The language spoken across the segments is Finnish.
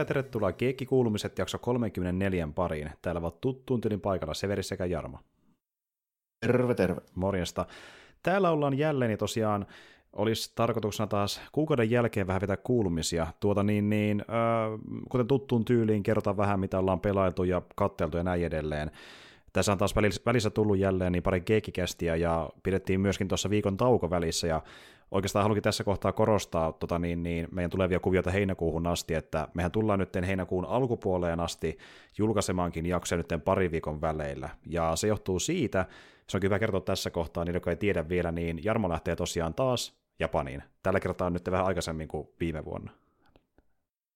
Ja tervetuloa Keekki-kuulumiset jakso 34 pariin. Täällä ovat tuttuun tylin paikalla Severi sekä Jarmo. Terve, terve. Morjesta. Täällä ollaan jälleen ja tosiaan olisi tarkoituksena taas kuukauden jälkeen vähän vetää kuulumisia. Tuota niin, niin äh, kuten tuttuun tyyliin, kerrotaan vähän mitä ollaan pelailtu ja katteltu ja näin edelleen. Tässä on taas välissä tullut jälleen niin pari keekikästiä ja pidettiin myöskin tuossa viikon tauko välissä ja oikeastaan haluankin tässä kohtaa korostaa tota niin, niin meidän tulevia kuvioita heinäkuuhun asti, että mehän tullaan nyt heinäkuun alkupuoleen asti julkaisemaankin jaksoja nyt pari viikon väleillä. Ja se johtuu siitä, se on hyvä kertoa tässä kohtaa, niin joka ei tiedä vielä, niin Jarmo lähtee tosiaan taas Japaniin. Tällä kertaa on nyt vähän aikaisemmin kuin viime vuonna.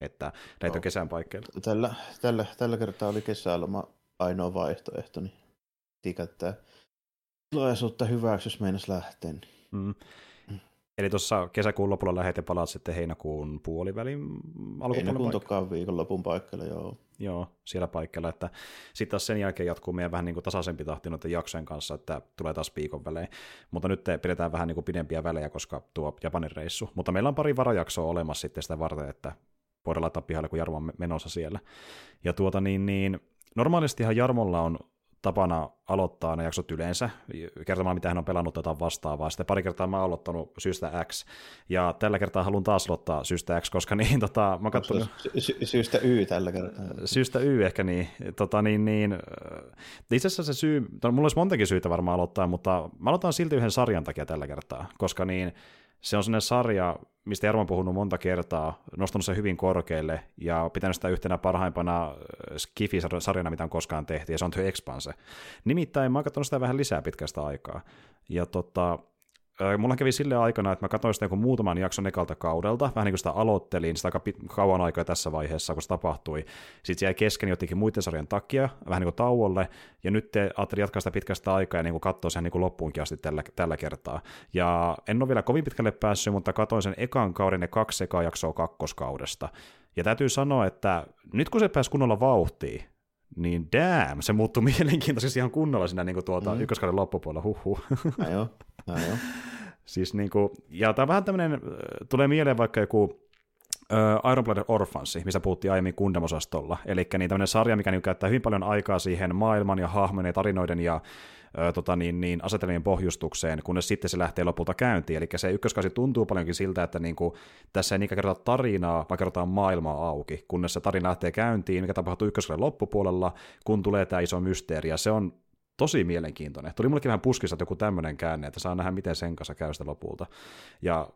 Että näitä no. on kesän paikkeilla. Tällä, tällä, tällä kertaa oli kesäloma ainoa vaihtoehto, niin tikättää tilaisuutta hyväksi, jos meinas lähteä. Niin. Mm. Eli tuossa kesäkuun lopulla lähet ja palaat sitten heinäkuun puolivälin alkupuolella Heinäkuun tokaan viikonlopun paikalla, joo. Joo, siellä paikalla. Että sitten taas sen jälkeen jatkuu meidän vähän niin kuin tasaisempi tahti noiden jaksojen kanssa, että tulee taas viikon välein. Mutta nyt pidetään vähän niin kuin pidempiä välejä, koska tuo Japanin reissu. Mutta meillä on pari varajaksoa olemassa sitten sitä varten, että voidaan laittaa pihalle, kun Jarmo on menossa siellä. Ja tuota niin, niin normaalistihan Jarmolla on tapana aloittaa ne jaksot yleensä, kertomaan mitä hän on pelannut tätä vastaavaa. Sitten pari kertaa mä oon aloittanut syystä X, ja tällä kertaa haluan taas aloittaa syystä X, koska niin, tota, mä katson... Sy- syystä Y tällä kertaa. Syystä Y ehkä niin. Tota, niin, niin itse asiassa se syy, mulla olisi montakin syytä varmaan aloittaa, mutta mä aloitan silti yhden sarjan takia tällä kertaa, koska niin, se on sellainen sarja, mistä Jarmo on puhunut monta kertaa, nostanut sen hyvin korkealle ja pitänyt sitä yhtenä parhaimpana äh, Skifi-sarjana, mitä on koskaan tehty, ja se on The Expanse. Nimittäin mä oon katsonut sitä vähän lisää pitkästä aikaa. Ja tota, mulla kävi sille aikana, että mä katsoin sitä muutaman jakson ekalta kaudelta, vähän niin kuin sitä aloittelin, sitä aika kauan aikaa tässä vaiheessa, kun se tapahtui. Sitten se jäi kesken jotenkin muiden sarjan takia, vähän niin kuin tauolle, ja nyt te ajattelin jatkaa sitä pitkästä aikaa ja niin kuin katsoa sen niin kuin loppuunkin asti tällä, tällä kertaa. Ja en ole vielä kovin pitkälle päässyt, mutta katsoin sen ekan kauden ja kaksi ekaa jaksoa kakkoskaudesta. Ja täytyy sanoa, että nyt kun se pääsi kunnolla vauhtiin, niin damn, se muuttui mielenkiintoisesti ihan kunnolla siinä niin kuin tuota, mm. ykköskauden loppupuolella, huhhuh. Ja Siis niin kuin, ja tämä on vähän tämmöinen, tulee mieleen vaikka joku uh, Iron Blooded Orphans, missä puhuttiin aiemmin Gundam-osastolla. Eli niin tämmöinen sarja, mikä niin käyttää hyvin paljon aikaa siihen maailman ja hahmojen ja tarinoiden ja ö, tota niin, niin asetelmien pohjustukseen, kunnes sitten se lähtee lopulta käyntiin. Eli se ykköskausi tuntuu paljonkin siltä, että niin kuin, tässä ei niinkään kerrota tarinaa, vaan kerrotaan maailmaa auki, kunnes se tarina lähtee käyntiin, mikä tapahtuu ykköskauden loppupuolella, kun tulee tämä iso mysteeri. Ja se on tosi mielenkiintoinen. Tuli mullekin vähän puskissa joku tämmöinen käänne, että saa nähdä, miten sen kanssa käy sitä lopulta. Ja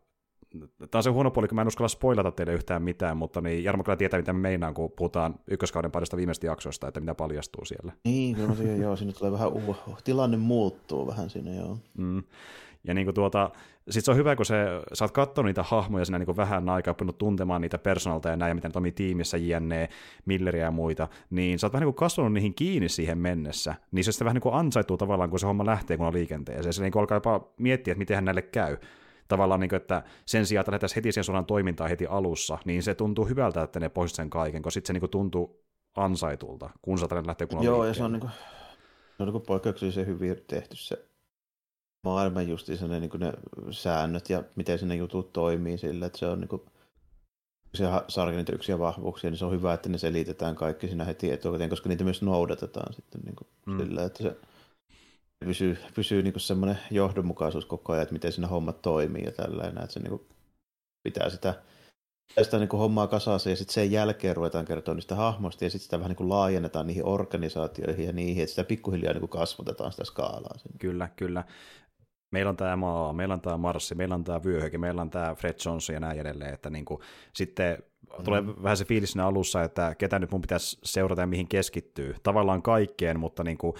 tämä on se huono puoli, kun mä en uskalla spoilata teille yhtään mitään, mutta niin Jarmo kyllä tietää, mitä me meinaan, kun puhutaan ykköskauden parista viimeistä jaksosta, että mitä paljastuu siellä. Niin, kyllä siihen, joo, sinne tulee vähän uh, tilanne muuttuu vähän sinne, joo. Mm. Ja niin kuin tuota, sit se on hyvä, kun se, sä oot katsonut niitä hahmoja siinä niin kuin vähän aikaa, oppinut tuntemaan niitä persoonalta ja näin, ja miten ne toimii tiimissä, jne, Milleriä ja muita, niin sä oot vähän niin kuin kasvanut niihin kiinni siihen mennessä, niin se sitten vähän niin kuin ansaituu tavallaan, kun se homma lähtee, kun on liikenteeseen. Se niin kuin alkaa jopa miettiä, että miten näille käy. Tavallaan, niin kuin, että sen sijaan, että lähdettäisiin heti sen sodan toimintaan heti alussa, niin se tuntuu hyvältä, että ne poistaa sen kaiken, koska sitten se niin kuin tuntuu ansaitulta, kun sä lähtee kun Joo, ja se on, niin kuin, se on niin poikkeuksellisen hyvin tehty se maailma justi ne, niin ne säännöt ja miten sinne jutut toimii sillä, että se on niin kuin, se sarjan yksiä vahvuuksia, niin se on hyvä, että ne selitetään kaikki siinä heti etukäteen, koska niitä myös noudatetaan sitten niin kuin mm. sillä, että se pysyy, pysyy niin semmoinen johdonmukaisuus koko ajan, että miten siinä hommat toimii ja tällainen, että se niin kuin pitää sitä, sitä niin kuin hommaa kasassa ja sitten sen jälkeen ruvetaan kertoa niistä hahmoista ja sitten sitä vähän niin kuin laajennetaan niihin organisaatioihin ja niihin, että sitä pikkuhiljaa niin kuin kasvatetaan sitä skaalaa. Sinne. Kyllä, kyllä. Meillä on tämä maa, meillä on tämä Marssi, meillä on tämä vyöhyke, meillä on tämä Fred Johnson ja näin edelleen, että niin kuin, sitten tulee mm. vähän se fiilis siinä alussa, että ketä nyt mun pitäisi seurata ja mihin keskittyy. Tavallaan kaikkeen, mutta niin kuin,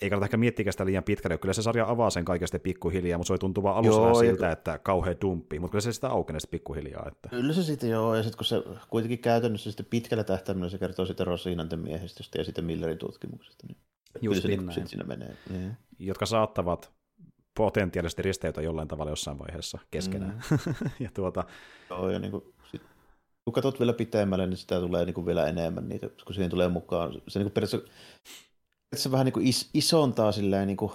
ei kannata ehkä miettiä sitä liian pitkälle, kyllä se sarja avaa sen kaikesta pikkuhiljaa, mutta se voi tuntua vaan alussa joo, siltä, ja... että kauhean dumppi, mutta kyllä se sitä aukenee sitten pikkuhiljaa. Että... Kyllä se sitten joo, ja sitten kun se kuitenkin käytännössä sitten pitkällä tähtäimellä se kertoo sitten Rosinanten miehistöstä ja sitten Millerin tutkimuksesta, niin Just kyllä se niin, siinä menee. Yeah. Jotka saattavat potentiaalisesti risteytä jollain tavalla jossain vaiheessa keskenään. Mm. ja tuota... Joo, ja niin kuin, sit, kun katsot vielä pitemmälle, niin sitä tulee niin kuin vielä enemmän niitä, kun siihen tulee mukaan. Se niin kuin periaatteessa, se vähän niin kuin is, isontaa silleen niin kuin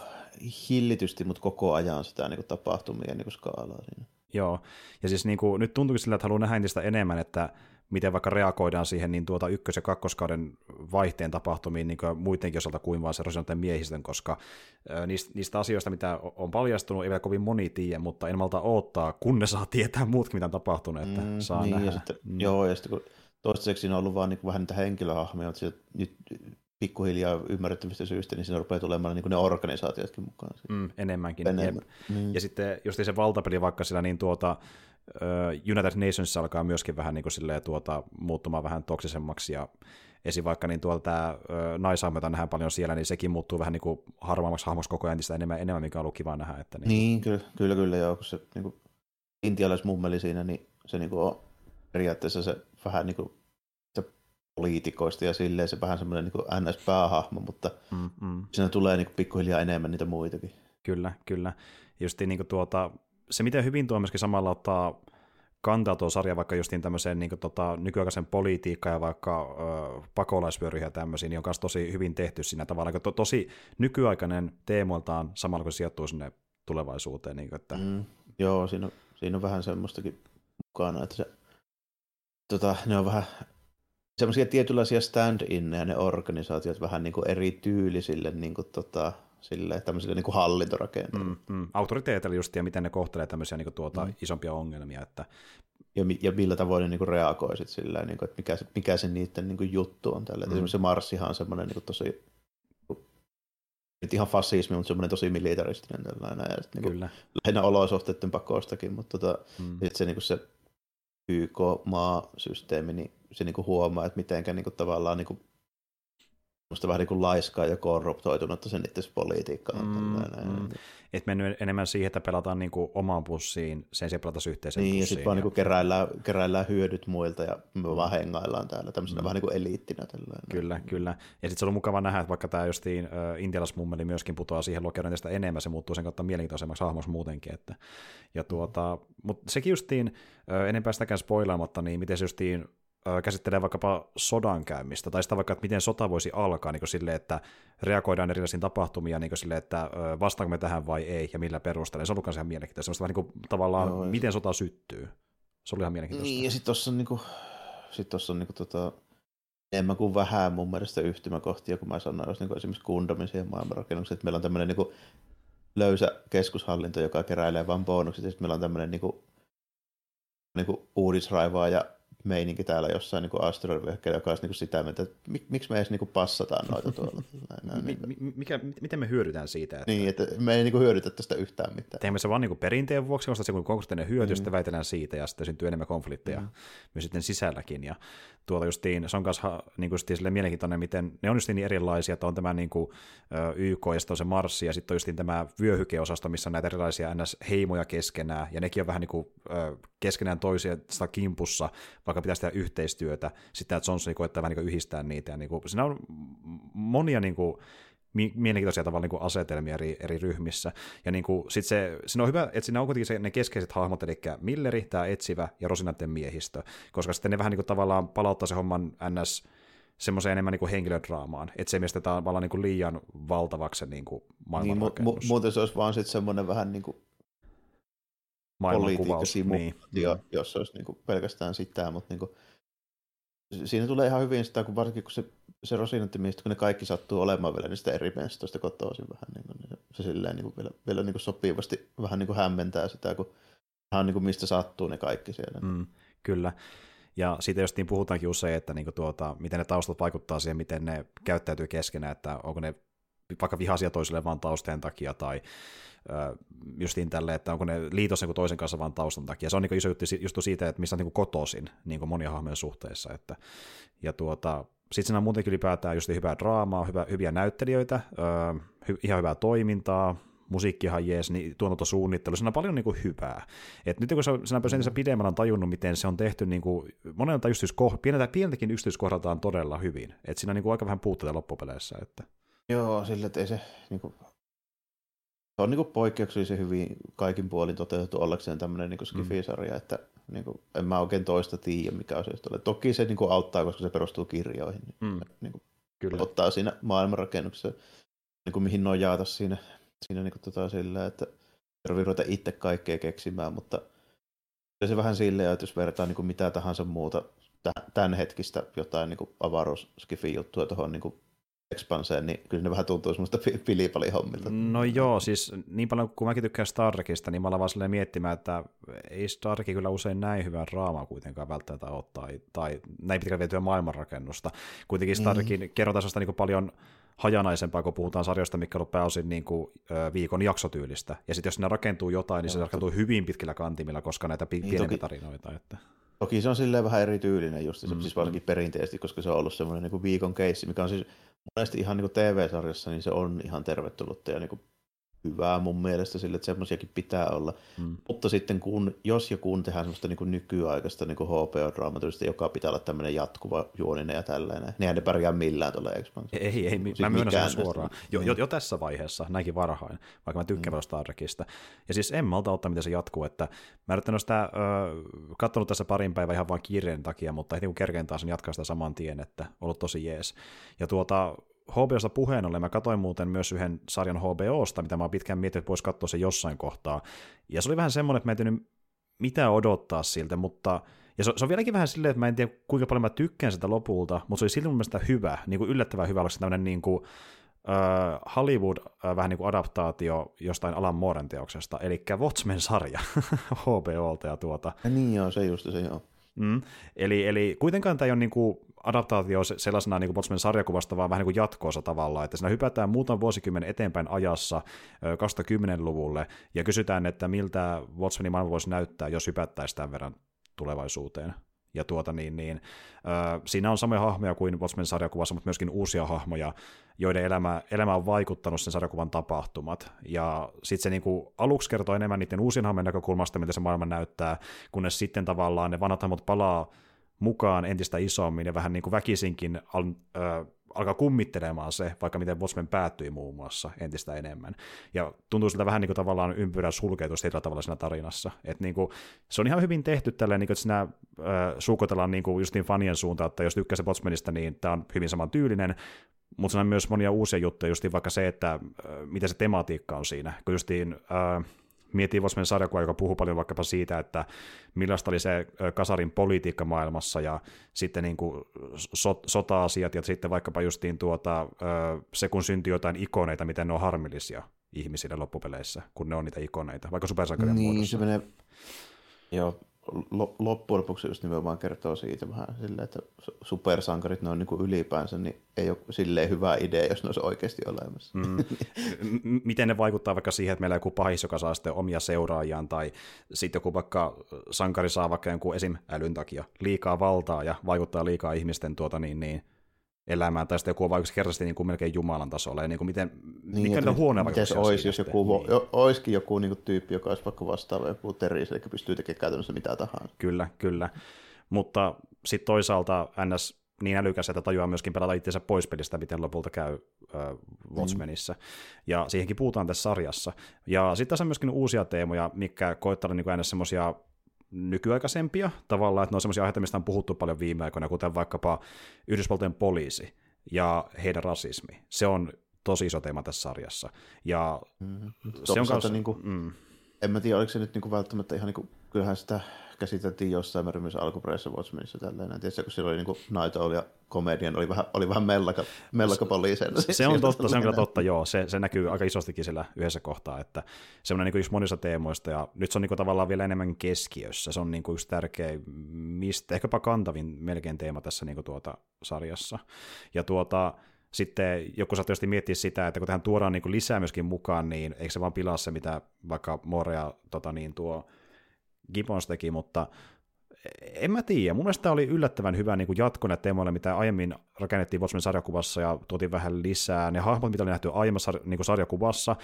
hillitysti, mutta koko ajan sitä niin kuin tapahtumia niin kuin skaalaa siinä. Joo, ja siis niin kuin, nyt tuntuu sillä, että haluaa nähdä entistä enemmän, että miten vaikka reagoidaan siihen niin tuota ykkös- ja kakkoskauden vaihteen tapahtumiin niin kuin muidenkin osalta kuin vaan se Rosinanten miehistön, koska niistä, niistä asioista, mitä on paljastunut, ei vielä kovin moni tiedä, mutta en malta odottaa, kun ne saa tietää muutkin, mitä on tapahtunut, että mm, saa niin, nähdä. Ja sitten, mm. Joo, ja sitten kun toistaiseksi siinä on ollut vaan niin vähän niitä henkilöhahmoja, mutta nyt pikkuhiljaa ymmärrettävistä syistä, niin siinä rupeaa tulemaan niin ne organisaatiotkin mukaan. Mm, enemmänkin. Enemmän. Mm. Ja sitten just se valtapeli vaikka sillä niin tuota, United Nations alkaa myöskin vähän niin kuin silleen, tuota, muuttumaan vähän toksisemmaksi ja esim. vaikka niin tuolta tämä naishahmo, jota nähdään paljon siellä, niin sekin muuttuu vähän niin kuin harmaammaksi hahmoksi koko ajan enemmän, enemmän, mikä on ollut kiva nähdä. Että niin, niin kyllä, kyllä, kyllä, joo, kun se niin kuin, intialaismummeli siinä, niin se niin kuin on periaatteessa se vähän niin kuin poliitikoista ja silleen se vähän semmoinen niin NS-päähahmo, mutta mm, mm. siinä tulee niin kuin pikkuhiljaa enemmän niitä muitakin. Kyllä, kyllä. Justiin niin kuin tuota, se, miten hyvin tuo myöskin samalla ottaa kantaa tuo sarja vaikka justiin tämmöiseen niin tota, nykyaikaisen politiikkaan ja vaikka ö, pakolaisvyöryihin ja tämmöisiin, niin on myös tosi hyvin tehty siinä tavalla, to, tosi nykyaikainen teemoiltaan samalla kun sijoittuu sinne tulevaisuuteen. Niin kuin, että... mm, joo, siinä on, siinä on vähän semmoistakin mukana, että se, tota, ne on vähän semmoisia tietynlaisia stand-inneja ne organisaatiot vähän niin kuin eri tyylisille niin kuin, tota, sille, tämmöisille niin kuin hallintorakenteille. Mm, mm. Autoriteetille just ja miten ne kohtelee tämmöisiä niin kuin tuota, mm. isompia ongelmia. Että... Ja, ja millä tavoin ne niin kuin reagoi sit sillä, niin kuin, että mikä se, mikä se niiden niin kuin juttu on tällä. Mm. Esimerkiksi se Marssihan on semmoinen niin kuin tosi nyt ihan fasismi, mutta semmoinen tosi militaristinen tällainen. Ja niin Kyllä. lähinnä olosuhteiden pakostakin, mutta tota, mm. se, niin kuin se YK-maasysteemi, niin se niin kuin huomaa, että mitenkä niin kuin tavallaan niin kuin musta vähän niin kuin laiskaa ja korruptoitunutta sen itse politiikkaan. Mm, mm. Et mennyt enemmän siihen, että pelataan niin kuin omaan pussiin, sen sijaan pelataan yhteiseen niin, pussiin. ja sitten vaan ja... niin kuin keräillään, keräillään, hyödyt muilta ja me mm. vaan hengaillaan täällä tämmöisenä mm. vähän niin kuin eliittinä. Tällainen. Kyllä, kyllä. Ja sitten se on mukava nähdä, että vaikka tämä justiin uh, intialaismummeli myöskin putoaa siihen lokeroon tästä enemmän, se muuttuu sen kautta mielenkiintoisemmaksi hahmoksi muutenkin. Että, ja tuota, mutta sekin justiin, uh, enempää sitäkään spoilaamatta, niin miten se justiin käsittelee vaikkapa sodan käymistä, tai sitä vaikka, että miten sota voisi alkaa niin sille, että reagoidaan erilaisiin tapahtumiin, niin sille, että vastaanko me tähän vai ei, ja millä perusteella. Se on ollut ihan mielenkiintoista. Semmoista vähän niin kuin, tavallaan, Joo, miten sota syttyy. Se oli ihan mielenkiintoista. Niin, ja sitten tuossa on, niin kuin, sit tossa on niin kuin, tota, enemmän kuin vähän mun mielestä yhtymäkohtia, kun mä sanoin, niin kuin esimerkiksi Gundamin siihen maailmanrakennukseen, että meillä on tämmöinen niin kuin, löysä keskushallinto, joka keräilee vain bonukset, ja sitten meillä on tämmöinen niin kuin, niin kuin uudisraivaaja meininki täällä jossain niin asteroidivyöhykkeellä, joka olisi niin kuin sitä mieltä, että mik, miksi me edes niin kuin passataan noita tuolla. Näin, niin. mikä, miten me hyödytään siitä? Että... Niin, että me ei niin kuin hyödytä tästä yhtään mitään. Teemme se vaan niin kuin perinteen vuoksi, koska se on konkreettinen hyöty, mm. sitten väitellään siitä, ja sitten syntyy enemmän konflikteja mm. myös sitten sisälläkin. Ja tuolla justiin, se on kanssa niin kuin justiin mielenkiintoinen, miten ne on just niin erilaisia, että on tämä niin kuin, YK ja sitten on se Marssi, ja sitten on justiin tämä vyöhykeosasto, missä on näitä erilaisia NS-heimoja keskenään, ja nekin on vähän niin kuin, keskenään toisia kimpussa, vaikka pitäisi tehdä yhteistyötä, sitten että Johnson koettaa vähän niin yhdistää niitä, ja niin kuin, siinä on monia niin kuin, mielenkiintoisia tavalla niin kuin asetelmia eri, eri ryhmissä. Ja niin kuin, sit se, siinä on hyvä, että siinä on kuitenkin se, ne keskeiset hahmot, eli Milleri, tämä etsivä ja Rosinatten miehistö, koska sitten ne vähän niin kuin tavallaan palauttaa se homman ns. semmoiseen enemmän niin kuin henkilödraamaan, että se mielestä tämä on niin kuin liian valtavaksi niin kuin niin, mu- mu- muuten se olisi vaan sitten semmoinen vähän niin kuin politiikkasimu, niin. jos olisi niin kuin pelkästään sitä, mutta niin kuin, siinä tulee ihan hyvin sitä, kun varsinkin kun se, se rosinattimiestä, kun ne kaikki sattuu olemaan vielä niistä eri mestoista kotoisin vähän, niin, kuin, niin se silleen niin kuin vielä, vielä niin kuin sopivasti vähän niin kuin hämmentää sitä, kun ihan niin kuin mistä sattuu ne kaikki siellä. Mm, kyllä. Ja siitä just niin puhutaankin usein, että niin kuin tuota, miten ne taustat vaikuttaa siihen, miten ne käyttäytyy keskenään, että onko ne vaikka vihaisia toisille vaan taustojen takia tai justiin tälle, että onko ne liitossa niin toisen kanssa vaan taustan takia. Se on niin iso juttu just siitä, että missä on niin kotoisin niin monia hahmojen suhteessa. Että, ja tuota, sitten siinä on muutenkin ylipäätään just hyvää draamaa, hyvä, hyviä näyttelijöitä, öö, hy, ihan hyvää toimintaa, musiikkihan jees, niin tuotantosuunnittelu, siinä on paljon niin kuin hyvää. Et nyt kun sä, sinä mm. pidemmällä on tajunnut, miten se on tehty niin kuin, monelta yksityiskoh- pieneltä, pieneltäkin yksityiskohdaltaan todella hyvin. Et siinä on niin kuin aika vähän puutteita loppupeleissä. Että. Joo, sillä että ei se, niin kuin, se on niin kuin poikkeuksellisen hyvin kaikin puolin toteutettu ollakseen tämmöinen niin skifisarja, mm. että niin kuin, en mä oikein toista tiedä, mikä on se. Toki se niin kuin, auttaa, koska se perustuu kirjoihin. Mm. Niin kuin, Kyllä. Ottaa siinä maailmanrakennuksessa, niin kuin, mihin nojata siinä siinä niin kuin, tota, sillä, että tarvii ruveta itse kaikkea keksimään, mutta se vähän silleen, että jos vertaa niin kuin mitä tahansa muuta tämän hetkistä jotain niin avaruuskifi-juttua tuohon niin Expanseen, niin kyllä ne vähän tuntuu semmoista pilipalihommilta. No joo, siis niin paljon kuin mäkin tykkään Star Trekista, niin mä olen vaan miettimään, että ei Star Trek kyllä usein näin hyvää draamaa kuitenkaan välttämättä ole, tai, tai näin pitkään vietyä maailmanrakennusta. Kuitenkin Star Trekin mm. kerrotaan niin paljon hajanaisempaa, kun puhutaan sarjoista, mikä on pääosin niin kuin, viikon jaksotyylistä. Ja sitten jos siinä rakentuu jotain, niin se rakentuu hyvin pitkillä kantimilla, koska näitä niin, pienempiä toki, tarinoita. Että... Toki se on silleen vähän erityylinen just, mm. siis varsinkin perinteisesti, koska se on ollut semmoinen niin kuin viikon keissi, mikä on siis monesti ihan niin TV-sarjassa, niin se on ihan tervetullutta ja niin kuin hyvää mun mielestä sille, että semmoisiakin pitää olla. Mm. Mutta sitten kun, jos ja kun tehdään semmoista niin kuin nykyaikaista niin kuin HBO-dramaturista, joka pitää olla tämmöinen jatkuva juoninen ja tällainen, niin ne pärjää millään tuolla Expansiossa. Ei, ei, siis mä myönnän sen suoraan. Jo, jo, jo, tässä vaiheessa, näinkin varhain, vaikka mä tykkään mm. Star Trekista. Ja siis en malta ottaa, miten se jatkuu, että mä yrittänyt sitä äh, katsonut tässä parin päivän ihan vain kiireen takia, mutta heti kun kerkeen taas, niin jatkaa sitä saman tien, että ollut tosi jees. Ja tuota, HBOsta puheen ollen, mä katsoin muuten myös yhden sarjan HBOsta, mitä mä oon pitkään miettinyt, että voisi katsoa se jossain kohtaa. Ja se oli vähän semmoinen, että mä en mitä odottaa siltä, mutta ja se, se on vieläkin vähän silleen, että mä en tiedä kuinka paljon mä tykkään sitä lopulta, mutta se oli silti mun mielestä hyvä, niin kuin yllättävän hyvä, oliko se tämmöinen niin kuin, uh, Hollywood uh, vähän niin kuin adaptaatio jostain Alan Mooren teoksesta, eli Watchmen-sarja HBOlta ja tuota. Ja niin joo, se just se joo. Mm. Eli, eli kuitenkaan tämä ei ole niin kuin adaptaatio sellaisena niin kuin sarjakuvasta, vaan vähän niin kuin jatkoosa tavallaan, että siinä hypätään muutaman vuosikymmenen eteenpäin ajassa 2010-luvulle ja kysytään, että miltä Watchmenin maailma voisi näyttää, jos hypättäisiin tämän verran tulevaisuuteen. Ja tuota niin, niin äh, siinä on samoja hahmoja kuin Watchmen sarjakuvassa, mutta myöskin uusia hahmoja, joiden elämä, elämä on vaikuttanut sen sarjakuvan tapahtumat. Ja sitten se niinku aluksi kertoo enemmän niiden uusien hahmojen näkökulmasta, miltä se maailma näyttää, kunnes sitten tavallaan ne vanhat hahmot palaa mukaan entistä isommin ja vähän niin kuin väkisinkin al, ö, alkaa kummittelemaan se, vaikka miten Watchmen päättyi muun muassa entistä enemmän. Ja tuntuu siltä vähän niin kuin tavallaan ympyrän sulkeutus tietyllä tavalla siinä tarinassa. Et niin kuin, se on ihan hyvin tehty tälleen, niin kuin, että siinä äh, suukotellaan niin kuin justiin fanien suuntaan, että jos tykkää se Watchmenista, niin tämä on hyvin saman tyylinen, mutta siinä on myös monia uusia juttuja, justiin vaikka se, että äh, mitä se tematiikka on siinä. Kun justiin, äh, miettii Vosmen sarjakuva, joka puhuu paljon vaikkapa siitä, että millaista oli se kasarin politiikka maailmassa ja sitten niin kuin so, sota-asiat ja sitten vaikkapa justiin tuota, se, kun syntyi jotain ikoneita, miten ne on harmillisia ihmisille loppupeleissä, kun ne on niitä ikoneita, vaikka supersankarien niin, muodossa. Se menee, joo, loppujen lopuksi just nimenomaan kertoo siitä vähän silleen, että supersankarit ne on niin kuin ylipäänsä, niin ei ole silleen hyvä idea, jos ne olisi oikeasti olemassa. Mm. Miten ne vaikuttaa vaikka siihen, että meillä on joku pahis, joka saa sitten omia seuraajiaan, tai sitten joku vaikka sankari saa vaikka jonkun esim. älyn takia liikaa valtaa ja vaikuttaa liikaa ihmisten tuota niin, niin elämään, tai sitten joku on vain yksinkertaisesti niin kuin melkein Jumalan tasolla, ja niin kuin miten, niin, mikä niitä huonoja vaikutuksia olisi, jos joku, niin. jo, olisikin joku niin kuin tyyppi, joka olisi vaikka vastaava joku Teris, eli pystyy tekemään käytännössä mitä tahansa. Kyllä, kyllä. Mutta sitten toisaalta NS niin älykäs, että tajuaa myöskin pelata itseensä pois pelistä, miten lopulta käy äh, Watchmenissa. Mm. Ja siihenkin puhutaan tässä sarjassa. Ja sitten tässä on myöskin uusia teemoja, mikä koittaa niin kuin semmoisia nykyaikaisempia tavallaan, että ne on sellaisia aiheita, mistä on puhuttu paljon viime aikoina, kuten vaikkapa Yhdysvaltojen poliisi ja heidän rasismi. Se on tosi iso teema tässä sarjassa. Ja mm-hmm. se on kanssa, niin kuin, mm. En mä tiedä, oliko se nyt niin kuin välttämättä ihan niin kuin, kyllähän sitä käsiteltiin jossain määrin myös alkuperäisessä Watchmenissa tällainen. Tietysti kun siellä oli niin Night Owl ja Comedian, oli vähän, oli vähän mellaka, mellaka poliisena. Se, se on totta, se on kyllä totta, joo. Se, se näkyy aika isostikin siellä yhdessä kohtaa, että se on niin yksi monista teemoista, ja nyt se on niin tavallaan vielä enemmän keskiössä. Se on niin yksi tärkeä, mistä, ehkäpä kantavin melkein teema tässä niin tuota sarjassa. Ja tuota, sitten joku saattaa tietysti miettiä sitä, että kun tähän tuodaan niin lisää myöskin mukaan, niin eikö se vaan pilaa se, mitä vaikka Morea tota niin, tuo Gibbons teki, mutta en mä tiedä. Mun mielestä tämä oli yllättävän hyvä niin jatkona teemoille, mitä aiemmin rakennettiin Watchmen sarjakuvassa ja tuotiin vähän lisää. Ne hahmot, mitä oli nähty aiemmassa niin sarjakuvassa,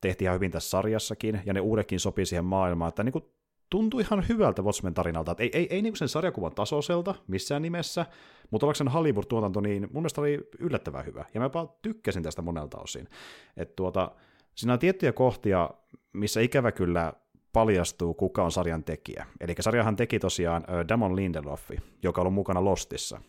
tehtiin ihan hyvin tässä sarjassakin, ja ne uudekin sopii siihen maailmaan. Että niin kuin, tuntui ihan hyvältä Watchmen tarinalta. Ei, ei, ei niin sen sarjakuvan tasoiselta missään nimessä, mutta ollakseen Hollywood-tuotanto, niin mun mielestä oli yllättävän hyvä. Ja mä jopa tykkäsin tästä monelta osin. Et tuota, siinä on tiettyjä kohtia, missä ikävä kyllä paljastuu, kuka on sarjan tekijä. Eli sarjahan teki tosiaan Damon Lindeloffi, joka on mukana Lostissa.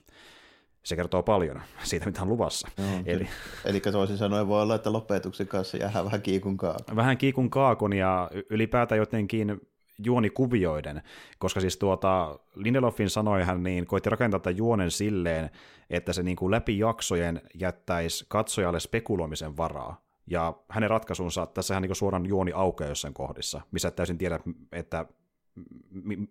Se kertoo paljon siitä, mitä on luvassa. No, eli, eli toisin sanoen voi olla, että lopetuksen kanssa jää vähän kiikun kaakon. Vähän kiikun kaakon ja ylipäätään jotenkin juonikuvioiden, koska siis tuota, Lindelofin sanoi hän niin, koitti rakentaa tämän juonen silleen, että se niin kuin läpi jaksojen jättäisi katsojalle spekuloimisen varaa. Ja hänen ratkaisunsa, tässä niin suoraan juoni aukeaa jossain kohdissa, missä et täysin tiedä, että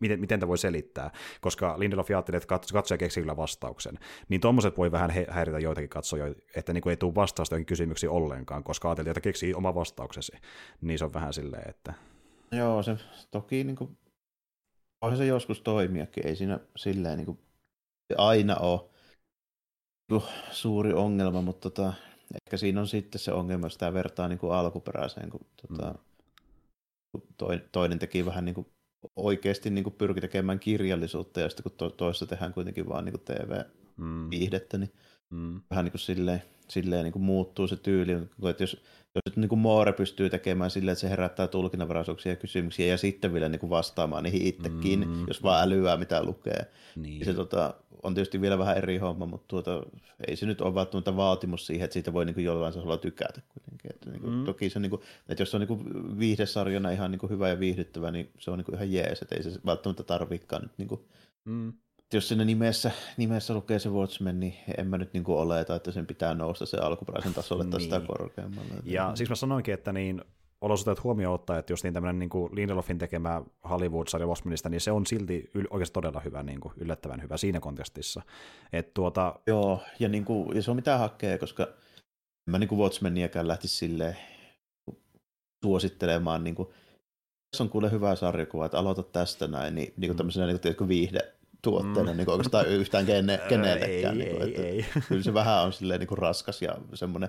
miten, miten tämä voi selittää, koska Lindelof ajatteli, että katsoja keksii kyllä vastauksen. Niin tuommoiset voi vähän häiritä joitakin katsoja, että niin kuin ei tule vastausta johonkin kysymyksiin ollenkaan, koska ajateltiin, että keksii oma vastauksesi. Niin se on vähän silleen, että... Joo, se toki niin kuin, voihan se joskus toimiakin, ei siinä silleen niin kuin, aina ole suuri ongelma, mutta tota, ehkä siinä on sitten se ongelma, jos tämä vertaa niin kuin alkuperäiseen, kun tota, mm. toinen teki vähän niin kuin oikeasti niin kuin pyrki tekemään kirjallisuutta, ja sitten kun to, toissa tehdään kuitenkin vaan niin TV-viihdettä, niin mm. vähän niin kuin silleen, silleen niin kuin muuttuu se tyyli. Että jos, jos niin kuin Moore pystyy tekemään silleen, että se herättää tulkinnanvaraisuuksia ja kysymyksiä, ja sitten vielä niin kuin vastaamaan niihin itsekin, mm. jos vaan älyää, mitä lukee. Niin. se tota, on tietysti vielä vähän eri homma, mutta tuota, ei se nyt ole välttämättä vaatimus siihen, että siitä voi niin kuin jollain tasolla tykätä kuitenkin. Että niin kuin, mm. Toki se, niin kuin, että jos se on niin kuin viihdesarjana ihan niin kuin hyvä ja viihdyttävä, niin se on niin kuin ihan jees, että ei se välttämättä tarvikaan nyt niin kuin, mm. Jos sinne nimessä, nimessä lukee se Watchmen, niin en mä nyt niin kuin oleta, että sen pitää nousta se alkuperäisen tasolle tai niin. sitä korkeammalle. Ja niin. siksi mä sanoinkin, että niin olosuhteet huomioon ottaa, että jos niin tämmöinen niin kuin Lindelofin tekemä Hollywood-sarja Watchmenista, niin se on silti yl- oikeasti todella hyvä, niin kuin, yllättävän hyvä siinä kontekstissa. Et tuota... Joo, ja, niin kuin, ja se on mitä hakee, koska mä niin kuin Watchmeniäkään lähtisi silleen suosittelemaan, niin kuin, jos on kuule hyvä sarjakuva, että aloita tästä näin, niin, niin kuin mm. tämmöisenä niin kuin, viihde tuotteena mm. niin oikeastaan yhtään kene, kenellekään. ei, niin kuin, ei, ei. Kyllä se vähän on silleen niin kuin raskas ja semmoinen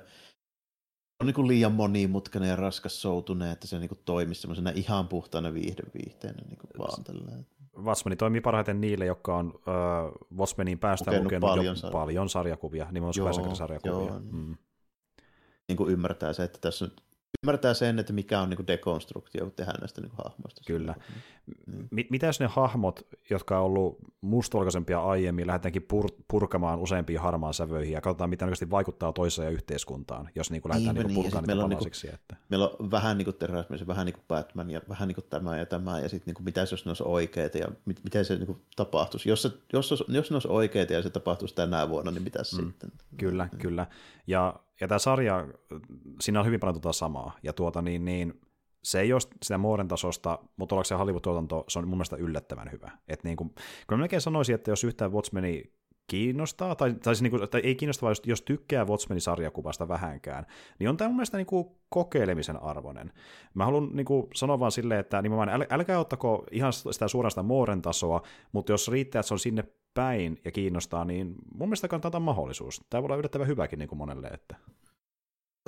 on niin kuin liian monimutkainen ja raskas soutuneen, että se niin kuin toimisi semmoisena ihan puhtaana viihdeviihteenä niin kuin vaan. Watchmeni toimii parhaiten niille, jotka on uh, Watchmenin päästä lukenut, lukenut paljon, jo sarja. paljon sarjakuvia, nimenomaan sarjakuvia. Joo, mm. niin kuin ymmärtää se, että tässä nyt ymmärtää sen, että mikä on niin dekonstruktio, kun tehdään näistä niin hahmoista. Kyllä. Mm. Mitä jos ne hahmot, jotka on ollut mustavalkoisempia aiemmin, lähdetäänkin pur- purkamaan useampia harmaan sävöihin ja katsotaan, mitä oikeasti vaikuttaa toiseen ja yhteiskuntaan, jos niin kuin lähdetään niin, niin, purkamaan niitä palasiksi. Niin että... Meillä on vähän niin kuin Terrorismissa, vähän niin kuin Batman ja vähän niin kuin tämä ja tämä, ja sitten niin mitä jos ne olisi oikeita ja mit, miten se niin kuin tapahtuisi. Jos, se, jos, jos ne olisi oikeita ja se tapahtuisi tänä vuonna, niin mitä mm. sitten? Kyllä, kyllä. Ja ja tämä sarja, siinä on hyvin paljon tuota samaa, ja tuota niin, niin se ei ole sitä Mooren tasosta, mutta ollaanko se Hollywood-tuotanto, se on mun mielestä yllättävän hyvä. Et niin kuin, kyllä melkein sanoisin, että jos yhtään Watchmeni kiinnostaa, tai, tai, siis niin kuin, tai ei kiinnosta, vaan jos, jos tykkää Watchmenin sarjakuvasta vähänkään, niin on tämä mun mielestä niin kuin kokeilemisen arvoinen. Mä haluan niin kuin sanoa vaan silleen, että nimenomaan äl, älkää ottako ihan sitä suoraan sitä Mooren tasoa, mutta jos riittää, että se on sinne päin ja kiinnostaa, niin mun mielestä kannattaa antaa mahdollisuus. Tämä voi olla yllättävän hyväkin niin kuin monelle. Että...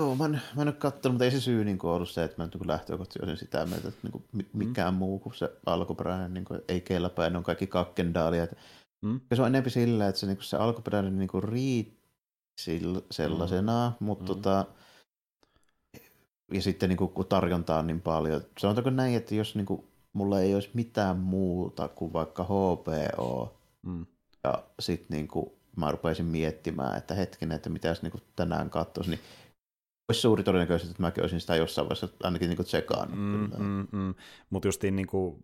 Joo, mä en, mä en ole katsonut, mutta ei se syy niin kuin ollut se, että mä nyt niin lähtökohtaisesti olisin sitä mieltä, että niin kuin mikään mm. muu kuin se alkuperäinen niin kuin ei kelpaa, ne on kaikki kakkendaalia. Mm. se on enemmän sillä, että se, niin kuin se alkuperäinen niin kuin riitti sellaisena, mm. mutta mm. Tota, ja sitten niin kuin, kun tarjontaa on niin paljon. Sanotaanko näin, että jos niin kuin, mulla ei olisi mitään muuta kuin vaikka HPO, mm ja sitten niin kuin mä rupesin miettimään, että hetkinen, että mitäs niin kuin tänään katsoisi, niin olisi suuri todennäköisesti, että mäkin olisin sitä jossain vaiheessa ainakin niin tsekannut. Mm, mm, mm. Mutta justiin niin kuin,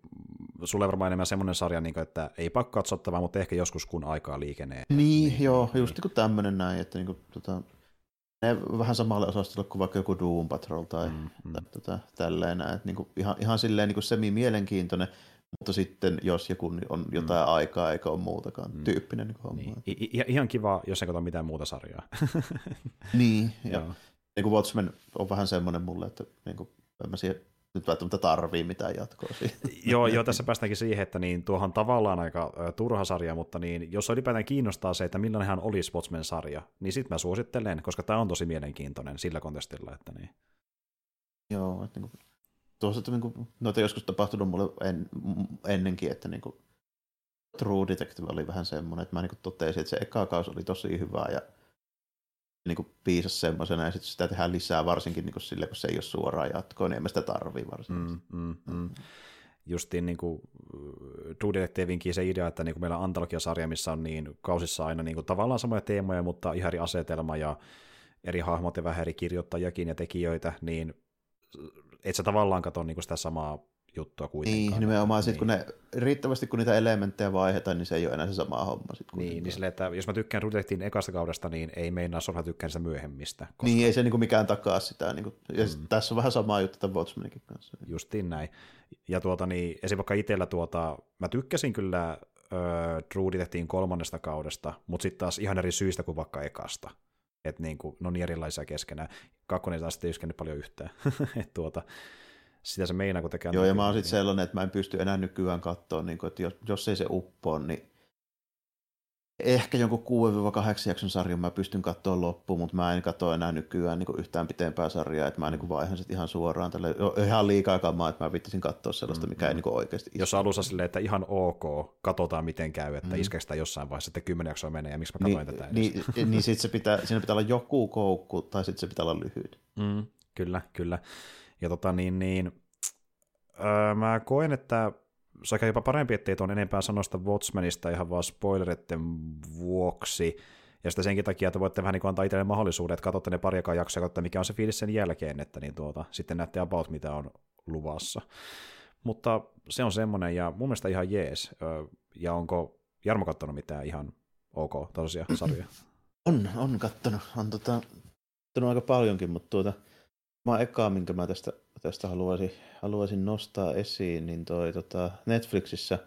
sulle varmaan enemmän semmoinen sarja, niin kuin, että ei pakko katsottavaa, mutta ehkä joskus kun aikaa liikenee. Niin, niin joo, niin, just niin tämmöinen näin, että niin kuin, tota, ne vähän samalle osastolle kuin vaikka joku Doom Patrol tai, mm, mm. tai tota, tälleen näin, että niin kuin, ihan, ihan silleen niin kuin semi-mielenkiintoinen, mutta sitten jos joku on jotain mm. aikaa eikä ole muutakaan mm. tyyppinen niin homma. Niin. I- ihan kiva, jos ei katso mitään muuta sarjaa. niin, ja niin kuin Watchmen on vähän semmoinen mulle, että niin kuin, en mä siihen nyt välttämättä tarvii mitään jatkoa siihen. joo, joo, tässä päästäänkin siihen, että niin, tuohan tavallaan aika turha sarja, mutta niin, jos ylipäätään kiinnostaa se, että millainenhan oli Sportsman-sarja, niin sitten mä suosittelen, koska tämä on tosi mielenkiintoinen sillä kontestilla, että niin. Joo, että niin kuin, tuossa että niin kuin, noita joskus tapahtunut mulle en, ennenkin, että niin kuin, True Detective oli vähän semmoinen, että mä niin kuin totesin, että se eka kausi oli tosi hyvä ja niin kuin piisasi semmoisena ja sitten sitä tehdään lisää varsinkin niin kuin sille, kun se ei ole suoraan jatkoa, niin en mä sitä tarvii varsinkin. Mm, mm, mm. Justiin niin kuin True Detectiveinkin se idea, että niin kuin meillä on antologiasarja, missä on niin kausissa aina niin kuin tavallaan samoja teemoja, mutta ihan eri asetelma ja eri hahmot ja vähän eri kirjoittajakin ja tekijöitä, niin et sä tavallaan katso niin kuin sitä samaa juttua kuitenkaan. Niin, nimenomaan niin. sit, kun ne, riittävästi kun niitä elementtejä vaihdetaan, niin se ei ole enää se sama homma. Sit, niin, niin sille, että jos mä tykkään Rudetin ekasta kaudesta, niin ei meinaa solla tykkään sitä myöhemmistä. Koska... Niin, ei se niinku mikään takaa sitä. Niinku, ja mm. tässä on vähän sama juttu tämän Watchmenikin kanssa. Justiin näin. Ja tuota, niin, esimerkiksi vaikka itsellä tuota, mä tykkäsin kyllä äh, True Detectin kolmannesta kaudesta, mutta sitten taas ihan eri syistä kuin vaikka ekasta. Että niin kuin, ne on niin erilaisia keskenään. Kakkonen taas ei yskännyt paljon yhtään. Et tuota, sitä se meinaa, kun tekee. Joo, ja mä oon sitten sellainen, että mä en pysty enää nykyään katsoa, niin kuin, että jos, jos ei se uppoa, niin ehkä jonkun 6-8 jakson sarjan mä pystyn katsoa loppuun, mutta mä en katso enää nykyään niin yhtään pitempää sarjaa, että mä niin vaihan sitten ihan suoraan tälle, ihan liikaa kamaa, että mä vittisin katsoa sellaista, mikä mm, ei niin oikeasti Jos alussa silleen, että ihan ok, katsotaan miten käy, että mm. iskeekö sitä jossain vaiheessa, että kymmenen jaksoa menee ja miksi mä katsoin niin, tätä edes. Niin, niin sitten se pitää, siinä pitää olla joku koukku tai sitten se pitää olla lyhyt. Mm, kyllä, kyllä. Ja tota niin, niin öö, mä koen, että se on jopa parempi, ettei tuon enempää sanoista Watchmenista ihan vaan spoileritten vuoksi. Ja sitten senkin takia, että voitte vähän niin antaa itselle mahdollisuuden, että katsotte ne pariakaan jaksoa, katsotte mikä on se fiilis sen jälkeen, että niin tuota, sitten näette about, mitä on luvassa. Mutta se on semmoinen, ja mun mielestä ihan jees. Ja onko Jarmo kattonut mitään ihan ok tosiaan sarjoja? On, on kattonut. On tota, aika paljonkin, mutta tuota, mä ekaa, minkä mä tästä, tästä haluaisin, haluaisin nostaa esiin, niin toi tota, Netflixissä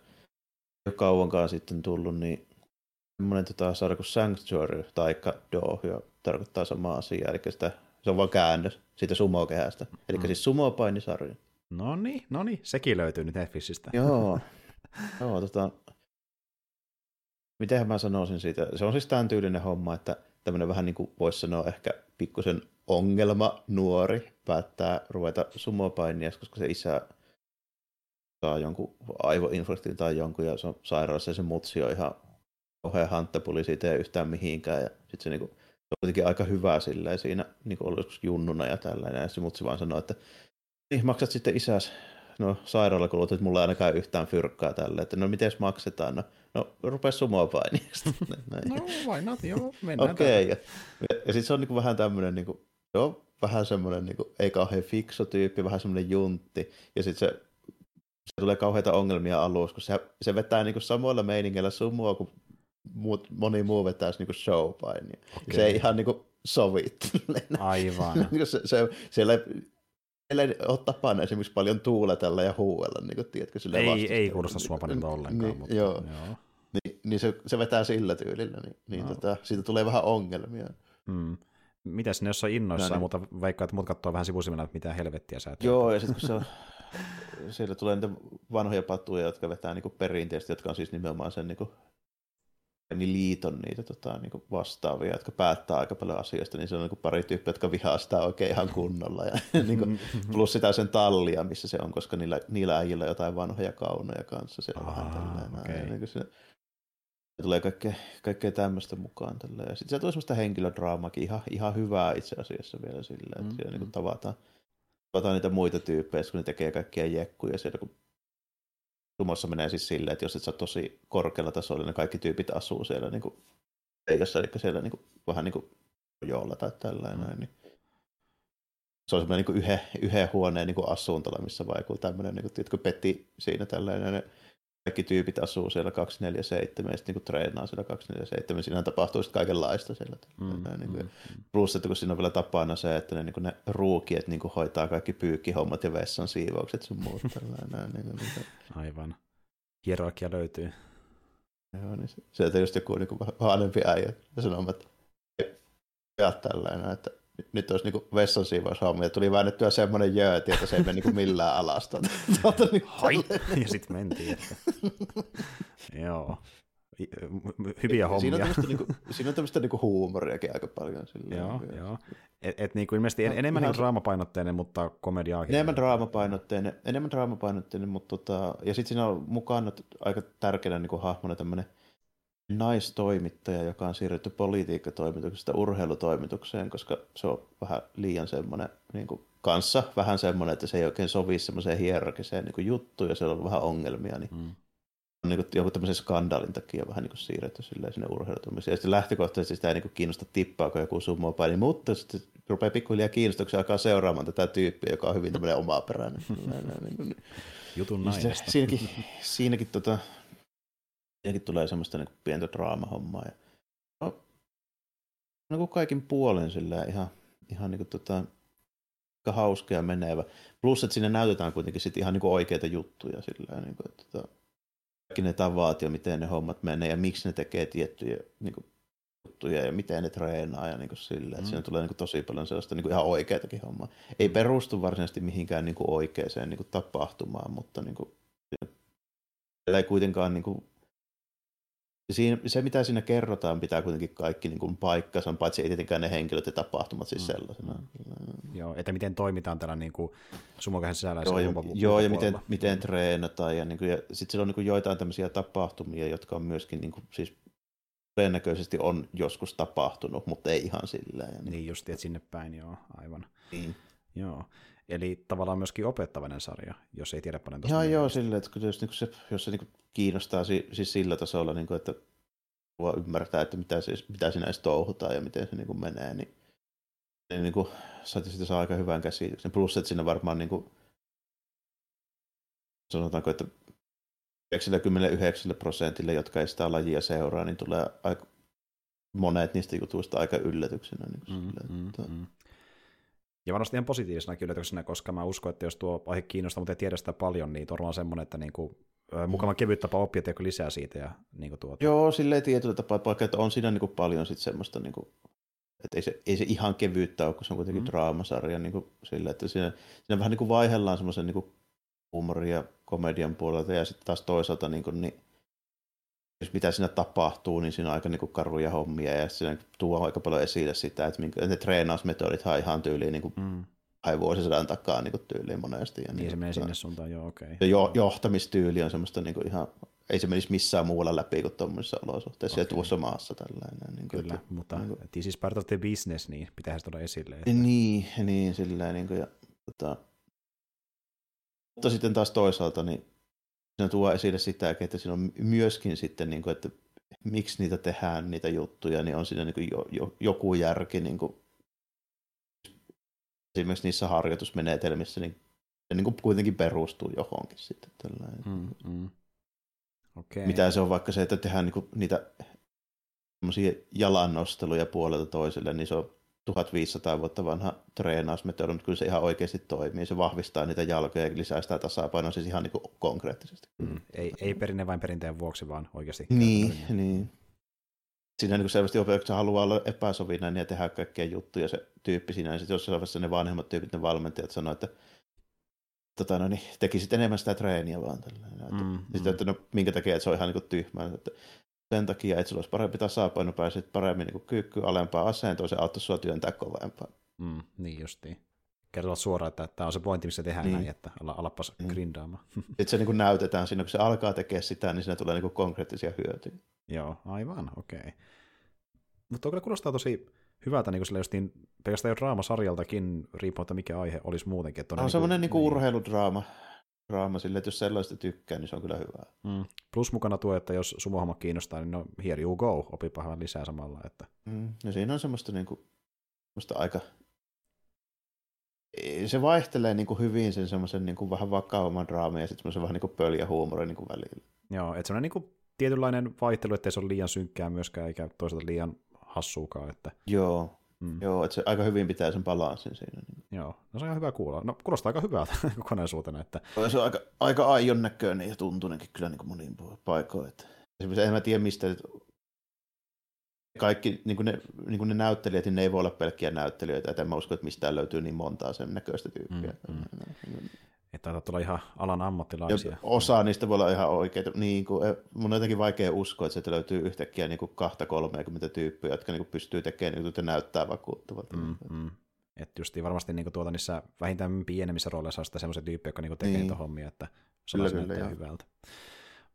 jo kauankaan sitten tullut, niin semmoinen tota, sarja kuin Sanctuary, taikka Do, jo tarkoittaa samaa asiaa, eli sitä, se on vaan käännös siitä sumokehästä, eli mm. siis sumopainisarja. No niin, no niin, sekin löytyy nyt Netflixistä. Joo, joo tota, miten mä sanoisin siitä, se on siis tämän tyylinen homma, että tämmöinen vähän niin kuin voisi sanoa ehkä pikkusen ongelma nuori päättää ruveta sumopainia, koska se isä saa jonkun aivoinfarktin tai jonkun ja se on sairaalassa ja se mutsi on ihan kauhean hanttapuli siitä ei yhtään mihinkään ja sitten se, niinku, se on kuitenkin aika hyvä silleen siinä niinku joskus junnuna ja tällainen ja se mutsi vaan sanoo, että niin maksat sitten isäs. No sairaalakulut, että mulla ei ainakaan yhtään fyrkkaa tälle, että no miten maksetaan, no, no rupea sumoa painiasta. no why not, joo, mennään Okei, okay, ja, ja sitten se on niinku vähän tämmöinen, niinku, joo, vähän semmoinen niinku, ei kauhean fikso tyyppi, vähän semmoinen juntti, ja sitten se, se tulee kauheita ongelmia alussa, kun se, se vetää niinku samoilla meiningillä sumua, kuin muut, moni muu vetäisi niinku showpainia. Okay. Se ei ihan niinku sovi. Aivan. se, se, siellä ei ole tapana esimerkiksi paljon tuuletella ja huuella, niin kuin, tiedätkö, sille Ei, ei kuulosta suopanilta niin, ollenkaan. Niin, mutta, joo. joo. Niin, niin se, se, vetää sillä tyylillä, niin, niin no. tota, siitä tulee vähän ongelmia. Hmm. Mitäs ne jossain innoissaan, no, niin. mutta vaikka että muut katsoo vähän sivusimena, että mitä helvettiä sä Joo, ja sitten kun se on, siellä tulee niitä vanhoja patuja, jotka vetää niin perinteisesti, jotka on siis nimenomaan sen niin niin liiton niitä tota, niin vastaavia, jotka päättää aika paljon asioista, niin se on niin pari tyyppiä, jotka vihaa sitä oikein ihan kunnolla. Ja, niin kuin, plus sitä sen tallia, missä se on, koska niillä, niillä äijillä on jotain vanhoja kaunoja kanssa. Siellä Aha, vähän okay. niin kuin se, se tulee kaikkea, kaikkea tämmöistä mukaan. Tälleen. Ja sitten se tulee semmoista henkilödraamakin ihan, ihan hyvää itse asiassa vielä silleen, että mm, siellä niin tavataan, tavataan niitä muita tyyppejä, kun ne tekee kaikkia jekkuja siellä, kun Sumossa menee siis silleen, että jos et sä tosi korkealla tasolla, niin kaikki tyypit asuu siellä niin kuin, eikössä, eli siellä niin kuin, vähän niin kuin joolla tai tällainen. Mm. Niin. Se on semmoinen niin yhden, yhden huoneen niin kuin asuntola, missä vaikuu tämmöinen, niin kuin, peti siinä tällainen kaikki tyypit asuu siellä 247 ja sitten niin treenaa siellä 247. Siinä tapahtuu sitten kaikenlaista siellä. Mm, niin kuin, mm, plus, että kun siinä on vielä tapana se, että ne, niin kuin ne ruukiet niin kuin hoitaa kaikki pyykkihommat ja vessan siivoukset sun muut. Tällainen, niin kuin, niin kuin. Aivan. Hierarkia löytyy. Joo, niin sieltä just joku niin kuin vanhempi äijä ja sanoo, että pojat tällainen, että nyt olisi niin vessan siivoushommia, ja tuli väännettyä semmoinen jööti, että se ei mene niin millään alasta. Tuota, niin Hai! Ja sitten mentiin. Että... Joo. Hyviä hommia. Siinä on tämmöistä, niinku, siinä on tämmöistä niinku huumoriakin aika paljon. Sillä joo, joo. Et, et niinku ilmeisesti en, enemmän niinku draamapainotteinen, mutta komediaakin. Enemmän draamapainotteinen, enemmän draamapainotteinen mutta tota, ja sitten siinä on mukana aika tärkeänä niinku hahmona tämmöinen naistoimittaja, joka on siirretty politiikkatoimituksesta urheilutoimitukseen, koska se on vähän liian semmoinen niin kuin kanssa vähän semmoinen, että se ei oikein sovi semmoiseen hierarkiseen niin juttuun ja siellä on vähän ongelmia, niin mm. on niin joku tämmöisen skandaalin takia vähän niin siirretty sinne urheilutoimiseen. Ja sitten lähtökohtaisesti sitä ei niin kiinnosta kun joku paini, mutta sitten rupeaa pikkuhiljaa kiinnostuksia alkaa seuraamaan tätä tyyppiä, joka on hyvin tämmöinen omaperäinen. Niin Jutun nainen. Siinäkin, siinäkin tota, Siinäkin tulee semmoista niin pientä draamahommaa. Ja, no, no kuin kaikin puolen sillä ihan, ihan niin kuin, tota, aika hauska ja menevä. Plus, että siinä näytetään kuitenkin sit ihan niin kuin oikeita juttuja sillä niin kuin, että, tota, kaikki ne tavat ja miten ne hommat menee ja miksi ne tekee tiettyjä niin kuin, juttuja ja miten ne treenaa ja niin kuin sillä. Mm. Siinä tulee niin kuin, tosi paljon sellaista niin kuin ihan oikeatakin hommaa. Ei perustu varsinaisesti mihinkään niin kuin oikeaan niin kuin, tapahtumaan, mutta niin kuin, ei kuitenkaan niin kuin, Siinä, se, mitä siinä kerrotaan, pitää kuitenkin kaikki niin kuin paikkansa, paitsi ei tietenkään ne henkilöt ja tapahtumat siis mm. sellaisena. Joo, että miten toimitaan tällä niin kuin sumokähän sisällä. Joo, ja, joo, ja miten, miten treenataan. Ja, niin kuin, ja sitten siellä on niin kuin joitain tämmöisiä tapahtumia, jotka on myöskin niin kuin, siis todennäköisesti on joskus tapahtunut, mutta ei ihan sillä. Ja niin. niin just, että sinne päin, joo, aivan. Niin. Joo. Eli tavallaan myöskin opettavainen sarja, jos ei tiedä paljon tuosta. Joo, joo, silleen, että jos, niin se, jos se niin kiinnostaa siis sillä tasolla, niin kuin, että voi ymmärtää, että mitä, siis, mitä siinä edes touhutaan ja miten se niin kuin menee, niin, niin, niin kuin, siitä saa aika hyvän käsityksen. Plus, että siinä varmaan niin kuin, sanotaanko, että 99 prosentille, jotka ei sitä lajia seuraa, niin tulee aika monet niistä jutuista aika yllätyksenä. Niin kuin mm, sille, mm, että... mm. Ja varmasti ihan positiivisena yllätyksenä, koska mä uskon, että jos tuo aihe kiinnostaa, mutta ei tiedä sitä paljon, niin on semmoinen, että niin kuin, mukava kevyt tapa oppia, että lisää siitä. Ja, niin kuin tuota. Joo, silleen tietyllä tapaa, vaikka että on siinä niin kuin paljon sit semmoista, niin kuin, että ei se, ei se ihan kevyyttä ole, kun se on kuitenkin mm. draamasarja, niin kuin, sille, että siinä, siinä vähän niin kuin vaihdellaan semmoisen niin ja komedian puolelta, ja sitten taas toisaalta niin kuin, niin, jos mitä siinä tapahtuu, niin siinä on aika niin kuin karuja hommia, ja siinä tuo aika paljon esille sitä, että minkä, ne treenausmetodit on ihan tyyliin niin kuin, mm ai vuosisadan takaa niin tyyliin monesti. Ja niin, niin se menee sinne suuntaan, joo okei. Okay. jo, johtamistyyli on semmoista niin ihan, ei se menisi missään muualla läpi kuin tuommoisissa olosuhteissa okay. ja tuossa maassa tällainen. Niin Kyllä, että, mutta niin kuin, this is part of the business, niin pitäisi tuoda esille. Että... Niin, niin silleen, niin kuin, ja, tota, mutta sitten taas toisaalta, niin siinä tuo esille sitä, että siinä on myöskin sitten, niin kuin, että miksi niitä tehdään, niitä juttuja, niin on siinä niin kuin jo, jo, joku järki niin kuin esimerkiksi niissä harjoitusmenetelmissä, niin se niin kuin kuitenkin perustuu johonkin sitten. Mm, mm. Okay. Mitä se on vaikka se, että tehdään niin kuin niitä jalannosteluja puolelta toiselle, niin se on 1500 vuotta vanha treenausmetodi, mutta kyllä se ihan oikeasti toimii. Se vahvistaa niitä jalkoja ja lisää sitä tasapainoa siis ihan niin kuin konkreettisesti. Mm. Ei, ei perinne vain perinteen vuoksi, vaan oikeasti. Niin, niin siinä niin selvästi opetuksessa haluaa olla epäsovinnainen ja tehdä kaikkea juttuja se tyyppi siinä. Ja sitten jossain vaiheessa ne vanhemmat tyypit, ne valmentajat sanoo, että tota, no niin, tekisit enemmän sitä treeniä vaan. Tällainen. Mm, sitten, mm. että no, minkä takia, että se on ihan niin tyhmää. Että sen takia, että sulla olisi parempi tasapaino, pääsit paremmin niin kyykky alempaa asentoon, se auttaisi sua työntää kovempaa. Mm, niin justiin. Kertoa suoraan, että tämä on se pointti, missä tehdään niin. näin, että ala, alapas mm. grindaamaan. Sitten se niin näytetään siinä, kun se alkaa tekemään sitä, niin siinä tulee niin konkreettisia hyötyjä. Joo, aivan, okei. Okay. Mutta kyllä kuulostaa tosi hyvältä niin sille justiin, pelkästään jo draamasarjaltakin, riippumatta mikä aihe olisi muutenkin. Että on, on niin semmoinen niin urheiludraama, draama sille, että jos sellaista tykkää, niin se on kyllä hyvä. Mm. Plus mukana tuo, että jos sumohomma kiinnostaa, niin no here you go, opipa vähän lisää samalla. Että... Mm. Ja siinä on semmoista, niin kuin, semmoista aika, se vaihtelee niin kuin hyvin sen semmoisen niin kuin vähän vakavamman draaman ja sitten semmoisen vähän niin kuin pöljä huumorin niin kuin välillä. Joo, että semmoinen niin kuin tietynlainen vaihtelu, ettei se ole liian synkkää myöskään, eikä toisaalta liian hassuukaan. Että... Joo, mm. Joo että se aika hyvin pitää sen balanssin siinä. Joo, no se on ihan hyvä kuulla. No kuulostaa aika hyvältä kokonaisuutena. Että... Se on aika, aika aion näköinen ja tuntunenkin kyllä niin kuin moniin paikoin. Että... Esimerkiksi en mä tiedä mistä kaikki niin kuin ne, niin kuin ne näyttelijät, niin ne ei voi olla pelkkiä näyttelijöitä, että en mä usko, että mistään löytyy niin montaa sen näköistä tyyppiä. Mm, mm. Että taitaa tulla ihan alan ammattilaisia. Ja osa niistä voi olla ihan oikeita. Niin kuin, mun on jotenkin vaikea uskoa, että sieltä löytyy yhtäkkiä niin kuin kahta 30 tyyppiä, jotka niin kuin pystyy tekemään niin kuin, näyttää vakuuttavalta. Mm, mm. Että justiin varmasti niin kuin, tuota, niissä vähintään pienemmissä rooleissa on sitten semmoisia tyyppejä, jotka niin kuin, tekee niin. niitä hommia, että se kyllä, kyllä, hyvältä.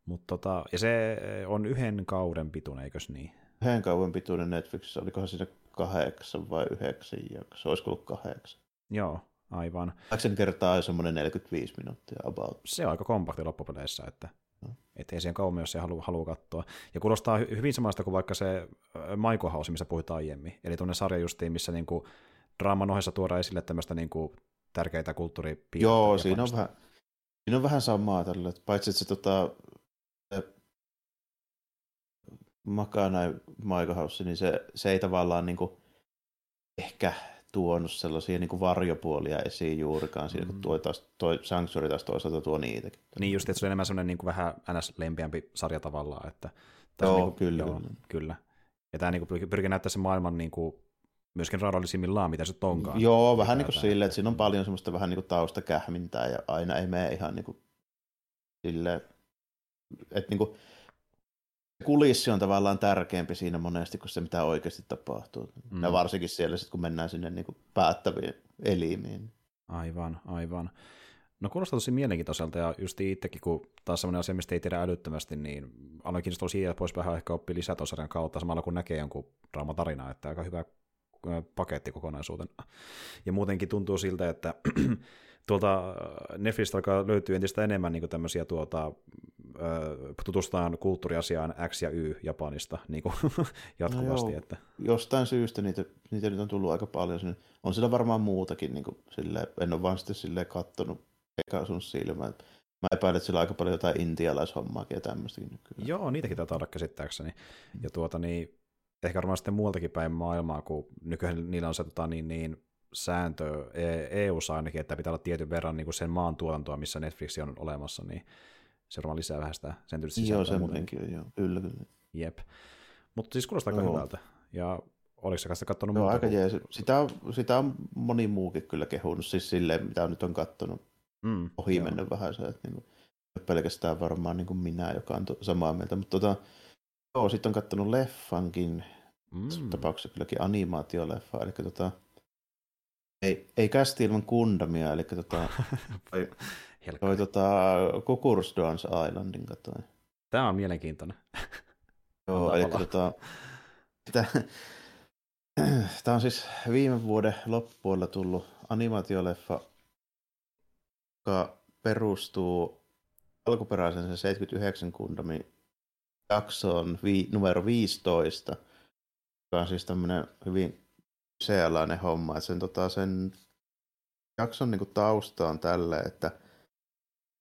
Mut, tota, ja se on yhden kauden pituinen, eikös niin? Yhden kauden pituinen Netflixissä, olikohan siinä kahdeksan vai yhdeksän jaksoa, olisiko ollut kahdeksan? Joo, aivan. Kahdeksan kertaa on semmoinen 45 minuuttia about. Se on aika kompakti loppupeleissä, että no. ei siihen kauan, jos se haluaa halu katsoa. Ja kuulostaa hyvin samasta kuin vaikka se Maiko House, missä puhutaan aiemmin. Eli tuonne sarja justiin, missä niinku draaman ohessa tuodaan esille tämmöistä niinku tärkeitä kulttuuripiirteitä. Joo, siinä on, vähän, siinä on vähän samaa tällä, paitsi että se, tota, se Makana Maiko House, niin se, se ei tavallaan niinku ehkä tuonut sellaisia niin kuin varjopuolia esiin juurikaan siinä, mm. kun tuo, taas, toi Sanctuary taas toisaalta tuo niitäkin. Niin just, että se on enemmän sellainen niin kuin vähän ns-lempiämpi sarja tavallaan. Että, joo, niin kuin, kyllä. Joo, kyllä. Ja tämä niin kuin, pyrkii näyttää sen maailman niin kuin, myöskin raadollisimmillaan, mitä se onkaan. Joo, vähän niin kuin silleen, että siinä on paljon semmoista vähän niin kuin taustakähmintää ja aina ei mene ihan niin kuin silleen, että niin kuin, kulissi on tavallaan tärkeämpi siinä monesti kuin se, mitä oikeasti tapahtuu. Mm. Ja varsinkin siellä, sit, kun mennään sinne niin kuin päättäviin elimiin. Aivan, aivan. No kuulostaa tosi mielenkiintoiselta, ja just itsekin, kun taas sellainen asia, mistä ei tiedä älyttömästi, niin aloin kiinnostua siitä, että voisi vähän ehkä oppia lisää sarjan kautta, samalla kun näkee jonkun draamatarinaa, että aika hyvä paketti kokonaisuutena. Ja muutenkin tuntuu siltä, että tuolta Netflixistä alkaa löytyy entistä enemmän niin tämmöisiä tuota, tutustutaan kulttuuriasiaan X ja Y Japanista niin kuin jatkuvasti. No joo, että. Jostain syystä niitä, niitä nyt on tullut aika paljon. Sinne. On siellä varmaan muutakin, niin kuin, silleen, en ole vaan sitten silleen kattonut eikä sun silmään. Mä epäilen, että sillä on aika paljon jotain intialaishommaakin ja tämmöistäkin nykyään. Joo, niitäkin taitaa olla käsittääkseni. Ja tuota, niin, ehkä varmaan sitten muualtakin päin maailmaa, kun nykyään niillä on se tota, niin, niin, sääntö eu e ainakin, että pitää olla tietyn verran niin kuin sen maan tuotantoa, missä Netflix on olemassa, niin se varmaan lisää vähän sitä sen tyylistä sisältöä. Joo, semmoinenkin, joo. Kyllä, kyllä. Jep. Mutta siis kuulostaa aika hyvältä. Ja oliko sä kanssa katsonut Joo, aika jees. Sitä, on, sitä on moni muukin kyllä kehunut, siis silleen, mitä nyt on katsonut. Mm, ohi joo. mennyt vähän se, että niin kuin, pelkästään varmaan niin kuin minä, joka on to, samaa mieltä. Mutta tota, joo, sitten on katsonut leffankin, mm. tapauksessa kylläkin animaatioleffa, eli tota, ei, ei kästi ilman kundamia, eli tota, Toi tota, Kukursdance Islandin katoin. Tämä on mielenkiintoinen. Joo, eli tota, tämä on siis viime vuoden loppupuolella tullut animaatioleffa, joka perustuu alkuperäisen sen 79 kundamin jaksoon vi, numero 15, joka on siis tämmöinen hyvin sealainen homma. Sen, tota, sen jakson niin tausta on tälle, että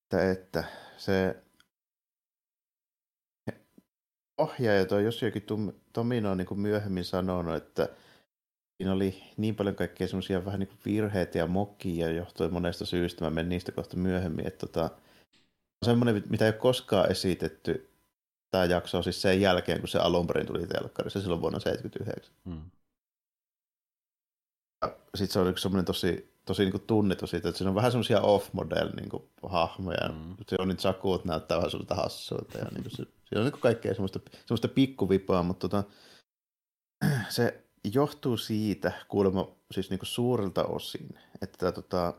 että, että se ohjaaja toi Josiokin Tomino on niin myöhemmin sanonut, että siinä oli niin paljon kaikkea semmoisia vähän niin virheitä ja mokkia johtuen monesta syystä. Mä menen niistä kohta myöhemmin. Että tota, semmoinen, mitä ei ole koskaan esitetty tämä jakso on siis sen jälkeen, kun se alun perin tuli telkkarissa silloin vuonna 1979. Hmm. Sitten se oli semmoinen tosi tosi niin kuin tunnettu siitä, että siinä on vähän semmoisia off-model niin kuin, hahmoja. Mm. Se on niitä sakuut näyttää vähän semmoista hassuilta. Ja niin kuin, se, siinä on niin kuin kaikkea semmoista, semmoista pikkuvipaa, mutta tota, se johtuu siitä kuulemma siis niin kuin suurilta osin, että tämä tota,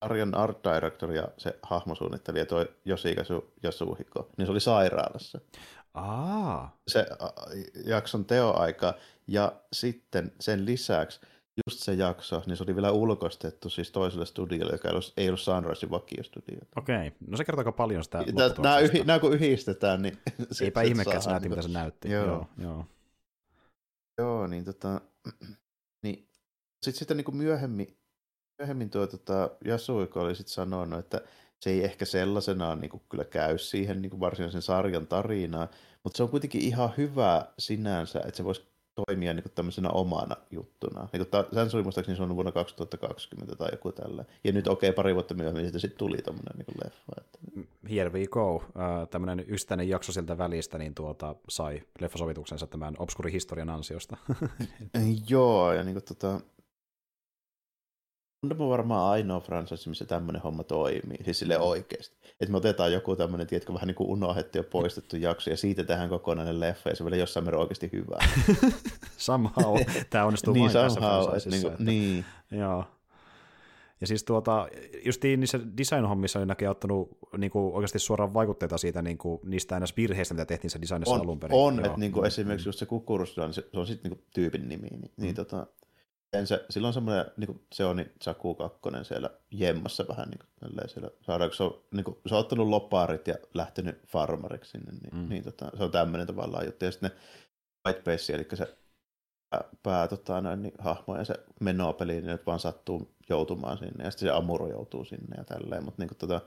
sarjan art director ja se hahmosuunnittelija, toi Yoshikazu Yasuhiko, niin se oli sairaalassa. Aa. Se jakson teoaika. Ja sitten sen lisäksi just se jakso, niin se oli vielä ulkoistettu siis toiselle studiolle, joka ei ollut Sunrisein vakiostudio. Okei, no se kertoo paljon sitä Nämä, yhi, nämä kun yhdistetään, niin... Eipä ihmekään, se näytti, mitä se näytti. Joo, joo. joo. joo niin tota... Niin, sitten sitten niin myöhemmin, myöhemmin tuo tota, Jasuiko oli sitten sanonut, että se ei ehkä sellaisenaan niin kuin kyllä käy siihen niin kuin varsinaisen sarjan tarinaan, mutta se on kuitenkin ihan hyvä sinänsä, että se voisi toimia niin tämmöisenä omana juttuna. Niin kuin sen oli muistaakseni se on vuonna 2020 tai joku tällä. Ja nyt okei, okay, pari vuotta myöhemmin sitten sit tuli tämmöinen niin leffa. Että... here we go, uh, tämmöinen yksittäinen jakso sieltä välistä, niin tuota, sai leffasovituksensa tämän Obscuri historian ansiosta. Joo, ja niin kuin, tota, on varmaan ainoa franchise, missä tämmöinen homma toimii, siis sille oikeasti. Että me otetaan joku tämmöinen, tiedätkö, vähän niin kuin unohdettu ja poistettu jakso, ja siitä tehdään kokonainen leffa, ja se vielä jossain määrin oikeasti hyvää. somehow, tämä onnistuu niin, vain tässä niin, että, niin. Joo. Ja siis tuota, justiin niissä design-hommissa on näkee ottanut niin kuin oikeasti suoraan vaikutteita siitä, niin kuin, niistä aina virheistä, mitä tehtiin se designissa on, alun perin. On, että niin kuin esimerkiksi just se kukuruslan, se, se on sitten niin tyypin nimi, niin, mm. niin tota, se, silloin semmoinen, niin kuin se on niin Saku Kakkonen siellä jemmassa vähän niin kuin, siellä saadaan, se on, niin kuin, se on ottanut loparit ja lähtenyt farmariksi sinne, niin, mm. niin tota, se on tämmöinen tavallaan juttu. Ja sitten ne White Base, eli se pää, pää tota, noin, niin, hahmo ja se menopeli, niin nyt vaan sattuu joutumaan sinne, ja sitten se Amuro joutuu sinne ja tälleen, mutta niin kuin, tota,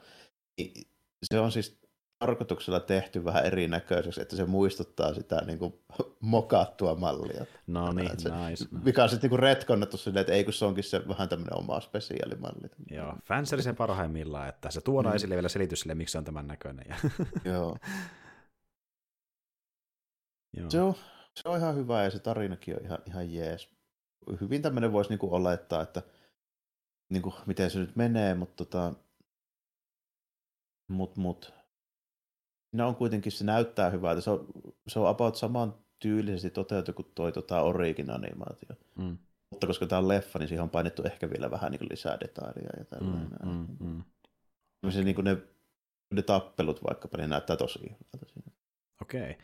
se on siis tarkoituksella tehty vähän erinäköiseksi, että se muistuttaa sitä niin kuin, mokattua mallia. No niin, nice. Mikä on sitten niin retkonnettu silleen, että ei kun se onkin se vähän tämmöinen oma spesiaalimalli. Joo, fanserisen parhaimmillaan, että se tuodaan mm. esille vielä selitys sille, miksi se on tämän näköinen. Joo. Joo. Se, on, se on ihan hyvä ja se tarinakin on ihan, ihan jees. Hyvin tämmöinen voisi niinku olettaa, että niinku, miten se nyt menee, mutta tota, mut, mut, ne on kuitenkin, se näyttää hyvältä. Se on, se on about saman tyylisesti toteutettu kuin toi tota Origin-animaatio. Mm. Mutta koska tämä on leffa, niin siihen on painettu ehkä vielä vähän niin lisää detailia ja tällainen. Mm, mm, mm. Se, niin kuin ne, ne tappelut vaikkapa, niin näyttää tosi hyvältä siinä. Okei. Okay.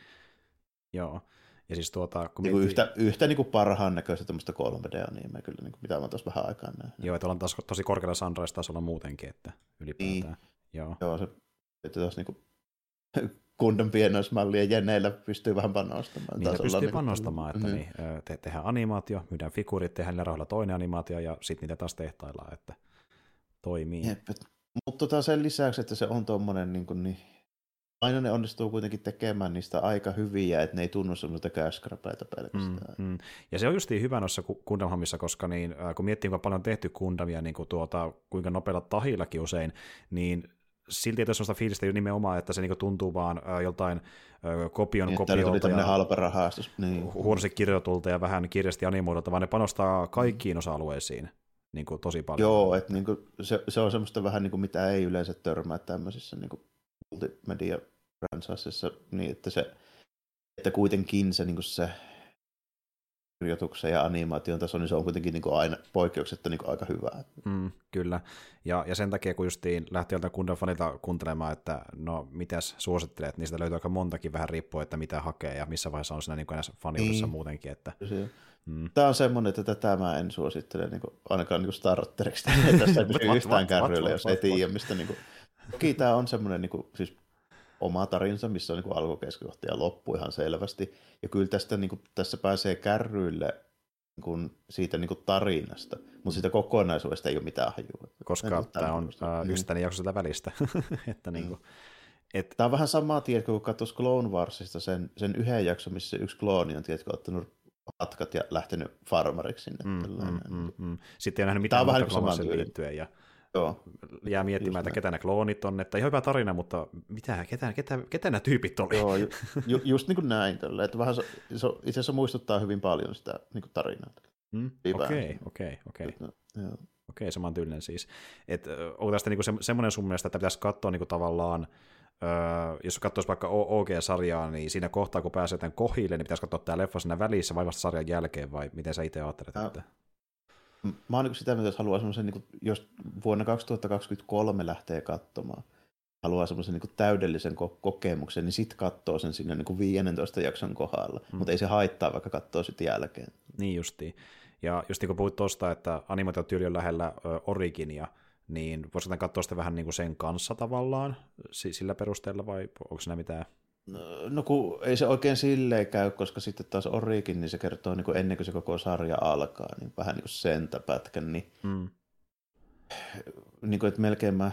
Joo. Ja siis tuota, kun niin miettii... Yhtä, yhtä niin kuin parhaan näköistä tämmöistä 3D-animea kyllä, niin kuin, mitä mä tuossa vähän aikaa näin. Joo, että ollaan taas tosi korkealla sunrise-tasolla muutenkin, että ylipäätään. Niin. Joo. Joo, se, että tuossa niin kuin kunnon pienoismallia jeneillä pystyy vähän panostamaan. Niillä pystyy niin, panostamaan, että mm. niin, te, tehdään animaatio, myydään figuurit, tehdään niillä rahoilla toinen animaatio ja sitten niitä taas tehtaillaan, että toimii. Mutta tota sen lisäksi, että se on tuommoinen niin, kuin, niin aina ne onnistuu kuitenkin tekemään niistä aika hyviä, että ne ei tunnu semmoista käskrapeita pelkästään. Mm, mm. Ja se on justiin hyvä noissa gundam koska niin, kun miettii, kuinka paljon on tehty Gundamia, niin kuin tuota, kuinka nopealla tahillakin usein, niin silti ei ole sellaista fiilistä nimenomaan, että se niinku tuntuu vaan äh, joltain äh, kopion niin, kopiolta ja halpa rahastus. Niin. huonosti kirjoitulta ja vähän kirjasti animoidulta, vaan ne panostaa kaikkiin osa-alueisiin niin kuin tosi paljon. Joo, että niin kuin, se, se, on semmoista vähän niin kuin mitä ei yleensä törmää tämmöisissä niin kuin multimedia niin että se että kuitenkin se, niin se kirjoituksen ja animaation taso, niin se on kuitenkin niin kuin aina poikkeuksetta niin kuin aika hyvää. Mm, kyllä, ja, ja sen takia kun justiin lähti joltain kundan fanilta kuuntelemaan, että no mitäs suosittelet, niin sitä löytyy aika montakin vähän riippuen, että mitä hakee ja missä vaiheessa on siinä niin kuin faniudessa niin. muutenkin. Että, mm. Tämä on semmoinen, että tätä mä en suosittele niin kuin, ainakaan niin starteriksi. Tässä ei pysy yhtään kärryillä, jos ei tiedä, mistä niin kuin... Toki tämä on semmoinen, niin kuin, siis oma tarinsa, missä on niin alku, keskikohta ja loppu ihan selvästi. Ja kyllä tästä, niin kuin, tässä pääsee kärryille niin kuin, siitä niin kuin tarinasta, mutta siitä kokonaisuudesta ei ole mitään hajua. Koska tämä on uh, ystäni jakso sitä välistä. että, niin kuin, et... Tämä on vähän samaa, tiedätkö, kun katsoisi Clone Warsista sen, sen yhden jakson, missä yksi klooni on, tiedätkö, ottanut hatkat ja lähtenyt farmariksi sinne. Mm, mm, mm, mm. Sitten ei nähnyt mitään muuta niin liittyen. Ja Joo. Jää miettimään, että ketä ne kloonit on, että ihan hyvä tarina, mutta mitä, ketä, ketä, ketä nämä tyypit oli? Joo, ju, ju, just niin kuin näin, tällä, että vähän se, se, itse asiassa muistuttaa hyvin paljon sitä niin kuin tarinaa. Okei, okei, okei. Okei, saman tyylinen siis. Et, onko tästä niinku se, semmoinen sun mielestä, että pitäisi katsoa niinku tavallaan, öö, jos katsoisi vaikka OG-sarjaa, niin siinä kohtaa, kun pääsee tämän kohille, niin pitäisi katsoa tämä leffa siinä välissä vai vasta sarjan jälkeen, vai miten sä itse ajattelet? Että... Mä oon niin sitä mieltä, että haluaa semmoisen, niin jos vuonna 2023 lähtee katsomaan, haluaa semmoisen niin täydellisen ko- kokemuksen, niin sitten katsoo sen sinne niin 15 jakson kohdalla. Mm. Mutta ei se haittaa, vaikka katsoo sitten jälkeen. Niin justiin. Ja just niin kun puhuit tuosta, että animaatiotyyli on lähellä ö, Originia, niin voisiko katsoa sitä vähän niin kuin sen kanssa tavallaan sillä perusteella, vai onko siinä mitään No, kun ei se oikein silleen käy, koska sitten taas Orikin, niin se kertoo niin kuin ennen kuin se koko sarja alkaa, niin vähän niin kuin sentä pätkän, niin, mm. niin kuin, että melkein mä,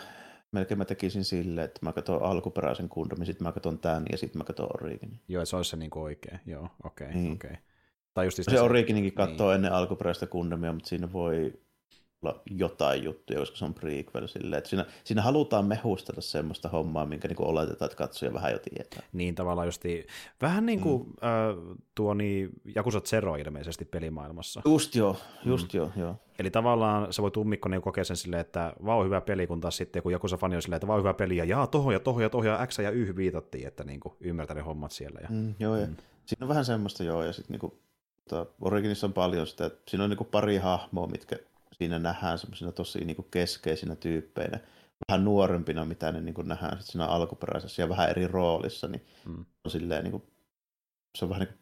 melkein mä tekisin silleen, että mä katson alkuperäisen kundomin, sitten mä katson tämän ja sitten mä katson Originin. Joo, se olisi se niin kuin oikein, joo, okei, okay, niin. okei. Okay. Tai just se, se Origininkin katsoo niin. ennen alkuperäistä kundomia, mutta siinä voi jotain juttuja, koska se on prequel silleen, että siinä, siinä halutaan mehustella semmoista hommaa, minkä niin kuin oletetaan, että katsoja vähän jo tietää. Niin tavallaan justi, vähän niin kuin mm. äh, tuo niin, Jakusa Zero ilmeisesti pelimaailmassa. Just joo, just mm. joo, joo. Eli tavallaan se voi tummikko niin kokea sen silleen, että vau hyvä peli, kun taas sitten kun Jakusa fani on silleen, että vau hyvä peli, ja jaa, tohon ja tohon ja tohon ja X ja Y viitattiin, että niin kuin, ymmärtää ne hommat siellä. Ja, mm, joo, ja mm. siinä on vähän semmoista joo, ja sitten niin kuin, tota, Originissa on paljon sitä, että siinä on niin kuin pari hahmoa, mitkä siinä nähdään semmoisina tosi niin kuin keskeisinä tyyppeinä, vähän nuorempina, mitä ne niin kuin nähdään sit siinä alkuperäisessä ja vähän eri roolissa, niin mm. on silleen, niin kuin, se on vähän niin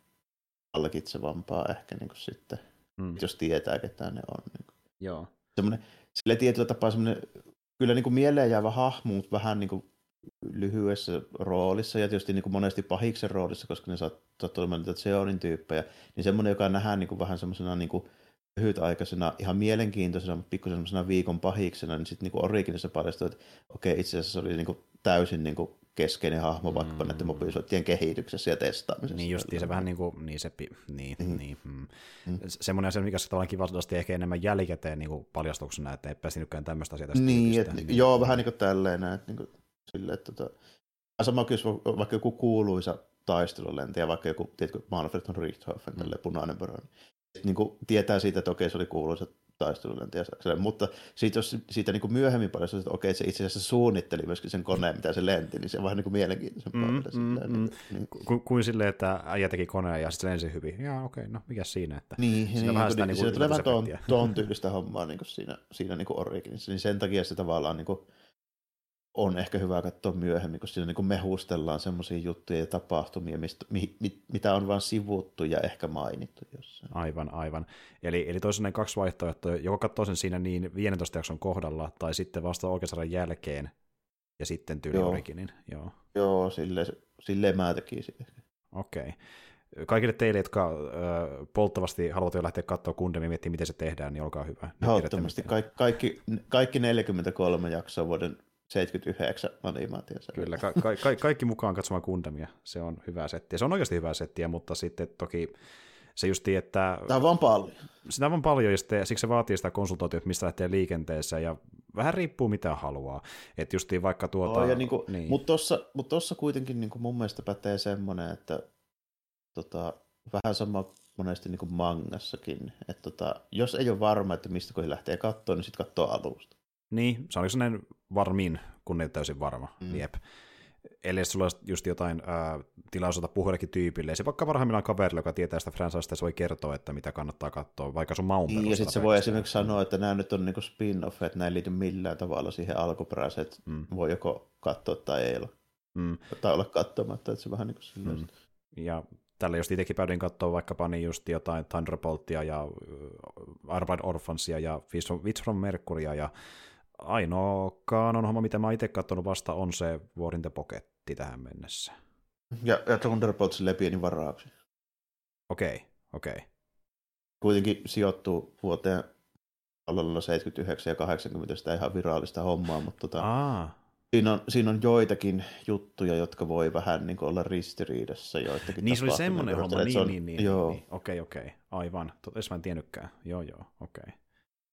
palkitsevampaa ehkä niin kuin sitten, mm. jos tietää, ketä ne on. Niin kuin. Joo. Semmoinen, sille tietyllä tapaa semmoinen, kyllä niin kuin mieleen jäävä hahmo, mutta vähän niin kuin lyhyessä roolissa ja tietysti niin kuin monesti pahiksen roolissa, koska ne saattaa olla niitä Zeonin tyyppejä, niin semmoinen, joka nähdään niin kuin vähän semmoisena niin kuin lyhytaikaisena, ihan mielenkiintoisena, mutta pikkusen semmoisena viikon pahiksena, niin sitten niin Originissa paljastui, että okei, itse asiassa se oli niin kuin täysin niin kuin keskeinen hahmo mm. vaikka näiden mobiilisoittien kehityksessä ja testaamisessa. Niin justiin se vähän niin kuin, niin se, niin, mm. niin, mm. Mm. semmoinen asia, mikä se tavallaan kivasti ehkä enemmän jälkikäteen niin kuin paljastuksena, että ei pääsinytkään tämmöistä asiaa tästä Niin, et, niin, joo, vähän niin kuin tälleen, että, niin kuin, sille, että tota, sama kuin vaikka joku kuuluisa taistelulentäjä, vaikka joku, tiedätkö, Manfred von Richthofen, mm. punainen poro, niin niin kuin tietää siitä, että okei, se oli kuuluisa taistelulentäjä, mutta siitä, jos siitä niin kuin myöhemmin paljon että okei, se itse asiassa suunnitteli myöskin sen koneen, mitä se lenti, niin se on vähän niin kuin mielenkiintoisempaa. Mm, mm, mm. Niin. Ku, kuin silleen, että äijä teki koneen ja sitten lensi hyvin. Jaa, okei, no mikä siinä? Että niin, siinä, niin, vähän sitä, niin, niin, siinä tulee vähän tuon, tyylistä hommaa niin kuin siinä, siinä niin kuin Originissa, niin sen takia se tavallaan niin kuin, on ehkä hyvä katsoa myöhemmin, kun siinä niin mehustellaan semmoisia juttuja ja tapahtumia, mistä, mi, mi, mitä on vain sivuttu ja ehkä mainittu jossain. Aivan, aivan. Eli, eli toisin kaksi vaihtoehtoa, joko katsoo sen siinä niin 15 jakson kohdalla, tai sitten vasta oikeastaan jälkeen, ja sitten tyyli Joo. Originin. Joo, Joo silleen, silleen mä tekisin. Okei. Okay kaikille teille, jotka äh, polttavasti haluavat jo lähteä katsoa Gundamia ja miettiä, miten se tehdään, niin olkaa hyvä. Ehdottomasti. Kaikki, kaikki, kaikki 43 jaksoa vuoden 79 animaatiossa. Kyllä, ka- ka- ka- kaikki mukaan katsomaan Gundamia, se on hyvä setti. Se on oikeasti hyvä settiä, mutta sitten toki se justi, että... Tämä on vaan paljon. Sitä on paljon, ja sitten, siksi se vaatii sitä konsultaatiota, mistä lähtee liikenteessä, ja vähän riippuu mitä haluaa. Että justiin vaikka tuota... Oh, niin kuin, niin. Mutta tuossa mut tossa kuitenkin niin kuin mun mielestä pätee semmoinen, että tota, vähän sama monesti niin kuin mangassakin, että tota, jos ei ole varma, että mistä kun lähtee katsoa, niin sitten katsoo alusta. Niin, se on sellainen varmin, kun ei täysin varma. Mm. Jep. Eli sulla olisi just jotain äh, tilaisuutta puhuillekin tyypille, se vaikka parhaimmillaan kaverille, joka tietää sitä franchisesta, se voi kertoa, että mitä kannattaa katsoa, vaikka sun maun niin, Ja sitten se voi esimerkiksi sanoa, että nämä nyt on niinku spin-off, että nämä ei liity millään tavalla siihen alkuperäiseen, että mm. voi joko katsoa tai ei ole. Mm. Tai olla katsomatta, että se vähän niin kuin mm. Ja tällä just itsekin päädyin katsoa vaikkapa niin just jotain Thunderboltia ja Arbide Orphansia ja Witch from Mercurya ja ainoa kaanon homma, mitä mä itse katsonut vasta, on se War in the Pocketti tähän mennessä. Ja, ja Thunderbolt sille pieni varauksia. Okei, okay, okei. Okay. Kuitenkin sijoittuu vuoteen 79 ja 80 sitä ihan virallista hommaa, mutta tota, Aa. Siinä on, siinä on joitakin juttuja, jotka voi vähän niin olla ristiriidassa joitakin Niin se oli semmoinen homma, niin, on, niin, niin, joo. niin, okei, okei, aivan, jos mä en tiennytkään, joo, joo, okei. Okay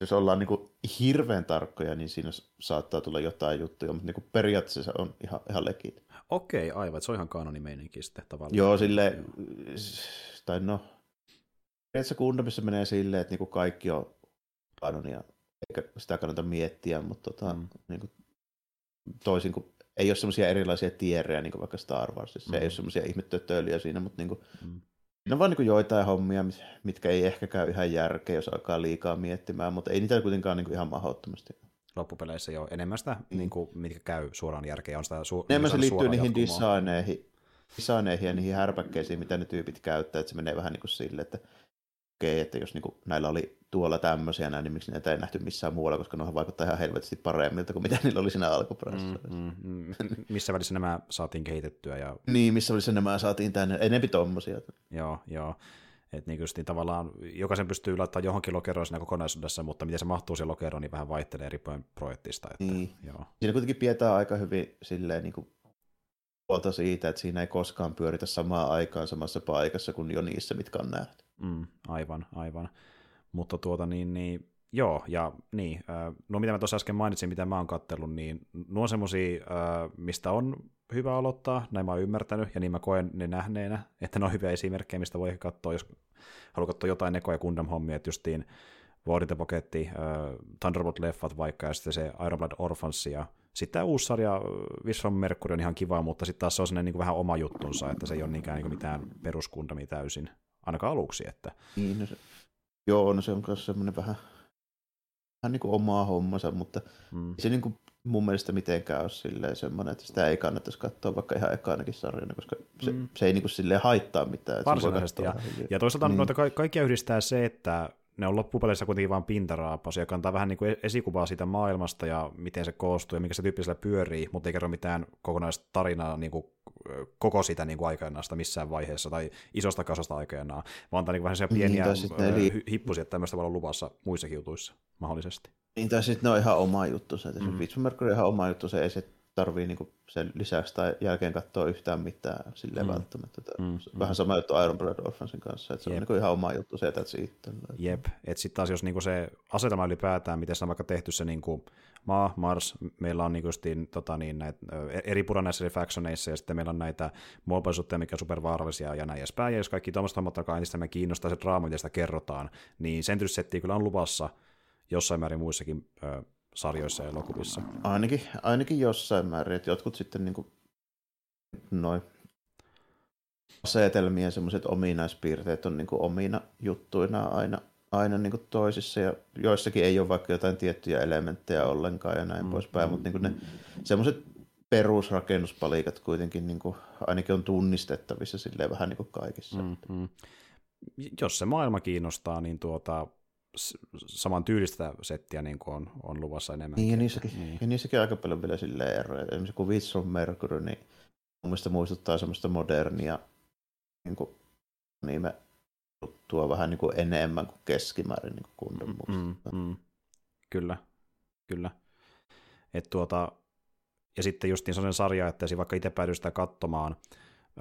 jos ollaan niin kuin hirveän tarkkoja, niin siinä saattaa tulla jotain juttuja, mutta niin kuin periaatteessa se on ihan, ihan legit. Okei, aivan, se on ihan kanonimeininki sitten tavallaan. Joo, sille, tai no, periaatteessa Gundamissa menee silleen, että niin kuin kaikki on kanonia, eikä sitä kannata miettiä, mutta tota, mm. niin kuin, toisin kuin ei ole semmoisia erilaisia tierejä, niin kuin vaikka Star Warsissa, mm. ei ole semmoisia ihmettötöliä siinä, mutta niin kuin, mm. On vaan niin joitain hommia, mitkä ei ehkä käy ihan järkeä, jos alkaa liikaa miettimään, mutta ei niitä kuitenkaan niin ihan mahdottomasti. Loppupeleissä jo enemmän sitä, mm. niin kuin, mitkä käy suoraan järkeä, on sitä su- Enemmän se liittyy niihin designeihin, designeihin ja niihin härpäkkeisiin, mitä ne tyypit käyttää, että se menee vähän niin kuin sille, että okei, että jos niinku näillä oli tuolla tämmöisiä näin, niin miksi näitä ei nähty missään muualla, koska ne vaikuttaa ihan helvetisti paremmilta kuin mitä niillä oli siinä alkuperäisessä. Mm, mm, mm. missä välissä nämä saatiin kehitettyä? Ja... Niin, missä välissä nämä saatiin tänne, enempi tommosia. Joo, joo. Että niin niin tavallaan jokaisen pystyy laittamaan johonkin lokeroon siinä kokonaisuudessa, mutta miten se mahtuu se lokero, niin vähän vaihtelee riippuen projektista. Että, niin. joo. Siinä kuitenkin pidetään aika hyvin silleen niin kuin huolta siitä, että siinä ei koskaan pyöritä samaan aikaan samassa paikassa kuin jo niissä, mitkä on nähty. Mm, aivan, aivan. Mutta tuota niin, niin Joo, ja niin, no mitä mä tuossa äsken mainitsin, mitä mä oon kattellut, niin nuo on semmosia, mistä on hyvä aloittaa, näin mä oon ymmärtänyt, ja niin mä koen ne nähneenä, että ne on hyviä esimerkkejä, mistä voi katsoa, jos haluaa katsoa jotain Neko- ja Gundam-hommia, että justiin Pocketti, Thunderbolt-leffat vaikka, ja sitten se Iron Blood Orphans, ja sitten tämä uusi sarja Wish from Mercury on ihan kiva, mutta sitten taas se on niin kuin vähän oma juttunsa, että se ei ole niinkään niin kuin mitään peruskundamia täysin, ainakaan aluksi. Että... Niin, no se, joo, no se on myös semmoinen vähän vähän niin kuin omaa hommansa, mutta mm. se niin kuin mun mielestä mitenkään ole silleen semmoinen, että sitä ei kannattaisi katsoa vaikka ihan ekaanakin sarjana, koska se, mm. se ei niin kuin silleen haittaa mitään. Varsinaisesti, ja, ja toisaalta niin. noita ka- kaikkia yhdistää se, että ne on loppupeleissä kuitenkin vain pintaraapaus ja kantaa vähän niin kuin esikuvaa siitä maailmasta ja miten se koostuu ja mikä se tyyppi pyörii, mutta ei kerro mitään kokonaista tarinaa niin kuin koko sitä niin kuin missään vaiheessa tai isosta kasasta aikajanaa, vaan tämä niin vähän siellä pieniä niin, eli... hippusia, että tämmöistä voi olla luvassa muissakin jutuissa mahdollisesti. Niin, tai sitten ne on ihan oma juttu. Se, että mm. Mercury on ihan oma juttu, se ei se tarvii niinku sen lisäksi tai jälkeen katsoa yhtään mitään silleen mm. välttämättä. Mm. Vähän sama juttu Iron Blood Orphansin kanssa, että se Jep. on niinku ihan oma juttu se, että siitä. Jep, että sitten taas jos niinku se asetelma ylipäätään, miten se on vaikka tehty se niinku maa, Mars, meillä on niinku justiin, tota niin, näitä, eri pura näissä eri factioneissa, ja sitten meillä on näitä mobilisuutteja, mikä on supervaarallisia ja näin edespäin, ja jos kaikki tuommoista hommat alkaa entistä me kiinnostaa se draama, miten sitä kerrotaan, niin sen kyllä on luvassa jossain määrin muissakin ö, sarjoissa ja elokuvissa. Ainakin, ainakin jossain määrin, että jotkut sitten niin kuin, noin asetelmien semmoiset ominaispiirteet on niin kuin omina juttuina aina, aina niin kuin toisissa ja joissakin ei ole vaikka jotain tiettyjä elementtejä ollenkaan ja näin mm. poispäin, mutta niin kuin ne semmoiset perusrakennuspalikat kuitenkin niin kuin, ainakin on tunnistettavissa silleen vähän niin kuin kaikissa. Mm, mm. Jos se maailma kiinnostaa, niin tuota, saman tyylistä settiä niin kuin on, on luvassa enemmän. Niin, ja niissäkin, niin. ja niissäkin aika paljon vielä silleen eroja. Esimerkiksi kun Witch of Mercury, niin mun mielestä muistuttaa semmoista modernia niin kuin, niin me tuo vähän niin kuin enemmän kuin keskimäärin niin kuin mm, mm, Kyllä, kyllä. Et tuota, ja sitten justiin sellainen sarja, että vaikka itse päädyin sitä katsomaan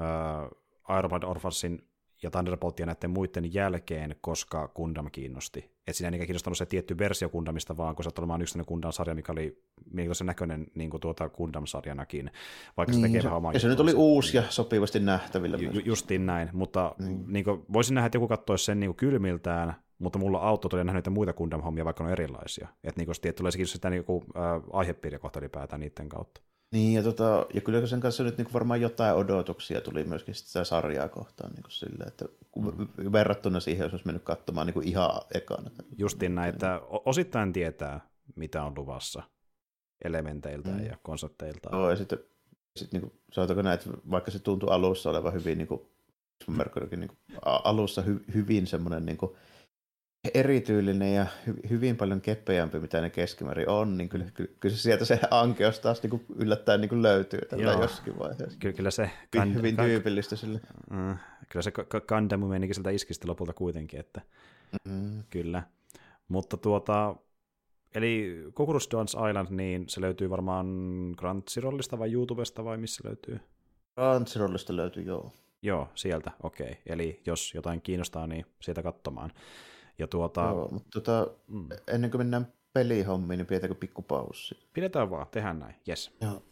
äh, Iron Man Orphansin ja Thunderboltia näiden muiden jälkeen, koska Gundam kiinnosti. Et siinä ei niinkään kiinnostanut se tietty versio Gundamista, vaan kun se olemaan yksi Gundam-sarja, mikä oli mielenkiintoisen näköinen niin kuin tuota Gundam-sarjanakin, vaikka niin, se tekee vähän omaa Ja se nyt oli uusi ja sopivasti nähtävillä. Ju- justiin näin, mutta niin. Niin kuin, voisin nähdä, että joku katsoisi sen niin kuin kylmiltään, mutta mulla auto tuli nähnyt muita Gundam-hommia, vaikka ne on erilaisia. Että niin kuin, tulee se sitä niin kuin, äh, aihepiiriä kohta ylipäätään niiden kautta. Niin, ja, tota, ja kyllä sen kanssa nyt niin varmaan jotain odotuksia tuli myöskin sitä sarjaa kohtaan niin sille, että mm. verrattuna siihen, jos olisi mennyt katsomaan niin ihan ekana. Justiin näin, että osittain tietää, mitä on luvassa elementeiltä mm. ja konsepteilta. Joo, ja sitten, sitten niin kuin, sanotaanko näin, että vaikka se tuntui alussa olevan hyvin, niin kuin, niin kuin, alussa hy, hyvin semmoinen niin kuin, erityylinen ja hy- hyvin paljon keppejämpi, mitä ne keskimäärin on, niin kyllä, kyllä, kyllä se sieltä se ankeus taas niin kuin yllättäen niin kuin löytyy tällä jossakin vaiheessa. Kyllä, kyllä se... Kand- hyvin tyypillistä sille. Mm, kyllä se Gundam menikin sieltä iskistä lopulta kuitenkin, että mm. kyllä. Mutta tuota, eli Kukurus Dance Island, niin se löytyy varmaan Crunchyrollista vai YouTubesta vai missä löytyy? Crunchyrollista löytyy, joo. Joo, sieltä, okei. Okay. Eli jos jotain kiinnostaa, niin sieltä katsomaan. Ja tuota, Joo, mutta tuota, mm. ennen kuin mennään pelihommiin, niin pidetäänkö pikku paussi? Pidetään vaan, tehdään näin, yes. Joo.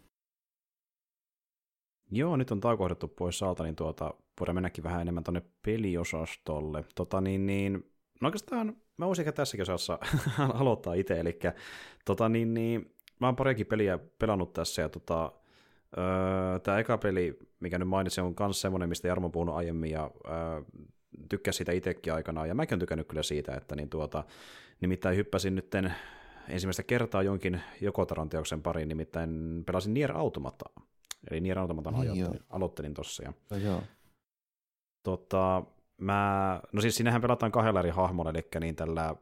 Joo, nyt on taukohdettu pois alta, niin tuota, voidaan mennäkin vähän enemmän tuonne peliosastolle. Tota, niin, niin, no oikeastaan mä voisin tässäkin osassa aloittaa itse, eli tota, niin, niin, mä oon pariakin peliä pelannut tässä, ja tota, öö, tämä eka peli, mikä nyt mainitsin, on myös semmoinen, mistä Jarmo on puhunut aiemmin, ja öö, tykkäsin sitä itsekin aikanaan, ja mäkin olen tykännyt kyllä siitä, että niin tuota, nimittäin hyppäsin nytten ensimmäistä kertaa jonkin Jokotaron teoksen pariin, nimittäin pelasin Nier Automataa. Eli Nier Automatan niin aloittelin, aloittelin tossa. Ja, no joo. Tota, mä, no siis sinnehän pelataan kahdella eri hahmolla, eli niin tällä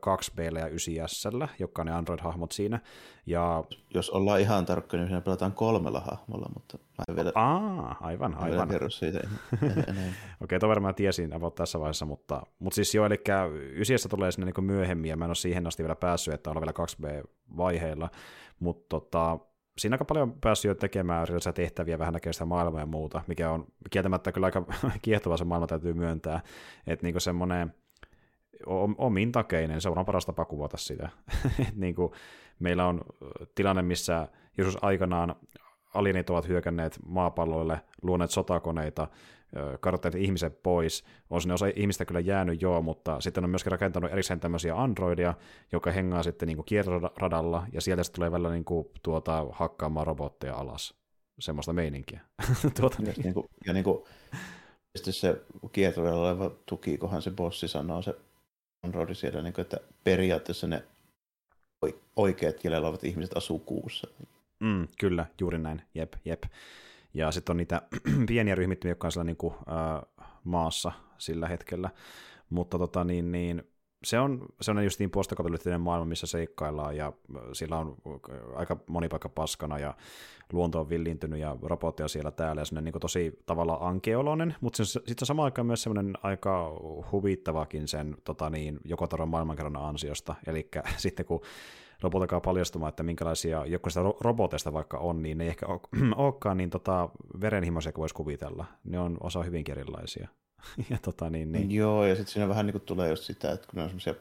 2 b ja 9S, jotka on ne Android-hahmot siinä. Ja... Jos ollaan ihan tarkka, niin siinä pelataan kolmella hahmolla, mutta mä en vielä... Aa, aivan, aivan. kerro siitä Okei, okay, toi varmaan tiesin about tässä vaiheessa, mutta, mutta siis joo, eli 9 tulee sinne niin myöhemmin, ja mä en ole siihen asti vielä päässyt, että ollaan vielä 2B-vaiheilla, mutta tota, siinä aika paljon päässyt jo tekemään erilaisia tehtäviä, vähän näkee sitä maailmaa ja muuta, mikä on kieltämättä kyllä aika kiehtova se maailma täytyy myöntää, että niin semmoinen omin takeinen, se on paras tapa kuvata sitä. niin kuin meillä on tilanne, missä joskus aikanaan alienit ovat hyökänneet maapalloille, luoneet sotakoneita, kartoittaneet ihmiset pois. On sinne osa ihmistä kyllä jäänyt joo, mutta sitten on myöskin rakentanut erikseen tämmöisiä androidia, joka hengaa sitten niin kiertoradalla, ja sieltä sitten tulee välillä niin kuin, tuota, hakkaamaan robotteja alas. Semmoista meininkiä. tuota, ja, niin kuin, ja niin kuin, sitten se kiertoradalla oleva tuki, kohan se bossi sanoo, se androidi siellä, niin kuin, että periaatteessa ne oikeat kielellä olevat ihmiset asuu kuussa. Mm, kyllä, juuri näin, jep, jep. Ja sitten on niitä pieniä ryhmittymiä, jotka on siellä niin kuin, äh, maassa sillä hetkellä. Mutta tota, niin, niin, se on sellainen justiin postakapitalistinen maailma, missä seikkaillaan, ja sillä on aika moni paikka paskana, ja luonto on villiintynyt, ja robotteja siellä täällä, ja semmoinen niin tosi tavallaan ankeoloinen, mutta sitten samaan aikaan myös semmoinen aika huvittavakin sen tota niin, joko maailmankerran ansiosta, eli sitten kun lopultakaan paljastumaan, että minkälaisia, joku sitä roboteista vaikka on, niin ne ei ehkä olekaan niin tota, verenhimoisia kuin voisi kuvitella. Ne on osa hyvin erilaisia. ja tota, niin, niin. Joo, ja sitten siinä vähän niin kuin tulee just sitä, että kun ne on semmoisia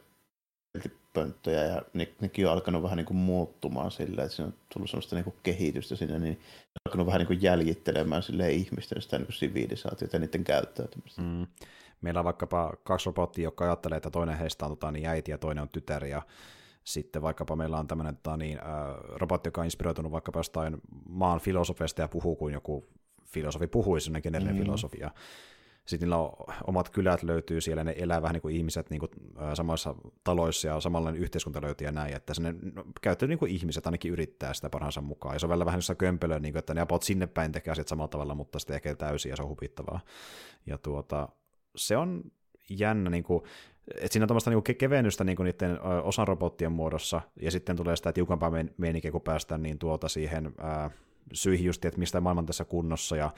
pönttöjä ja ne, nekin on alkanut vähän niin kuin muuttumaan silleen, että siinä on tullut semmoista niin kuin kehitystä sinne, niin ne on alkanut vähän niin kuin jäljittelemään silleen ihmisten sitä niin kuin sivilisaatiota ja niiden käyttäytymistä. Mm. Meillä on vaikkapa kaksi robottia, jotka ajattelee, että toinen heistä on tota, niin äiti ja toinen on tytär, ja sitten vaikkapa meillä on tämmöinen tota, niin, äh, robotti, joka on inspiroitunut vaikkapa jostain maan filosofista ja puhuu kuin joku filosofi puhuisi, sellainen generinen mm. filosofia. Sitten niillä on, omat kylät löytyy siellä, ne elää vähän niin kuin ihmiset niin kuin, samoissa taloissa ja samanlainen yhteiskunta löytyy ja näin, että ne no, käyttäytyy niin kuin ihmiset, ainakin yrittää sitä parhaansa mukaan. Ja se on välillä vähän jossain kömpelöä, niin että ne apaut sinne päin tekee asiat samalla tavalla, mutta sitten ehkä täysin ja se on hupittavaa. Ja tuota, se on jännä, niin kuin, että siinä on tämmöistä niinku kevennystä niinku niiden osan robottien muodossa, ja sitten tulee sitä tiukampaa meininkiä, kun päästään niin tuota siihen ää, syihin just, että mistä maailman tässä kunnossa, ja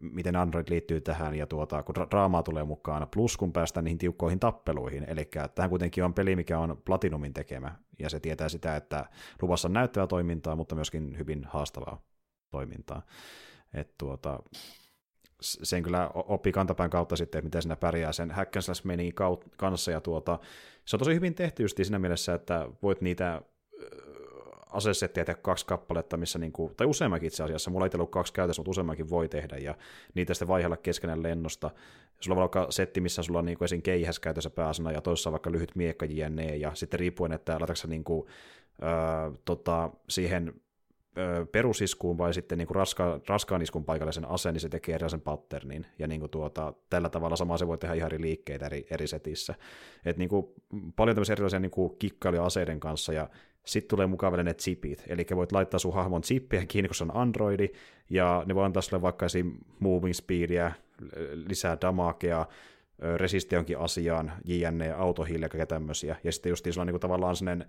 miten Android liittyy tähän, ja tuota, kun draamaa tulee mukaan, plus kun päästään niihin tiukkoihin tappeluihin, eli tähän kuitenkin on peli, mikä on Platinumin tekemä, ja se tietää sitä, että luvassa on näyttävää toimintaa, mutta myöskin hyvin haastavaa toimintaa. Et tuota, sen kyllä oppii kantapään kautta sitten, että miten siinä pärjää sen hack and kanssa, ja tuota, se on tosi hyvin tehty just siinä mielessä, että voit niitä asesettiä tehdä kaksi kappaletta, missä niinku, tai useammakin itse asiassa, mulla ei ollut kaksi käytössä, mutta useammakin voi tehdä, ja niitä sitten vaihella keskenään lennosta. Sulla on vaikka setti, missä sulla on niinku esim. keihäs käytössä pääsana, ja toisessa vaikka lyhyt miekka jne, ja sitten riippuen, että laitatko niinku, öö, tota, siihen perusiskuun vai sitten niin kuin raska, raskaan iskun paikallisen aseen, niin se tekee erilaisen patternin. Ja niin kuin tuota, tällä tavalla sama se voi tehdä ihan eri liikkeitä eri, eri setissä. Et niin kuin paljon tämmöisiä erilaisia niin kuin kikkailuja aseiden kanssa, ja sitten tulee mukaan vielä ne chipit, eli voit laittaa sun hahmon chippien kiinni, kun se on Androidi, ja ne voi antaa sulle vaikka esim. moving speedia, lisää damakea, resisti jonkin asiaan, JNE, autohiili ja tämmöisiä. Ja sitten just on niin tavallaan sellainen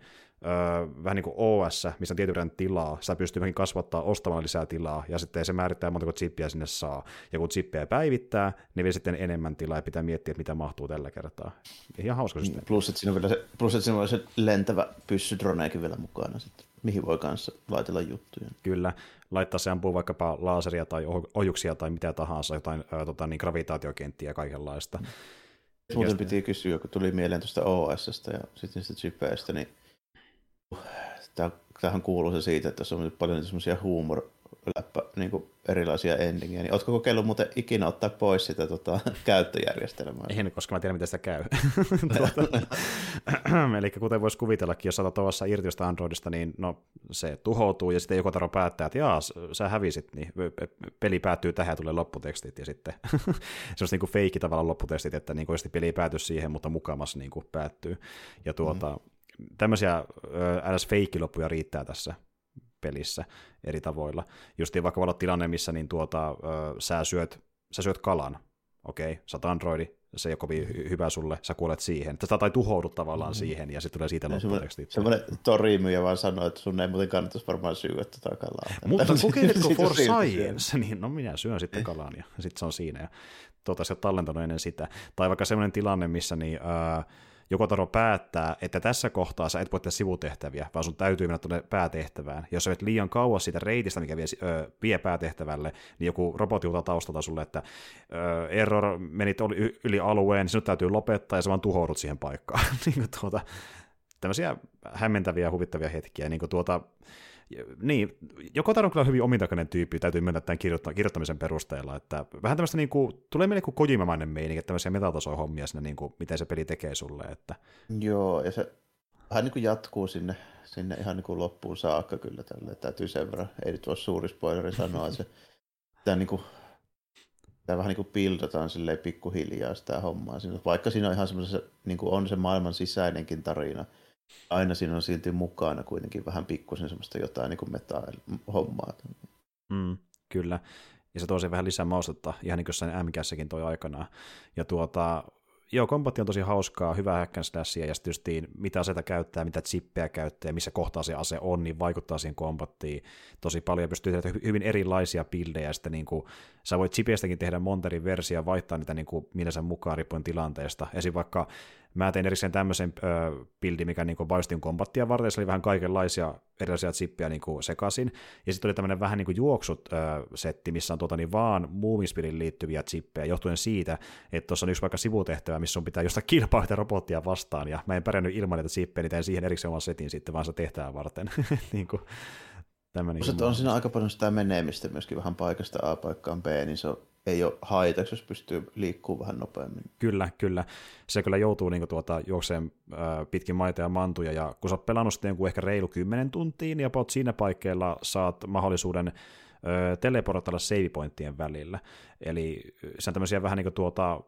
vähän niin kuin OS, missä on tietyn tilaa, sitä pystyy vähän kasvattaa ostamaan lisää tilaa, ja sitten se määrittää monta kuin chippiä sinne saa. Ja kun chippiä päivittää, niin vielä sitten enemmän tilaa, ja pitää miettiä, että mitä mahtuu tällä kertaa. Ihan hauska systeemi. Plus, että siinä on vielä se, plus, että siinä on se lentävä pyssydroneekin vielä mukana sitten mihin voi kanssa laitella juttuja. Kyllä, laittaa se ampuu vaikkapa laaseria tai ohjuksia tai mitä tahansa, jotain ää, tota, niin gravitaatiokenttiä ja kaikenlaista. Mm. Muuten piti kysyä, kun tuli mieleen tuosta OSsta ja sitten niistä chipeistä, niin tähän kuuluu se siitä, että se on paljon semmoisia huumor läppä, niin kuin erilaisia endingejä, niin oletko kokeillut muuten ikinä ottaa pois sitä tota, käyttöjärjestelmää? En, koska mä tiedän, miten sitä käy. tuota, eli kuten voisi kuvitellakin, jos saatat ovassa irti jostain Androidista, niin no, se tuhoutuu ja sitten joku taro päättää, että jaa, sä hävisit, niin peli päättyy tähän ja tulee lopputekstit ja sitten se on niin kuin feikki tavallaan lopputekstit, että niin kuin peli ei pääty siihen, mutta mukamas niin kuin päättyy. Ja tuota, mm. tämmöisiä ns. feikkiloppuja riittää tässä pelissä eri tavoilla. Justiin vaikka voi olla tilanne, missä niin tuota, ö, sä, syöt, sä syöt kalan, okei, okay, sä oot androidi, se ei ole kovin hy- hyvä sulle, sä kuolet siihen. Tästä tai tuhoudut tavallaan mm-hmm. siihen, ja sitten tulee siitä lopputeksti. Semmoinen torimyjä vaan sanoo, että sun ei muuten kannattaisi varmaan syödä tätä kalaa. Mutta kokeiletko for science? Niin, no minä syön sitten kalan, ja sitten se on siinä. Ja tuota, se on tallentanut ennen sitä. Tai vaikka semmoinen tilanne, missä niin, ää, Jokotaro päättää, että tässä kohtaa sä et voi tehdä sivutehtäviä, vaan sun täytyy mennä tuonne päätehtävään. Jos sä vet liian kauas siitä reitistä, mikä vie, ö, vie päätehtävälle, niin joku robotti taustalta sulle, että ö, error, menit yli alueen, niin sinut täytyy lopettaa, ja sä vaan tuhoudut siihen paikkaan. niin tuota, tämmöisiä hämmentäviä, huvittavia hetkiä. Niin tuota, niin, Jokotaro on kyllä hyvin omintakainen tyyppi, täytyy myöntää tämän kirjoittamisen perusteella, että vähän tämmöistä niin kuin, tulee meille kuin Kojimamainen meininki, että tämmöisiä metatasoja hommia sinne, niin kuin, miten se peli tekee sulle. Että... Joo, ja se vähän niin kuin jatkuu sinne, sinne ihan niin kuin loppuun saakka kyllä tälle, täytyy sen verran, ei nyt ole suuri spoileri sanoa, se, tämä niin kuin, tämä vähän niin kuin pildataan silleen pikkuhiljaa sitä hommaa. Vaikka siinä on ihan semmoisessa, niin kuin on se maailman sisäinenkin tarina, aina siinä on silti mukana kuitenkin vähän pikkusen semmoista jotain niin meta-hommaa. Mm, kyllä. Ja se tosi vähän lisää maustetta, ihan niin kuin MCässäkin toi aikanaan. Ja tuota, joo, kombatti on tosi hauskaa, hyvä hack ja sitten mitä aseita käyttää, mitä chippejä käyttää, missä kohtaa se ase on, niin vaikuttaa siihen kombattiin tosi paljon, pystyy tehdä hyvin erilaisia bildejä, sitten niin kuin, sä voit chipeistäkin tehdä monterin versioa, vaihtaa niitä niin kuin, sen mukaan riippuen tilanteesta, esim. vaikka Mä tein erikseen tämmöisen ö, buildin, mikä niin vaistin kombattia varten, se oli vähän kaikenlaisia erilaisia chippiä niin sekaisin, ja sitten oli tämmöinen vähän niin juoksut setti, missä on tuota, niin vaan muumispilin liittyviä chippejä, johtuen siitä, että tuossa on yksi vaikka sivutehtävä, missä on pitää jostain kilpailla robottia vastaan, ja mä en pärjännyt ilman näitä chippejä, niin tein siihen erikseen oman setin sitten vaan se tehtävää varten. niin kuin, tämmöinen on siinä aika paljon sitä menemistä myöskin vähän paikasta A paikkaan B, niin se on ei ole haitaksi, jos pystyy liikkumaan vähän nopeammin. Kyllä, kyllä. Se kyllä joutuu niin tuota, juokseen pitkin maita ja mantuja, ja kun sä oot pelannut sitten ehkä reilu 10 tuntia, niin about siinä paikkeilla saat mahdollisuuden teleportata save pointtien välillä. Eli se on tämmöisiä vähän niin kuin tuota,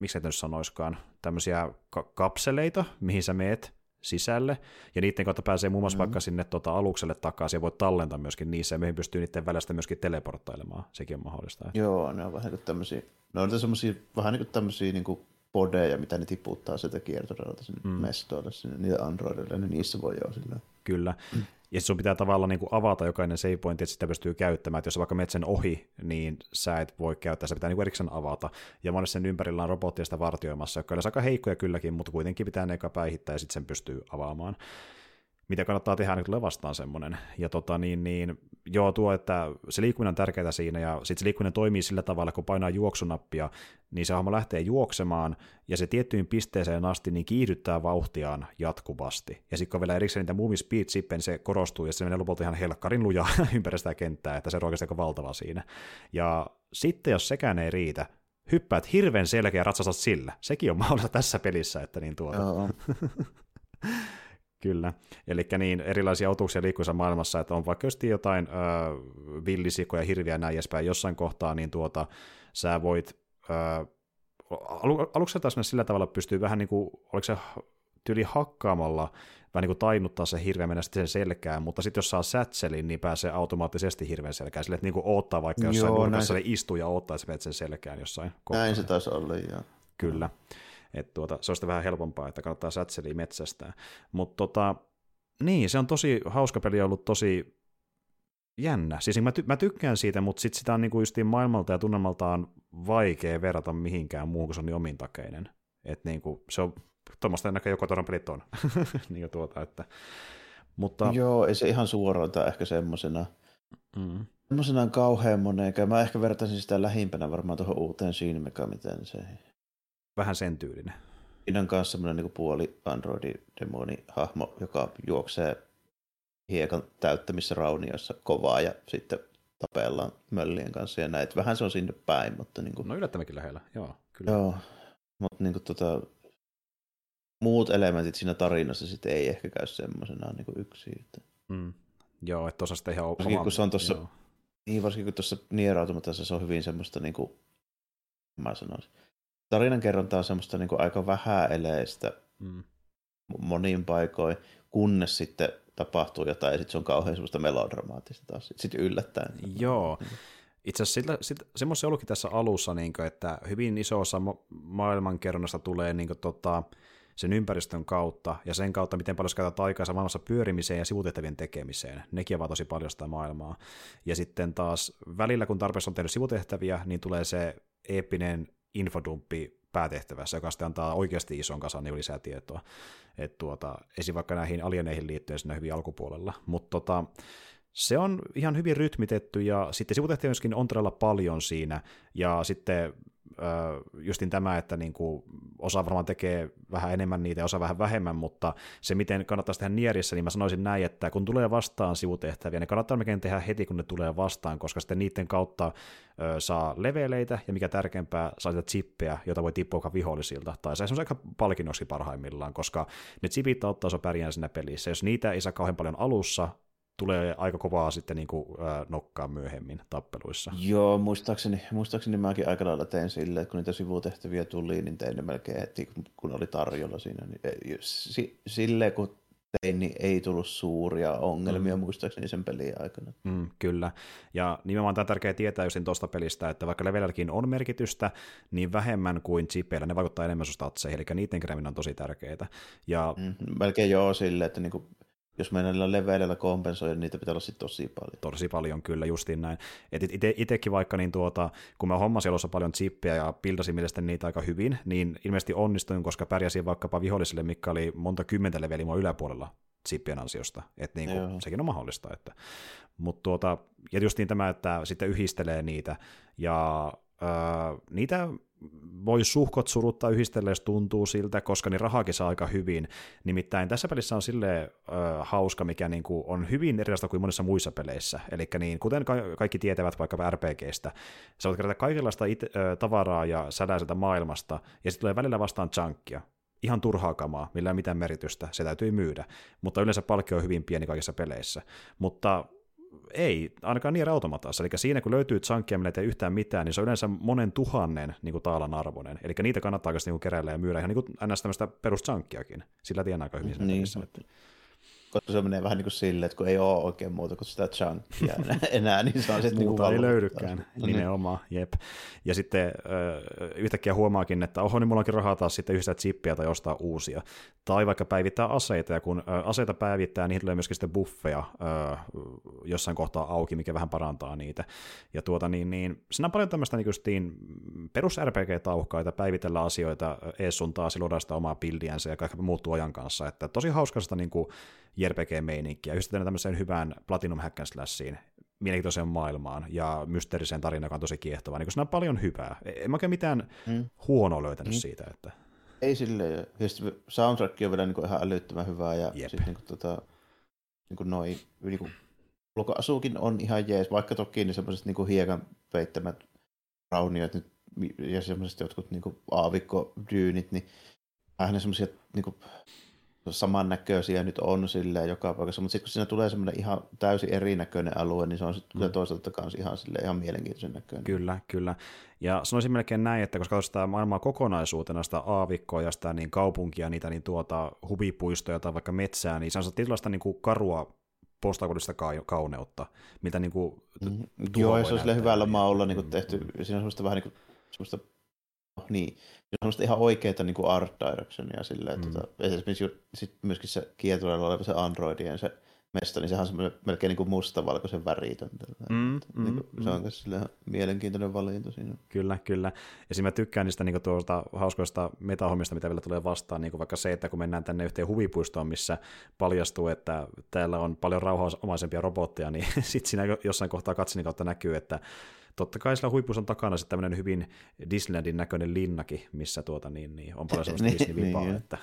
miksi et nyt sanoiskaan, tämmöisiä ka- kapseleita, mihin sä meet, sisälle, ja niiden kautta pääsee muun muassa mm-hmm. vaikka sinne tota, alukselle takaisin, ja voit tallentaa myöskin niissä, ja meihin pystyy niiden välistä myöskin teleporttailemaan, sekin on mahdollista. Joo, ne on vähän kuin tämmöisiä, ne on semmoisia, vähän niin kuin tämmöisiä niin kuin podeja, mitä ne tiputtaa sieltä kiertorelta sinne mm. mestoille, sinne niille androidille, niin niissä voi jo sillä. Kyllä. Mm. Ja sun pitää tavallaan niin kuin avata jokainen save point, että sitä pystyy käyttämään. Että jos vaikka menet sen ohi, niin sä et voi käyttää, se pitää niin kuin erikseen avata. Ja monessa sen ympärillä on robottia sitä vartioimassa, jotka on aika heikkoja kylläkin, mutta kuitenkin pitää ne eka päihittää ja sitten sen pystyy avaamaan mitä kannattaa tehdä, niin tulee vastaan semmoinen. Ja tota, niin, niin, joo, tuo, että se liikkuminen on tärkeää siinä, ja sitten se liikkuminen toimii sillä tavalla, kun painaa juoksunappia, niin se homma lähtee juoksemaan, ja se tiettyyn pisteeseen asti niin kiihdyttää vauhtiaan jatkuvasti. Ja sitten kun vielä erikseen niitä movie speed chippejä, niin se korostuu, ja se menee lopulta ihan helkkarin lujaa ympäri sitä kenttää, että se on oikeasti aika valtava siinä. Ja sitten, jos sekään ei riitä, hyppäät hirveän selkeä ja ratsastat sillä. Sekin on mahdollista tässä pelissä, että niin tuota. Kyllä, eli niin erilaisia otuksia liikkuissa maailmassa, että on vaikka just jotain ö, villisikoja, hirviä ja näin edespäin jossain kohtaa, niin tuota, sä voit, ö, alu, aluksi taas sillä tavalla pystyy vähän niin kuin, oliko se tyyli hakkaamalla, vähän niin kuin tainuttaa se hirveä mennä sitten sen selkään, mutta sitten jos saa sätselin, niin pääsee automaattisesti hirveän selkään, sille että niin kuin odottaa vaikka jossain Joo, nurkassa, se... istuu ja odottaa, että sä sen selkään jossain kohtaa. Näin se taisi olla, joo. Kyllä. Että tuota, se on sitten vähän helpompaa, että kannattaa sätseliä metsästää. Mutta tota, niin, se on tosi hauska peli ollut tosi jännä. Siis mä, ty- mä tykkään siitä, mutta sit sitä on niinku justiin maailmalta ja tunnelmaltaan vaikea verrata mihinkään muuhun, kun se on niin omintakeinen. Että niinku, se on tuommoista näkö joko toron pelit on. niin tuota, että, mutta... Joo, ei se ihan suoralta ehkä semmosena. Mm. Semmoisena kauhean monen, mä ehkä vertaisin sitä lähimpänä varmaan tuohon uuteen Shin miten se vähän sen tyylinen. Siinä on myös semmoinen niin puoli androidi-demoni hahmo, joka juoksee hiekan täyttämissä raunioissa kovaa ja sitten tapellaan möllien kanssa ja näitä. Vähän se on sinne päin, mutta... Niin kuin... No yllättävänkin lähellä, joo. Kyllä. Joo, mutta niin kuin, tota, muut elementit siinä tarinassa sitten ei ehkä käy semmoisena niin yksi. Että... Mm. Joo, että tuossa sitten ihan varsinkin, kun se on tuossa, niin varsinkin kun tuossa Nier se on hyvin semmoista, niin kuin, mä sanoisin, tarinankerronta on semmoista niin kuin aika vähäeleistä mm. monin paikoin, kunnes sitten tapahtuu jotain ja sitten se on kauhean semmoista melodramaattista taas, sitten yllättäen. Joo. Itse asiassa semmoista ollutkin tässä alussa, niin kuin, että hyvin iso osa maailmankerronnasta tulee niin kuin, tota, sen ympäristön kautta ja sen kautta, miten paljon käytät aikaa maailmassa pyörimiseen ja sivutehtävien tekemiseen. Nekin ovat tosi paljon sitä maailmaa. Ja sitten taas välillä, kun tarpeessa on tehnyt sivutehtäviä, niin tulee se eeppinen infodumppi päätehtävässä, joka sitten antaa oikeasti ison kasan niin lisää tietoa. Et tuota, esim. vaikka näihin alieneihin liittyen siinä hyvin alkupuolella. Mutta tota, se on ihan hyvin rytmitetty ja sitten sivutehtäviä myöskin on todella paljon siinä ja sitten justin tämä, että niin kuin osa varmaan tekee vähän enemmän niitä ja osa vähän vähemmän, mutta se miten kannattaisi tehdä Nierissä, niin mä sanoisin näin, että kun tulee vastaan sivutehtäviä, niin kannattaa melkein tehdä heti, kun ne tulee vastaan, koska sitten niiden kautta saa leveleitä ja mikä tärkeämpää, saa sitä chippejä, jota voi tippua vihollisilta, tai se on aika palkinnoksi parhaimmillaan, koska ne chipit auttaa se pärjää siinä pelissä. Jos niitä ei saa kauhean paljon alussa, tulee aika kovaa sitten niin kuin, ää, nokkaa myöhemmin tappeluissa. Joo, muistaakseni, muistaakseni mäkin aika lailla tein silleen, että kun niitä sivutehtäviä tuli, niin tein ne melkein heti, kun oli tarjolla siinä. Niin, silleen kun tein, niin ei tullut suuria ongelmia mm. muistaakseni sen pelin aikana. Mm, kyllä, ja nimenomaan tämä on tärkeää tietää just tuosta pelistä, että vaikka levelilläkin on merkitystä, niin vähemmän kuin chipeillä, ne vaikuttaa enemmän sun statseihin, eli niiden kerääminen on tosi tärkeää. Ja... Mm, melkein joo silleen, että niinku jos mennään niillä leveleillä kompensoida, niin niitä pitää olla sitten tosi paljon. Tosi paljon, kyllä, justiin näin. Et ite, itekin vaikka, niin tuota, kun mä hommasin alussa paljon chippiä ja pildasin mielestäni niitä aika hyvin, niin ilmeisesti onnistuin, koska pärjäsin vaikkapa vihollisille, mikä oli monta kymmentä leveliä mua yläpuolella chippien ansiosta. Että niin kuin, sekin on mahdollista. Että. Mut tuota, ja justiin tämä, että sitten yhdistelee niitä, ja öö, niitä voi suhkot suruttaa yhdistellä, jos tuntuu siltä, koska niin rahakin saa aika hyvin. Nimittäin tässä pelissä on silleen ö, hauska, mikä niin kuin on hyvin erilaista kuin monissa muissa peleissä. Eli niin, kuten ka- kaikki tietävät vaikka RPGstä, sä voit kerätä kaikenlaista it- ö, tavaraa ja sädäiseltä maailmasta, ja sitten tulee välillä vastaan chunkia. Ihan turhaa kamaa, millä ei mitään merkitystä, se täytyy myydä. Mutta yleensä palkkio on hyvin pieni kaikissa peleissä. Mutta ei, ainakaan niin automatassa. Eli siinä kun löytyy chunkia, millä ei yhtään mitään, niin se on yleensä monen tuhannen niin kuin taalan arvoinen. Eli niitä kannattaa niin keräillä ja myydä ihan niin kuin ns. tämmöistä peruschunkiakin. Sillä tienaa aika hyvin sen niin. Että koska se menee vähän niin kuin silleen, että kun ei ole oikein muuta kuin sitä chunkia enää, niin se on sitten Muuta niin ei löydykään, no niin. nimenomaan, jep. Ja sitten yhtäkkiä huomaakin, että oho, niin mulla onkin rahaa taas sitten yhdistä chippiä tai ostaa uusia. Tai vaikka päivittää aseita, ja kun aseita päivittää, niin tulee myöskin sitten buffeja jossain kohtaa auki, mikä vähän parantaa niitä. Ja tuota niin, niin siinä on paljon tämmöistä niin perus RPG-tauhkaita, päivitellä asioita ees sun taas, luoda sitä omaa bildiänsä ja kaikki muuttuu ajan kanssa. Että tosi hauskasta niin kuin JRPG-meininkiä, yhdistetään tämmöiseen hyvään Platinum hack and slashiin, mielenkiintoiseen maailmaan ja mysteeriseen tarinaan, joka on tosi kiehtova. Niin siinä on paljon hyvää. En mä oikein mitään mm. huonoa löytänyt mm. siitä. Että... Ei sille. Ja sitten soundtrack on vielä niin ihan älyttömän hyvää ja sitten niin tota, niin noin, niin kuin, on ihan jees, vaikka toki niin semmoiset niin hiekan peittämät rauniot nyt, ja semmoiset jotkut niin aavikkodyynit, niin vähän semmoisia niin kuin, samannäköisiä nyt on silleen joka paikassa, mutta sitten kun siinä tulee semmoinen ihan täysin erinäköinen alue, niin se on sitten mm. toisaalta kanssa ihan, sille ihan mielenkiintoisen näköinen. Kyllä, kyllä. Ja sanoisin melkein näin, että koska sitä maailmaa kokonaisuutena, sitä aavikkoa ja sitä niin kaupunkia, niitä niin tuota huvipuistoja tai vaikka metsää, niin se on tietynlaista niin kuin karua postakodista kauneutta, mitä niin kuin mm. Joo, ja se on sille hyvällä maulla niin kuin tehty. Siinä on semmoista vähän niin kuin, semmoista niin, se on ihan oikeita niin kuin art directionia silleen, mm. tota, esimerkiksi sit myöskin se kietulella oleva se Androidien se mesta, niin sehän on melkein niin kuin mustavalkoisen väritön. Mm, mm, niin kuin, mm. Se on myös mielenkiintoinen valinta siinä. Kyllä, kyllä. Ja mä tykkään niistä niin tuosta hauskoista metahommista, mitä vielä tulee vastaan, niin kuin vaikka se, että kun mennään tänne yhteen huvipuistoon, missä paljastuu, että täällä on paljon rauhaomaisempia robotteja, niin sitten siinä jossain kohtaa katsinin kautta näkyy, että totta kai sillä huipussa on takana sitten tämmöinen hyvin Disneylandin näköinen linnakin, missä tuota, niin, niin, on paljon sellaista niin, Disney-vipaa, niin, että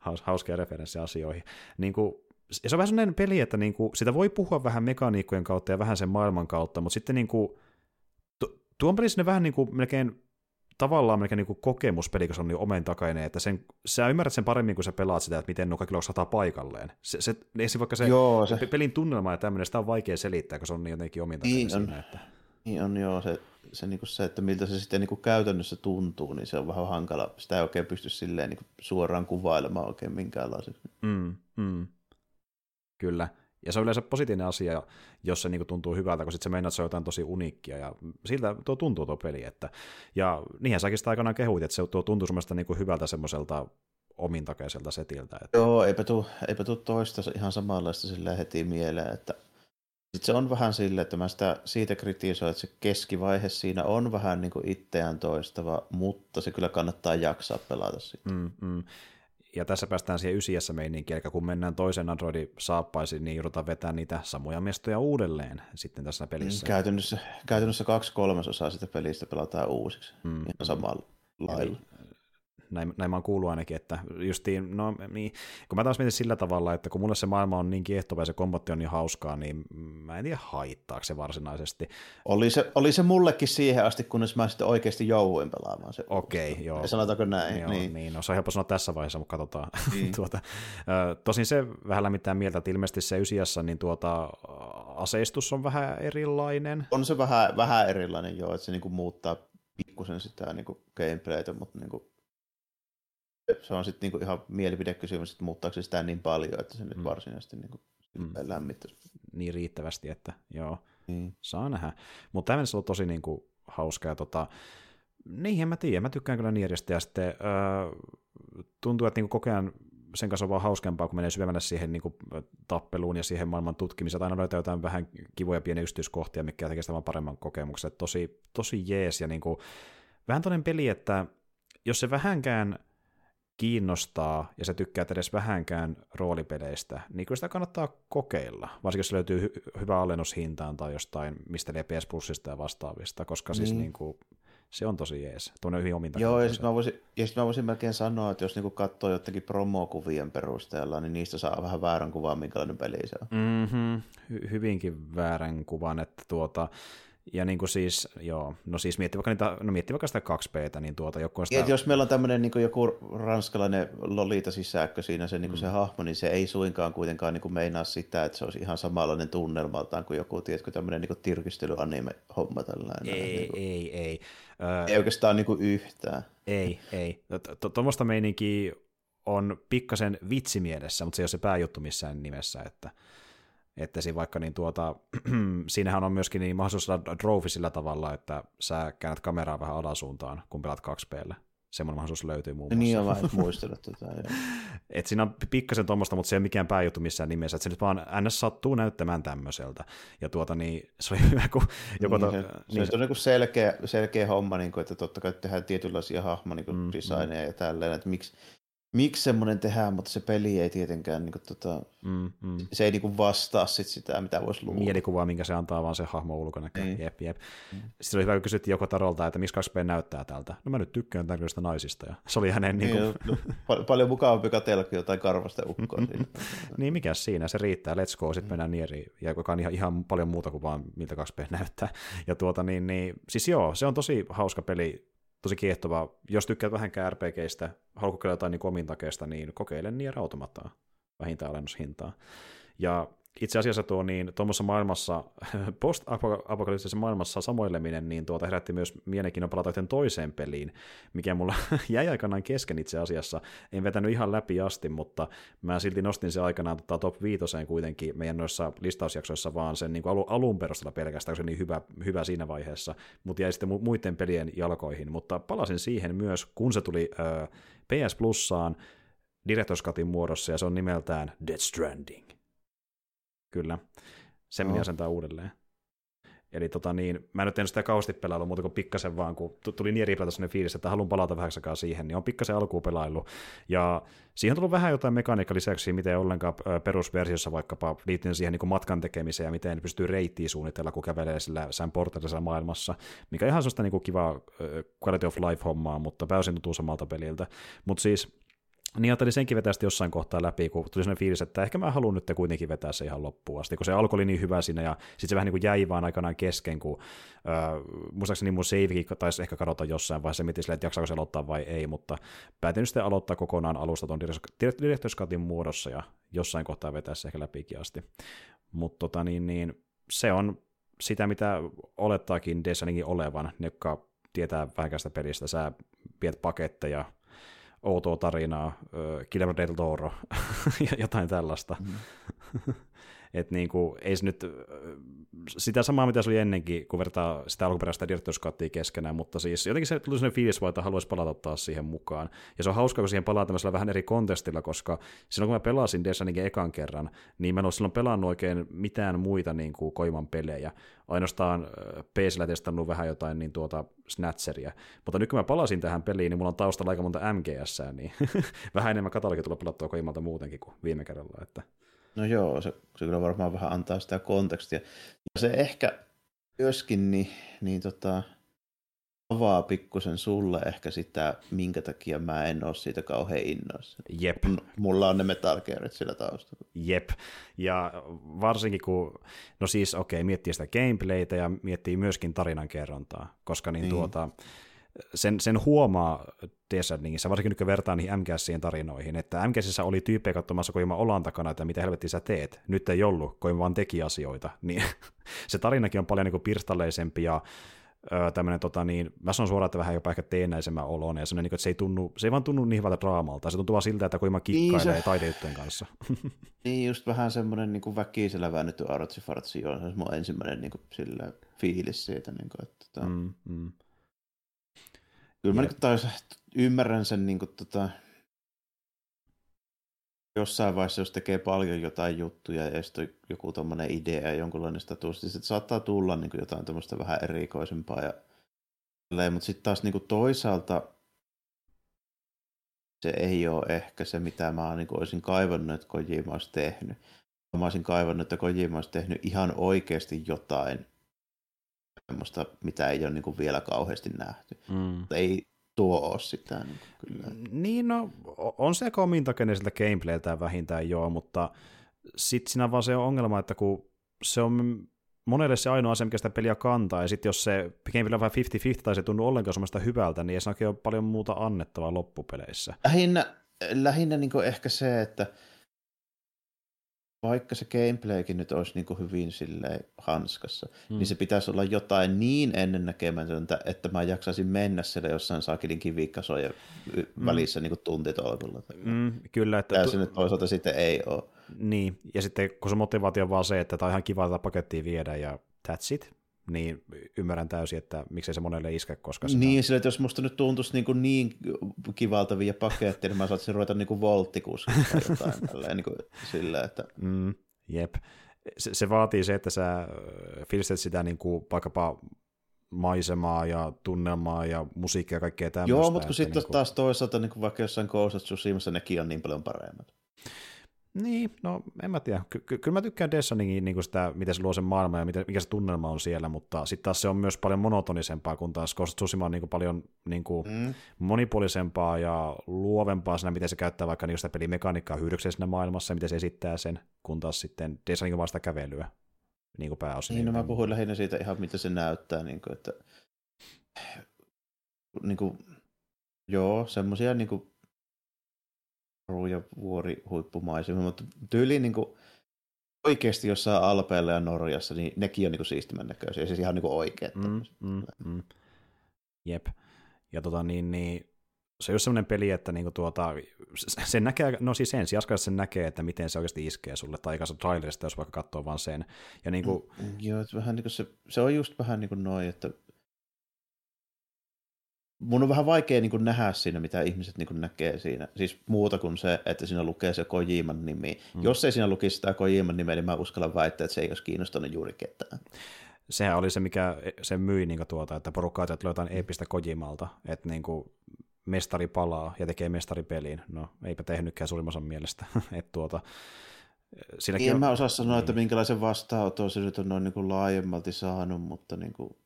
hauskoja referenssejä asioihin. Niin kuin, ja se on vähän sellainen peli, että niin kuin, sitä voi puhua vähän mekaniikkojen kautta ja vähän sen maailman kautta, mutta sitten niin kuin, tuon pelissä vähän niin kuin, melkein tavallaan melkein niin kuin kokemuspeli, kun se on niin omen takainen, että sen, sä ymmärrät sen paremmin, kun sä pelaat sitä, että miten nuo kaikki sataa paikalleen. Se, se, se, vaikka se, Joo, se, pelin tunnelma ja tämmöinen, sitä on vaikea selittää, kun se on niin jotenkin omin niin siinä, että... Niin on joo, se, se, niin se että miltä se sitten niin käytännössä tuntuu, niin se on vähän hankala. Sitä ei oikein pysty silleen niin suoraan kuvailemaan oikein minkäänlaiseksi. Mm, mm. Kyllä. Ja se on yleensä positiivinen asia, jos se niin tuntuu hyvältä, kun sitten se meinaa, että se on jotain tosi uniikkia, ja siltä tuo tuntuu tuo peli. Että, ja niinhän säkin sitä aikanaan kehuit, että se tuo tuntuu semmoista niin hyvältä semmoiselta omintakeiselta setiltä. Että... Joo, eipä tuu, eipä tuu toista ihan samanlaista sillä heti mieleen, että Sitten se on vähän sille, että mä sitä siitä kritisoin, että se keskivaihe siinä on vähän niin kuin itseään toistava, mutta se kyllä kannattaa jaksaa pelata sitten. Mm, mm. Ja tässä päästään siihen ysiässä meininkiin, eli kun mennään toisen Androidin saappaisiin, niin joudutaan vetämään niitä samoja mestoja uudelleen sitten tässä pelissä. Mm, käytännössä, käytännössä kaksi kolmasosaa sitä pelistä pelataan uusiksi, mm. ihan samalla lailla näin, näin mä oon kuullut ainakin, että justiin, no niin, kun mä taas mietin sillä tavalla, että kun mulle se maailma on niin kiehtova ja se kombatti on niin hauskaa, niin mä en tiedä haittaako se varsinaisesti. Oli se, oli se mullekin siihen asti, kunnes mä sitten oikeasti jouduin pelaamaan se. Okei, okay, joo. Sanotaanko näin? Joo, niin. niin. no se on helppo sanoa tässä vaiheessa, mutta katsotaan. Niin. tuota, tosin se vähän lämmittää mieltä, että ilmeisesti se ysiässä, niin tuota, aseistus on vähän erilainen. On se vähän, vähän erilainen, joo, että se niinku muuttaa pikkusen sitä niinku gameplaytä, mutta niinku se on sitten niinku ihan mielipidekysymys, että muuttaako se sitä niin paljon, että se nyt mm. varsinaisesti niinku mm. lämmittäisi. Niin riittävästi, että joo, mm. saa nähdä. Mutta tämä on tosi niinku hauska ja tota, niin, en mä tiedä, mä tykkään kyllä Nieristä ja sitten öö, tuntuu, että niinku koko ajan sen kanssa on vaan hauskempaa, kun menee syvemmälle siihen niin kuin, tappeluun ja siihen maailman tutkimiseen. Aina löytää jotain vähän kivoja pieniä yksityiskohtia, mikä tekee sitä vaan paremman kokemuksen. Tosi, tosi jees ja niin kuin, vähän toinen peli, että jos se vähänkään kiinnostaa ja sä tykkäät edes vähänkään roolipeleistä, niin kyllä sitä kannattaa kokeilla, varsinkin jos löytyy hy- hyvä alennus hintaan tai jostain, mistä PS Plusista ja vastaavista, koska siis niin. siis niin kuin, se on tosi jees. Tuonne hyvin ominta. Joo, ja sitten mä, voisin, ja sit mä voisin melkein sanoa, että jos niinku katsoo jotenkin promokuvien perusteella, niin niistä saa vähän väärän kuvan, minkälainen peli se on. Mm-hmm. Hy- hyvinkin väärän kuvan, että tuota, ja niin kuin siis, joo, no siis mietti vaikka, niitä, no mietti vaikka sitä 2 p niin tuota joku sitä... Et jos meillä on tämmöinen niin joku ranskalainen lolita sisäkkö siinä se, niin kuin mm. se hahmo, niin se ei suinkaan kuitenkaan niin kuin meinaa sitä, että se olisi ihan samanlainen tunnelmaltaan kuin joku, tiedätkö, tämmöinen niin tirkistely-anime-homma tällainen. Ei, niin kuin... ei, ei. Ei oikeastaan niin kuin yhtään. Ei, ei. Tuommoista meininkiä on pikkasen vitsimielessä, mutta se ei ole se pääjuttu missään nimessä, että että siinä vaikka niin tuota, siinähän on myöskin niin mahdollisuus saada drove sillä tavalla, että sä käännät kameraa vähän alasuuntaan, kun pelaat 2 p Semmoinen mahdollisuus löytyy muun muassa. Niin on vähän muistellut tätä, Et siinä on pikkasen tuommoista, mutta se ei ole mikään pääjuttu missään nimessä. Että se nyt vaan ns. sattuu näyttämään tämmöiseltä. Ja tuota niin, se oli hyvä, kun joko... Niin, to, se, niin, se on niin selkeä, selkeä homma, niin kuin, että totta kai tehdään tietynlaisia hahmo niin mm, designeja mm. ja tälleen, että miksi, miksi semmoinen tehdään, mutta se peli ei tietenkään, niin kuin, tota, mm, mm. se ei niin kuin vastaa sit sitä, mitä voisi luulla. Mielikuva, minkä se antaa, vaan se hahmo ulkonäkö. Niin. Jep, jep. Mm. Sitten oli hyvä, kun kysyttiin joko Tarolta, että miksi 2 näyttää tältä. No mä nyt tykkään tämän naisista. Ja se oli hänen... Niin, kuin... no, pal- paljon mukavampi katella kuin jotain karvasta ukkoa. niin, mikä siinä, se riittää. Let's go, sitten mm. mennään nieriin. Ja joka on ihan, ihan paljon muuta kuin vaan miltä 2P näyttää. Ja tuota niin, niin, siis joo, se on tosi hauska peli tosi kiehtova. Jos tykkäät vähänkään RPGistä, haluatko kokeilla jotain niin omintakeista, niin kokeile Nier Automataa vähintään alennushintaa. Ja itse asiassa tuo niin, tuommoisessa maailmassa, post-apokalyptisessa maailmassa samoileminen, niin tuota herätti myös mielenkiinnon palata toiseen peliin, mikä mulla jäi aikanaan kesken itse asiassa. En vetänyt ihan läpi asti, mutta mä silti nostin se aikanaan tota, top viitoseen kuitenkin meidän noissa listausjaksoissa vaan sen niin alun, alun perusteella pelkästään, kun se niin hyvä, hyvä siinä vaiheessa, mutta jäi sitten muiden pelien jalkoihin. Mutta palasin siihen myös, kun se tuli äh, PS Plussaan, Director's muodossa, ja se on nimeltään Dead Stranding. Kyllä. Se meni asentaa uudelleen. Eli tota niin, mä en nyt en sitä kauheasti pelailu muuta kuin pikkasen vaan, kun tuli niin riippumatta sellainen fiilis, että haluan palata vähän aikaa siihen, niin on pikkasen alkuun pelailu. Ja siihen on tullut vähän jotain mekaniikka lisäksi, miten ollenkaan perusversiossa vaikkapa liittyen siihen niin matkan tekemiseen ja miten pystyy reittiä suunnitella, kun kävelee sillä sään maailmassa, mikä on ihan sellaista niin kivaa quality of life-hommaa, mutta pääosin tuntuu samalta peliltä. Mutta siis niin ajattelin senkin vetää jossain kohtaa läpi, kun tuli sellainen fiilis, että ehkä mä haluan nyt kuitenkin vetää se ihan loppuun asti, kun se alkoi oli niin hyvä siinä, ja sitten se vähän niin kuin jäi vaan aikanaan kesken, kun äh, muistaakseni mun savekin taisi ehkä kadota jossain vaiheessa, mietin silleen, että jaksaako se aloittaa vai ei, mutta päätin sitten aloittaa kokonaan alusta tuon Director's muodossa, ja jossain kohtaa vetää se ehkä läpikin asti. Mutta tota, niin, niin, se on sitä, mitä olettaakin Desaningin olevan, ne, jotka tietää vähän sitä pelistä, sä piet paketteja, outoa tarinaa, Guillermo del Toro jotain tällaista. Mm. että niin kuin, ei se nyt sitä samaa, mitä se oli ennenkin, kun vertaa sitä alkuperäistä Director's Cutia keskenään, mutta siis jotenkin se tuli sellainen fiilis, että haluaisi palata taas siihen mukaan. Ja se on hauska, kun siihen palaa tämmöisellä vähän eri kontestilla, koska silloin kun mä pelasin Desanikin ekan kerran, niin mä en ole silloin pelannut oikein mitään muita niin kuin Koiman pelejä. Ainoastaan PCllä testannut vähän jotain niin tuota Snatcheria. Mutta nyt kun mä palasin tähän peliin, niin mulla on taustalla aika monta MGS, niin vähän enemmän katalogi tulee pelattua Koimalta muutenkin kuin viime kerralla. Että... No joo, se, se kyllä varmaan vähän antaa sitä kontekstia. Ja se ehkä myöskin niin, niin tota, avaa pikkusen sulle ehkä sitä, minkä takia mä en ole siitä kauhean innoissa. Jep. Mulla on ne Metal Gearit sillä taustalla. Jep. Ja varsinkin kun, no siis okei, okay, miettii sitä gameplaytä ja miettii myöskin tarinankerrontaa, koska niin, niin. tuota, sen, sen huomaa Desertingissä, varsinkin nyt kun vertaa niihin MGSien tarinoihin, että MGSissä oli tyyppejä katsomassa Koima olan takana, että mitä helvettiä sä teet. Nyt ei ollut, Koima vaan teki asioita. Niin se tarinakin on paljon niin pirstaleisempi ja tämmöinen, tota, niin, mä sanon suoraan, että vähän jopa ehkä teennäisemmän olon, ja niin että se ei, tunnu, se ei vaan tunnu niin hyvältä draamalta, se tuntuu vaan siltä, että Koima kikkailee niin se... kanssa. niin, just vähän semmoinen niin väkisellä väännetty artsifartsi on se mun ensimmäinen niin kuin, sillä fiilis siitä. Niin kuin, että, tota... mm, mm. Kyllä mä niin taas ymmärrän sen niin kuin, tota, jossain vaiheessa, jos tekee paljon jotain juttuja ja sitten joku tuommoinen idea ja jonkunlainen status, niin sitten saattaa tulla niin kuin jotain tämmöistä vähän erikoisempaa. Ja, mutta sitten taas niin kuin toisaalta se ei ole ehkä se, mitä mä niin kuin olisin kaivannut, että Kojima olisi tehnyt. Mä olisin kaivannut, että Kojima olisi tehnyt ihan oikeasti jotain semmoista, mitä ei ole niin kuin vielä kauheasti nähty. Mm. Ei tuo ole sitä. Niin, kyllä. niin no, on se komintakeinen siltä gameplayltä vähintään joo, mutta sitten siinä vaan se on ongelma, että kun se on monelle se ainoa asia, mikä sitä peliä kantaa, ja sitten jos se gameplay on vähän 50-50 tai se tuntuu ollenkaan semmoista hyvältä, niin ei se ole paljon muuta annettavaa loppupeleissä. Lähinnä, lähinnä niin ehkä se, että vaikka se gameplaykin nyt olisi niin kuin hyvin hanskassa, hmm. niin se pitäisi olla jotain niin ennennäkemätöntä, että mä jaksaisin mennä siellä jossain saakilin kivikkasojen hmm. välissä niin kuin tuntitolkulla. Hmm, kyllä. Että ja se nyt toisaalta sitten ei ole. Niin, ja sitten kun se motivaatio on vaan se, että tämä on ihan kiva tätä pakettia viedä ja that's it, niin ymmärrän täysin, että miksei se monelle iske, koska sitä... Niin, sillä, että jos musta nyt tuntuisi niin, kuin niin kivalta viedä pakettia, niin mä saattaisin ruveta niin volttikuskilla tai jotain tälleen, niin kuin sillä, että... Mm, jep. Se, se, vaatii se, että sä fiilistät sitä niin kuin vaikkapa maisemaa ja tunnelmaa ja musiikkia ja kaikkea tämmöistä. Joo, mutta kun sitten niin kuin... taas toisaalta niin kuin vaikka jossain Ghost of Tsushimassa nekin on niin paljon paremmat. Niin, no en mä tiedä. Ky- ky- kyllä mä tykkään Dessaningin niin sitä, miten se luo sen maailman ja miten, mikä se tunnelma on siellä, mutta sitten taas se on myös paljon monotonisempaa, kun taas Ghost Tsushima on niin kuin paljon niin kuin mm. monipuolisempaa ja luovempaa siinä, miten se käyttää vaikka niin sitä pelimekaniikkaa hyödykseen siinä maailmassa ja miten se esittää sen, kun taas sitten Dessaning on vaan sitä kävelyä niin kuin pääosin. Niin, no mä puhuin lähinnä siitä ihan, mitä se näyttää, niin kuin, että niin kuin, joo, semmoisia niin kuin ja vuori huippumaisemia, mutta tyyliin niin kuin, oikeasti jossain Alpeilla ja Norjassa, niin nekin on niin kuin siistimän näköisiä, siis ihan niin kuin oikeat. Mm, mm, mm. Jep. Ja tota niin, niin se on semmoinen peli, että niinku tuota, sen näkee, no siis ensi sen näkee, että miten se oikeasti iskee sulle, tai aikaisemmin trailerista, jos vaikka katsoo vaan sen. Ja niinku... mm, joo, että vähän niin kuin se, se on just vähän niin kuin noin, että mun on vähän vaikea niin kuin nähdä siinä, mitä ihmiset niin kuin näkee siinä. Siis muuta kuin se, että siinä lukee se Kojiman nimi. Mm. Jos ei siinä lukisi sitä Kojiman nimeä, niin mä uskallan väittää, että se ei olisi kiinnostanut juuri ketään. Sehän oli se, mikä se myi niin tuota, että porukka ajattelee, että jotain eeppistä Kojimalta, että niin kuin mestari palaa ja tekee mestaripeliin. No, eipä tehnytkään suurimman mielestä. että tuota, Siinäkin en on... mä osaa sanoa, niin. että minkälaisen vastaanoton se nyt on noin niin kuin laajemmalti saanut, mutta niin kuin,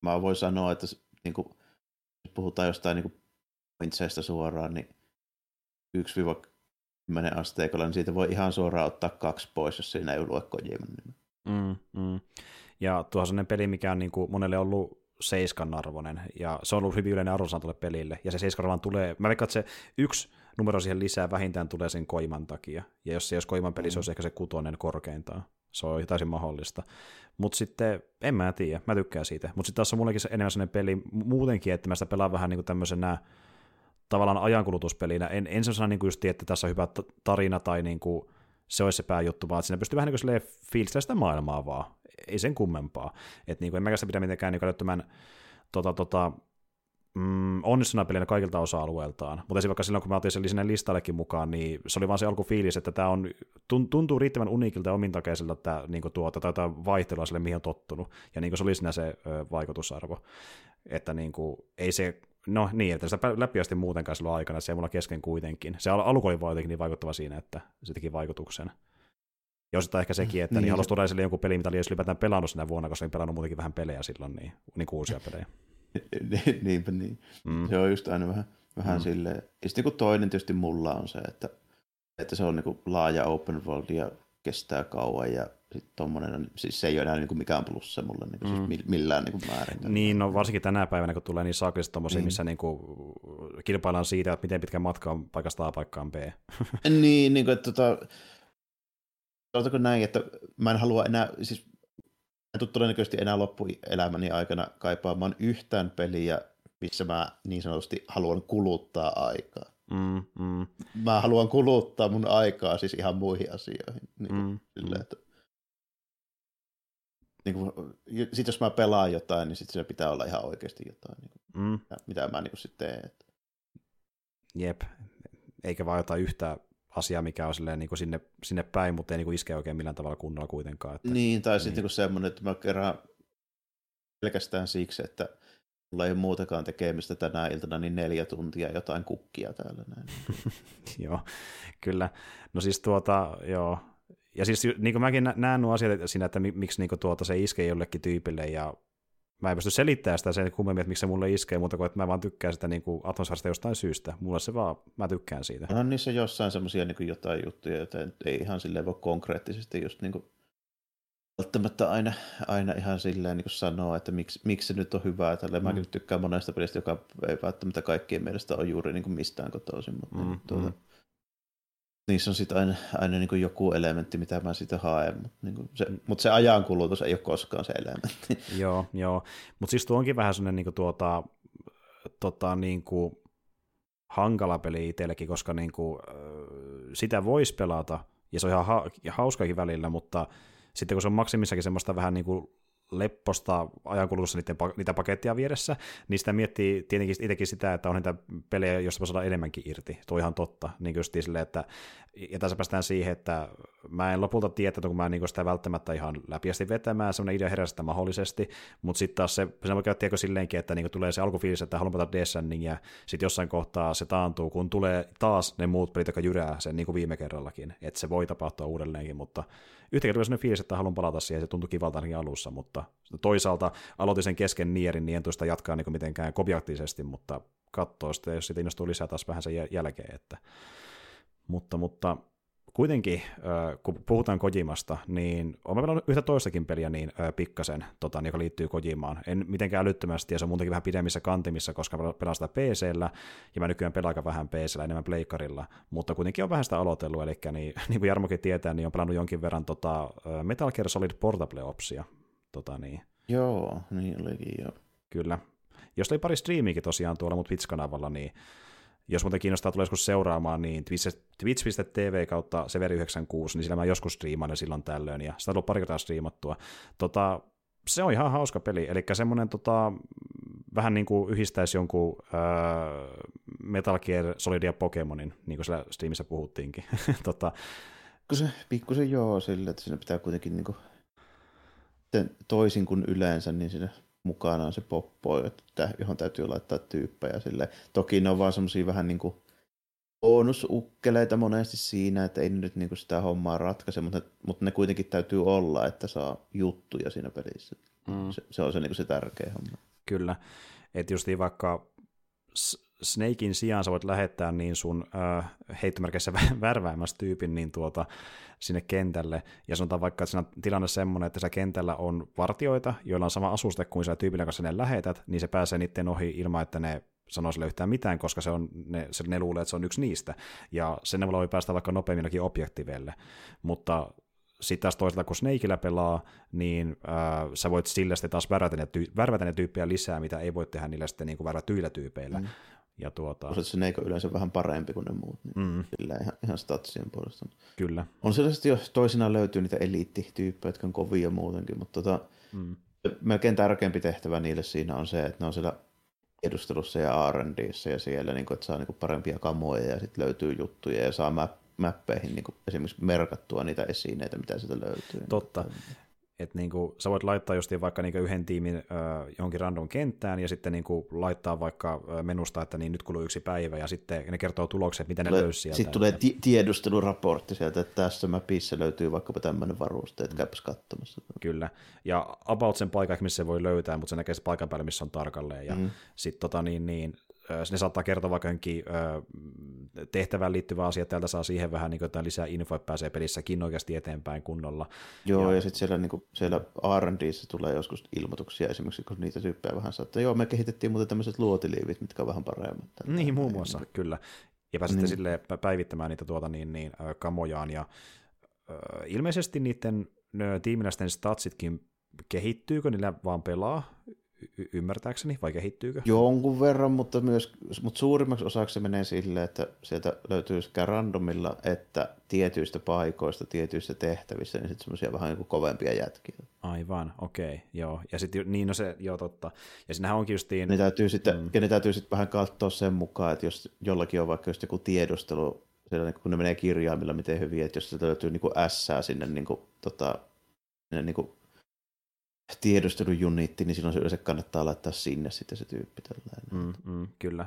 mä voin sanoa, että niin kuin, puhutaan jostain niin pointseista suoraan, niin 1-10 asteikolla, niin siitä voi ihan suoraan ottaa kaksi pois, jos siinä ei lue Kojiman mm, mm. Ja tuohon sellainen peli, mikä on niin kuin monelle ollut seiskan arvoinen, ja se on ollut hyvin yleinen arvosana tuolle pelille, ja se seiskan tulee, mä veikkaan, että se yksi numero siihen lisää vähintään tulee sen koiman takia, ja jos se jos koiman peli, mm. se olisi ehkä se kutonen korkeintaan se on täysin mahdollista. Mutta sitten, en mä tiedä, mä tykkään siitä. Mutta sitten taas on mullekin enemmän sellainen peli muutenkin, että mä sitä pelaan vähän niin kuin tämmöisenä tavallaan ajankulutuspelinä. En, en sellaisena niin kuin just, että tässä on hyvä tarina tai niin kuin se olisi se pääjuttu, vaan että siinä pystyy vähän niin kuin sitä maailmaa vaan, ei sen kummempaa. Että niin kuin, en mäkään sitä pidä mitenkään niin älyttömän tota, tota, mm, onnistuna pelinä kaikilta osa-alueiltaan, mutta esimerkiksi vaikka silloin, kun mä otin sen sinne listallekin mukaan, niin se oli vaan se alkufiilis, että tämä on, tuntuu riittävän uniikilta ja omintakeiselta tämä niin tuota, tai vaihtelua sille, mihin on tottunut, ja niin kuin se oli siinä se ö, vaikutusarvo, että niin kuin, ei se, no niin, että sitä läpi asti muutenkaan silloin aikana, se ei mulla kesken kuitenkin. Se al- alku oli jotenkin niin vaikuttava siinä, että se teki vaikutuksen. Ja osittain ehkä sekin, että niin, niin halusi tuoda esille jonkun peli, mitä oli edes ylipäätään pelannut sinä vuonna, koska olin pelannut muutenkin vähän pelejä silloin, niin, niin uusia pelejä. Niinpä niin. Mm. Se on just aina vähän, vähän mm. silleen. Ja sitten niin toinen tietysti mulla on se, että, että se on niin laaja open world ja kestää kauan ja sitten tommonen, siis se ei ole enää niin kuin mikään plussa mulle niin siis mm. siis millään niin kuin määrin. Niin, no varsinkin tänä päivänä, kun tulee niin saakellisesti tommosia, mm. missä niin kuin kilpaillaan siitä, että miten pitkä matka on paikasta A paikkaan B. niin, niin kuin, että tota, sanotaanko näin, että mä en halua enää, siis en tule todennäköisesti enää loppuelämäni aikana kaipaamaan yhtään peliä, missä mä niin sanotusti haluan kuluttaa aikaa. Mm, mm. Mä haluan kuluttaa mun aikaa siis ihan muihin asioihin. Niin kuin, mm, sille, mm. Että, niin kuin, sit jos mä pelaan jotain, niin sit siinä pitää olla ihan oikeasti jotain, niin kuin, mm. mitä mä niin sitten teen. Että. Jep, eikä vaan jotain yhtä asia, mikä on silleen, niin kuin sinne, sinne päin, mutta ei niin kuin iske oikein millään tavalla kunnolla kuitenkaan. Että, niin, tai niin. sitten niin semmoinen, että mä kerran pelkästään siksi, että mulla ei ole muutakaan tekemistä tänä iltana, niin neljä tuntia jotain kukkia täällä näin. joo, kyllä. No siis tuota, joo. Ja siis niin kuin mäkin näen nuo asiat siinä, että miksi niin kuin tuota, se iskee jollekin tyypille, ja mä en pysty selittämään sitä sen kummemmin, että miksi se mulle iskee, mutta kun että mä vaan tykkään sitä niin kuin atmosfääristä jostain syystä. Mulle se vaan, mä tykkään siitä. On niissä jossain semmoisia niin jotain juttuja, joita ei ihan silleen voi konkreettisesti just niin kuin välttämättä aina, aina ihan silleen niin sanoa, että miksi, miksi se nyt on hyvää. Tällä mm. mä tykkään monesta pelistä, joka ei välttämättä kaikkien mielestä ole juuri niin kuin mistään kotoisin, mutta mm, tuota, mm niissä on sitten aina, aina niin joku elementti, mitä mä siitä haen, mutta niin se, mut se ajankulutus ei ole koskaan se elementti. joo, joo. mutta siis tuo onkin vähän sellainen niin tuota, tota, niin kuin hankala peli itsellekin, koska niin kuin, sitä voisi pelata, ja se on ihan ha- hauskakin välillä, mutta sitten kun se on maksimissakin semmoista vähän niin kuin lepposta ajankulutussa niiden, niitä pakettia vieressä, niin sitä miettii tietenkin itsekin sitä, että on niitä pelejä, joista voi saada enemmänkin irti. Tuo ihan totta. Niin just sille, että, ja tässä päästään siihen, että mä en lopulta tiedä, että kun mä niin sitä välttämättä ihan läpiästi vetämään, semmoinen idea herästä mahdollisesti, mutta sitten taas se, se voi käyttää silleenkin, että niin tulee se alkufiilis, että haluan pelata Descending, ja sitten jossain kohtaa se taantuu, kun tulee taas ne muut pelit, jotka jyrää sen niin kuin viime kerrallakin, että se voi tapahtua uudelleenkin, mutta yhtäkkiä tuli sellainen fiilis, että haluan palata siihen, se tuntui kivalta ainakin alussa, mutta toisaalta aloitin sen kesken nierin, niin en tuosta jatkaa niin mitenkään kopiaktisesti, mutta katsoo sitten, jos siitä innostuu lisää taas vähän sen jälkeen, että mutta, mutta kuitenkin, kun puhutaan Kojimasta, niin olen pelannut yhtä toistakin peliä niin pikkasen, tota, joka liittyy Kojimaan. En mitenkään älyttömästi, ja se on muutenkin vähän pidemmissä kantimissa, koska pelaan sitä PC-llä, ja mä nykyään pelaan aika vähän pc enemmän pleikkarilla, mutta kuitenkin on vähän sitä aloitellut, eli niin, niin kuin Jarmokin tietää, niin on pelannut jonkin verran tota, Metal Gear Solid Portable-opsia. Tota, niin. Joo, niin olikin jo. Kyllä. Jos oli pari striimiäkin tosiaan tuolla mut Twitch-kanavalla, niin jos muuten kiinnostaa tulee joskus seuraamaan, niin twitch.tv kautta severi96, niin sillä mä joskus striimaan ja silloin tällöin, ja sitä on ollut pari kertaa striimattua. Tota, se on ihan hauska peli, eli semmoinen tota, vähän niin kuin yhdistäisi jonkun äh, Metal Gear Solidia Pokemonin, niin kuin siellä Steamissa puhuttiinkin. tota, pikkusen, pikkusen joo, sille, että siinä pitää kuitenkin niin kuin, toisin kuin yleensä, niin siinä mukana on se poppo, johon täytyy laittaa tyyppejä. Sille. Toki ne on vaan semmoisia vähän niin kuin bonusukkeleita monesti siinä, että ei nyt niin kuin sitä hommaa ratkaise, mutta, mutta ne kuitenkin täytyy olla, että saa juttuja siinä pelissä. Mm. Se, se on se, niin kuin se tärkeä homma. Kyllä. Että just vaikka Snakein sijaan sä voit lähettää niin sun äh, heittomerkeissä värväämässä tyypin niin tuota, sinne kentälle, ja sanotaan vaikka, että siinä on tilanne semmoinen, että se kentällä on vartioita, joilla on sama asuste kuin sillä tyypillä, kanssa ne lähetät, niin se pääsee niiden ohi ilman, että ne sanoo sille yhtään mitään, koska se on, ne, se, ne luulee, että se on yksi niistä, ja sen voi päästä vaikka nopeammillakin objektiveille, mutta sitten taas toisaalta, kun Snakeillä pelaa, niin äh, sä voit sillä sitten taas värvätä ne, tyy- värvätä ne tyyppejä lisää, mitä ei voi tehdä niillä sitten niin värvätyillä tyypeillä. Mm. Ja tuota... Snake on yleensä vähän parempi kuin ne muut, niin mm. sillä ihan, ihan statsien puolesta. Kyllä. On sellaisesti jo toisinaan löytyy niitä eliittityyppejä, jotka on kovia muutenkin, mutta tota, mm. melkein tärkeämpi tehtävä niille siinä on se, että ne on siellä edustelussa ja R&Dssä ja siellä, niin kuin, että saa niin kuin parempia kamoja ja sitten löytyy juttuja ja saa mäppeihin niin kuin esimerkiksi merkattua niitä esineitä, mitä sieltä löytyy. Totta. Niin että niinku, sä voit laittaa justiin vaikka niinku yhden tiimin ö, johonkin random kenttään ja sitten niinku laittaa vaikka menusta, että niin nyt kuluu yksi päivä ja sitten ne kertoo tulokset, mitä ne löysi sieltä. Sitten tulee ti- tiedusteluraportti sieltä, että tässä mapissa löytyy vaikkapa tämmöinen varuste, että käypäs katsomassa. Kyllä, ja about sen paikan, missä se voi löytää, mutta se näkee se paikan päälle, missä on tarkalleen. Ja mm. sitten tota, niin, niin, ne saattaa kertoa vaikka jonkin tehtävään liittyvä asia, täältä saa siihen vähän niin kuin, lisää infoa, että pääsee pelissäkin oikeasti eteenpäin kunnolla. Joo, ja, ja sitten siellä, niin kuin, siellä R&Dssä tulee joskus ilmoituksia esimerkiksi, kun niitä tyyppejä vähän saattaa, joo, me kehitettiin muuten tämmöiset luotiliivit, mitkä on vähän paremmat. Niin, muun muassa, niin. kyllä. Ja pääsette niin. sille päivittämään niitä tuota, niin, niin, kamojaan, ja äh, ilmeisesti niiden tiimiläisten statsitkin kehittyykö, niillä vaan pelaa y- ymmärtääkseni, vai kehittyykö? Jonkun verran, mutta, myös, mutta suurimmaksi osaksi se menee silleen, että sieltä löytyy sekä randomilla että tietyistä paikoista, tietyistä tehtävissä, niin sitten semmoisia vähän niin kovempia jätkiä. Aivan, okei, okay, joo. Ja sitten niin no se, joo totta. Ja sinähän onkin justiin... Ne täytyy sitten, mm. Ja ne täytyy sitten vähän katsoa sen mukaan, että jos jollakin on vaikka just joku tiedustelu, siellä, niin kun ne menee kirjaimilla miten hyvin, että jos sieltä löytyy niin kuin S sinne, niin kuin, tota, niin kuin tiedustelujunitti, niin silloin se yleensä kannattaa laittaa sinne sitten se tyyppi. Mm, mm, kyllä.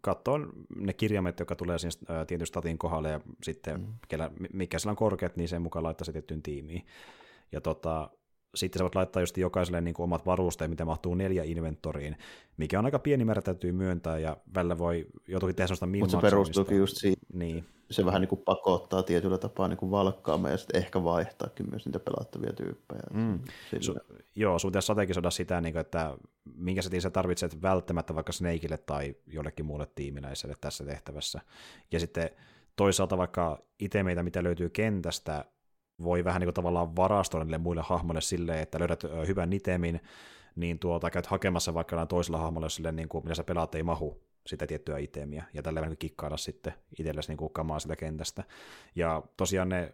Katsoa ne kirjaimet, jotka tulee siinä tietyn statin kohdalle ja sitten mm. kellä, mikä sillä on korkeat, niin sen mukaan laittaa se tiettyyn tiimiin. Ja tota, sitten sä voit laittaa just jokaiselle niin kuin omat varusteet, mitä mahtuu neljä inventoriin, mikä on aika pieni määrä täytyy myöntää, ja välillä voi joutuukin tehdä sellaista Mutta se perustuukin just siihen, niin. se vähän niin kuin pakottaa tietyllä tapaa niin kuin valkkaamaan ja sitten ehkä vaihtaakin myös niitä pelattavia tyyppejä. Mm. Su, joo, sun pitäisi strategisoida sitä, niin kuin, että minkä sä tarvitset välttämättä vaikka Snakeille tai jollekin muulle tiimiläiselle tässä tehtävässä. Ja sitten toisaalta vaikka itemeitä, mitä löytyy kentästä, voi vähän niin kuin tavallaan varastoida niille muille hahmoille silleen, että löydät hyvän nitemin, niin tuota, käyt hakemassa vaikka toisella hahmolla, silleen, niin kuin, mitä sä pelaat, ei mahu sitä tiettyä itemiä, ja tällä niin kikkailla sitten itsellesi niin kuin kamaa sitä kentästä. Ja tosiaan ne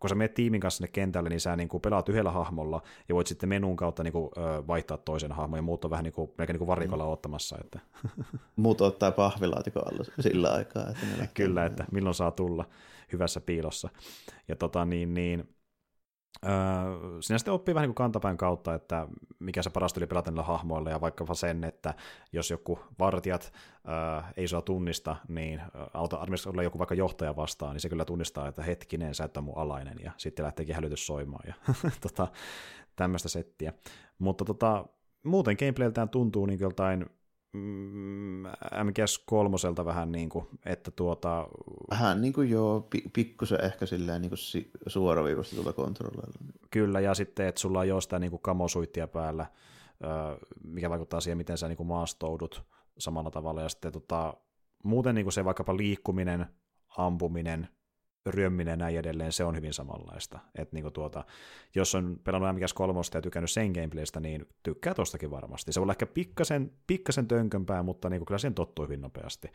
kun sä menet tiimin kanssa sinne kentälle, niin sä niin kuin pelaat yhdellä hahmolla ja voit sitten menun kautta niin kuin, vaihtaa toisen hahmon ja muut on vähän niin kuin, melkein niin kuin varikolla mm. ottamassa. Että. Muut ottaa pahvilaatikon alla sillä aikaa. Että Kyllä, että milloin saa tulla hyvässä piilossa. Ja tota niin, niin Öö, sinä sitten oppii vähän niin kuin kantapään kautta, että mikä se paras tuli pelata niillä hahmoilla, ja vaikka sen, että jos joku vartijat öö, ei saa tunnista, niin auta olla joku vaikka johtaja vastaan, niin se kyllä tunnistaa, että hetkinen, sä et ole mun alainen, ja sitten lähteekin hälytys soimaan, ja tota, tämmöistä settiä. Mutta tota, muuten gameplayltään tuntuu niin joltain MGS kolmoselta vähän niin kuin, että tuota... Vähän niin kuin joo, pikkusen ehkä silleen niin kuin suoraviivasti tuolla kontrolleilla. Kyllä, ja sitten, että sulla on jostain niin kuin kamosuittia päällä, mikä vaikuttaa siihen, miten sä niin kuin maastoudut samalla tavalla, ja sitten tota, muuten niin kuin se vaikkapa liikkuminen, ampuminen, ryömminen ja näin edelleen, se on hyvin samanlaista. Et niinku tuota, jos on pelannut MGS 3 ja tykännyt sen gameplaystä, niin tykkää tostakin varmasti. Se voi olla ehkä pikkasen, pikkasen tönkömpää, mutta niinku kyllä siihen tottuu hyvin nopeasti.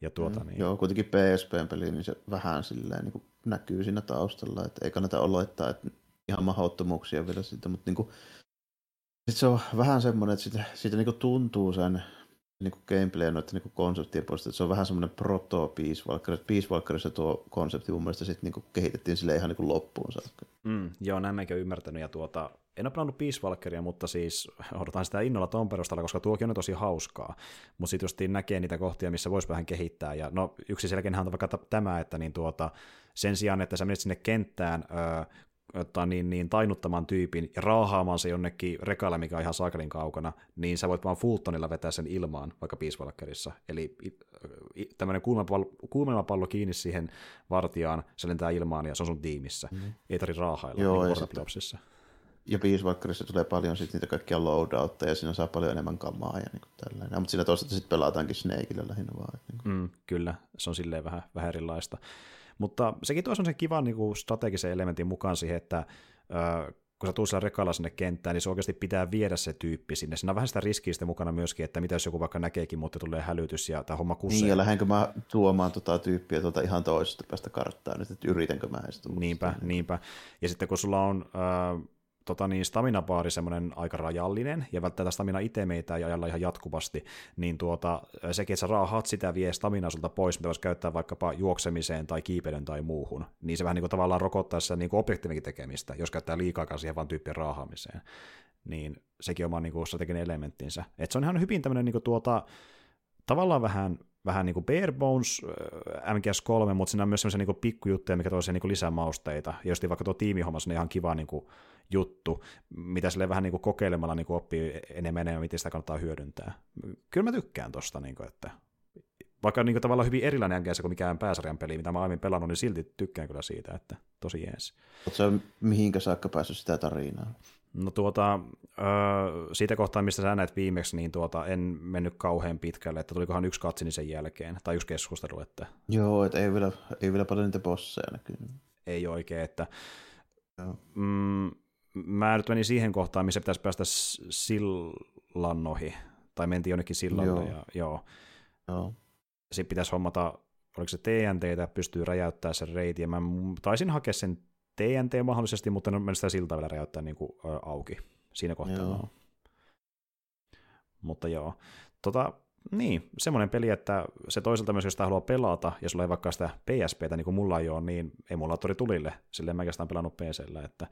Ja tuota, mm, niin... Joo, kuitenkin PSP-peli, niin se vähän silleen niin näkyy siinä taustalla, että ei kannata oloittaa, että ihan mahdottomuuksia vielä siitä, mutta niin kuin, sit se on vähän semmoinen, että siitä, siitä niin tuntuu sen niin kuin gameplay noiden niin konseptien puolesta, että se on vähän semmoinen proto Peace Walker. Peace Walkerissa tuo konsepti mun mielestä sitten niin kehitettiin sille ihan niin loppuun saakka. Mm, joo, näin mäkin ymmärtänyt. Ja tuota, en ole pelannut Peace Walkeria, mutta siis odotan sitä innolla tuon perustalla, koska tuokin on tosi hauskaa. Mutta sitten justiin näkee niitä kohtia, missä voisi vähän kehittää. Ja no yksi selkeä on vaikka tämä, että niin tuota, sen sijaan, että sä menet sinne kenttään öö, ottaa niin, niin tainuttamaan tyypin ja raahaamaan se jonnekin rekalle, mikä on ihan saakelin kaukana, niin sä voit vaan Fultonilla vetää sen ilmaan, vaikka Peace Eli tämmöinen kuumelma pallo kiinni siihen vartijaan, se lentää ilmaan ja se on sun tiimissä. Mm. Ei tarvitse raahailla Joo, niin ja, ja Peace tulee paljon sit niitä kaikkia loadoutteja, ja siinä saa paljon enemmän kamaa ja niin tällainen. Ja, mutta siinä toisaalta sitten pelataankin Snakeillä lähinnä vaan. Niin mm, kyllä, se on silleen vähän, vähän erilaista. Mutta sekin tuo sen kivan niin kuin strategisen elementin mukaan siihen, että ö, kun sä tuut sillä rekalla sinne kenttään, niin se oikeasti pitää viedä se tyyppi sinne. Siinä on vähän sitä riskiä sitten mukana myöskin, että mitä jos joku vaikka näkeekin, mutta tulee hälytys ja tämä homma kusee. Niin, ja lähdenkö mä tuomaan tota tyyppiä tuota ihan toisesta päästä karttaa nyt, että yritänkö mä edes Niinpä, niinpä. Ja sitten kun sulla on äh, tota niin, stamina-baari semmoinen aika rajallinen, ja välttämättä stamina itse meitä ei ajalla ihan jatkuvasti, niin tuota, sekin, että sä raahat sitä vie stamina sulta pois, mitä voisi käyttää vaikkapa juoksemiseen tai kiipeilyyn tai muuhun, niin se vähän niin kuin tavallaan rokottaa sitä niin objektiivinkin tekemistä, jos käyttää liikaa siihen vaan tyyppien raahaamiseen. Niin sekin on niin kuin strateginen elementtinsä. Et se on ihan hyvin tämmöinen niin kuin tuota, tavallaan vähän vähän niin kuin Bare Bones äh, MGS3, mutta siinä on myös sellaisia niin pikkujuttuja, mikä toisi niin lisää mausteita. Ja just vaikka tuo tiimihomma on ihan kiva niin kuin juttu, mitä sille vähän niin kuin kokeilemalla niin kuin oppii enemmän enemmän, miten sitä kannattaa hyödyntää. Kyllä mä tykkään tosta, niin kuin, että vaikka niin kuin, tavallaan hyvin erilainen MGS kuin mikään pääsarjan peli, mitä mä aiemmin pelannut, niin silti tykkään kyllä siitä, että tosi jees. Oletko mihinkä saakka päässyt sitä tarinaa? No tuota, siitä kohtaa, mistä sä näet viimeksi, niin tuota, en mennyt kauhean pitkälle, että tulikohan yksi katsini sen jälkeen, tai yksi keskustelu, että... Joo, että ei vielä, ei vielä paljon niitä bosseja näkynyt. Ei oikein, että... Joo. Mm, mä nyt menin siihen kohtaan, missä pitäisi päästä sillan ohi, tai mentiin jonnekin sillalle, joo. ja joo. joo. Sitten pitäisi hommata, oliko se TNT, että pystyy räjäyttämään sen reitin, ja mä taisin hakea sen TNT mahdollisesti, mutta en sitä siltaa vielä räjäyttää niin kuin, ä, auki siinä kohtaa. Joo. Mutta joo, tota, niin, semmoinen peli, että se toisaalta myös, jos sitä haluaa pelata, ja sulla ei vaikka sitä PSPtä, niin kuin mulla ei ole, niin emulaattori tulille, silleen mä oikeastaan pelannut PCllä, että,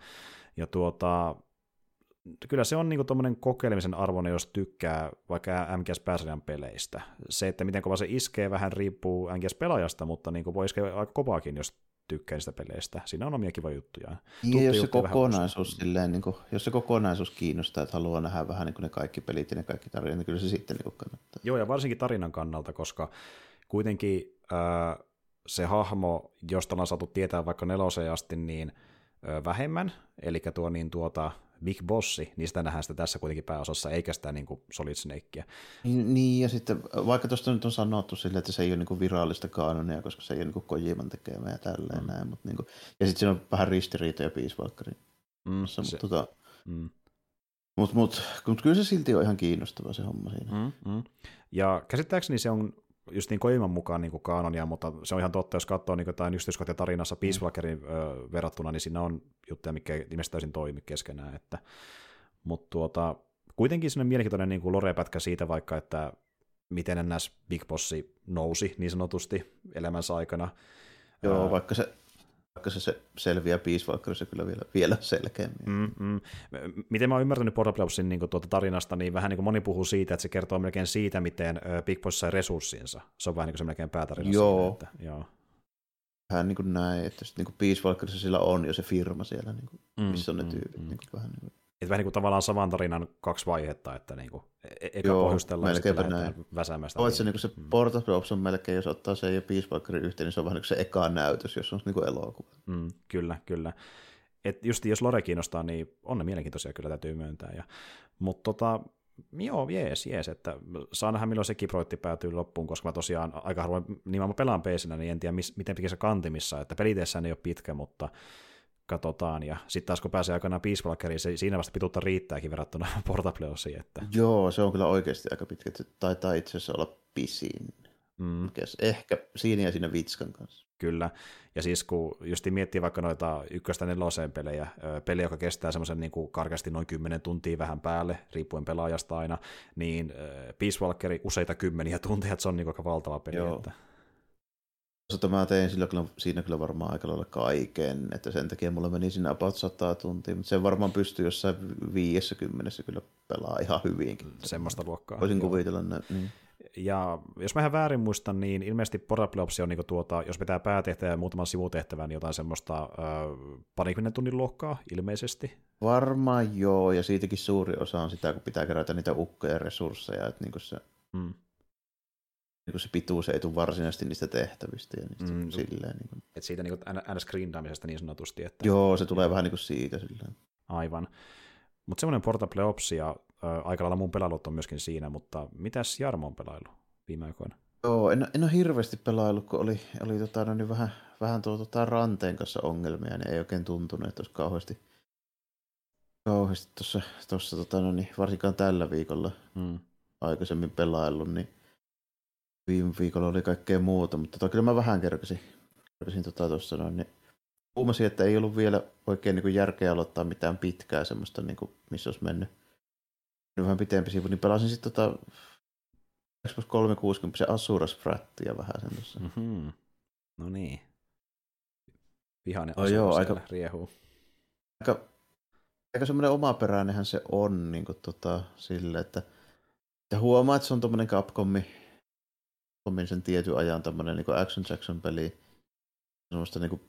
ja tuota, kyllä se on niinku tuommoinen kokeilemisen arvoinen, jos tykkää vaikka MGS pääsarjan peleistä. Se, että miten kova se iskee, vähän riippuu MGS-pelaajasta, mutta niinku voi iskeä aika kovaakin, jos tykkää sitä peleistä. Siinä on omia kiva juttuja. Ja jos se, kokonaisuus, silleen, niin kuin, jos se kokonaisuus kiinnostaa, että haluaa nähdä vähän niin kuin ne kaikki pelit ja ne kaikki tarinat, niin kyllä se sitten niin kannattaa. Joo, ja varsinkin tarinan kannalta, koska kuitenkin äh, se hahmo, josta ollaan saatu tietää vaikka neloseen asti, niin äh, vähemmän, eli tuo niin tuota, Big Bossi, niin sitä nähdään sitä tässä kuitenkin pääosassa, eikä sitä niin kuin Solid Snakea. Niin, niin, ja sitten vaikka tuosta nyt on sanottu sille, että se ei ole niin kuin virallista kaanonia, koska se ei ole niin kuin Kojiman tekemä ja tälleen mm. näin, mutta niin kuin, ja sitten siinä on vähän ristiriitoja Peace Walkerin mm, mutta, se, tota, mm. Mutta mut, mut, kyllä se silti on ihan kiinnostava se homma siinä. Mm, mm. Ja käsittääkseni se on just niin Koiman mukaan niin kaanonia, mutta se on ihan totta, jos katsoo niin jotain yksityiskohtia tarinassa Peace Walkerin mm. ö, verrattuna, niin siinä on juttuja, mikä ilmeisesti täysin toimi keskenään. Että, mutta tuota, kuitenkin sinne mielenkiintoinen niin lore-pätkä siitä vaikka, että miten NS Big Bossi nousi niin sanotusti elämänsä aikana. Joo, Ää, vaikka se vaikka se, se selviää Peace Walkerissa kyllä vielä, vielä selkeämmin. Mm, mm. Miten mä oon ymmärtänyt Portablesin niin tuota tarinasta, niin vähän niin kuin moni puhuu siitä, että se kertoo melkein siitä, miten Big Boss sai resurssinsa. Se on vähän niin kuin se melkein päätarina. Joo. Siinä, että, joo. Vähän niin kuin näin, että sitten niin kuin Peace Walkerissa sillä on jo se firma siellä, niin kuin, mm, missä on ne mm, tyypit. Mm. Niin kuin, vähän niin kuin että vähän niin kuin tavallaan saman tarinan kaksi vaihetta, että niin kuin, e-, eka Joo, pohjustellaan ja sitten lähdetään väsäämästä. Oot se niin kuin se mm. Port of on melkein, jos ottaa sen ja Peace Walkerin yhteen, niin se on vähän niin kuin se eka näytös, jos on niin kuin elokuva. Mm, kyllä, kyllä. Et just jos Lore kiinnostaa, niin on ne mielenkiintoisia kyllä täytyy myöntää. Ja, mutta tota, joo, jees, jees, että saa nähdä milloin sekin projekti päätyy loppuun, koska mä tosiaan aika harvoin, niin mä pelaan pc niin en tiedä mis, miten pitkä se kantimissa, että peliteessään ei ole pitkä, mutta katsotaan. Ja sitten taas kun pääsee aikanaan Peace Walkeriin, se, siinä vasta pituutta riittääkin verrattuna Portable-osiin. Että... Joo, se on kyllä oikeasti aika pitkä. Se taitaa itse asiassa olla pisin. Mm. Ehkä siinä ja siinä Vitskan kanssa. Kyllä, ja siis kun just miettii vaikka noita ykköstä neloseen pelejä, peli, joka kestää semmoisen niin kuin karkeasti noin 10 tuntia vähän päälle, riippuen pelaajasta aina, niin Peace Walkeri useita kymmeniä tunteja, että se on niin aika valtava peli. Joo. Että... Tota mä tein sillä kyllä, siinä kyllä varmaan aika lailla kaiken, että sen takia mulla meni siinä about 100 tuntia, mutta se varmaan pystyy jossain 50 kyllä pelaa ihan hyvinkin. Semmoista luokkaa. Voisin kuvitella näin. Niin. Ja jos mä ihan väärin muistan, niin ilmeisesti Portable Ops on niinku tuota, jos pitää päätehtävä ja muutaman sivutehtävän, niin jotain semmoista äh, parikymmenen tunnin luokkaa ilmeisesti. Varmaan joo, ja siitäkin suuri osa on sitä, kun pitää kerätä niitä ukkoja resursseja, että niinku se mm niin se pituus ei tule varsinaisesti niistä tehtävistä ja niistä mm, silleen. Niin kuin. Et siitä niin aina screendaamisesta niin sanotusti. Että... Joo, se tulee vähän niin kuin siitä silleen. Aivan. Mutta semmoinen Portable Ops ja äh, aika lailla mun pelailut on myöskin siinä, mutta mitäs Jarmo on pelailu viime aikoina? Joo, en, en ole hirveästi pelaillut, kun oli, oli tota, no niin vähän, vähän tuo tota, ranteen kanssa ongelmia, niin ei oikein tuntunut, että olisi kauheasti kauheasti tuossa, tuossa tota, no niin, varsinkaan tällä viikolla Mm. aikaisemmin pelaillut, niin viime viikolla oli kaikkea muuta, mutta tota, kyllä mä vähän kerkesin, kerkesin tota tuossa noin, niin huomasin, että ei ollut vielä oikein niin järkeä aloittaa mitään pitkää semmoista, niin kuin, missä olisi mennyt vähän pitempi sivu, niin pelasin sitten tota Xbox 360 se Asuras Frattia vähän sen tuossa. Mm-hmm. No niin. Vihainen Oh, joo, aika- riehuu. Aika, aika semmoinen omaperäinenhän se on niin kuin, tota, sille, että, että huomaa, että se on tuommoinen Capcomi, Capcomin sen tietyn ajan tämmöinen niin Action Jackson peli, semmoista niin kuin,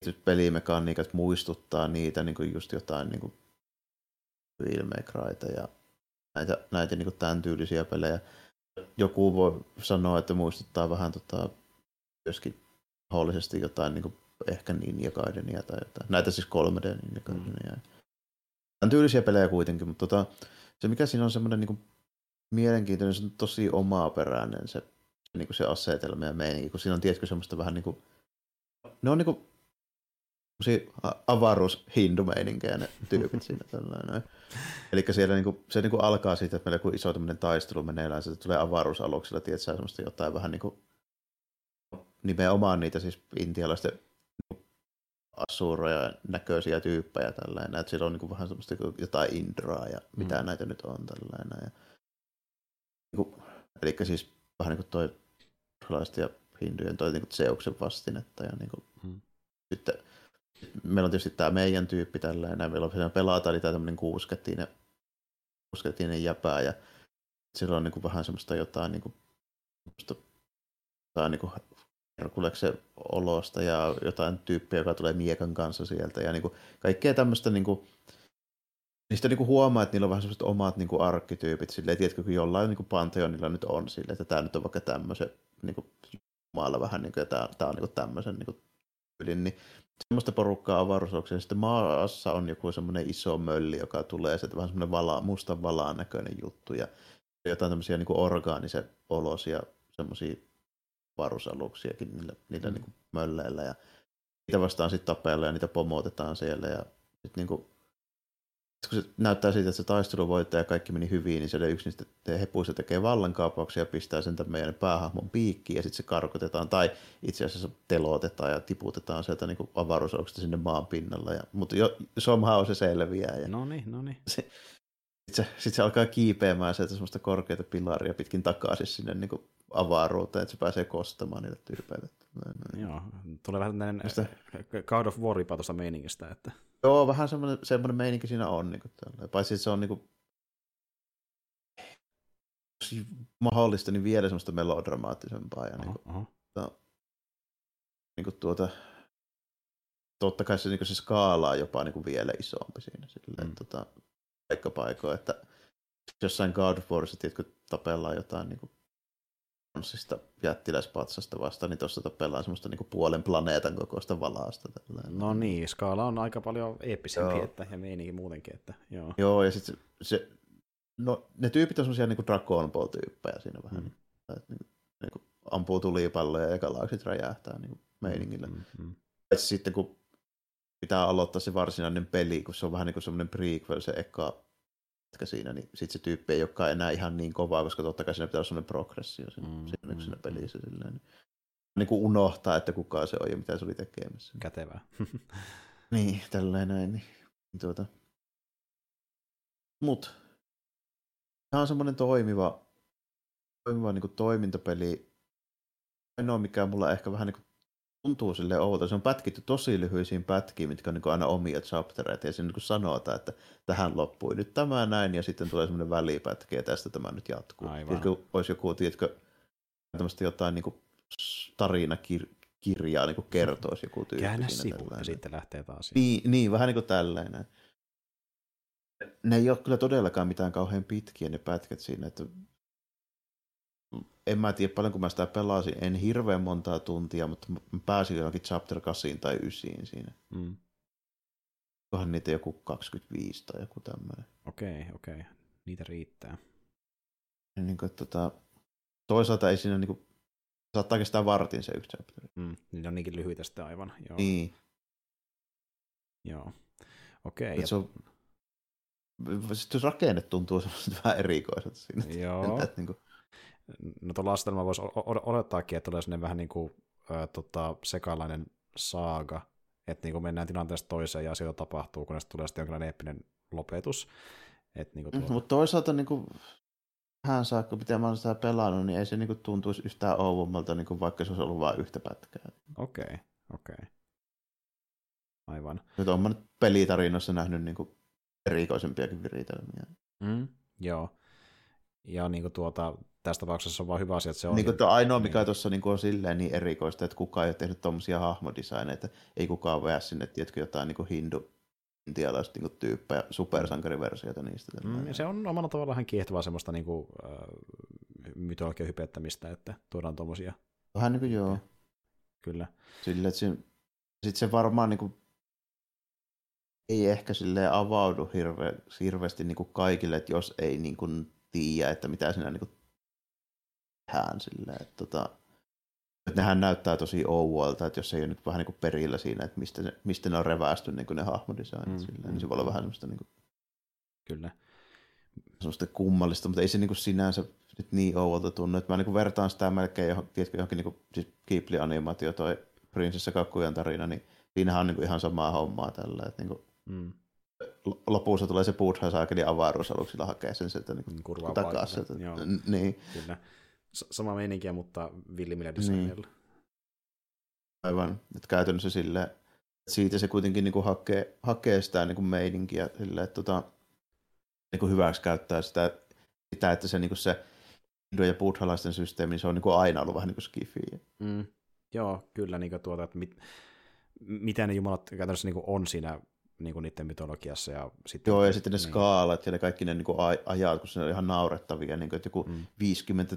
tietyt pelimekaniikat muistuttaa niitä niin kuin just jotain niin kuin Cryta ja näitä, näitä niin kuin tämän tyylisiä pelejä. Joku voi sanoa, että muistuttaa vähän tota, myöskin mahdollisesti jotain niin kuin ehkä Ninja Gaidenia tai jotain. Näitä siis 3D Ninja Gaidenia. Mm. Tämän tyylisiä pelejä kuitenkin, mutta tota, se mikä siinä on semmoinen niin mielenkiintoinen, se on tosi omaperäinen se, niin kuin se asetelma ja meininki, kun siinä on tietysti semmoista vähän niin kuin, ne on niin kuin avaruushindumeininkiä ne tyypit siinä tällainen. Eli siellä niinku, se niinku alkaa siitä, että meillä kun iso tämmöinen taistelu meneillään, se tulee avaruusaluksilla, tiedätkö, semmoista jotain vähän niinku, nimenomaan niitä siis intialaisten asuroja näköisiä tyyppejä tällainen, että siellä on niinku vähän semmoista jotain Indraa ja mitä Mm. näitä nyt on tällainen. Ja, niinku, eli siis vähän niin kuin toi buddhalaisten ja hindujen toi niinku Zeuksen vastinetta ja niinku, Mm. sitten meillä on tietysti tämä meidän tyyppi tällainen, meillä on siinä pelaata, eli tämä tämmöinen kuusketinen, kuusketinen jäpää, ja sillä on niin kuin vähän semmoista jotain, niin kuin, semmoista, jotain niin kuin Herkuleksen olosta ja jotain tyyppiä, joka tulee miekan kanssa sieltä, ja niin kuin, kaikkea tämmöistä niin kuin, Niistä niinku huomaa, että niillä on vähän semmoiset omat niinku arkkityypit, silleen, tiedätkö, kun jollain niinku Pantheonilla nyt on silleen, että tämä nyt on vaikka tämmöisen niinku, maalla vähän, niinku, ja tämä, tämä on niinku tämmöisen niinku, tyylin, niin semmoista porukkaa avaruusaluksia. Sitten maassa on joku semmoinen iso mölli, joka tulee, se vähän semmoinen vala, mustan valaan näköinen juttu ja jotain tämmöisiä niin orgaanisen olosia semmoisia avaruusaluksiakin niillä, niillä Mm. niin mölleillä ja niitä vastaan sitten tapella ja niitä pomotetaan siellä ja sitten niin kuin, kun se näyttää siitä, että se taistelu voittaa ja kaikki meni hyvin, niin siellä yksi niistä hepuista tekee vallankaapauksia ja pistää sen tämän meidän päähahmon piikkiin ja sitten se karkotetaan tai itse asiassa telotetaan ja tiputetaan sieltä niin avaruusaluksesta sinne maan pinnalla. Ja, mutta jo, somehow se selviää ja No niin, no niin. sitten se, sit se alkaa kiipeämään sieltä semmoista korkeita pilaria pitkin takaisin sinne niin kuin avaruuteen, että se pääsee kostamaan niille tyypeille. Joo, tulee vähän tämmöinen Mistä? God of War tuosta meiningistä, että Joo, vähän semmoinen, semmoinen meininki siinä on. Niin kuin Paitsi että se on niin kuin, jos mahdollista, niin vielä semmoista melodramaattisempaa. Ja niin kuin, oho, oho. niin kuin tuota, totta kai se, niin kuin se skaala on jopa niin kuin vielä isompi siinä. Silleen, mm. tota, paikka paikoin, että jossain God of Warissa, tiedätkö, tapellaan jotain niin kuin tanssista jättiläispatsasta vastaan, niin tuossa tapellaan semmoista niin puolen planeetan kokoista valaasta. Tällainen. No niin, skaala on aika paljon eeppisempi Joo. että, ja meininki muutenkin, että joo. Joo, ja sitten se, se, no ne tyypit on semmoisia niin Dragon Ball-tyyppejä siinä vähän. Mm. Mm. Että, niin, niin kuin ampuu tulipalloja ja galaksit räjähtää niin meiningillä. Mm. Mm, mm. Paitsi sitten kun pitää aloittaa se varsinainen peli, kun se on vähän niin kuin semmoinen prequel, se eka siinä, niin sitten se tyyppi ei olekaan enää ihan niin kovaa, koska totta kai siinä pitää olla semmoinen progressio siinä, Mm, mm, siinä, mm, siinä mm. pelissä. Silleen, niin, niin kuin unohtaa, että kuka se on ja mitä se oli tekemässä. Kätevää. Niin, tälleen näin. Niin, niin tuota. Mut, tämä on semmoinen toimiva, toimiva niin kuin toimintapeli. Ainoa, mikä mulla ehkä vähän niin kuin tuntuu sille outo, se on pätkitty tosi lyhyisiin pätkiin, mitkä on niin aina omia chaptereita, ja siinä niin sanotaan, että tähän loppui nyt tämä näin, ja sitten tulee semmoinen välipätkä, ja tästä tämä nyt jatkuu. Aivan. Tiedätkö, olisi joku, tiedätkö, tämmöistä jotain niin kuin tarinakirjaa niin kertoisi joku tyyppi. Käännä sivu ja sitten lähtee taas. Niin, niin, vähän niin kuin tällainen. Ne ei ole kyllä todellakaan mitään kauhean pitkiä ne pätkät siinä, että en mä tiedä paljon, kun mä sitä pelasin, en hirveän montaa tuntia, mutta mä pääsin johonkin chapter 8 tai 9 siinä. Mm. Onhan niitä joku 25 tai joku tämmöinen. Okei, okei. Niitä riittää. Niin kuin, tota, toisaalta ei siinä niin kuin, saattaa kestää vartin se yksi chapter. Mm. Niitä on niinkin lyhyitä sitten aivan. Joo. Niin. Joo. Okei. Et se on, sitten rakenne tuntuu vähän erikoiselta siinä. Joo. Et, niin kuin, No tuolla asetelma voisi odottaakin, että tulee sinne vähän niin kuin ää, tota, sekalainen saaga, että niin kuin mennään tilanteesta toiseen ja asioita tapahtuu, kunnes tulee sitten jonkinlainen eeppinen lopetus. Et niin tuo... mm, mutta toisaalta niin kuin, tähän saakka, mitä mä olen sitä pelannut, niin ei se niin kuin, tuntuisi yhtään ouvommalta, niin kuin, vaikka se olisi ollut vain yhtä pätkää. Okei, okay, okei. Okay. Aivan. Nyt olen nyt pelitarinoissa nähnyt niin kuin, erikoisempiakin viritelmiä. Mm, joo. Ja niin kuin tuota, tässä tapauksessa on vaan hyvä asia, että se on... Niin kuin ainoa, mikä niin. tuossa niin on silleen niin erikoista, että kukaan ei ole tehnyt tuommoisia hahmodesigneita, ei kukaan vea sinne, tiedätkö, jotain niin kuin hindu, intialaista niin tyyppejä, supersankariversioita niistä. Mm, se on omalla tavallaan ihan kiehtovaa semmoista niin kuin, äh, mytologian hypettämistä, että tuodaan tuommoisia. Vähän niin kuin joo. Kyllä. Sille, että se, sit se varmaan niin kuin, ei ehkä sille avaudu hirve, hirveästi niin kuin kaikille, että jos ei niin kuin, tiedä, että mitä siinä niin kuin, tehdään silleen, että tota, että nehän näyttää tosi ouualta, että jos ei ole nyt vähän niin kuin perillä siinä, että mistä ne, mistä ne on revästy niin kuin ne hahmodesignit, mm, silleen, mm, niin se voi olla mm. vähän semmoista niin kuin, Kyllä. Semmoista kummallista, mutta ei se niin kuin sinänsä nyt niin ouolta tunnu, että mä niin kuin vertaan sitä melkein johon, tiedätkö, johonkin niin kuin, siis Ghibli-animaatio, toi Prinsessa Kakkujan tarina, niin siinähän on niin kuin ihan samaa hommaa tällä, että niin kuin, mm. lopussa tulee se Buddha saakeli avaruusaluksilla hakee sen sieltä niin kuin, takaisin. Niin. Sama meininkiä, mutta villimillä designilla. Niin. Aivan. Että käytännössä sille, että siitä se kuitenkin niin kuin hakee, hakee sitä niin kuin meininkiä sille, että tota, niin kuin hyväksi käyttää sitä, sitä että se, niin kuin se hindu- ja buddhalaisten systeemi, niin se on niin kuin aina ollut vähän niin kuin skifiä. Mm. Joo, kyllä niin kuin tuota, että mit, mitä ne jumalat käytännössä niin kuin on siinä niin kuin niiden mytologiassa. Ja sitten, Joo, ja sitten ne niin. skaalat ja ne kaikki ne niin kuin ajat, kun se on ihan naurettavia, niin kuin, että joku mm. 50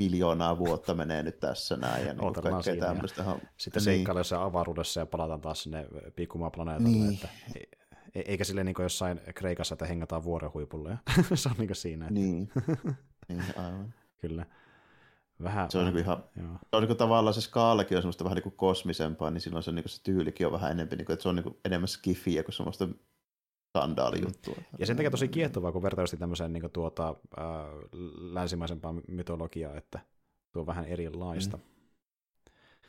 miljoonaa vuotta menee nyt tässä näin. Ja niin kaikkea tämmöistä. Sitten niin. seikkailla jossain avaruudessa ja palataan taas sinne pikkumaa-planeetalle. Niin. Että, e- eikä silleen niin jossain Kreikassa, että hengataan vuoren huipulle. se on niin siinä. Että... Niin. niin, aivan. Kyllä. Vähän, se on, vähän, niin ihan, joo. se on niin tavallaan se skaalakin on semmoista vähän niin kuin kosmisempaa, niin silloin se, niin se tyylikin on vähän enemmän, niin kuin, että se on niin enemmän skifiä kuin semmoista skandaalijuttua. Ja sen takia tosi kiehtovaa, kun vertailusti tämmöiseen niin tuota, äh, länsimaisempaan mytologiaan, että tuo on vähän erilaista. Mm.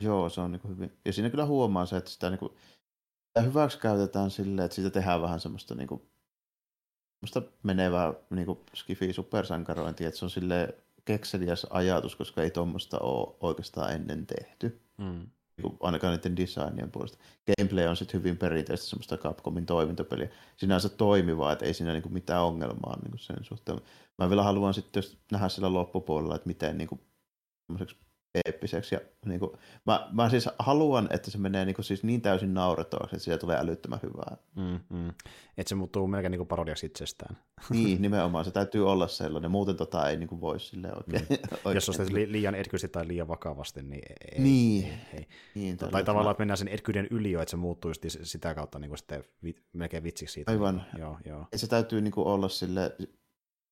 Joo, se on niin hyvin. Ja siinä kyllä huomaa se, että sitä, niin kuin, sitä hyväksi käytetään silleen, että siitä tehdään vähän semmoista, niin kuin, semmoista menevää niin kuin skifi supersankarointia, että se on sille kekseliäs ajatus, koska ei tuommoista ole oikeastaan ennen tehty. Mm. Niinku ainakaan niiden designien puolesta. Gameplay on sitten hyvin perinteistä semmoista Capcomin toimintapeliä. Sinänsä toimivaa, että ei siinä niinku mitään ongelmaa niinku sen suhteen. Mä vielä haluan sitten nähdä sillä loppupuolella, että miten niinku eeppiseksi. Ja, niin kuin, mä, mä, siis haluan, että se menee niin, kuin, siis niin täysin naurettavaksi, että siitä tulee älyttömän hyvää. Mm, mm. Että se muuttuu melkein niin kuin parodiaksi itsestään. Niin, nimenomaan. Se täytyy olla sellainen. Muuten tota ei niin kuin voi sille oikein. Mm. oikein. Jos on li- liian etkyisesti tai liian vakavasti, niin ei. Niin. ei, ei. niin tai tavallaan, että mennään sen etkyyden yli että se muuttuu sitä kautta niin kuin sitten vi- melkein vitsiksi siitä. Aivan. Joo, joo. Et se täytyy niin kuin olla sille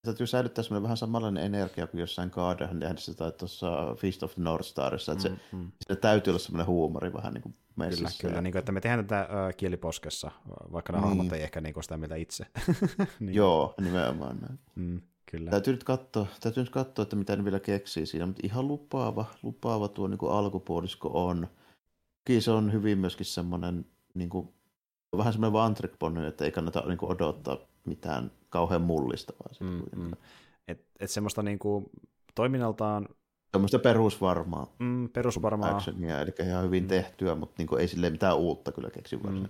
täytyy säilyttää semmoinen vähän samanlainen energia kuin jossain Guardianissa tai tuossa Feast of the North Starissa, että mm, se, mm. täytyy olla semmoinen huumori vähän niin kuin messissä. Kyllä, kyllä niin kuin, että me tehdään tätä uh, kieliposkessa, vaikka nämä niin. hahmot ei ehkä niin kuin sitä mieltä itse. niin. Joo, nimenomaan näin. Mm, kyllä. Täytyy nyt katsoa, täytyy nyt katsoa, että mitä ne vielä keksii siinä, mutta ihan lupaava, lupaava tuo niin kuin alkupuolisko on. Kyllä se on hyvin myöskin semmoinen niin kuin, vähän semmoinen one trick että ei kannata niin kuin odottaa mitään kauhean mullistavaa. Mm, mm. Et, et semmoista niinku toiminnaltaan... Semmoista perusvarmaa. Mm, perusvarmaa. Actionia, eli ihan hyvin mm. tehtyä, mutta niinku ei sille mitään uutta kyllä keksi mm.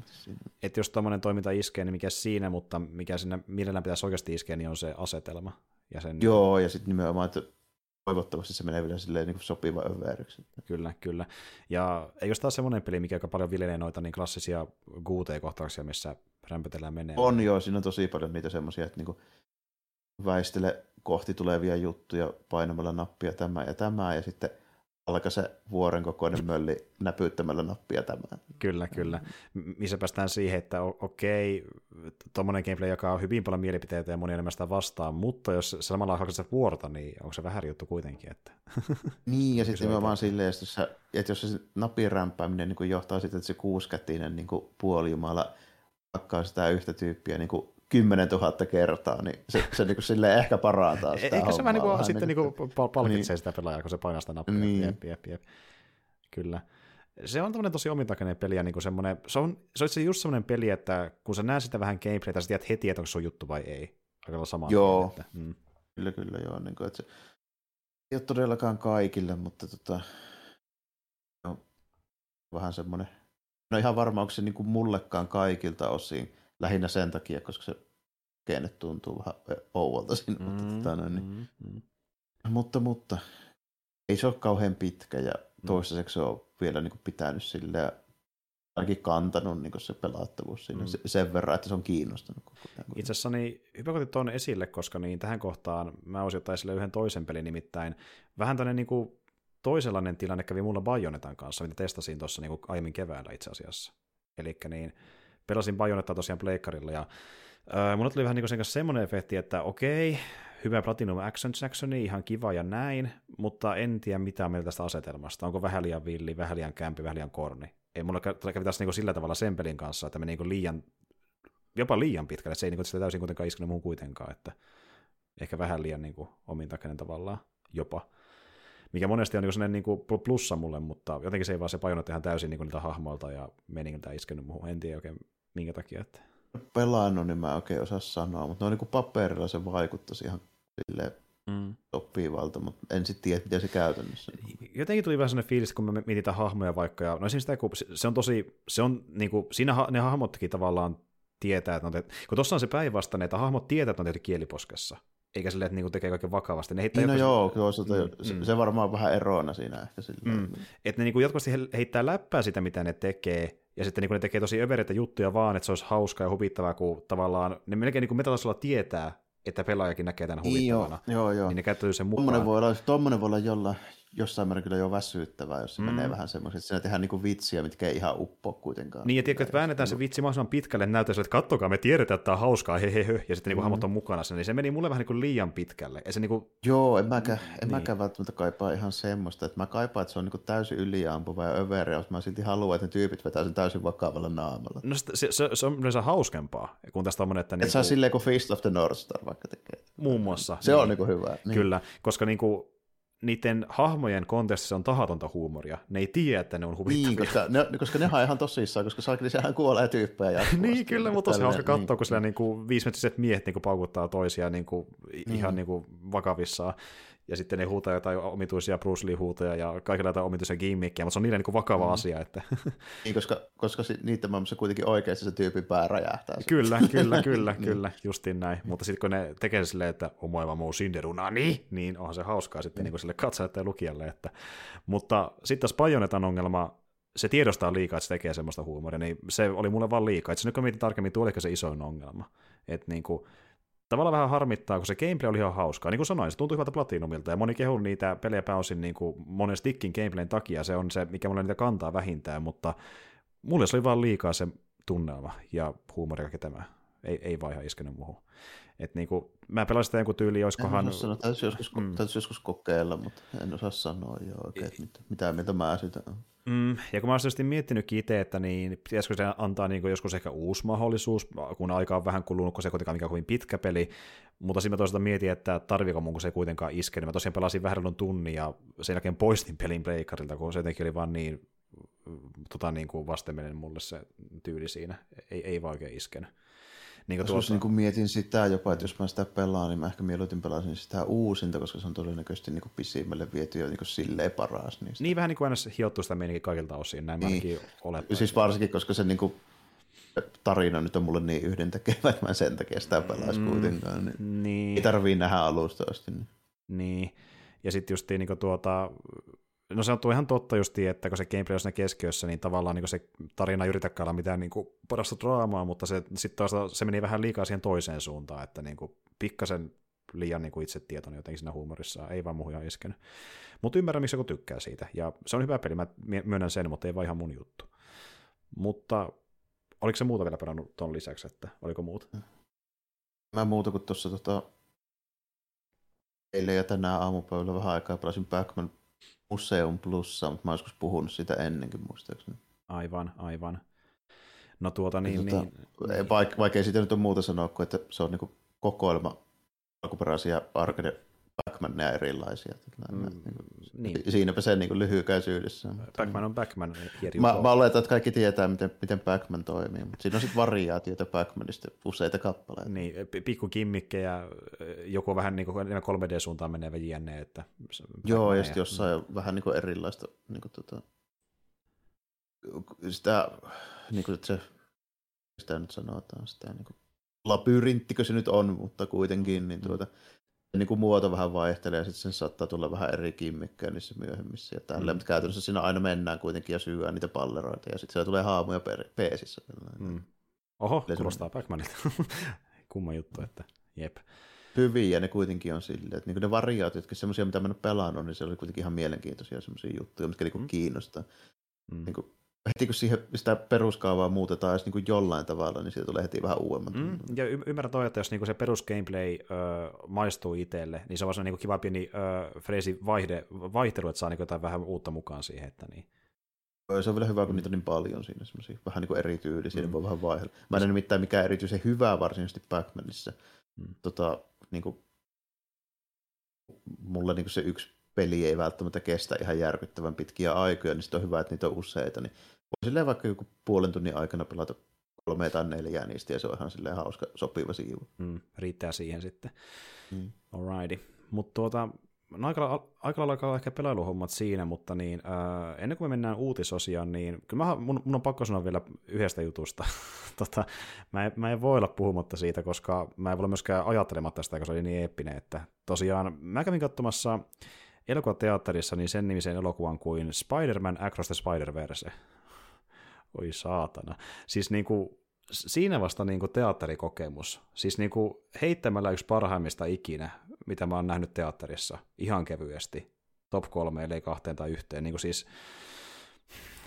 Että jos tämmöinen toiminta iskee, niin mikä siinä, mutta mikä sinne mielellään pitäisi oikeasti iskeä, niin on se asetelma. Ja sen... Joo, ja sitten nimenomaan, että toivottavasti se menee vielä silleen niin sopiva överiksi. Kyllä, kyllä. Ja eikö taas semmoinen peli, mikä aika paljon viljelee noita niin klassisia GT-kohtauksia, missä rämpötellään menee. On joo, siinä on tosi paljon niitä semmoisia, että niinku väistele kohti tulevia juttuja painamalla nappia tämä ja tämä, ja sitten alkaa se vuoren kokoinen mölli näpyttämällä nappia tämä. Kyllä, kyllä. Missä päästään siihen, että okei, tuommoinen gameplay jakaa hyvin paljon mielipiteitä ja moni enemmän sitä vastaan, mutta jos samalla alkaa sitä vuorta, niin onko se vähän juttu kuitenkin? Että... Niin, ja sitten vaan silleen, että jos se napin rämpääminen niin johtaa sitten, että se kuuskätinen niin puolijumala hakkaa sitä yhtä tyyppiä niin kuin 10 000 kertaa, niin se, se niin kuin ehkä parantaa sitä Eikö se vähän niin kuin, sitten niin kuin, kuin palkitsee niin. sitä pelaajaa, kun se painaa sitä nappia. Niin. Jep, jep, jep. Kyllä. Se on tämmöinen tosi omintakainen peli, ja niin kuin semmoinen, se on, se on just semmoinen peli, että kun sä näet sitä vähän gameplaytä, sä tiedät heti, että onko se on juttu vai ei. Aika sama. Joo. Että, mm. Kyllä, kyllä, joo. Niin kuin, että se ei ole todellakaan kaikille, mutta tota, no, vähän semmoinen, no ihan varmaan onko se niin kuin mullekaan kaikilta osin, lähinnä sen takia, koska se kenne tuntuu vähän ouolta siinä, mm, mutta, tota, no, niin. mm, mm. mutta, mutta ei se ole kauhean pitkä ja mm. toistaiseksi se on vielä niin kuin pitänyt silleen ainakin kantanut niin se pelattavuus siinä mm. sen verran, että se on kiinnostanut. Itse asiassa niin, hyvä kun tuon esille, koska niin tähän kohtaan mä olisin ottaa esille yhden toisen pelin, nimittäin vähän tämmöinen niin kuin toisenlainen tilanne kävi mulla Bajonetan kanssa, mitä testasin tuossa niin aiemmin keväällä itse asiassa. Eli niin pelasin Bajonettaa tosiaan pleikkarilla ja äh, mulla tuli vähän niin kuin semmoinen efekti, että okei, hyvä Platinum Action Jacksoni, ihan kiva ja näin, mutta en tiedä mitään mieltä tästä asetelmasta. Onko vähän liian villi, vähän liian kämpi, vähän liian korni. Ei mulla kävi taas niinku sillä tavalla sen pelin kanssa, että meni niinku liian, jopa liian pitkälle. Se ei niinku sitä täysin kuitenkaan iskenyt muun kuitenkaan, että ehkä vähän liian niinku omintakainen tavallaan jopa. Mikä monesti on niinku sellainen niinku plussa mulle, mutta jotenkin se ei vaan se pajonut ihan täysin niinku niitä hahmoilta ja meningiltä iskenyt muuhun. En tiedä oikein minkä takia. Että... Pelannut, niin mä oikein osaa sanoa, mutta no niin kuin paperilla se vaikuttaisi ihan silleen mm. sopivalta, mutta en sitten tiedä, miten se käytännössä. Jotenkin tuli vähän sellainen fiilis, kun mä mietin hahmoja vaikka, ja no sitä, kun se on tosi, se on niin kuin, siinä ne hahmotkin tavallaan tietää, että on tehty, kun tuossa on se päinvastainen, että hahmot tietää, että on tehty kieliposkessa, eikä silleen, että niinku tekee kaiken vakavasti. Ne niin, no joo, kyllä se, mm, se, mm. se, varmaan on vähän eroona siinä ehkä. Silleen. Mm. Että ne niinku jatkuvasti heittää läppää sitä, mitä ne tekee, ja sitten niinku ne tekee tosi övereitä juttuja vaan, että se olisi hauskaa ja huvittavaa, kun tavallaan ne melkein niinku metatasolla tietää, että pelaajakin näkee tämän huvittavana. Joo, joo, joo. Niin ne käyttäytyy sen mukaan. Tuommoinen voi olla, tommonen voi olla jolla, jossain määrin kyllä jo väsyttävää, jos se mm. menee vähän semmoiset, että siinä tehdään niinku vitsiä, mitkä ei ihan uppoa kuitenkaan. Niin, ja tiedätkö, että väännetään se vitsi mahdollisimman pitkälle, näytetään, että kattokaa, me tiedetään, että tämä on hauskaa, hehehe, ja sitten mm. niin on mukana sen, niin se meni mulle vähän niin kuin liian pitkälle. Ja se niin kuin... Joo, en mäkään, en niin. mäkään välttämättä kaipaa ihan semmoista, että mä kaipaan, että se on niin kuin täysin yliampuva ja överi, jos mä silti haluan, että ne tyypit vetää sen täysin vakavalla naamalla. No se, se, se, se on yleensä hauskempaa, kun tästä on että... Niin kuin... saa silleen kuin Feast of the North Star vaikka tekee. Muun muassa. Se niin. on niin kuin hyvä. Niin. Kyllä, koska niin kuin niiden hahmojen kontestissa on tahatonta huumoria. Ne ei tiedä, että ne on huvittavia. Niin, koska ne, koska ne on ihan tosissaan, koska saakeli sehän kuolee tyyppejä niin, kyllä, mutta se hauska katsoa, niin. kun siellä niin kuin viisimetriset miehet niin kuin paukuttaa toisiaan niin kuin, niin. ihan niin kuin vakavissaan ja sitten ne huutaa jotain omituisia Bruce Lee-huutoja ja kaikenlaista omituisia gimmickkejä, mutta se on niille niin vakava mm. asia. Että... niin, koska, koska niiden maailmassa kuitenkin oikeasti se tyypin pää räjähtää. Kyllä, kyllä, kyllä, niin. kyllä, justiin näin. Mutta sitten kun ne tekee silleen, että omoiva muu sinderuna, niin, niin onhan se hauskaa sitten niin. niin sille katsojalle ja lukijalle. Että... Mutta sitten taas Bajonetan ongelma, se tiedostaa liikaa, että se tekee semmoista huumoria, niin se oli mulle vaan liikaa. Itse nyt kun mietin tarkemmin, tuo se isoin ongelma. Että niin kuin, tavallaan vähän harmittaa, kun se gameplay oli ihan hauskaa. Niin kuin sanoin, se tuntui hyvältä Platinumilta, ja moni kehu niitä pelejä pääosin niin kuin monen stickin gameplayn takia, se on se, mikä mulle niitä kantaa vähintään, mutta mulle se oli vaan liikaa se tunnelma ja huumori ja tämä. Ei, ei vaan ihan iskenyt muuhun. Et niinku, mä pelasin sitä jonkun tyyli, olisikohan... En sanoa, täytyisi joskus, mm. täytyisi joskus kokeilla, mutta en osaa sanoa jo oikein, että mitä, mitä mieltä mä sitä Mm, ja kun mä olisin miettinyt itse, että niin, pitäisikö se antaa niin joskus ehkä uusi mahdollisuus, kun aika on vähän kulunut, kun se kuitenkaan mikä kovin pitkä peli, mutta siinä mä toisaalta mietin, että tarviiko mun, kun se ei kuitenkaan iske, niin mä tosiaan pelasin vähän tunnin ja sen jälkeen poistin pelin breikarilta, kun se jotenkin oli vaan niin, tota, niin kuin vastenmielinen mulle se tyyli siinä, ei, ei vaan oikein iskenyt. Niin tuossa... niin kuin mietin sitä jopa, että jos mä sitä pelaan, niin mä ehkä mieluiten pelasin sitä uusinta, koska se on todennäköisesti niin kuin pisimmälle viety jo niin kuin silleen paras. Niin, niin vähän niin kuin aina hiottu sitä meininkin kaikilta osin, näin niin. olettaa. Siis varsinkin, koska se niin kuin tarina nyt on mulle niin yhdentekevä, että mä sen takia sitä pelaisi mm, kuitenkaan. Niin, niin. Ei tarvii nähdä alusta asti. Niin. niin. Ja sitten just niin tuota, No se on tuo ihan totta justi, että kun se gameplay on siinä keskiössä, niin tavallaan niin se tarina ei yritäkään olla mitään niin parasta draamaa, mutta se, sitten se meni vähän liikaa siihen toiseen suuntaan, että niin kuin pikkasen liian niin kuin itsetietoinen jotenkin siinä huumorissa, ei vaan muuhun ihan iskenyt. Mutta ymmärrän, miksi joku tykkää siitä, ja se on hyvä peli, mä myönnän sen, mutta ei vaan ihan mun juttu. Mutta oliko se muuta vielä pelannut tuon lisäksi, että oliko muuta? Mä muuta kuin tuossa tota, eilen ja tänään aamupäivällä vähän aikaa pelasin Backman Museum Plussa, mutta mä joskus puhunut sitä ennenkin muistaakseni. Aivan, aivan. No tuota niin, tota, niin. Vaikka, vaikka ei siitä nyt ole muuta sanoa kuin, että se on niin kokoelma alkuperäisiä arcade Pac-Mania erilaisia. Mm, niin. Siinäpä se niin lyhykäisyydessä. Pac-Man on Pac-Man. Mä, mä oletan, että kaikki tietää, miten, miten Pac-Man toimii, mutta siinä on sitten variaatioita Pac-Manista useita kappaleita. Niin, pikku kimmikkejä, joku vähän niin kuin 3D-suuntaan menevä jne. Että Joo, ja sitten jossain mm. vähän niin kuin erilaista niin kuin tota, sitä, niin kuin, että se, sitä nyt sanotaan, sitä niin kuin, labyrinttikö se nyt on, mutta kuitenkin, niin tuota, mm niin kuin muoto vähän vaihtelee ja sitten sen saattaa tulla vähän eri kimmikkejä niissä myöhemmissä ja tälleen, mm. mutta käytännössä siinä aina mennään kuitenkin ja syödään niitä palleroita ja sitten siellä tulee haamuja per- peesissä. Mm. Oho, kuulostaa Pac-Manilta. Kumma juttu, että jep. Hyviä ne kuitenkin on silleen, että niin ne variaatiot, jotka semmoisia, mitä mä en ole pelannut, niin se oli kuitenkin ihan mielenkiintoisia semmoisia juttuja, mitkä niin mm. kiinnostaa. Mm. Niin kuin heti kun siihen, sitä peruskaavaa muutetaan edes niin kuin jollain tavalla, niin siitä tulee heti vähän uudemmat. Mm, ja y- ymmärrän toi, että jos niin se perus gameplay ö, maistuu itselle, niin se on niin kiva pieni freesi vaihde, vaihtelu, että saa niin jotain vähän uutta mukaan siihen. Että niin. Se on vielä hyvä, kun niitä on niin paljon siinä, semmoisia vähän niin erityylisiä, mm. niin voi vähän vaihdella. Mä en nimittäin mikään erityisen hyvää varsinaisesti Pac-Manissa. Mm. Tota, niin kuin, mulla niin kuin se yksi peli ei välttämättä kestä ihan järkyttävän pitkiä aikoja, niin sitten on hyvä, että niitä on useita. Niin voi silleen vaikka joku puolen tunnin aikana pelata kolme tai neljää niistä, ja se on ihan silleen hauska, sopiva siivu. Mm, riittää siihen sitten. Mm. Alrighty. Mutta tuota, no aika, aika lailla alkaa ehkä pelailuhommat siinä, mutta niin, äh, ennen kuin me mennään uutisosiaan, niin kyllä mä, mun, mun on pakko sanoa vielä yhdestä jutusta. tota, mä, en, mä en voi olla puhumatta siitä, koska mä en voi myöskään ajattelematta sitä, koska se oli niin eeppinen, että tosiaan mä kävin katsomassa elokuvateatterissa niin sen nimisen elokuvan kuin Spider-Man Across the Spider-Verse. Oi saatana. Siis niin kuin, siinä vasta niin kuin teatterikokemus. Siis niin kuin heittämällä yksi parhaimmista ikinä, mitä mä oon nähnyt teatterissa, ihan kevyesti. Top kolme, eli kahteen tai yhteen. Niin kuin siis,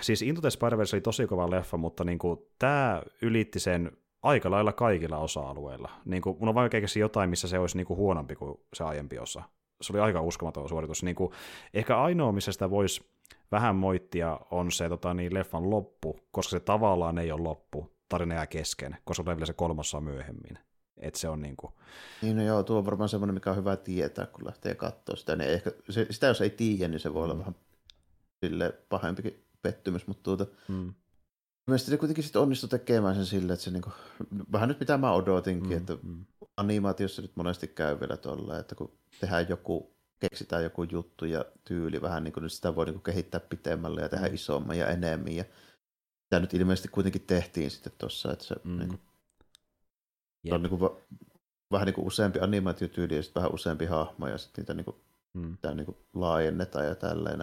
siis Into the spider oli tosi kova leffa, mutta niin kuin, tämä ylitti sen aika lailla kaikilla osa-alueilla. Niin kuin, mun on vaikea keksiä jotain, missä se olisi niin kuin huonompi kuin se aiempi osa se oli aika uskomaton suoritus. Niin kuin, ehkä ainoa, missä sitä voisi vähän moittia, on se tota, niin, leffan loppu, koska se tavallaan ei ole loppu, tarina jää kesken, koska tulee vielä se kolmossa myöhemmin. Et se on niin kuin... Niin, no joo, tuo on varmaan semmoinen, mikä on hyvä tietää, kun lähtee katsoa sitä. Niin ehkä, se, sitä jos ei tiedä, niin se voi mm. olla vähän sille pahempikin pettymys, mutta tuota, mm. Mielestäni se kuitenkin sitten onnistui tekemään sen silleen, että se niinku, vähän nyt mitä mä odotinkin, mm, että mm. Animaatiossa nyt monesti käy vielä tuolla, että kun tehdään joku, keksitään joku juttu ja tyyli vähän niin kuin, niin sitä voi niin kuin kehittää pitemmälle ja tehdä mm. isomman ja enemmän. Ja tämä nyt ilmeisesti kuitenkin tehtiin sitten tuossa, että se, mm. niin kuin, se on niin kuin, vähän niin kuin useampi animaatiotyyli ja sitten vähän useampi hahmo ja sitten niitä niin kuin, mm. niin kuin laajennetaan ja tälleen.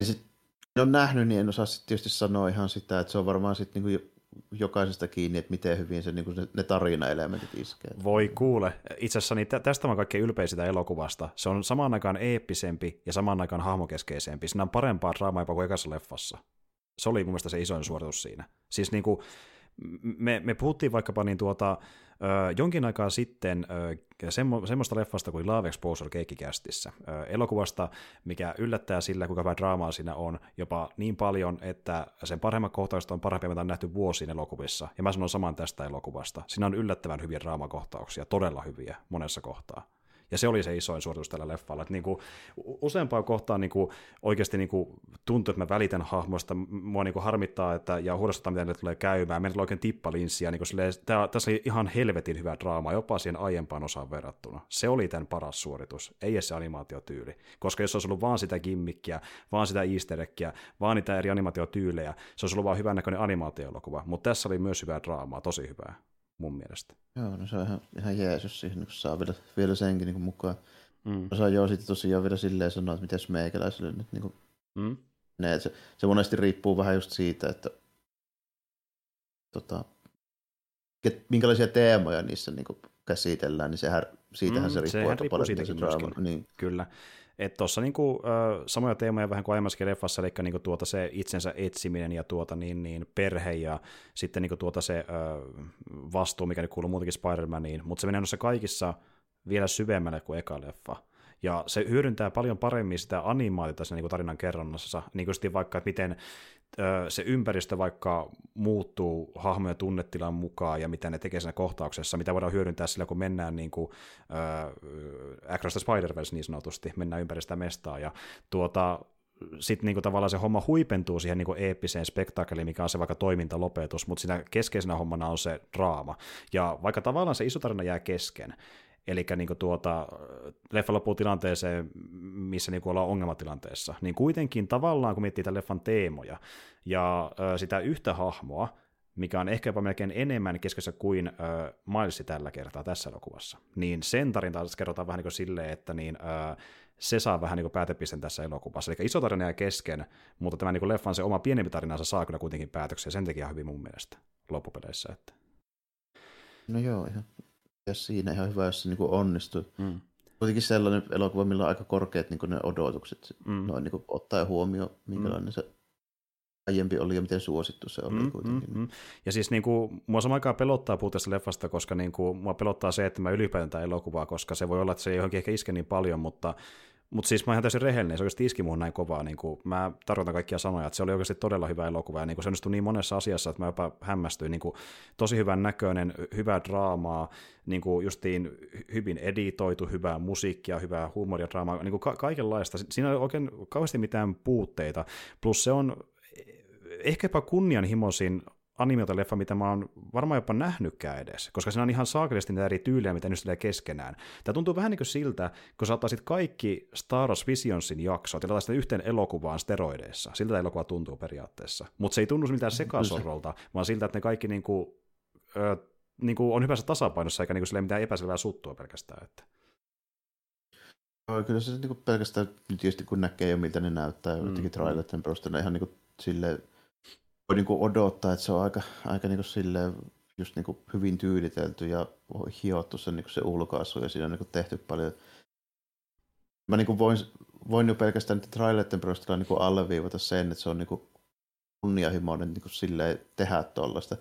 Ja sitten en ole nähnyt, niin en osaa sitten tietysti sanoa ihan sitä, että se on varmaan sitten niin kuin jokaisesta kiinni, että miten hyvin se, niin kuin ne tarinaelementit iskee. Voi kuule. Itse asiassa niin tästä on kaikkein ylpeä sitä elokuvasta. Se on samaan aikaan eeppisempi ja samaan aikaan hahmokeskeisempi. Siinä on parempaa draamaa jopa kuin ekassa leffassa. Se oli mun mielestä se isoin suoritus siinä. Siis niin kuin, me, me puhuttiin vaikkapa niin tuota, jonkin aikaa sitten ö, semmo, semmoista leffasta kuin Love Exposure keikkikästissä. Elokuvasta, mikä yllättää sillä, kuinka vähän draamaa siinä on, jopa niin paljon, että sen parhaimmat kohtaukset on parhaimpia, mitä on nähty vuosiin elokuvissa. Ja mä sanon saman tästä elokuvasta. Siinä on yllättävän hyviä draamakohtauksia, todella hyviä monessa kohtaa. Ja se oli se isoin suoritus tällä leffalla. Että niin kuin, useampaa kohtaa niin kuin, oikeasti niin kuin, tuntuu, että mä välitän hahmoista. Mua niin kuin, harmittaa että, ja huolestuttaa, miten ne tulee käymään. Meillä oikein tippalinssiä. Niin kuin, tässä oli ihan helvetin hyvä draama, jopa siihen aiempaan osaan verrattuna. Se oli tämän paras suoritus, ei edes se animaatiotyyli. Koska jos olisi ollut vaan sitä gimmikkiä, vaan sitä easter eggia, vaan niitä eri animaatiotyylejä, se olisi ollut vaan hyvän näköinen animaatioelokuva. Mutta tässä oli myös hyvää draamaa, tosi hyvää mun mielestä. Joo, no se on ihan, ihan jeesus siihen, kun saa vielä, vielä senkin niin mukaan. Mm. Osaa joo sitten tosiaan vielä silleen sanoa, että miten meikäläiselle nyt niin kuin, mm. ne, se, se monesti riippuu vähän just siitä, että tota, minkälaisia teemoja niissä niin kuin, käsitellään, niin sehän, siitähän mm, se riippuu aika paljon. Siitäkin niin. Kyllä. Että tuossa niinku, samoja teemoja vähän kuin aiemmassakin leffassa, eli niinku tuota se itsensä etsiminen ja tuota niin, niin perhe ja sitten niinku tuota se äh, vastuu, mikä nyt kuuluu muutenkin Spider-Maniin, mutta se menee noissa kaikissa vielä syvemmälle kuin eka leffa. Ja se hyödyntää paljon paremmin sitä animaatiota siinä niin kuin tarinan kerronnassa, niin kuin vaikka, että miten se ympäristö vaikka muuttuu hahmojen tunnetilan mukaan ja mitä ne tekee siinä kohtauksessa, mitä voidaan hyödyntää sillä, kun mennään niin kuin, äh, Across the Spider-Verse niin sanotusti, mennään ympäri sitä mestaa, ja tuota, sitten niinku tavallaan se homma huipentuu siihen niinku eeppiseen spektaakeliin, mikä on se vaikka toimintalopetus, mutta siinä keskeisenä hommana on se draama. Ja vaikka tavallaan se iso tarina jää kesken, eli niin tuota, leffa loppuu tilanteeseen, missä niin ollaan ongelmatilanteessa, niin kuitenkin tavallaan, kun miettii tämän leffan teemoja ja sitä yhtä hahmoa, mikä on ehkä jopa melkein enemmän keskiössä kuin ö, Milesi tällä kertaa tässä elokuvassa, niin sen tarinta kerrotaan vähän niin silleen, että niin, ö, se saa vähän niin päätepisten tässä elokuvassa. Eli iso tarina jää kesken, mutta tämä niin leffan se oma pienempi tarinansa saa kyllä kuitenkin päätöksiä, sen takia hyvin mun mielestä loppupeleissä. Että. No joo, ihan siinä ihan hyvä, jos se niin onnistuu. Mm. Kuitenkin sellainen elokuva, millä on aika korkeat niin ne odotukset, mm. noin niin ottaa huomioon, minkälainen mm. se aiempi oli ja miten suosittu se oli mm, kuitenkin. Mm, mm. Ja siis niin kuin, mua samaan aikaan pelottaa puhua tästä leffasta, koska niin kuin, mua pelottaa se, että mä ylipäätään elokuvaa, koska se voi olla, että se ei johonkin ehkä iske niin paljon, mutta mutta siis mä oon ihan täysin rehellinen, se oikeasti iski muun näin kovaa. Niin kuin, mä tarkoitan kaikkia sanoja, että se oli oikeasti todella hyvä elokuva ja niin kuin, se onnistui niin monessa asiassa, että mä jopa hämmästyin. Niin kuin, tosi hyvän näköinen, hyvää draamaa, niin kuin justiin hyvin editoitu, hyvää musiikkia, hyvää huumoria, draamaa, niin kuin ka- kaikenlaista. Siinä ei oikein kauheasti mitään puutteita. Plus se on ehkä jopa kunnianhimoisin animeota leffa, mitä mä oon varmaan jopa nähnytkään edes, koska siinä on ihan saakelisti näitä eri tyylejä, mitä ne keskenään. Tämä tuntuu vähän niin kuin siltä, kun sä ottaisit kaikki Star Wars Visionsin jaksot ja laittaisit yhteen elokuvaan steroideissa. Siltä tämä elokuva tuntuu periaatteessa. Mutta se ei tunnu mitään sekasorrolta, vaan siltä, että ne kaikki niin kuin, ö, niin kuin on hyvässä tasapainossa, eikä niin kuin mitään epäselvää suttua pelkästään. Että. Kyllä se niin kuin pelkästään tietysti kun näkee jo miltä ne näyttää mm, jotenkin trailerin perusteella ihan niin kuin silleen voi niin odottaa, että se on aika, aika niin kuin just niin kuin hyvin tyylitelty ja hiottu se, niin se ulkoasu ja siinä on niin kuin tehty paljon. Mä niin kuin voin, voin jo pelkästään niiden traileiden perusteella niin alleviivata sen, että se on niin kunnianhimoinen niin tehdä tuollaista.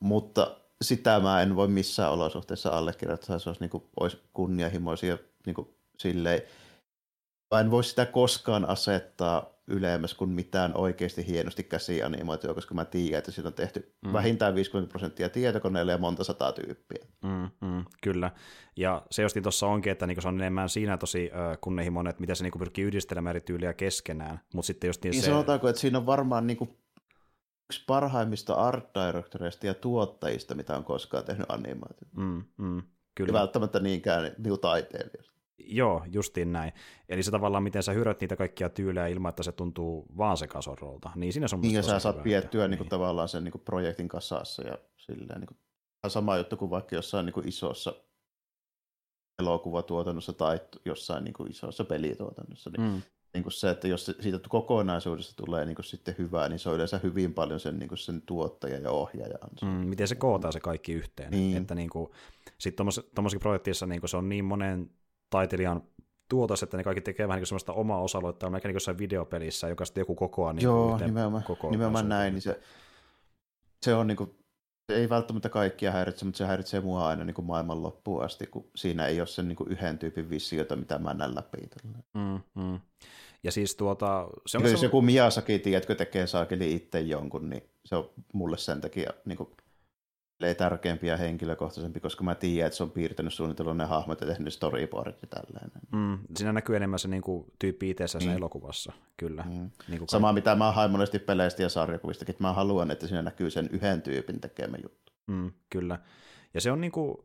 Mutta sitä mä en voi missään olosuhteessa allekirjoittaa, se olisi, niin kuin, olisi kunnianhimoisia niin kuin, silleen. Mä en voi sitä koskaan asettaa ylemmäs kuin mitään oikeasti hienosti käsianimoitua, koska mä tiedän, että siitä on tehty mm. vähintään 50 prosenttia tietokoneelle ja monta sataa tyyppiä. Mm, mm, kyllä. Ja se jostain tuossa onkin, että niinku se on enemmän siinä tosi äh, kunnehimoinen, että miten se niinku pyrkii yhdistelemään eri tyyliä keskenään. Mutta sitten just niin se... sanotaanko, että siinä on varmaan niinku yksi parhaimmista art directoreista ja tuottajista, mitä on koskaan tehnyt animaatiota. Mm, mm, kyllä. Ja välttämättä niinkään niin taiteilijoista. Joo, justiin näin. Eli se tavallaan, miten sä hyrät niitä kaikkia tyylejä ilman, että se tuntuu vaan se kasorolta. Niin siinä on Niin, ja sä saat piettyä niin. Niin tavallaan sen niin kuin projektin kasassa ja silleen, niin kuin, sama juttu kuin vaikka jossain niin kuin isossa elokuvatuotannossa tai jossain niin kuin isossa pelituotannossa. Niin, mm. niin kuin se, että jos siitä kokonaisuudesta tulee niin kuin sitten hyvää, niin se on yleensä hyvin paljon sen, niin kuin sen tuottaja ja ohjaaja. Mm, miten se kootaan se kaikki yhteen. Niin. Että niin kuin, sitten tuommoisessa projektissa niin kuin se on niin monen taiteilijan tuotos, että ne kaikki tekee vähän niin semmoista omaa osaloittaa, on melkein niin jossain videopelissä, joka sitten joku kokoaa niin Joo, nimenomaan, nimenomaan näin, niin se, se on niin kuin, se ei välttämättä kaikkia häiritse, mutta se häiritsee mua aina niin kuin maailman loppuun asti, kun siinä ei ole sen niin kuin yhden tyypin visiota, mitä mä näen läpi. Mm, mm. Ja siis tuota... Se on jos se... joku Miyazaki, tiedätkö, tekee saakeli itse jonkun, niin se on mulle sen takia niin kuin tärkeämpi ja henkilökohtaisempi, koska mä tiedän, että se on piirtänyt suunnitellut ne hahmot ja tehnyt storyboardit ja tälleen. Mm, siinä näkyy enemmän se niin kuin, tyyppi itse niin. elokuvassa, kyllä. Mm. Niin kuin Sama mitä mä haen monesti peleistä ja sarjakuvistakin, että mä haluan, että siinä näkyy sen yhden tyypin tekemä juttu. Mm, kyllä. Ja se on niin kuin,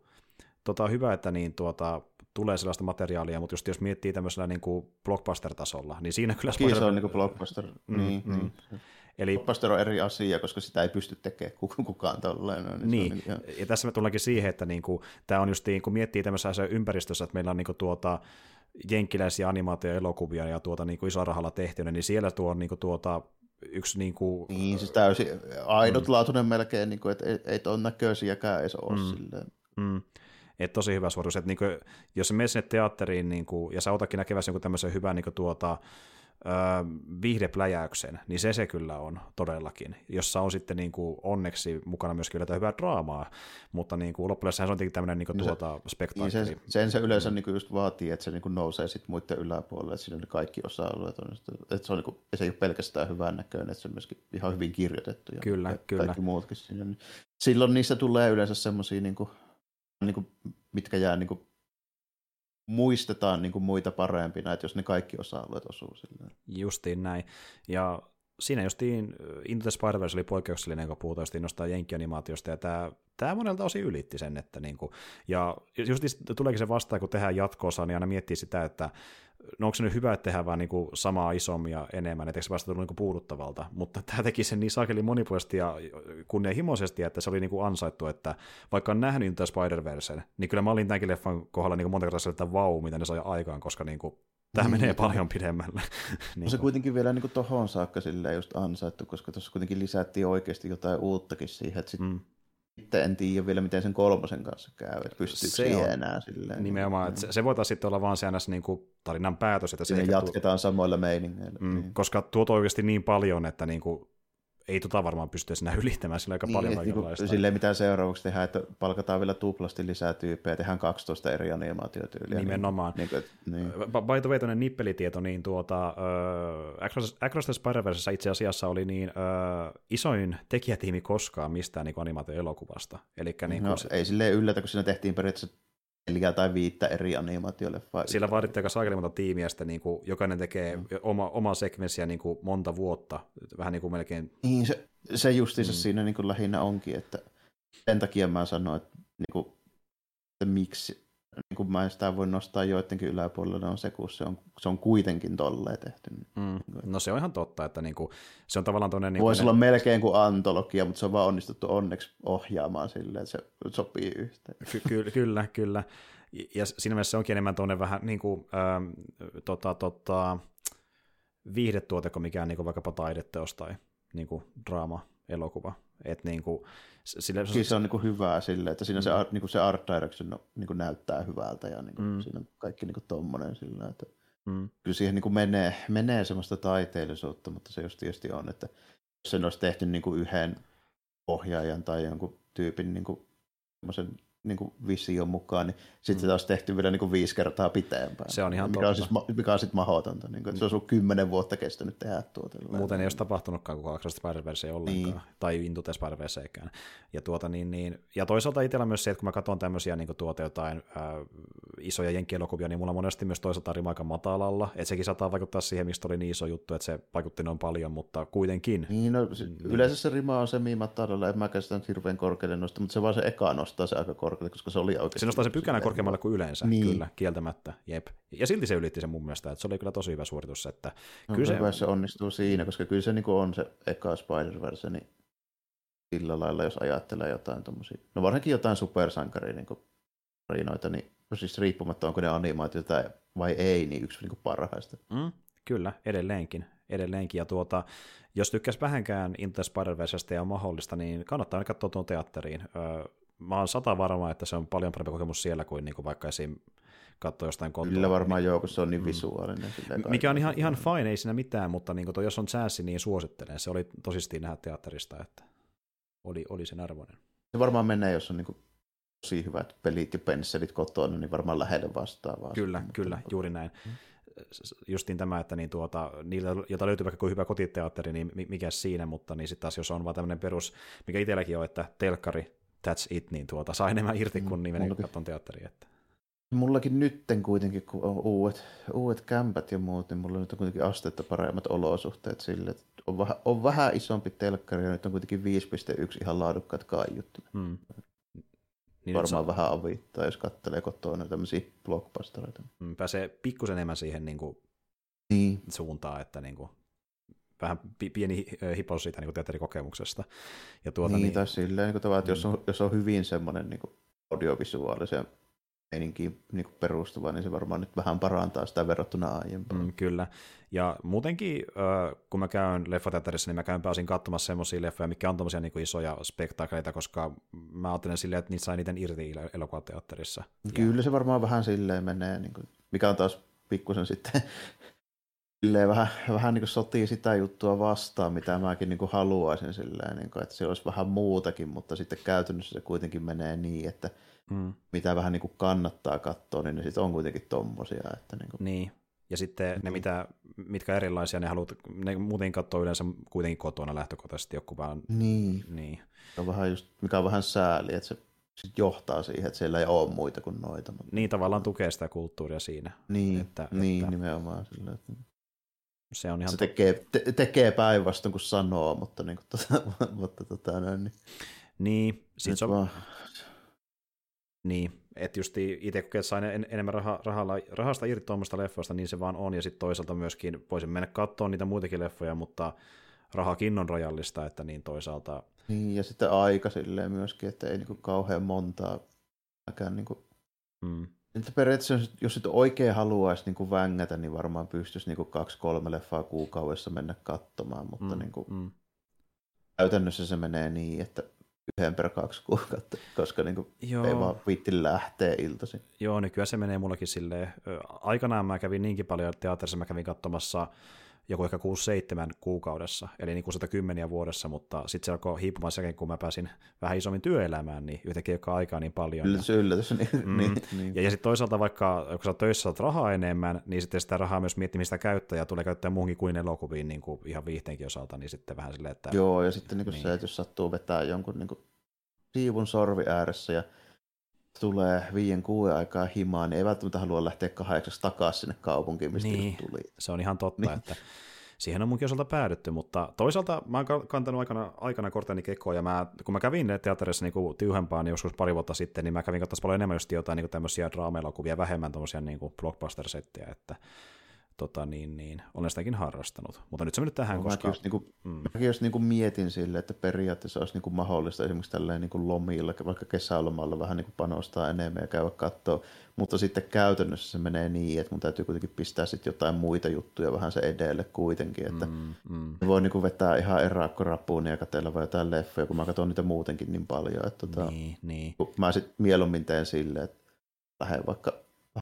tota, hyvä, että niin, tuota, tulee sellaista materiaalia, mutta just jos miettii tämmöisellä niin kuin blockbuster-tasolla, niin siinä kyllä... Kiitos se on niin kuin blockbuster, mm, niin, mm. niin. Eli Blockbuster on eri asia, koska sitä ei pysty tekemään kukaan tolleen. Niin, niin. Ihan... ja tässä me tullaankin siihen, että niinku, tämä on just, kun miettii tämmöisessä ympäristössä, että meillä on niinku tuota, jenkkiläisiä animaatioelokuvia ja tuota niinku isolla rahalla tehtyä, niin siellä tuo on niinku tuota, yksi niin kuin... Niin, siis täysin ainutlaatuinen mm. melkein, niin kuin, että ei, ei ton näköisiäkään edes ole mm. silleen. Mm. Et tosi hyvä suoritus, että niin kuin, jos sä menet sinne teatteriin niin kuin, ja sä otakin näkeväsi jonkun tämmöisen hyvän niin kuin, tuota, viihdepläjäyksen, niin se se kyllä on todellakin, jossa on sitten niin kuin onneksi mukana myöskin kyllä hyvää draamaa, mutta niin kuin loppujen se on tietenkin tämmöinen niin kuin niin tuota spektaakkeli. Niin sen, sen, se yleensä niin kuin just vaatii, että se niin kuin nousee sitten muiden yläpuolelle, että siinä on kaikki osa-alueet on, että se, on niin kuin, se ei ole pelkästään hyvän näköinen, että se on myöskin ihan hyvin kirjoitettu ja kyllä, kaikki kyllä. muutkin siinä. Niin silloin niissä tulee yleensä semmoisia, niin kuin, niin kuin, mitkä jää niin kuin muistetaan niin kuin muita parempina, että jos ne kaikki osa-alueet osuu silleen. Justiin näin. Ja siinä justiin Into the spider oli poikkeuksellinen, kun puhutaan justiin nostaa jenkkianimaatiosta, ja tämä, tämä monelta osin ylitti sen, että niin kuin, ja just tuleekin se vastaan, kun tehdään jatkoosa, niin aina miettii sitä, että no onko se nyt hyvä, että tehdään vaan niinku samaa isommin ja enemmän, etteikö se vasta tullut niinku puuduttavalta, mutta tämä teki sen niin saakeli monipuolisesti ja kunnianhimoisesti, että se oli niinku ansaittu, että vaikka on nähnyt Into Spider-Versen, niin kyllä mä olin tämänkin leffan kohdalla niinku monta kertaa että vau, mitä ne sai aikaan, koska niinku Tämä niin, menee paljon pidemmälle. niin se kuitenkin vielä niin tohon saakka just ansaittu, koska tuossa kuitenkin lisättiin oikeasti jotain uuttakin siihen, että sit mm sitten en tiedä vielä, miten sen kolmosen kanssa käy, että pystyykö se siihen enää silleen. Nimenomaan, että se, se voitaisiin sitten olla vaan se niin kuin tarinan päätös. Että se jatketaan tu- samoilla meiningeillä. Mm, niin. Koska tuot oikeasti niin paljon, että niin kuin ei tota varmaan pysty enää ylittämään sillä aika niin, paljon kaikenlaista. Niin silleen mitä seuraavaksi tehdään, että palkataan vielä tuplasti lisää tyyppejä, tehdään 12 eri animaatiotyyliä. Niin- Nimenomaan. Niin, niin, niin. By the way, tuonne nippelitieto, niin tuota, uh, Across, the spider itse asiassa oli niin uh, isoin tekijätiimi koskaan mistään niin animaatioelokuvasta. Elikkä, niin no, se... ei silleen yllätä, kun siinä tehtiin periaatteessa neljä tai viittä eri animaatioleffaa. Sillä vaadittiin aika saakeli monta tiimiä, sitten niin kuin jokainen tekee mm. oma, oma sekvenssiä niin kuin monta vuotta, vähän niin kuin melkein. Niin, se, se justiinsa mm. siinä niin kuin lähinnä onkin, että sen takia mä sanoin, että, niin kuin, että miksi niin kuin mä en sitä voi nostaa joidenkin yläpuolella on se, kun se on, se on kuitenkin tolleen tehty. Mm. No se on ihan totta, että niin kuin, se on tavallaan tuonne... Niin Voisi olla ne... melkein kuin antologia, mutta se on vaan onnistuttu onneksi ohjaamaan silleen, että se sopii yhteen. Ky- ky- kyllä, kyllä. Ja siinä mielessä se onkin enemmän tuonne vähän niin kuin, ähm, tota, tota, viihdetuote kuin mikään niin kuin vaikkapa taideteos tai niin kuin draama, elokuva. Et niin kuin, sille, Kyllä se on niin kuin hyvää sille, että siinä mm. se, niin kuin se art direction no, niin kuin näyttää hyvältä ja niin kuin, mm. siinä on kaikki niin kuin tommonen sillä, että mm. kyllä siihen niin kuin menee, menee semmoista taiteellisuutta, mutta se just tietysti on, että jos sen olisi tehty niin kuin yhden ohjaajan tai jonkun tyypin niin kuin niin kuin vision mukaan, niin sitten mm. se olisi tehty vielä niin kuin viisi kertaa pitempään. Se on ihan mikä totta. On siis, mikä on sitten mahdotonta, niin kuin, että se olisi ollut kymmenen vuotta kestänyt tehdä tuota. Muuten ei olisi tapahtunutkaan koko Across spider ollenkaan, niin. tai Into the spider ja, tuota, niin, niin, ja toisaalta itsellä myös se, että kun mä katson tämmöisiä niin tuota jotain äh, isoja jenkkielokuvia, niin mulla monesti myös toisaalta rima aika matalalla, että sekin saattaa vaikuttaa siihen, mistä oli niin iso juttu, että se vaikutti noin paljon, mutta kuitenkin. Niin, no, se, mm. yleensä se rima on semi matalalla, en mäkään sitä hirveän korkealle nosta, mutta se vaan se eka nostaa se aika korkealle, koska se oli oikeasti. Se nostaa se pykälän korkeammalle kuin yleensä, niin. kyllä, kieltämättä, jep. Ja silti se ylitti sen mun mielestä, että se oli kyllä tosi hyvä suoritus. Että no, kyllä hyvä, se... se onnistuu siinä, koska kyllä se niin on se eka Spider-Verse, niin sillä lailla, jos ajattelee jotain tuommoisia, no varsinkin jotain supersankaria niin tarinoita, niin no siis riippumatta onko ne animaatiota vai ei, niin yksi niin parhaista. Mm, kyllä, edelleenkin. edelleenkin. Ja tuota, jos tykkäisi vähänkään Into spider ja on mahdollista, niin kannattaa aina katsoa tuon teatteriin. Öö, mä oon sata varma, että se on paljon parempi kokemus siellä kuin, niin kuin vaikka esim. katsoa jostain kontoa. Kyllä varmaan joo, kun se on niin mm. visuaalinen. Mm. Mikä on ihan, ihan fine, ei siinä mitään, mutta niin kuin, jos on chanssi, niin suosittelen. Se oli tosisesti nähdä teatterista, että oli, oli sen arvoinen. Se varmaan menee, jos on niin kuin tosi hyvät pelit ja pensselit kotona, niin varmaan lähelle vastaavaa. Kyllä, mutta kyllä, juuri näin. Mm. Justiin tämä, että niin tuota, niiltä, jota löytyy vaikka kuin hyvä kotiteatteri, niin mikä siinä, mutta niin sitten taas jos on vaan tämmöinen perus, mikä itselläkin on, että telkkari, that's it, niin tuota, saa enemmän irti kuin mm, niin menen katson teatteriin. Että. Mullakin nytten kuitenkin, kun on uudet, uudet kämpät ja muut, niin mulla nyt on kuitenkin astetta paremmat olosuhteet sille, että on, vähän, on vähän isompi telkkari ja nyt on kuitenkin 5.1 ihan laadukkaat kaiut. Hmm. Niin Varmaan vähän avittaa, jos katselee kotona tämmöisiä blockbustereita. Mm, pääsee pikkusen enemmän siihen niin kuin niin. suuntaan, että niin kuin, vähän pieni hipos siitä niin teatterikokemuksesta. Ja tuota, niin, niin, tai silleen, niin kuin, että jos, on, jos on hyvin semmoinen niin audiovisuaalisen meininkiin niin kuin perustuva, niin se varmaan nyt vähän parantaa sitä verrattuna aiempaan. Mm, kyllä. Ja muutenkin, kun mä käyn leffateatterissa, niin mä käyn pääsin katsomassa semmoisia leffoja, mikä on tommosia niin isoja spektaakeleita, koska mä ajattelen silleen, että niitä sai niiden irti elokuvateatterissa. Kyllä ja... se varmaan vähän silleen menee, niin kuin, mikä on taas pikkusen sitten silleen vähän, vähän niin kuin sotii sitä juttua vastaan, mitä mäkin niin kuin haluaisin silleen, niin kuin, että se olisi vähän muutakin, mutta sitten käytännössä se kuitenkin menee niin, että mm. mitä vähän niin kuin kannattaa katsoa, niin ne sitten on kuitenkin tommosia. Että niin, kuin... niin. Ja sitten ne, mitä, mitkä erilaisia, ne haluat, ne muuten katsoo yleensä kuitenkin kotona lähtökohtaisesti joku vaan. Niin. niin. On vähän just, mikä on vähän sääli, että se sit johtaa siihen, että siellä ei ole muita kuin noita. Mutta... Niin tavallaan tukee sitä kulttuuria siinä. Niin, että, niin että... nimenomaan. Sillä, että... Se on ihan... Se tekee, te, tekee päinvastoin kuin sanoo, mutta, niin kuin, tota, mutta tota, näin, niin... Niin, sit se on... Vaan... Niin, että just itse kun saa en, enemmän raha, rahalla, rahasta irti tuommoista leffoista, niin se vaan on, ja sitten toisaalta myöskin voisin mennä katsoa niitä muitakin leffoja, mutta rahakin on rajallista, että niin toisaalta... Niin, ja sitten aika silleen myöskin, että ei niinku kauhean montaa niinku... Mm. Että periaatteessa, jos nyt oikein haluaisi niin kuin vängätä, niin varmaan pystyisi niin kuin kaksi-kolme leffaa kuukaudessa mennä katsomaan, mutta mm, niin kuin, mm. käytännössä se menee niin, että yhden per kaksi kuukautta, koska niin kuin ei vaan viitti lähteä iltaisin. Joo, nykyään se menee mullakin silleen. Aikanaan mä kävin niinkin paljon teatterissa, mä kävin katsomassa joku ehkä 6-7 kuukaudessa, eli niin kuin 110 vuodessa, mutta sitten se alkoi hiipumaan sen kun mä pääsin vähän isommin työelämään, niin yhtäkkiä joka aikaa niin paljon. Yllätys, ja, yllätys. Niin, mm, niin, niin. Ja, ja sitten toisaalta vaikka, kun sä töissä saat rahaa enemmän, niin sitten sitä rahaa myös miettimistä käyttää, ja tulee käyttää muuhunkin kuin elokuviin niin kuin ihan viihteenkin osalta, niin sitten vähän silleen, että... Joo, ja sitten niin kuin niin. se, että jos sattuu vetää jonkun niin kuin siivun sorvi ääressä ja tulee viien kuuden aikaa himaan, niin ei välttämättä halua lähteä kahdeksasta takaisin sinne kaupunkiin, mistä niin, tuli. se on ihan totta, niin. että siihen on munkin osalta päädytty, mutta toisaalta mä oon kantanut aikana, aikana korteni kekoon, ja mä, kun mä kävin teatterissa niin tiuhempaan niin joskus pari vuotta sitten, niin mä kävin katsomaan paljon enemmän just jotain niin tämmöisiä draama-elokuvia, vähemmän tämmöisiä niin blockbuster-settejä, että tota, niin, niin, olen sitäkin harrastanut. Mutta nyt se mennyt tähän, no, koska... Mäkin just, niin kuin, mm. mäkin just niin kuin mietin sille, että periaatteessa olisi niin kuin mahdollista esimerkiksi tälleen niin kuin lomilla, vaikka kesälomalla vähän niin kuin panostaa enemmän ja käydä katsoa, mutta sitten käytännössä se menee niin, että mun täytyy kuitenkin pistää sitten jotain muita juttuja vähän se edelle kuitenkin, että mm, mm. voi niin kuin vetää ihan erakkorappuun ja katsella vai jotain leffoja, kun mä katson niitä muutenkin niin paljon, että tota, niin, niin. mä sitten mieluummin teen silleen, että lähden vaikka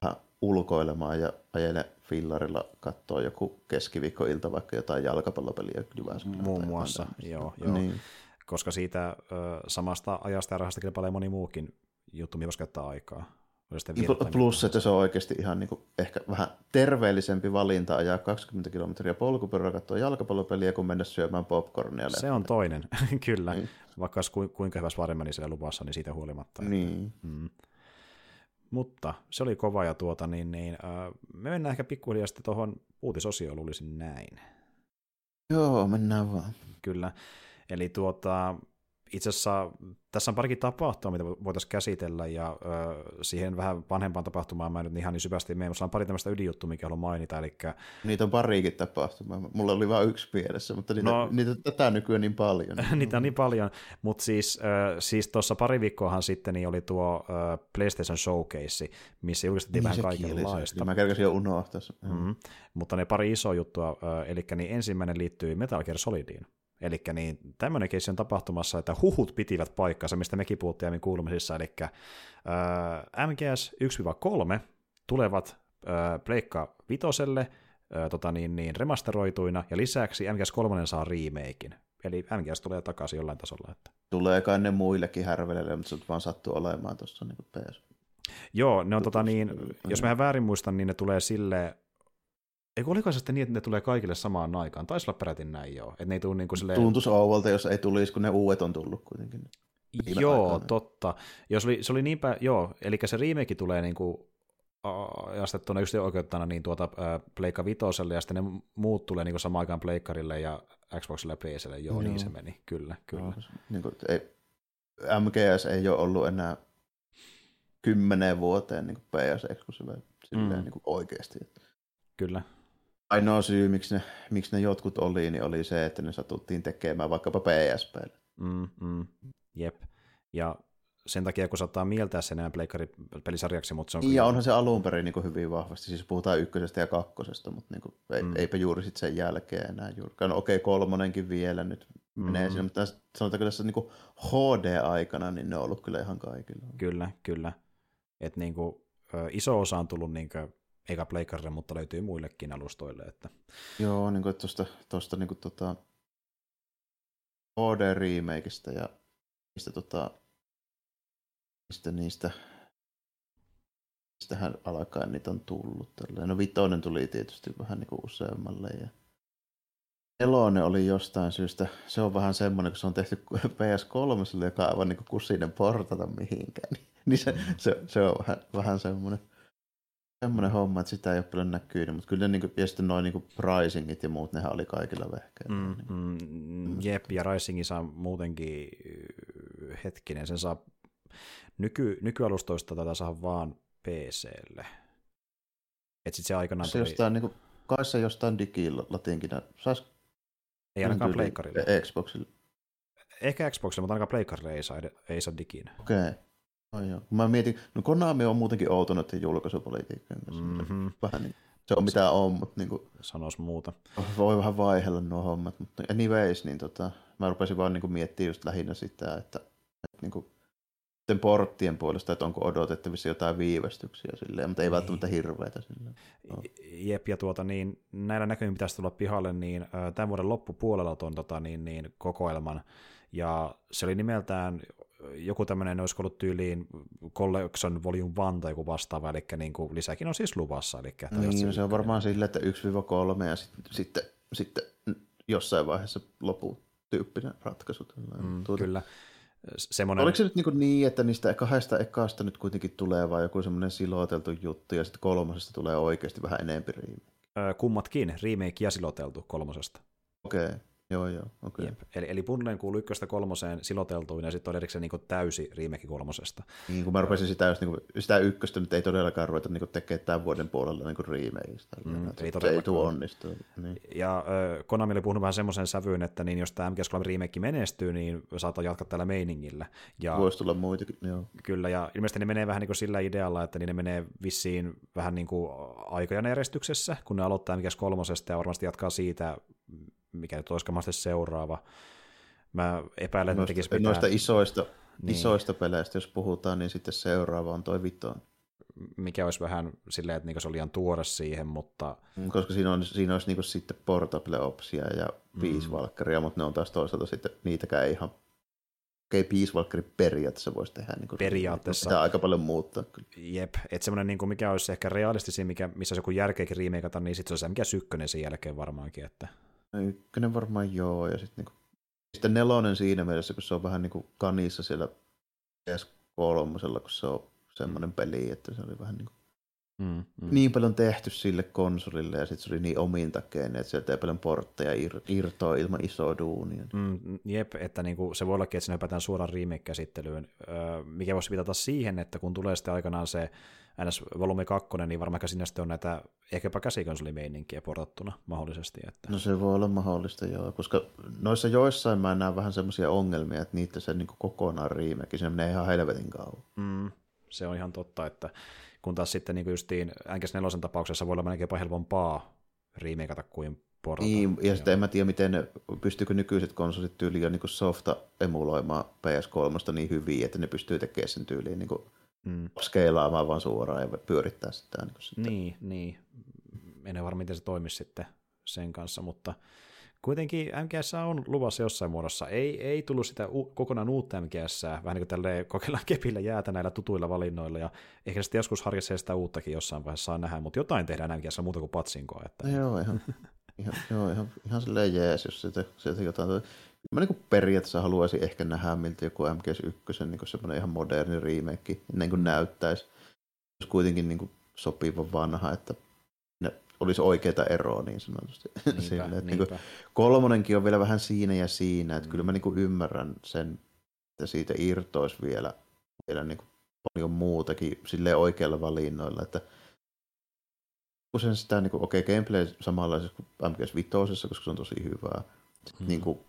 vähän ulkoilemaan ja ajelen fillarilla katsoa joku keskiviikkoilta vaikka jotain jalkapallopeliä Jyväskylään. Muun muassa, joo. joo. Niin. Koska siitä ö, samasta ajasta ja rahasta kilpailee moni muukin juttu, mihin voisi käyttää aikaa. Plus, että se on oikeasti ihan niin kuin ehkä vähän terveellisempi valinta ajaa 20 kilometriä polkupyörällä katsoa jalkapallopeliä, kuin mennä syömään popcornia. Se on toinen, kyllä. Niin. Vaikka olisi kuinka hyvässä varmeni siellä luvassa, niin siitä huolimatta. Niin. Mm. Mutta se oli kova ja tuota, niin, niin äh, me mennään ehkä pikkuhiljaa sitten tuohon uutisosioon, luulisin näin. Joo, mennään vaan. Kyllä. Eli tuota, itse asiassa tässä on parikin tapahtumaa, mitä voitaisiin käsitellä, ja ö, siihen vähän vanhempaan tapahtumaan mä en nyt ihan niin syvästi mene, mutta on pari tämmöistä ydinjuttua, mikä haluan mainita. Eli... Niitä on parikin tapahtumaa. Mulla oli vain yksi mielessä, mutta niitä, no, niitä tätä nykyään niin paljon. niitä on niin paljon, mutta siis, ö, siis tuossa pari viikkoahan sitten niin oli tuo ö, PlayStation Showcase, missä julkistettiin niin, vähän kaikenlaista. Mä kerkäsin jo unohtaa. Mm-hmm. Mutta ne pari isoa juttua, ö, eli niin ensimmäinen liittyy Metal Gear Solidiin. Eli niin, tämmöinen keissi on tapahtumassa, että huhut pitivät paikkansa, mistä mekin puhuttiin aiemmin kuulumisissa, eli äh, MGS 1-3 tulevat äh, Pleikka Vitoselle tota niin, niin, remasteroituina, ja lisäksi MGS 3 saa remakein. Eli MGS tulee takaisin jollain tasolla. Että. Tulee kai ne muillekin härveleille, mutta se vaan sattuu olemaan tuossa niin PS. Joo, ne on tota niin, jos mä väärin muistan, niin ne tulee sille Eikö oliko se sitten niin, että ne tulee kaikille samaan aikaan? Taisi olla peräti näin joo. Että ne ei tule niin kuin silleen... Tuntuisi ouvalta, jos ei tulisi, kun ne uudet on tullut kuitenkin. joo, aikaan. totta. Jos oli, se oli niinpä, joo, eli se remake tulee niin kuin astettuna just oikeuttana niin tuota äh, Pleikka Vitoselle, ja sitten ne muut tulee niin kuin samaan aikaan Pleikkarille ja Xboxille ja PClle, joo, joo. niin se meni, kyllä, kyllä. No, niin kuin, ei, MGS ei ole ollut enää kymmeneen vuoteen niin PS Exclusive silleen mm. niin kuin oikeasti. Kyllä ainoa syy, miksi ne, miksi ne jotkut oli, niin oli se, että ne satuttiin tekemään vaikkapa PSPlle. Mm, mm, jep. Ja sen takia, kun saattaa mieltää sen enää pelisarjaksi, mutta se on... Ja onhan se alun perin niin hyvin vahvasti, siis puhutaan ykkösestä ja kakkosesta, mutta niin kuin, ei, mm. eipä juuri sitten sen jälkeen enää juuri. No okei, okay, kolmonenkin vielä nyt menee mm. siinä, mutta sanotaanko tässä niin HD-aikana, niin ne on ollut kyllä ihan kaikilla. Kyllä, kyllä. Että niin kuin, iso osa on tullut niin kuin eikä Playcarille, mutta löytyy muillekin alustoille. Että... Joo, niin kuin tuosta, tuosta niin kuin tota, HD remakeista ja niistä, tota, niistä, niistä Sitähän alkaen niitä on tullut. Tälleen. No vitonen tuli tietysti vähän niin kuin useammalle. Ja nelonen oli jostain syystä, se on vähän semmoinen, kun se on tehty PS3, joka on aivan niin kuin kusinen portata mihinkään. Niin, niin se, se, se, on vähän, vähän semmoinen, semmoinen homma, että sitä ei ole paljon näkynyt, mutta kyllä ne, niin kuin, ja sitten noin niin pricingit ja muut, nehän oli kaikilla vehkeillä. Mm, niin. mm, jep, ja Risingin saa muutenkin hetkinen, sen saa nyky, nykyalustoista tätä saa vaan PClle. Et sit se aikanaan se tuli... jostain, niin kuin, kai se jostain digilatinkinä, sais ei ainakaan pleikkarille. Xboxille. Ehkä Xboxille, mutta ainakaan pleikkarille ei saa, ei saa diginä. Okei. Okay. Oh, joo. Mä mietin, no Konami on muutenkin outo noiden julkaisupolitiikkojen kanssa. Mm-hmm. Vähän niin, se on mitä on, mutta niin kuin, Sanois muuta. Voi vähän vaihella nuo hommat, mutta anyways, niin tota, mä rupesin vaan niin kuin miettimään just lähinnä sitä, että, että niin kuin, sitten porttien puolesta, että onko odotettavissa jotain viivästyksiä silleen, mutta ei niin. välttämättä hirveitä silleen. No. Jep, ja tuota, niin, näillä näkymin pitäisi tulla pihalle, niin tämän vuoden loppupuolella tuon tota, niin, niin, kokoelman, ja se oli nimeltään joku tämmöinen, olisi ollut tyyliin Collection Volume 1 tai joku vastaava, eli niin kuin, lisäkin on siis luvassa. Eli, että niin, se on varmaan sille, että 1-3 ja sitten, sitten, sitten jossain vaiheessa lopu tyyppinen ratkaisu. Mm, tuota. Kyllä semmoinen... Oliko se nyt niin, niin, että niistä kahdesta ekasta nyt kuitenkin tulee vain joku semmoinen siloteltu juttu ja sitten kolmosesta tulee oikeasti vähän enempi? Öö, kummatkin, remake ja siloteltu kolmosesta. Okei. Okay. Joo, joo, okei. Okay. Eli, eli Bundlen kuuluu ykköstä kolmoseen siloteltuin ja sitten on erikseen niin täysi remake kolmosesta. Niin, kun mä rupesin sitä, jos, niin kuin, sitä ykköstä nyt ei todellakaan ruveta niin tekemään tämän vuoden puolella niin remakeista. Mm, ei, se ei tule onnistua. Niin. Ja äh, Konami oli puhunut vähän semmoisen sävyyn, että niin jos tämä MGS3 remake menestyy, niin saattaa jatkaa tällä meiningillä. Ja, Voisi tulla muitakin, joo. Kyllä, ja ilmeisesti ne menee vähän niin kuin sillä idealla, että niin ne menee vissiin vähän niin kuin aikojen järjestyksessä, kun ne aloittaa MGS3 ja varmasti jatkaa siitä mikä nyt olisikaan seuraava. Mä epäilen, että tekisi mitään. Noista isoista, niin. isoista peleistä, jos puhutaan, niin sitten seuraava on toi Vitoon. Mikä olisi vähän silleen, että niinku se oli liian tuore siihen, mutta... Mm, koska siinä, on, siinä olisi niinku sitten Portable Opsia ja Peace mm. Mutta ne on taas toisaalta sitten niitäkään ihan okei, okay, Peace periaatteessa voisi tehdä. Niin periaatteessa. Sitä aika paljon muuttaa. Jep, että semmoinen, niin kuin mikä olisi ehkä realistisin, mikä, missä olisi joku järkeäkin riimeikata, niin sitten se on se mikä sykkönen sen jälkeen varmaankin. Että... Ykkönen varmaan joo, ja sitten niinku, sitten nelonen siinä mielessä, kun se on vähän niinku kanissa siellä PS3, kun se on semmoinen peli, että se oli vähän niinku Mm, mm. niin paljon tehty sille konsolille ja sitten se oli niin omintakeinen, että sieltä ei paljon portteja ir- irtoa ilman isoa duunia. Mm, jep, että niinku, se voi ollakin, että sinne hypätään suoraan remake-käsittelyyn, öö, mikä voisi viitata siihen, että kun tulee sitten aikanaan se NS Volume 2, niin varmaan sinne sitten on näitä ehkäpä käsikonsolimeininkiä portattuna mahdollisesti. Että... No se voi olla mahdollista joo, koska noissa joissain mä näen vähän semmoisia ongelmia, että niitä se niin kokonaan riimekin, se menee ihan helvetin kauan. Mm, se on ihan totta, että kun taas sitten niin justiin NGS4 tapauksessa voi olla melkein jopa helpompaa riimeikata kuin portata. Niin, ja sitten en mä tiedä, miten, pystyykö nykyiset konsolit tyyliin niin softa emuloimaan PS3 niin hyvin, että ne pystyy tekemään sen tyyliin niin kuin mm. skeilaamaan vaan suoraan ja pyörittää sitä. Niin, sitten. niin, niin. En varma, miten se toimisi sitten sen kanssa, mutta kuitenkin MGS on luvassa jossain muodossa. Ei, ei tullut sitä u- kokonaan uutta MGS, vähän niin kuin tälleen kokeillaan kepillä jäätä näillä tutuilla valinnoilla, ja ehkä sitten joskus harkitsee sitä uuttakin jossain vaiheessa saa nähdä, mutta jotain tehdään MGS muuta kuin patsinkoa. Että... No joo, ihan, ihan, joo, ihan, ihan silleen jees, jos sieltä, sieltä jotain Mä niin periaatteessa haluaisin ehkä nähdä, miltä joku MGS1 niin semmoinen ihan moderni remake niin kuin näyttäisi. Olisi kuitenkin niin kuin sopiva vanha, että olisi oikeita eroa niin sanotusti. Niinpä, Sille, että niin kuin, kolmonenkin on vielä vähän siinä ja siinä, että mm. kyllä mä niin kuin ymmärrän sen, että siitä irtoisi vielä, vielä niin kuin paljon muutakin sille oikeilla valinnoilla, että usein sitä, niin kuin, okei, okay, gameplay samanlaisessa kuin MGS 5, koska se on tosi hyvää. mm. niin kuin,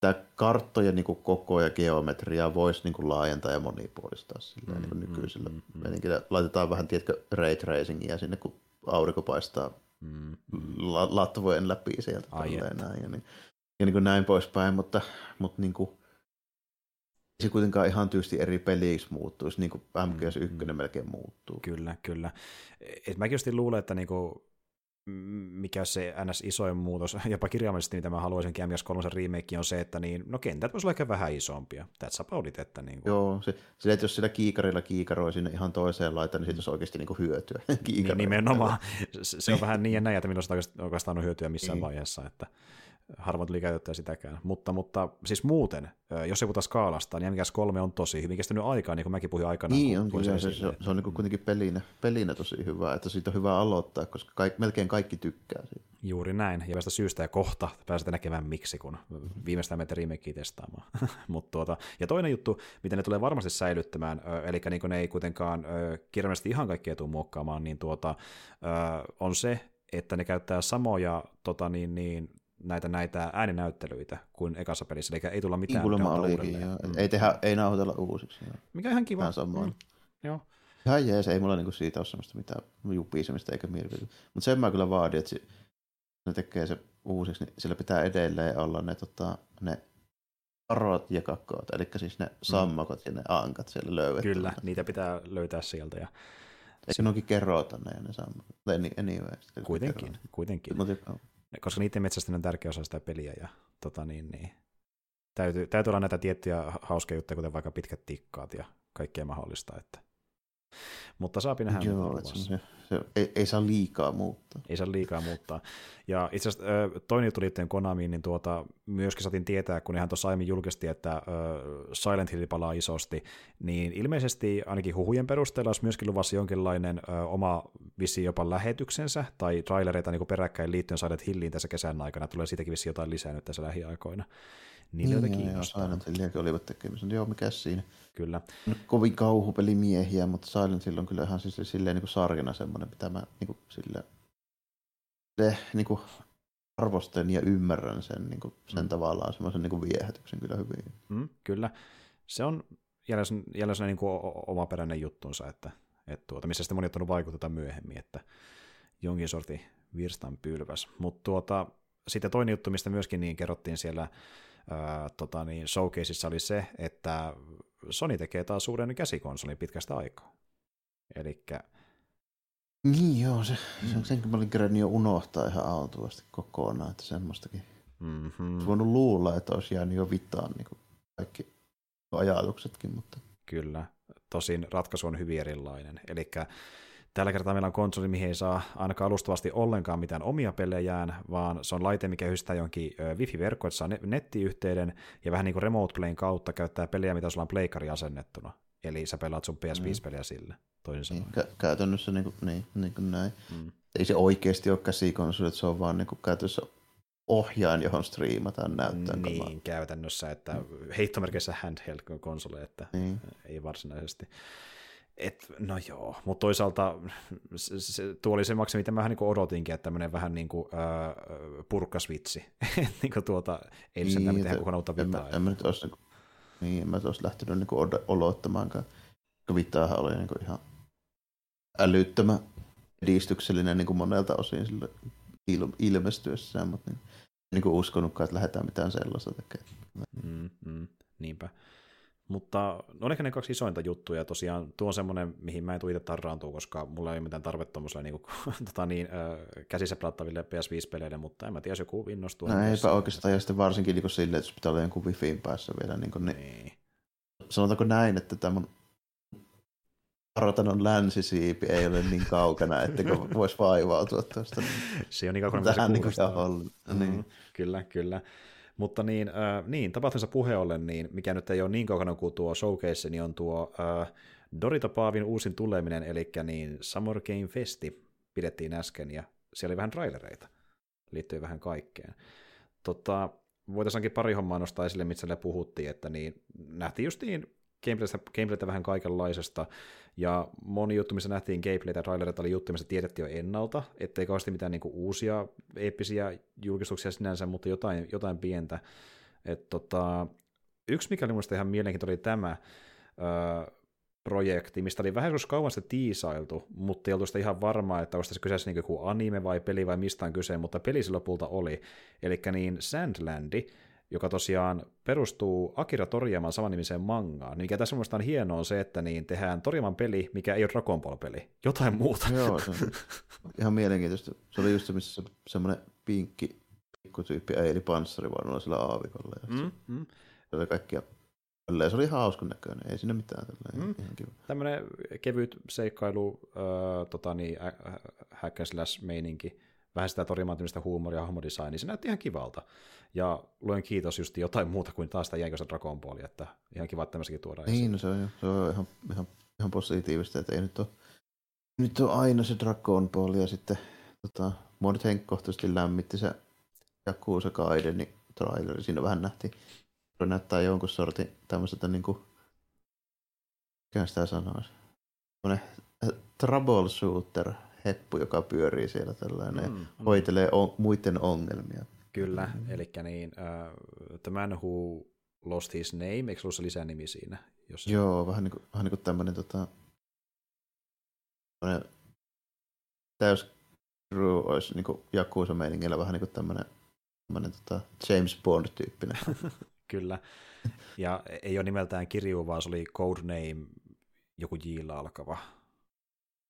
tämä karttojen niin kuin koko ja geometriaa voisi niin kuin laajentaa ja monipuolistaa sillä mm, niin kuin nykyisellä. Mm, mm, mm. Laitetaan vähän, tiedätkö, ray tracingia sinne, kun aurinko paistaa mm, la- latvojen läpi sieltä. Ai näin, ja, niin, ja niin kuin näin poispäin, mutta, mutta niin kuin, se kuitenkaan ihan tyysti eri peliksi muuttuisi, niin kuin MGS1 mm. melkein muuttuu. Kyllä, kyllä. Et mäkin just luulen, että niinku, mikä se ns. isoin muutos, jopa kirjaimellisesti, mitä mä haluaisin MGS3 remake, on se, että niin, no kentät voisi olla ehkä vähän isompia. That's about it, että niin kuin... Joo, se, se, että jos sillä kiikarilla kiikaroi sinne ihan toiseen laitaan, niin siitä olisi oikeasti niin kuin hyötyä. Niin, nimenomaan. Se on vähän niin ja näin, että minusta oikeastaan on hyötyä missään niin. vaiheessa, että harvoin tuli käytettyä sitäkään. Mutta, mutta siis muuten, jos ei puhuta skaalasta, niin MGS3 on tosi hyvin kestänyt aikaa, niin kuin mäkin puhuin aikana. Niin, on, kyllä, se, se, se, on niin kuitenkin pelinä, pelinä tosi hyvä, että siitä on hyvä aloittaa, koska kaik, melkein kaikki tykkää siitä. Juuri näin, ja vasta syystä ja kohta pääsette näkemään miksi, kun viimeistään meitä remakea testaamaan. Mut tuota, ja toinen juttu, miten ne tulee varmasti säilyttämään, eli niin ne ei kuitenkaan kirjallisesti ihan kaikkea tule muokkaamaan, niin tuota, on se, että ne käyttää samoja tota niin, niin, näitä, näitä ääninäyttelyitä kuin ekassa pelissä, eli ei tulla mitään Kuulemma olikin, joo. Mm. Ei, tehdä, ei nauhoitella uusiksi. Joo. Mikä ihan kiva. Ihan samoin. Mm. Joo. Ihan jees, ei mulla niinku siitä ole semmoista mitään jupisemista eikä mielipiteitä. Mutta sen mä kyllä vaadin, että ne tekee se uusiksi, niin sillä pitää edelleen olla ne, tota, ne arot ja kakkoot, eli siis ne mm. sammakot mm. ja ne ankat siellä löydetty. Kyllä, niitä pitää löytää sieltä. Ja Eikö ne onkin kerrota ne ja ne sammakot? Anyway, kuitenkin, kuitenkin. Mutta koska niiden metsästäminen on tärkeä osa sitä peliä, ja tota, niin, niin, täytyy, täytyy olla näitä tiettyjä hauskoja juttuja, kuten vaikka pitkät tikkaat ja kaikkea mahdollista, että mutta saapi nähdä. Joo, se, ei, ei, saa liikaa muuttaa. Ei saa liikaa muuttaa. Ja itse asiassa toinen juttu liittyen Konamiin, niin tuota, myöskin saatiin tietää, kun ihan tuossa aiemmin julkisti, että Silent Hill palaa isosti, niin ilmeisesti ainakin huhujen perusteella olisi myöskin luvassa jonkinlainen oma vissi jopa lähetyksensä, tai trailereita niin peräkkäin liittyen Silent Hilliin tässä kesän aikana, tulee siitäkin vissi jotain lisää nyt tässä lähiaikoina. Niin, joita kiinnostaa. Joo, Silent Hilliäkin olivat tekemässä. Joo, mikä siinä? Kyllä. No, kovin kauhupelimiehiä, mutta Silent Hill on kyllä ihan siis silleen niin kuin sarjana semmoinen, mitä mä niin kuin, sille, se, niin kuin, arvostan ja ymmärrän sen, niin kuin, sen mm. tavallaan semmoisen niin kuin viehätyksen kyllä hyvin. Mm, kyllä. Se on jälleen, jälleen niin kuin omaperäinen juttunsa, että, että tuota, missä sitten moni ottanut vaikuttaa myöhemmin, että jonkin sortin virstan pylväs. Mutta tuota, sitten toinen juttu, mistä myöskin niin kerrottiin siellä ää, tota niin, showcaseissa oli se, että Sony tekee taas uuden käsikonsolin pitkästä aikaa. Eli niin joo, se, mm. senkin mä olin kerännyt jo unohtaa ihan autuasti kokonaan, että semmoistakin. Mm-hmm. Olisi voinut luulla, että olisi jäänyt jo vitaan niin kuin kaikki ajatuksetkin, mutta... Kyllä, tosin ratkaisu on hyvin erilainen. Eli Tällä kertaa meillä on konsoli, mihin ei saa ainakaan alustavasti ollenkaan mitään omia pelejään, vaan se on laite, mikä yhdistää jonkin wifi-verkko, että saa nettiyhteyden ja vähän niin kuin remote playin kautta käyttää pelejä, mitä sulla on pleikari asennettuna. Eli sä pelaat sun PS5-peliä mm. sille, toisin niin, sanoen. Kä- käytännössä niin kuin, niin, niin kuin näin. Mm. Ei se oikeasti ole käsikonsoli, että se on vaan niin kuin käytössä ohjaan, johon striimataan näyttöön. Niin, kamaa. käytännössä, että mm. heittomerkeissä handheld-konsole, että niin. ei varsinaisesti. Et, no joo, mutta toisaalta se, se, tuo oli se maksimi, mitä mä vähän niin odotinkin, että tämmöinen vähän niin kuin äh, purkkasvitsi. niin kuin tuota, ei niin, sentään tehdä kokonaan uutta vitaa. En, en, mä nyt olisi, niin, niin, en mä olisi lähtenyt niin kuin odottamaankaan. Vitaahan oli niin kuin ihan älyttömän edistyksellinen niin kuin monelta osin sille il, ilmestyessään, mutta niin, niin kuin uskonutkaan, että lähdetään mitään sellaista tekemään. Mm, mm, niinpä. Mutta on ehkä ne kaksi isointa juttuja. Tosiaan tuo on semmoinen, mihin mä en tule itse tarraantua, koska mulla ei ole mitään tarvetta tuommoiselle niin tota niin, äh, käsissä pelattaville PS5-peleille, mutta en mä tiedä, jos joku innostuu. No eipä oikeastaan, ja sitten varsinkin niin silleen, että pitää olla jonkun wifiin päässä vielä. Niin, kuin, niin. niin. Sanotaanko näin, että tämä mun kartanon länsisiipi ei ole niin kaukana, että voisi vaivautua tuosta. Se on niin kaukana, Tähän niin, kuin mm, niin. Kyllä, kyllä. Mutta niin, äh, niin tapahtumassa puhe ollen, niin mikä nyt ei ole niin kaukana kuin tuo showcase, niin on tuo äh, Dorito Paavin uusin tuleminen, eli niin Summer Game Festi pidettiin äsken, ja siellä oli vähän trailereita, liittyy vähän kaikkeen. Tota, voitaisiinkin pari hommaa nostaa esille, mitä puhuttiin, että niin, nähtiin justiin gameplaytä, gameplaytä vähän kaikenlaisesta, ja moni juttu, missä nähtiin gameplaytä ja trailereita, oli juttu, missä tiedettiin jo ennalta, ettei kauheasti mitään niinku uusia eeppisiä julkistuksia sinänsä, mutta jotain, jotain pientä. Et tota, yksi, mikä oli minusta ihan mielenkiintoinen, oli tämä öö, projekti, mistä oli vähän kauan sitä tiisailtu, mutta ei oltu sitä ihan varmaa, että olisi kyseessä niin joku anime vai peli vai mistä on kyse, mutta peli se lopulta oli. Eli niin Sandlandi, joka tosiaan perustuu Akira Toriyaman samanimiseen mangaan. Niin mikä tässä mielestäni on hienoa on se, että niin tehdään Toriyaman peli, mikä ei ole Dragon Ball-peli. Jotain muuta. Joo, se on ihan mielenkiintoista. Se oli just se, missä se, semmoinen pinkki pikkutyyppi eili panssarivaunulla sillä aavikolla. Ja Mm, mm. Se oli kaikkia Tälleen se oli ihan hauskun näköinen, ei sinne mitään. Tälleen, Mm. ihan kiva. Tämmöinen kevyt seikkailu, öö, tota niin, ä- ä- hack and slash meininki, vähän sitä torimaantumista huumoria, hahmodesignia, se näytti ihan kivalta. Ja luen kiitos just jotain muuta kuin taas sitä jäiköstä Dragon Ballia, että ihan kiva, että tämmöisikin tuodaan Niin, no se on, jo- se on ihan, ihan, ihan positiivista, että ei nyt ole, nyt on aina se Dragon Ball ja sitten tota, mua nyt henkkohtaisesti lämmitti se Yakuza Gaideni traileri. Siinä vähän nähtiin, se näyttää jonkun sortin tämmöiseltä niinku, mikä sitä sanoisi, semmoinen troubleshooter heppu, joka pyörii siellä tällainen mm, Mm, ja hoitelee on, muiden ongelmia. Kyllä, eli niin, uh, The Man Who Lost His Name, eikö ollut se lisänimi siinä? Jos... Joo, vähän niin kuin, vähän niin kuin tämmöinen tota, täys crew olisi niin kuin meiningillä vähän niin kuin tämmöinen, tämmöinen tota James Bond-tyyppinen. Kyllä. Ja ei ole nimeltään Kirju, vaan se oli codename joku j alkava,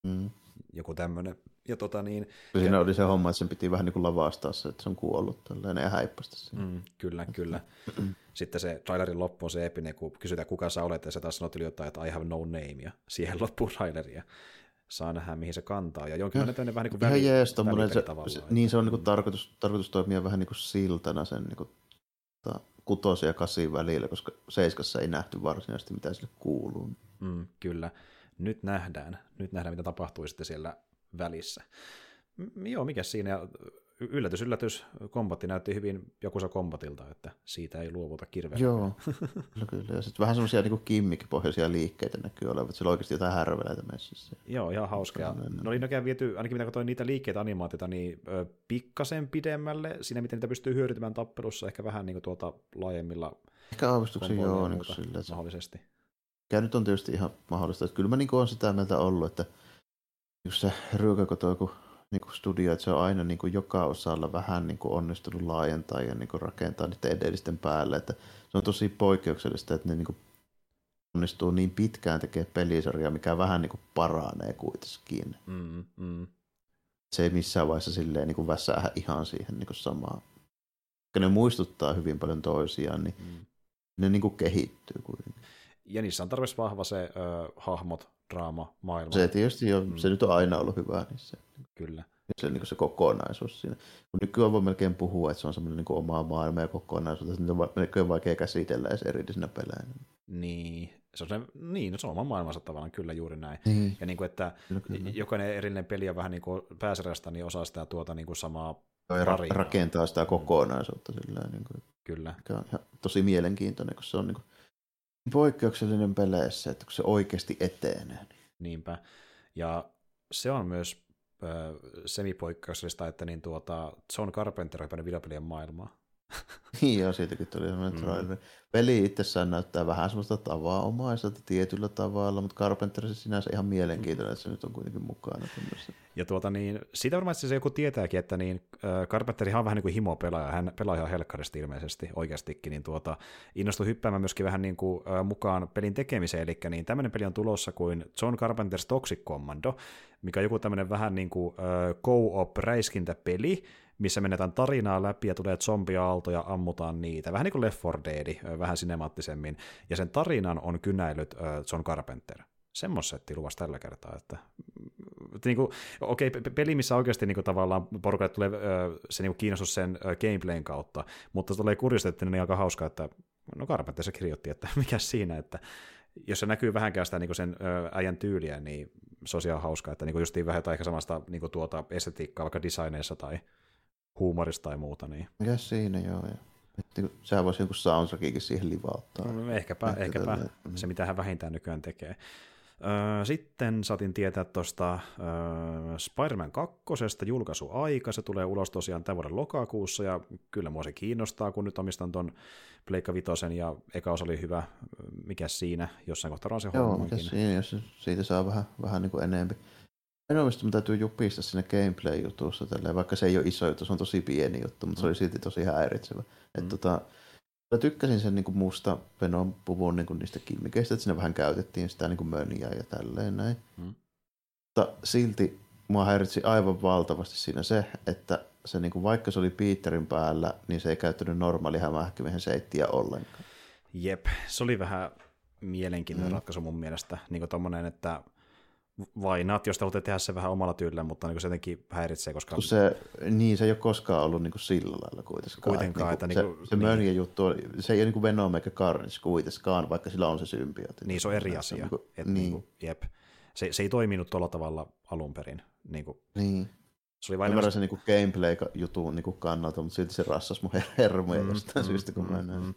Mm. Joku tämmöinen. Ja tota niin, Ja siinä oli se homma, että sen piti vähän niin kuin lavastaa se, että se on kuollut tällainen ja häippästä sen. mm, kyllä, kyllä. Sitten se trailerin loppu on se epinen, kun kysytään kuka sä olet, ja sä taas sanot jotain, että I have no name, ja siihen loppuu traileri, ja saa nähdä, mihin se kantaa. Ja jonkinlainen tämmöinen vähän niin kuin väli, jees, tommonen se, se, niin se on niin kuin tarkoitus, tarkoitus toimia vähän niin kuin siltana sen niin kuin, tota, kutosen ja kasin välillä, koska seiskassa ei nähty varsinaisesti, mitä sille kuuluu. Mm, kyllä. Nyt nähdään. Nyt nähdään, mitä tapahtuu sitten siellä välissä. Mm, joo, mikä siinä? Ja yllätys, yllätys. Kombatti näytti hyvin Jakusa Kombatilta, että siitä ei luovuta kirveellä. Joo, kyllä, kyllä. Ja sitten vähän semmoisia niin kimmikkipohjaisia liikkeitä näkyy olevan, että siellä on oikeasti jotain härveleitä messissä. Joo, ihan hauska. Ja Tällainen. ne oli näköjään viety, ainakin mitä katsoin niitä liikkeitä animaatiota, niin ö, pikkasen pidemmälle siinä, miten niitä pystyy hyödyntämään tappelussa, ehkä vähän niin kuin tuota laajemmilla Ehkä aavistuksen joo, niin kuin sillä, että mahdollisesti. Mikä nyt on tietysti ihan mahdollista. Että kyllä mä niin olen sitä mieltä ollut, että just se Ryökäkotoiku niin kuin studio, että se on aina niin kuin joka osalla vähän niin kuin onnistunut laajentaa ja niin kuin rakentaa niiden edellisten päälle. Että se on tosi poikkeuksellista, että ne niin kuin onnistuu niin pitkään tekemään pelisarjaa, mikä vähän niin kuin paranee kuitenkin. Mm, mm. Se ei missään vaiheessa silleen niin kuin väsää ihan siihen niin kuin samaan. Koska ne muistuttaa hyvin paljon toisiaan, niin Mm. ne niin kuin kehittyy kuitenkin. Ja niissä on tarpeeksi vahva se ö, hahmot, draama, maailma. Se tietysti jo, Mm. se nyt on aina ollut hyvä niissä. Kyllä. se, niin se kokonaisuus siinä. Kun nykyään voi melkein puhua, että se on semmoinen niin oma maailma ja kokonaisuus, että on melkein vaikea käsitellä edes erillisinä peleinä. Niin, se on, se, niin, no se on oma maailmansa tavallaan, kyllä juuri näin. Niin. Ja niin kuin, että Kyllä, kyllä. jokainen erillinen peli on vähän niin kuin pääsarjasta, niin osaa sitä tuota niin kuin samaa Ja ra- rakentaa sitä kokonaisuutta sillä niin kuin, Kyllä. mikä on ihan tosi mielenkiintoinen, kun se on niin kuin, poikkeuksellinen peleissä, että kun se oikeasti etenee. Niin. Niinpä. Ja se on myös ö, semipoikkeuksellista, että niin tuota, John Carpenter on videopelien maailmaa. Niin joo, siitäkin tuli semmoinen Mm. traileri. Peli itsessään näyttää vähän semmoista tavanomaiselta tietyllä tavalla, mutta Carpenter se sinänsä ihan mielenkiintoinen, että se nyt on kuitenkin mukana. tämmöisessä. Ja tuota niin, siitä varmasti se joku tietääkin, että niin, äh, Carpenterihan on vähän niin kuin himo pelaaja, hän pelaa ihan helkkaristi ilmeisesti oikeastikin, niin tuota, innostui hyppäämään myöskin vähän niin kuin, äh, mukaan pelin tekemiseen, eli niin tämmöinen peli on tulossa kuin John Carpenter's Toxic Commando, mikä on joku tämmöinen vähän niin kuin äh, co-op räiskintäpeli, missä menetään tarinaa läpi ja tulee zombiaaltoja, ammutaan niitä. Vähän niin kuin Left 4 Dead, vähän sinemaattisemmin. Ja sen tarinan on kynäillyt John Carpenter. Semmoiset luvassa tällä kertaa, että että niinku, okei, pe- peli, missä oikeasti niinku, tavallaan porukalle tulee se niinku, kiinnostus sen gameplayn kautta, mutta se tulee kuriositeetti, niin aika hauska, että no Carpenter se kirjoitti, että mikä siinä, että jos se näkyy vähänkään sitä niinku sen ö, äijän tyyliä, niin se on ihan hauska, että niinku justiin vähän jotain ehkä samasta niinku tuota estetiikkaa vaikka designeissa tai huumorista tai muuta, niin Mikä siinä joo. Ja, että sehän voisi joku soundtrackikin siihen livauttaa. No, ehkäpä, Että ehkäpä mm. se, mitä hän vähintään nykyään tekee. Öö, Sitten saatiin tietää tuosta öö, Spider-Man 2. julkaisuaika. Se tulee ulos tosiaan tämän vuoden lokakuussa, ja kyllä mua se kiinnostaa, kun nyt omistan ton Pleikka Vitosen, ja eka osa oli hyvä. Mikä siinä? Jossain kohtaa on se Joo, mikä siinä, jos siitä saa vähän, vähän niin kuin enemmän. Ainoa, mistä mun täytyy jupista sinne gameplay-jutussa, tälleen, vaikka se ei ole iso juttu, se on tosi pieni juttu, mutta se oli silti tosi häiritsevä. Mm. Että tota, Mä tykkäsin sen niin kuin musta Venom puvun niin kuin niistä kimmikeistä, että siinä vähän käytettiin sitä niin kuin mönjää ja tälleen näin. Mm. Mutta silti mua häiritsi aivan valtavasti siinä se, että se niin kuin, vaikka se oli Peterin päällä, niin se ei käyttänyt normaali hämähäkkimiehen seittiä ollenkaan. Jep, se oli vähän mielenkiintoinen mm. ratkaisu mun mielestä. Niin kuin tommonen, että vainat, jos te haluatte tehdä se vähän omalla tyylillä, mutta niin se jotenkin häiritsee, koska... Kun se, niin, se ei ole koskaan ollut niin kuin sillä lailla kuitenkaan. Kuitenkaan, että, että niin kuin, se, se niin. mönjä juttu, se ei ole niin kuin Venom eikä Carnage kuitenkaan, vaikka sillä on se symbiooti. Niin, se on eri asia. Niin kuin, että niin. Niin kuin, jep. Se, se ei toiminut tuolla tavalla alun perin. Niin kuin, niin. se oli vain Ymmärrän sen niin gameplay-jutun niin kuin kannalta, mutta silti se rassasi mun hermoja mm, jostain mm, syystä, kun mm, mä näin. Mm.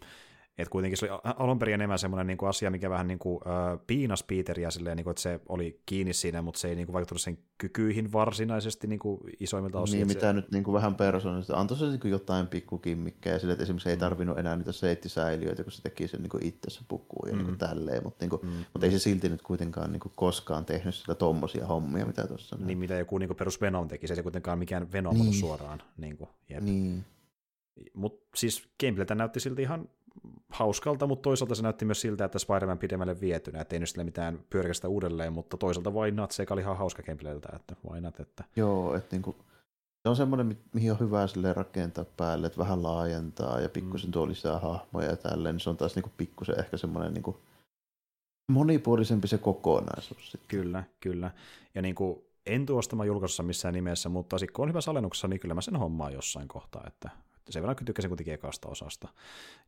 Et kuitenkin se oli alun perin enemmän semmoinen niinku asia, mikä vähän niinku, äh, piinas Peteriä silleen, niinku, että se oli kiinni siinä, mutta se ei niinku vaikuttanut sen kykyihin varsinaisesti niinku, isoimmilta osin. Niin, mitä se... nyt niinku vähän persoonallista. Antoi se niinku jotain pikkukimmikkeä sille, että esimerkiksi ei mm. tarvinnut enää niitä seittisäiliöitä, kun se teki sen niinku itse se pukuun ja mm. niinku tälleen, mutta niinku, mm. mut ei se silti nyt kuitenkaan niinku koskaan tehnyt sitä tommosia hommia, mitä tuossa Niin, mitä joku niinku perus Venom teki, se ei kuitenkaan mikään Venom niin. suoraan. Niinku, jep. Niin. Mutta siis gameplaytä näytti silti ihan hauskalta, mutta toisaalta se näytti myös siltä, että Spider-Man pidemmälle vietynä, ettei nyt sille mitään pyörikästä uudelleen, mutta toisaalta vain not, se oli ihan hauska gameplayltä, että vain not, että... Joo, että niinku, se on semmoinen, mi- mihin on hyvä sille rakentaa päälle, että vähän laajentaa ja pikkusen mm. tuo lisää hahmoja ja tälleen, niin se on taas niinku pikkusen ehkä semmoinen niinku monipuolisempi se kokonaisuus. Sitten. Kyllä, kyllä. Ja niinku, en tuosta julkaisussa missään nimessä, mutta kun on hyvässä alennuksessa, niin kyllä mä sen hommaan jossain kohtaa, että sen verran tykkäsin kuitenkin ekasta osasta.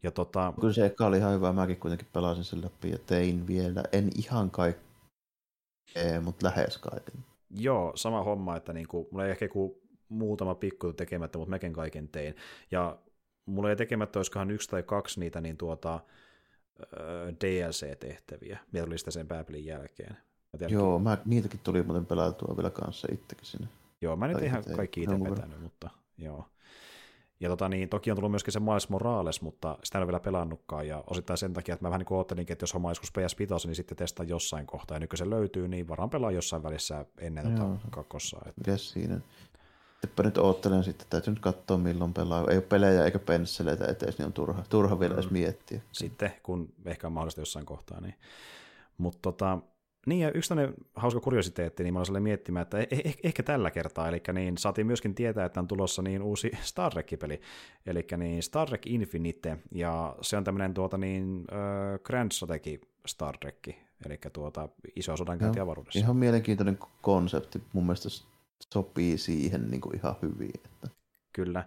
Ja tota... Kyllä se eka oli ihan hyvä, mäkin kuitenkin pelasin sen läpi ja tein vielä, en ihan kaikkea, mutta lähes kaiken. Joo, sama homma, että niinku, mulla ei ehkä joku muutama pikku tekemättä, mutta mekin kaiken tein. Ja mulla ei tekemättä, olisikohan yksi tai kaksi niitä niin tuota, DLC-tehtäviä, mitä tuli sitten sen pääpelin jälkeen. Mä Joo, mä, niitäkin tuli muuten pelautua vielä kanssa itsekin sinne. Joo, mä en nyt ihan kaikki itse vetänyt, mutta joo. Ja tota, niin, toki on tullut myöskin se Miles Morales, mutta sitä en ole vielä pelannutkaan, ja osittain sen takia, että mä vähän niin oottelinkin, että jos homma joskus PS Vitossa, niin sitten testaa jossain kohtaa, ja nyt kun se löytyy, niin varmaan pelaa jossain välissä ennen tota kakkossa. Että... Mikäs siinä? Sitten nyt oottelen sitten, täytyy nyt katsoa milloin pelaa. Ei ole pelejä eikä pensseleitä etees, niin on turha, turha vielä mm. edes miettiä. Sitten, kun ehkä on mahdollista jossain kohtaa. Niin. Mutta tota, niin, ja yksi tämmöinen hauska kuriositeetti, niin mä olin miettimään, että eh- eh- ehkä tällä kertaa, eli niin saatiin myöskin tietää, että on tulossa niin uusi Star Trek-peli, eli niin Star Trek Infinite, ja se on tämmöinen tuota niin äh, Grand Strategy Star Trek, eli tuota iso sodankäynti avaruudessa. Ihan mielenkiintoinen konsepti, mun mielestä sopii siihen niin kuin ihan hyvin. Että. Kyllä,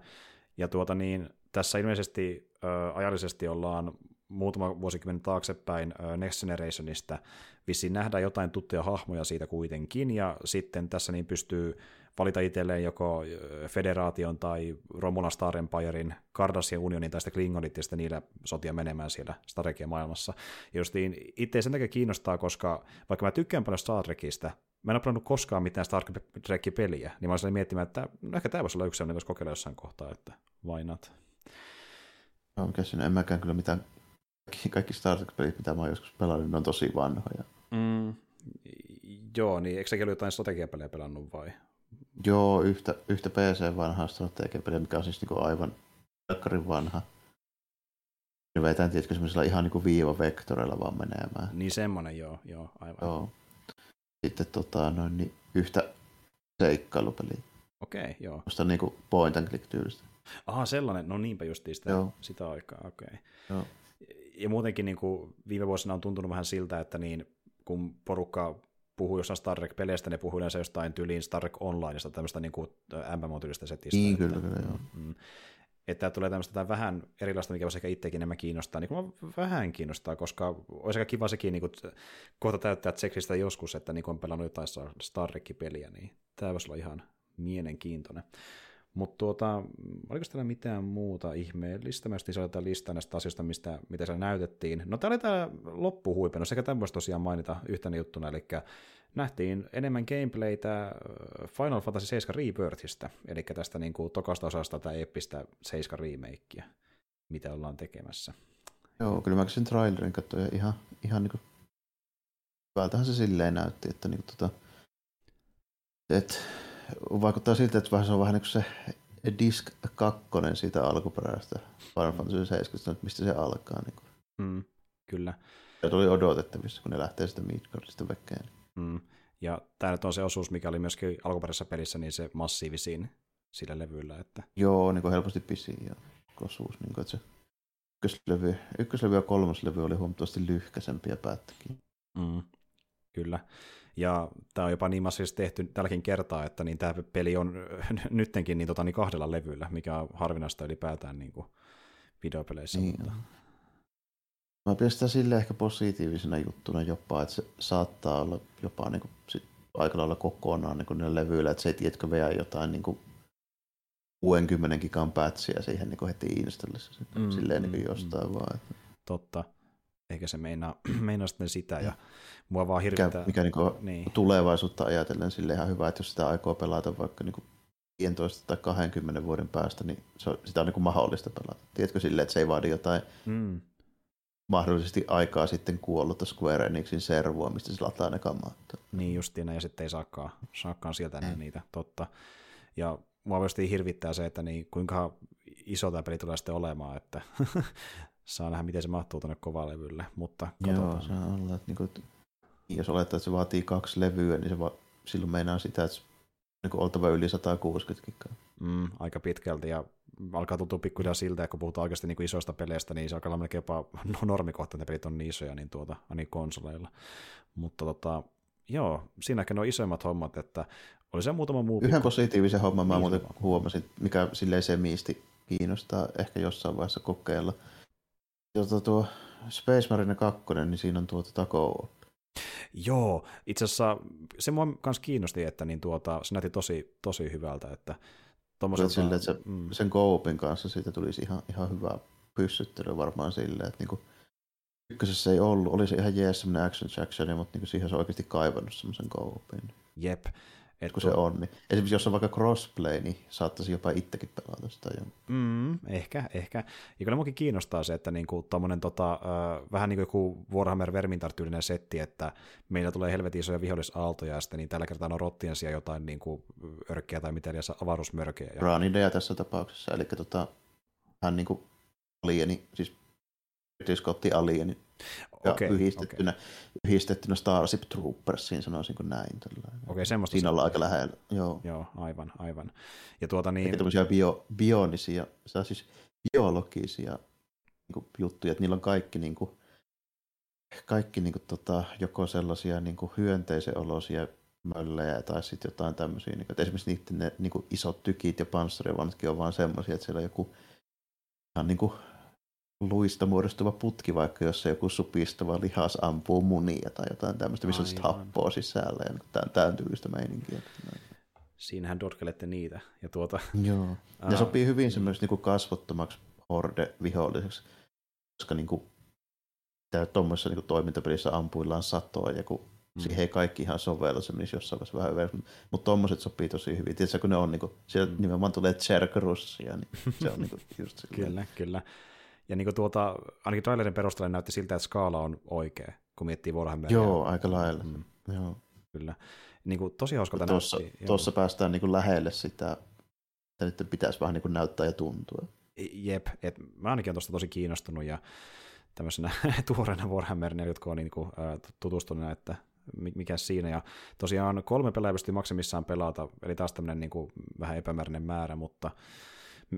ja tuota niin, tässä ilmeisesti ajallisesti ollaan muutama vuosikymmen taaksepäin Next Generationista vissiin nähdään jotain tuttuja hahmoja siitä kuitenkin, ja sitten tässä niin pystyy valita itselleen joko Federaation tai Romulan Star Empirein, Cardassian unionin tai sitten Klingonit, ja sitten niillä sotia menemään siellä Star maailmassa. Ja justiin itse sen takia kiinnostaa, koska vaikka mä tykkään paljon Star Trekistä, mä en ole pelannut koskaan mitään Star Trek-peliä, niin mä olisin miettimään, että no ehkä tämä voisi olla yksi sellainen, kokeilla jossain kohtaa, että why not? No, siinä, en mäkään kyllä mitään kaikki, kaikki Star Trek-pelit, mitä mä oon joskus pelannut, ne on tosi vanhoja. Mm, joo, niin eikö sekin ole jotain strategiapelejä pelannut vai? Joo, yhtä, yhtä PC-vanhaa strategiapeliä, mikä on siis niinku aivan takkarin vanha. Ne vetään, tietysti semmoisella ihan niinku viivavektoreilla vaan menemään. Niin semmonen, joo, joo, aivan. Joo. Sitten tota, noin, niin yhtä seikkailupeliä. Okei, okay, joo. Musta niinku point and click tyylistä. Aha, sellainen, no niinpä justiin sitä, joo. sitä aikaa, okei. Okay. Joo ja muutenkin niin kuin viime vuosina on tuntunut vähän siltä, että niin, kun porukka puhuu jossain Star Trek-peleistä, ne puhuu yleensä jostain tyyliin Star Trek Onlineista, tämmöistä niin kuin MMO-tyylistä setistä. Niin, kyllä, kyllä, joo. Mm, että tulee tämmöistä vähän erilaista, mikä voisi ehkä itsekin enemmän kiinnostaa. Niin kuin vähän kiinnostaa, koska olisi aika kiva sekin niin kuin, kohta täyttää seksistä joskus, että niin kuin on pelannut jotain Star Trek-peliä, niin tämä voisi olla ihan mielenkiintoinen. Mutta tuota, oliko täällä mitään muuta ihmeellistä? Mä just jotain listaa näistä asioista, mistä, mitä siellä näytettiin. No tää oli tää loppuhuipennus, sekä tämmöistä tosiaan mainita yhtenä juttuna, eli nähtiin enemmän gameplaytä äh, Final Fantasy 7 Rebirthistä, eli tästä niin kuin tokasta osasta tätä eeppistä 7 remakea, mitä ollaan tekemässä. Joo, kyllä mä sen trailerin katsoin ja ihan, ihan niin kuin, hyvältähän se silleen näytti, että niin kuin, tota, että vaikuttaa siltä, että se on vähän niin kuin se Disc 2 siitä alkuperäistä Final Fantasy 7, mistä se alkaa. Niin kuin. Mm, kyllä. Se oli odotettavissa, kun ne lähtee sitä Midgardista vekeen. Mm. Ja tämä nyt on se osuus, mikä oli myöskin alkuperäisessä pelissä, niin se massiivisin sillä levyllä. Että... Joo, niin kuin helposti pisin ja osuus. Niin kuin, että se ykköslevy, ykköslevy ja kolmoslevy oli huomattavasti lyhkäisempi ja päättäkin. Mm, kyllä. Ja tämä on jopa niin massiivisesti tehty tälläkin kertaa, että niin tämä peli on nyttenkin niin, tota, niin kahdella levyllä, mikä on harvinaista ylipäätään niin kuin videopeleissä. Niin. Mutta... Mä pidän sitä sille ehkä positiivisena juttuna jopa, että se saattaa olla jopa niin kuin, sit aika lailla kokonaan niin kuin levyillä, että se ei tiedätkö vielä jotain niin kuin 60 gigan pätsiä siihen niin kuin heti installissa mm, silleen niin kuin mm, jostain mm. vaan. Että... Totta. Eikä se meinaa, meinaa sitten sitä, ja mua vaan hirvittää. Mikä, mikä niin kuin niin. tulevaisuutta ajatellen sille ihan hyvä, että jos sitä aikoo pelata vaikka niin kuin 15 tai 20 vuoden päästä, niin se on, sitä on niin kuin mahdollista pelata. Tiedätkö silleen, että se ei vaadi jotain mm. mahdollisesti aikaa sitten kuollutta Square Enixin servua, mistä se lataa ne kamaa. Niin justiin, ja sitten ei saakaan, saakaan sieltä mm. niitä, totta. Ja mua hirvittää se, että niin, kuinka iso tämä peli tulee sitten olemaan, että saa nähdä, miten se mahtuu tuonne kovalevylle, mutta katsotaan. Joo, saa olla, että niin kuin, jos olettaa, että se vaatii kaksi levyä, niin se va- silloin meinaa sitä, että niin oltava yli 160 gigaa. Mm, aika pitkälti, ja alkaa tuntua pikkuhiljaa siltä, että kun puhutaan oikeasti niin kuin isoista peleistä, niin se alkaa olla melkein jopa no, normikohta, ne pelit on niin isoja niin tuota, niin konsoleilla. Mutta tota, joo, siinäkin on isoimmat hommat, että oli se muutama muu. Yhden pikku... positiivisen homman mä muuten huomasin, mikä silleen semiisti kiinnostaa ehkä jossain vaiheessa kokeilla. Jota tuo Space Marine 2, niin siinä on tuota tako Joo, itse asiassa se mua myös kiinnosti, että niin tuota, se näytti tosi, tosi hyvältä. Että Sille, että se, mm. sen Goopin kanssa siitä tulisi ihan, ihan hyvä pyssyttely varmaan silleen, että niinku, ykkösessä ei ollut, oli se ihan jees semmoinen action jackson, mutta niinku siihen se on oikeasti kaivannut semmoisen Goopin. Jep, et kun se on. Niin. Esimerkiksi jos on vaikka crossplay, niin saattaisi jopa itsekin pelata sitä. Jo. Mm, ehkä, ehkä. Ja kyllä minunkin kiinnostaa se, että niinku tota, äh, vähän niin kuin joku Warhammer Vermintar-tyylinen setti, että meillä tulee helvetin isoja vihollisaaltoja, ja sitten niin tällä kertaa on rottien sijaan jotain niinku örkkiä tai mitä edes avaruusmörkejä. Ja... Ranideja tässä tapauksessa, eli tota, hän niin kuin alieni, siis Ridley Scottin alieni, ja okay, yhdistettynä, okay. yhdistettynä Starship Troopersiin, sanoisin kuin näin. Okei, okay, semmoista. Siinä ollaan aika lähellä, joo. Joo, aivan, aivan. Ja tuota niin... Eikä tämmöisiä bio, bionisia, siis biologisia niin kuin, juttuja, että niillä on kaikki niin kuin, kaikki niin kuin, tota, joko sellaisia niin kuin hyönteisen olosia möllejä tai sitten jotain tämmöisiä. Niin kuin, että esimerkiksi niiden ne niin kuin, isot tykit ja panssarivanatkin on vaan semmoisia, että siellä on joku ihan niin kuin, luista muodostuva putki, vaikka jos se joku supistava lihas ampuu munia tai jotain tämmöistä, missä Aivan. on happoa sisällä ja tämän, tämän tyylistä meininkiä. Siinähän dorkelette niitä. Ja tuota, Joo. Ja ää... sopii hyvin semmoista niin kasvottomaksi horde-viholliseksi, koska niin kuin, tuommoisessa niin toimintapelissä ampuillaan satoa ja kun mm. siihen ei kaikki ihan sovella, se menisi jossain vaiheessa vähän hyvä. Mutta tuommoiset sopii tosi hyvin. Tiedätkö, kun ne on, niin kuin, siellä mm. nimenomaan tulee Tserkrussia, niin se on niin kuin, just silleen. kyllä, kyllä. Ja niin kuin tuota, ainakin trailerin perusteella näytti siltä, että skaala on oikea, kun miettii Warhammeria. Joo, aika lailla. Mm. Joo. Kyllä. Niin kuin, tosi hauskalta tuossa, näytti. Tuossa päästään niin kuin lähelle sitä, että nyt pitäisi vähän niin kuin näyttää ja tuntua. Jep, et mä ainakin olen tuosta tosi kiinnostunut ja tämmöisenä tuoreena Warhammerina, jotka on niin kuin, tutustunut, että mikä siinä. Ja tosiaan kolme pelaajaa pystyy maksimissaan pelata, eli taas tämmöinen niin kuin vähän epämääräinen määrä, mutta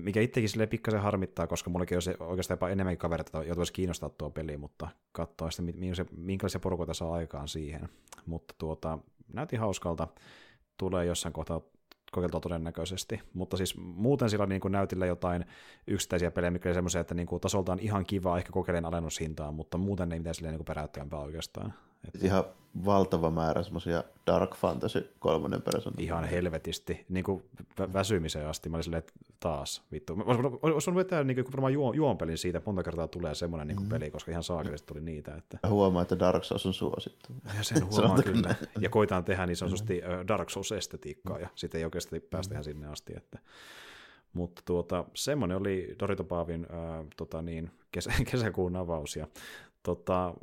mikä itsekin sille pikkasen harmittaa, koska mullekin olisi oikeastaan jopa enemmän kavereita, joita voisi kiinnostaa tuo peli, mutta katsoa sitten, minkälaisia porukoita saa aikaan siihen. Mutta tuota, näytti hauskalta, tulee jossain kohtaa kokeiltua todennäköisesti, mutta siis muuten sillä niin kuin näytillä jotain yksittäisiä pelejä, mikä oli semmoisia, että niin kuin tasoltaan ihan kiva, ehkä kokeilen alennushintaa, mutta muuten ei mitään silleen niin peräyttävämpää oikeastaan. Et... Ihan valtava määrä semmoisia Dark Fantasy kolmannen persoonan. Ihan helvetisti, niin kuin väsymiseen asti. Mä olin silleen, että taas, vittu. Olisi voinut vetää niin kuin varmaan juon, juonpelin siitä, monta kertaa tulee semmoinen niin mm. peli, koska ihan saakelisti tuli niitä. Että... Ja huomaa, että Dark Souls on suosittu. Ja sen huomaa kyllä. Ja koitaan tehdä niin sanotusti Dark Souls-estetiikkaa, ja sitten ei oikeasti päästä ihan sinne asti. Että... Mutta tuota, semmoinen oli Dorito Paavin äh, tota niin, kesä, kesäkuun avaus. Ja, tota,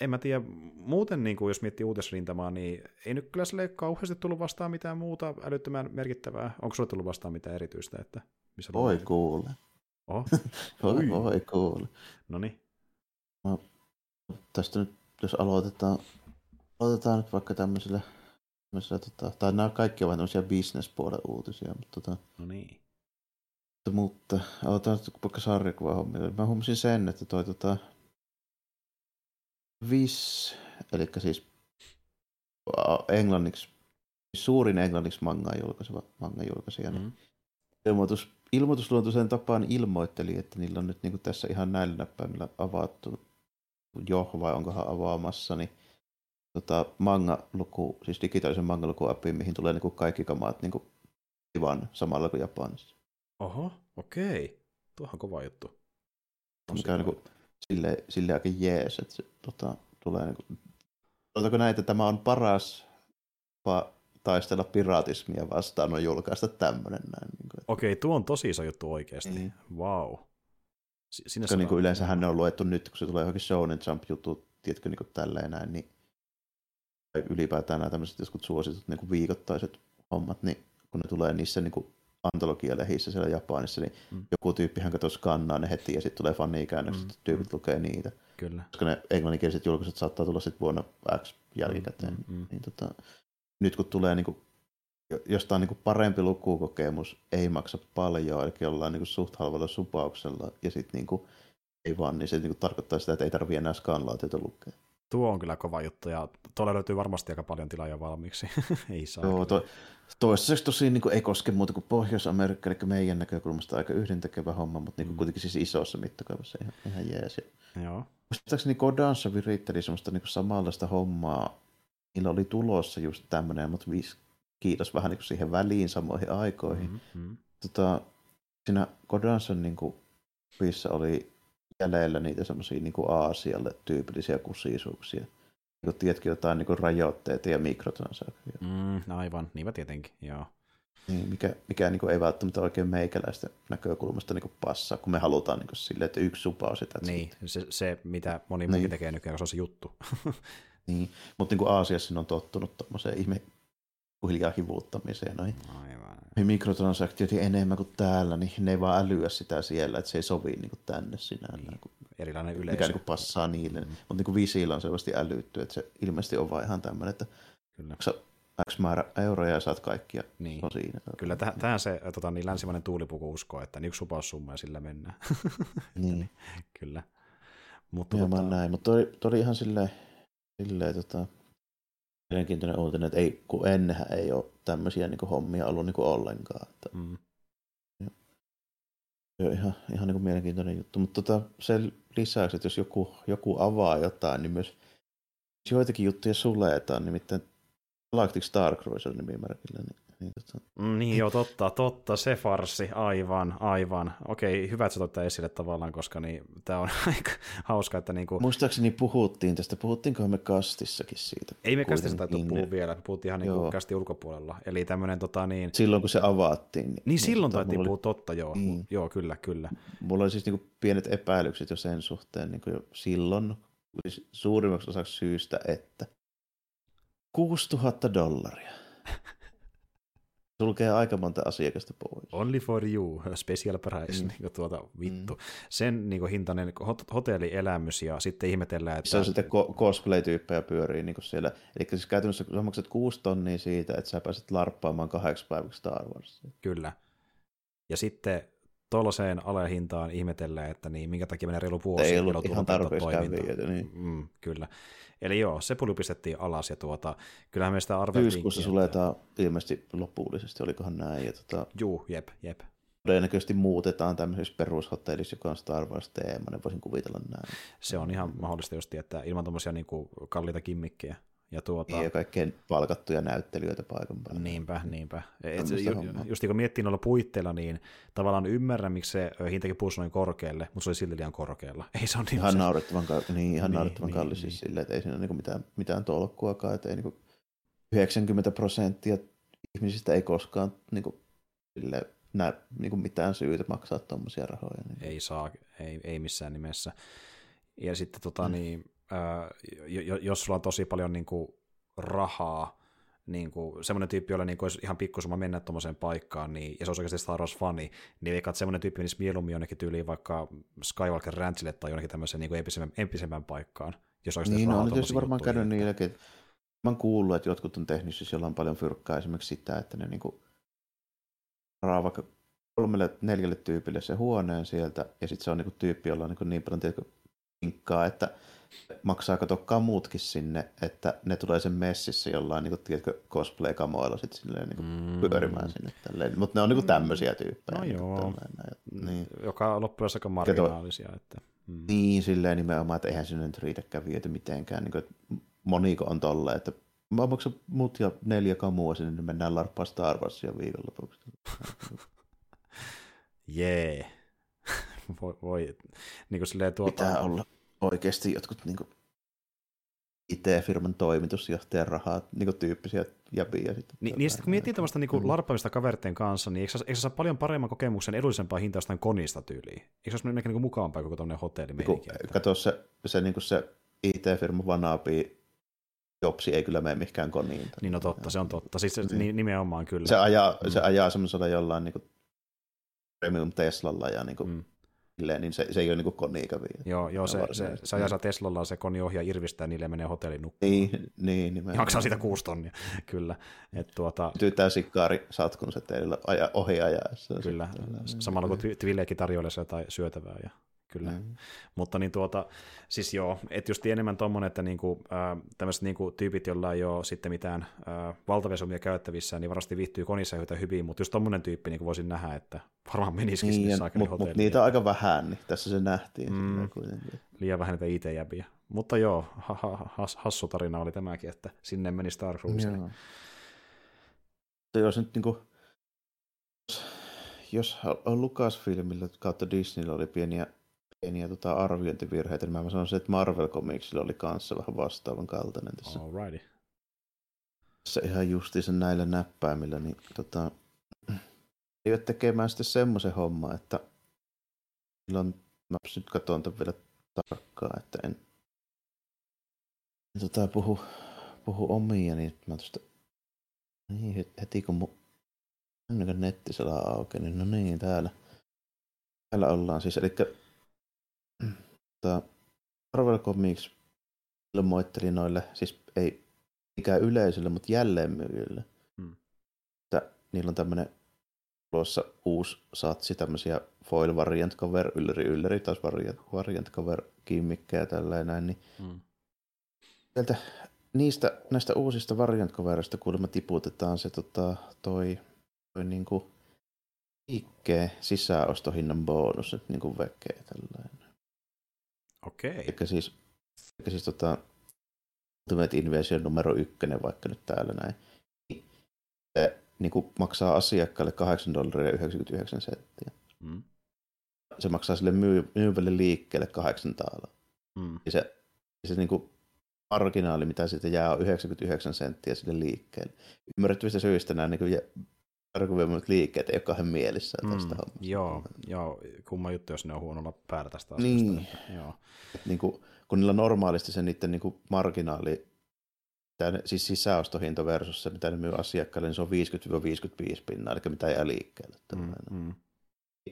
en mä tiedä, muuten niin kuin, jos miettii uutisrintamaa, niin ei nyt kyllä sille kauheasti tullut vastaan mitään muuta älyttömän merkittävää. Onko sulle tullut vastaan mitään erityistä? Että missä Voi kuule. Oho. voi, voi kuule. No niin. Tästä nyt, jos aloitetaan, aloitetaan nyt vaikka tämmöisellä, tämmöisellä tota, tai nämä kaikki ovat tämmöisiä business-puolen uutisia, mutta tota, No niin. mutta aloitetaan nyt vaikka sarjakuvahommia. Mä huomasin sen, että toi tota, Viss, eli siis englanniksi, suurin englanniksi manga julkaiseva manga julkaisija, niin Mm. ilmoitus, ilmoitusluontoisen tapaan ilmoitteli, että niillä on nyt niin kuin tässä ihan näillä näppäimillä avattu jo, vai onkohan avaamassa, niin tota, manga-luku, siis digitaalisen manga-lukuappiin, mihin tulee niin kuin kaikki kamaat niin kuin Ivan samalla kuin Japanissa. Oho, okei. Tuohan kova juttu. Mikä on kova niin kuin, sille, sille aika jees, että se tota, tulee niin kuin, näin, että tämä on paras tapa taistella piraatismia vastaan on julkaista tämmöinen näin. Niin kuin, Okei, tuo on tosi iso juttu oikeasti. Niin. Wow. Si- koska niin kuin yleensähän ne on luettu nyt, kun se tulee johonkin Shonen Jump-juttu, tiedätkö, niin kuin tälleen näin, niin ylipäätään nämä tämmöiset joskus suositut niin kuin viikoittaiset hommat, niin kun ne tulee niissä niin kuin antologialehissä siellä Japanissa, niin Mm. mm. joku tyyppihän katsoo skannaa ne heti ja sitten tulee fanikäännökset, Mm. mm. tyypit lukee niitä. Kyllä. Koska ne englanninkieliset julkaiset saattaa tulla sitten vuonna X jälkikäteen. Mm, mm, mm. Niin tota, nyt kun tulee niin kuin, jostain niin kuin parempi lukukokemus, ei maksa paljon, eli jollain niin kuin suht halvalla supauksella, ja sitten niin kuin, ei vaan, niin se niin kuin tarkoittaa sitä, että ei tarvitse enää skanlaatiota lukea. Tuo on kyllä kova juttu, ja tuolla löytyy varmasti aika paljon tilaa jo valmiiksi. ei saa. Joo, to, toistaiseksi tosi niin kuin, ei koske muuta kuin Pohjois-Amerikka, eli meidän näkökulmasta aika yhdentekevä homma, mutta niin kuin, Mm. kuitenkin siis isossa mittakaavassa ihan, ihan jees. Joo. Muistaakseni Kodansa viritteli semmoista niin samanlaista hommaa. Niillä oli tulossa just tämmöinen, mutta viis, kiitos vähän niin siihen väliin samoihin aikoihin. Mm. Mm, mm. Tota, siinä Kodansan niin viissä oli jäljellä niitä semmoisia niin Aasialle tyypillisiä kusisuuksia. Niin kuin, tiedätkö, jotain niin rajoitteita ja mikrotransaktioita. Mm, aivan, niinpä tietenkin, joo. Niin, mikä, mikä niin kuin, ei välttämättä oikein meikäläistä näkökulmasta niin kuin passaa, kun me halutaan niin kuin, silleen, että yksi supaus sitä. Niin, se, se mitä moni Niin. muukin tekee nykyään, se on se juttu. Niin, mutta niin kuin Aasiassa on tottunut tuommoiseen ihme hiljaa hivuuttamiseen noihin Aivan. Noihin mikrotransaktioihin enemmän kuin täällä, niin ne ei vaan älyä sitä siellä, että se ei sovi niin kuin tänne sinällään, Niin, niin. mikä Erilainen yleisö. niin kuin passaa niille. Mm. Mutta niin kuin Visillä on selvästi älytty, että se ilmeisesti on vaan ihan tämmöinen, että Kyllä. X määrä euroja ja saat kaikkia. Niin. On siinä. Kyllä täh- tähän se tota, niin länsimainen tuulipuku uskoo, että niin yksi supaussumma ja sillä mennään. Niin. Kyllä. Mutta Joo, tota, näin, mutta toi, toi oli ihan silleen, silleen tota, mielenkiintoinen uutinen, että ei, kun ennenhän ei ole tämmöisiä niin kuin hommia ollut niin kuin ollenkaan. Että mm, on ihan, ihan niin kuin mielenkiintoinen juttu, mutta tota, sen lisäksi, että jos joku, joku avaa jotain, niin myös joitakin juttuja suletaan, nimittäin Galactic Star Cruiser nimimerkillä, niin, niin mm, niin joo, totta, totta, se farsi, aivan, aivan. Okei, hyvä, että sä toit esille tavallaan, koska niin, tämä on aika hauska, että niinku, muistaakseni puhuttiin tästä, puhuttiinkohan me kastissakin siitä? ei me käsitellä sitä kuitenkin. puhua vielä, puhuttiin ihan niinku Joo. kästi ulkopuolella. Eli tämmöinen tota niin, Silloin kun se avattiin. niin silloin tota, taittiin mulla puhua totta, joo, Mm. joo, kyllä, kyllä. Oli, mulla oli siis niinku pienet epäilykset jo sen suhteen niin jo silloin, siis suurimmaksi osaksi syystä, että 6000 dollaria. Sulkee aika monta asiakasta pois. Only for you, special price, Mm. niin tuota, vittu. Mm. Sen niin kuin, hintainen hot- hotellielämys ja sitten ihmetellään, että... Se on sitten ko- cosplay-tyyppejä pyörii niin siellä. Eli siis käytännössä sä maksat kuusi tonnia siitä, että sä pääset larppaamaan kahdeksi päiväksi Star Warsia. Kyllä. Ja sitten tuollaiseen alehintaan ihmetellään, että niin, minkä takia menee reilu vuosi. Ei ollut ihan tarpeeksi kävijöitä. Niin. Mm, kyllä. Eli joo, se puli pistettiin alas ja tuota, kyllähän me sitä arveltiin. Syyskuussa suletaan ilmeisesti lopullisesti, olikohan näin. Ja tota, Juu, jep, jep. todennäköisesti muutetaan tämmöisessä perushotellissa, joka on Star Wars-teemainen, voisin kuvitella näin. Se on ihan mahdollista just, että ilman tuommoisia niin kalliita kimmikkejä. Ja tuota, Niin, ja kaikkein palkattuja näyttelijöitä paikan päällä. Niinpä, niinpä. Et, ju, just niin kun miettii noilla puitteilla, niin tavallaan ymmärrän, miksi se hintakin puhuisi noin korkealle, mutta se oli silti liian korkealla. Ei se on niin Ihan se, naurettavan, kal- niin, ihan Niin, naurettavan niin, kallis niin. siis silleen, että ei siinä ole niinku mitään, mitään tolkkuakaan, että ei niinku 90 prosenttia ihmisistä ei koskaan niinku, sille, näe niinku mitään syytä maksaa tuommoisia rahoja. Niin. ei saa, ei, ei missään nimessä. Ja sitten tota, Mm. niin, jos sulla on tosi paljon niin kuin, rahaa, niin kuin, semmoinen tyyppi, jolla niin kuin, olisi ihan pikkusumma mennä tuommoiseen paikkaan, niin, ja se olisi oikeasti Star Wars-fani, niin eikä semmoinen tyyppi menisi mieluummin jonnekin tyyliin vaikka Skywalker Ranchille tai jonnekin tämmöiseen niin empisemmän, empisemmän paikkaan, jos olisi Niin, no, on tietysti varmaan käynyt niillekin, että mä oon kuullut, että jotkut on tehnyt siis jollain paljon fyrkkaa esimerkiksi sitä, että ne niin kuin, vaikka kolmelle, neljälle tyypille se huoneen sieltä, ja sitten se on niin tyyppi, jolla on niin, niin paljon tiedätkö, pinkkaa, että maksaa katokkaan muutkin sinne, että ne tulee sen messissä jollain niin kuin, tiedätkö, cosplay-kamoilla sitten silleen niin kuin, mm. pyörimään sinne. Tälleen. Mutta ne on niin kuin tämmöisiä tyyppejä. No niin joo. Tälleen, mm. niin. Joka loppujen aika marginaalisia. Että, mm. Niin, silleen nimenomaan, että eihän sinne nyt riitäkään viety mitenkään. Niin kuin, moniko on tolleen, että mä maksan mut ja neljä kamua sinne, niin mennään larppaa Star Warsia viikonlopuksi. Jee. Yeah. voi, voi niin kuin silleen tuota... Pitää olla oikeasti jotkut niin kuin IT-firman toimitusjohtajan rahaa niin kuin tyyppisiä jäbiä. Sitten Ni, niistä, kun miettii tämmöistä niin mm. larppaamista kaverten kanssa, niin eikö, eikö saa paljon paremman kokemuksen edullisempaa hintaa jostain konista tyyliin? Eikö se olisi niin mukavampaa koko tuommoinen hotelli? Niin kato, se, se, niin kuin se IT-firma vanaapi Jopsi ei kyllä mene mihinkään koniin. Niin no totta, se on totta. Siis se, niin. nimenomaan kyllä. Se ajaa, mm. se ajaa semmoisella jollain niin kuin premium Teslalla ja niin kuin, mm niin se, se ei ole niin koniikäviä. Joo, joo se, se, se ajaa Teslalla se koni ohjaa irvistää, niille menee hotellin nukkumaan. Niin, niin nimenomaan. Maksaa siitä kuusi tonnia, kyllä. Et tuota... Tyytää sikkaari satkunsa teillä ohi ajaessa. Kyllä, samalla kun Twilleekin tarjoilee jotain syötävää ja kyllä. Mm. Mutta niin tuota, siis joo, että just enemmän tuommoinen, että niinku, äh, tämmöiset niinku tyypit, joilla ei ole sitten mitään äh, valtavia käyttävissä, niin varmasti viihtyy konissa yhtä hyvin, mutta just tuommoinen tyyppi niin voisin nähdä, että varmaan menisikin niin, sinne Mutta mut niitä on aika vähän, niin tässä se nähtiin. Mm, liian vähän niitä IT-jäbiä. Mutta joo, ha, ha, has, hassu tarina oli tämäkin, että sinne meni Star Cruise. Jos nyt niin kuin, jos Lucasfilmillä kautta Disneyllä oli pieniä pieniä tota, arviointivirheitä, niin mä sanoisin, että Marvel Comicsilla oli kanssa vähän vastaavan kaltainen tässä. Alrighty. Tässä ihan justiinsa näillä näppäimillä, niin tota, ei ole tekemään sitten semmoisen homma, että silloin, mä nyt katson tämän vielä tarkkaan, että en, en tota, puhu, puhu omia, niin mä tuosta, niin heti kun mun ennen kuin nettisellä auki, niin no niin, täällä, täällä ollaan siis, eli Tota, Marvel Comics ilmoitteli noille, siis ei ikään yleisölle, mutta jälleenmyyjille, hmm. että niillä on tämmöinen tulossa uusi satsi, tämmöisiä foil variant cover, ylläri ylläri, taas variant, variant cover kimmikkejä tällä näin, niin hmm. sieltä niistä, näistä uusista variant coverista kuulemma tiputetaan se tota, toi, toi niinku liikkeen sisäostohinnan bonus, että niinku vekee tällainen. Okei. Okay. Eli siis, eli siis tota, Ultimate Invasion numero ykkönen vaikka nyt täällä näin. Se niin kuin maksaa asiakkaalle 8 dollaria 99 senttiä. Mm. Se maksaa sille myy- myyvälle liikkeelle 8 taalaa. Mm. Ja se, se niin kuin marginaali, mitä siitä jää, on 99 senttiä sille liikkeelle. Ymmärrettävistä syistä nämä niin argumentoimat liikkeet ei ole kahden mielissä mm, tästä hommasta. Joo, joo, kumma juttu, jos ne on huonolla päällä tästä asiasta. Niin, joo. Et niin kuin, kun niillä normaalisti se niiden niin kuin marginaali, ne, siis sisäostohinta versus se, mitä ne myy asiakkaille, niin se on 50-55 pinnaa, eli mitä jää liikkeelle. Mm, mm.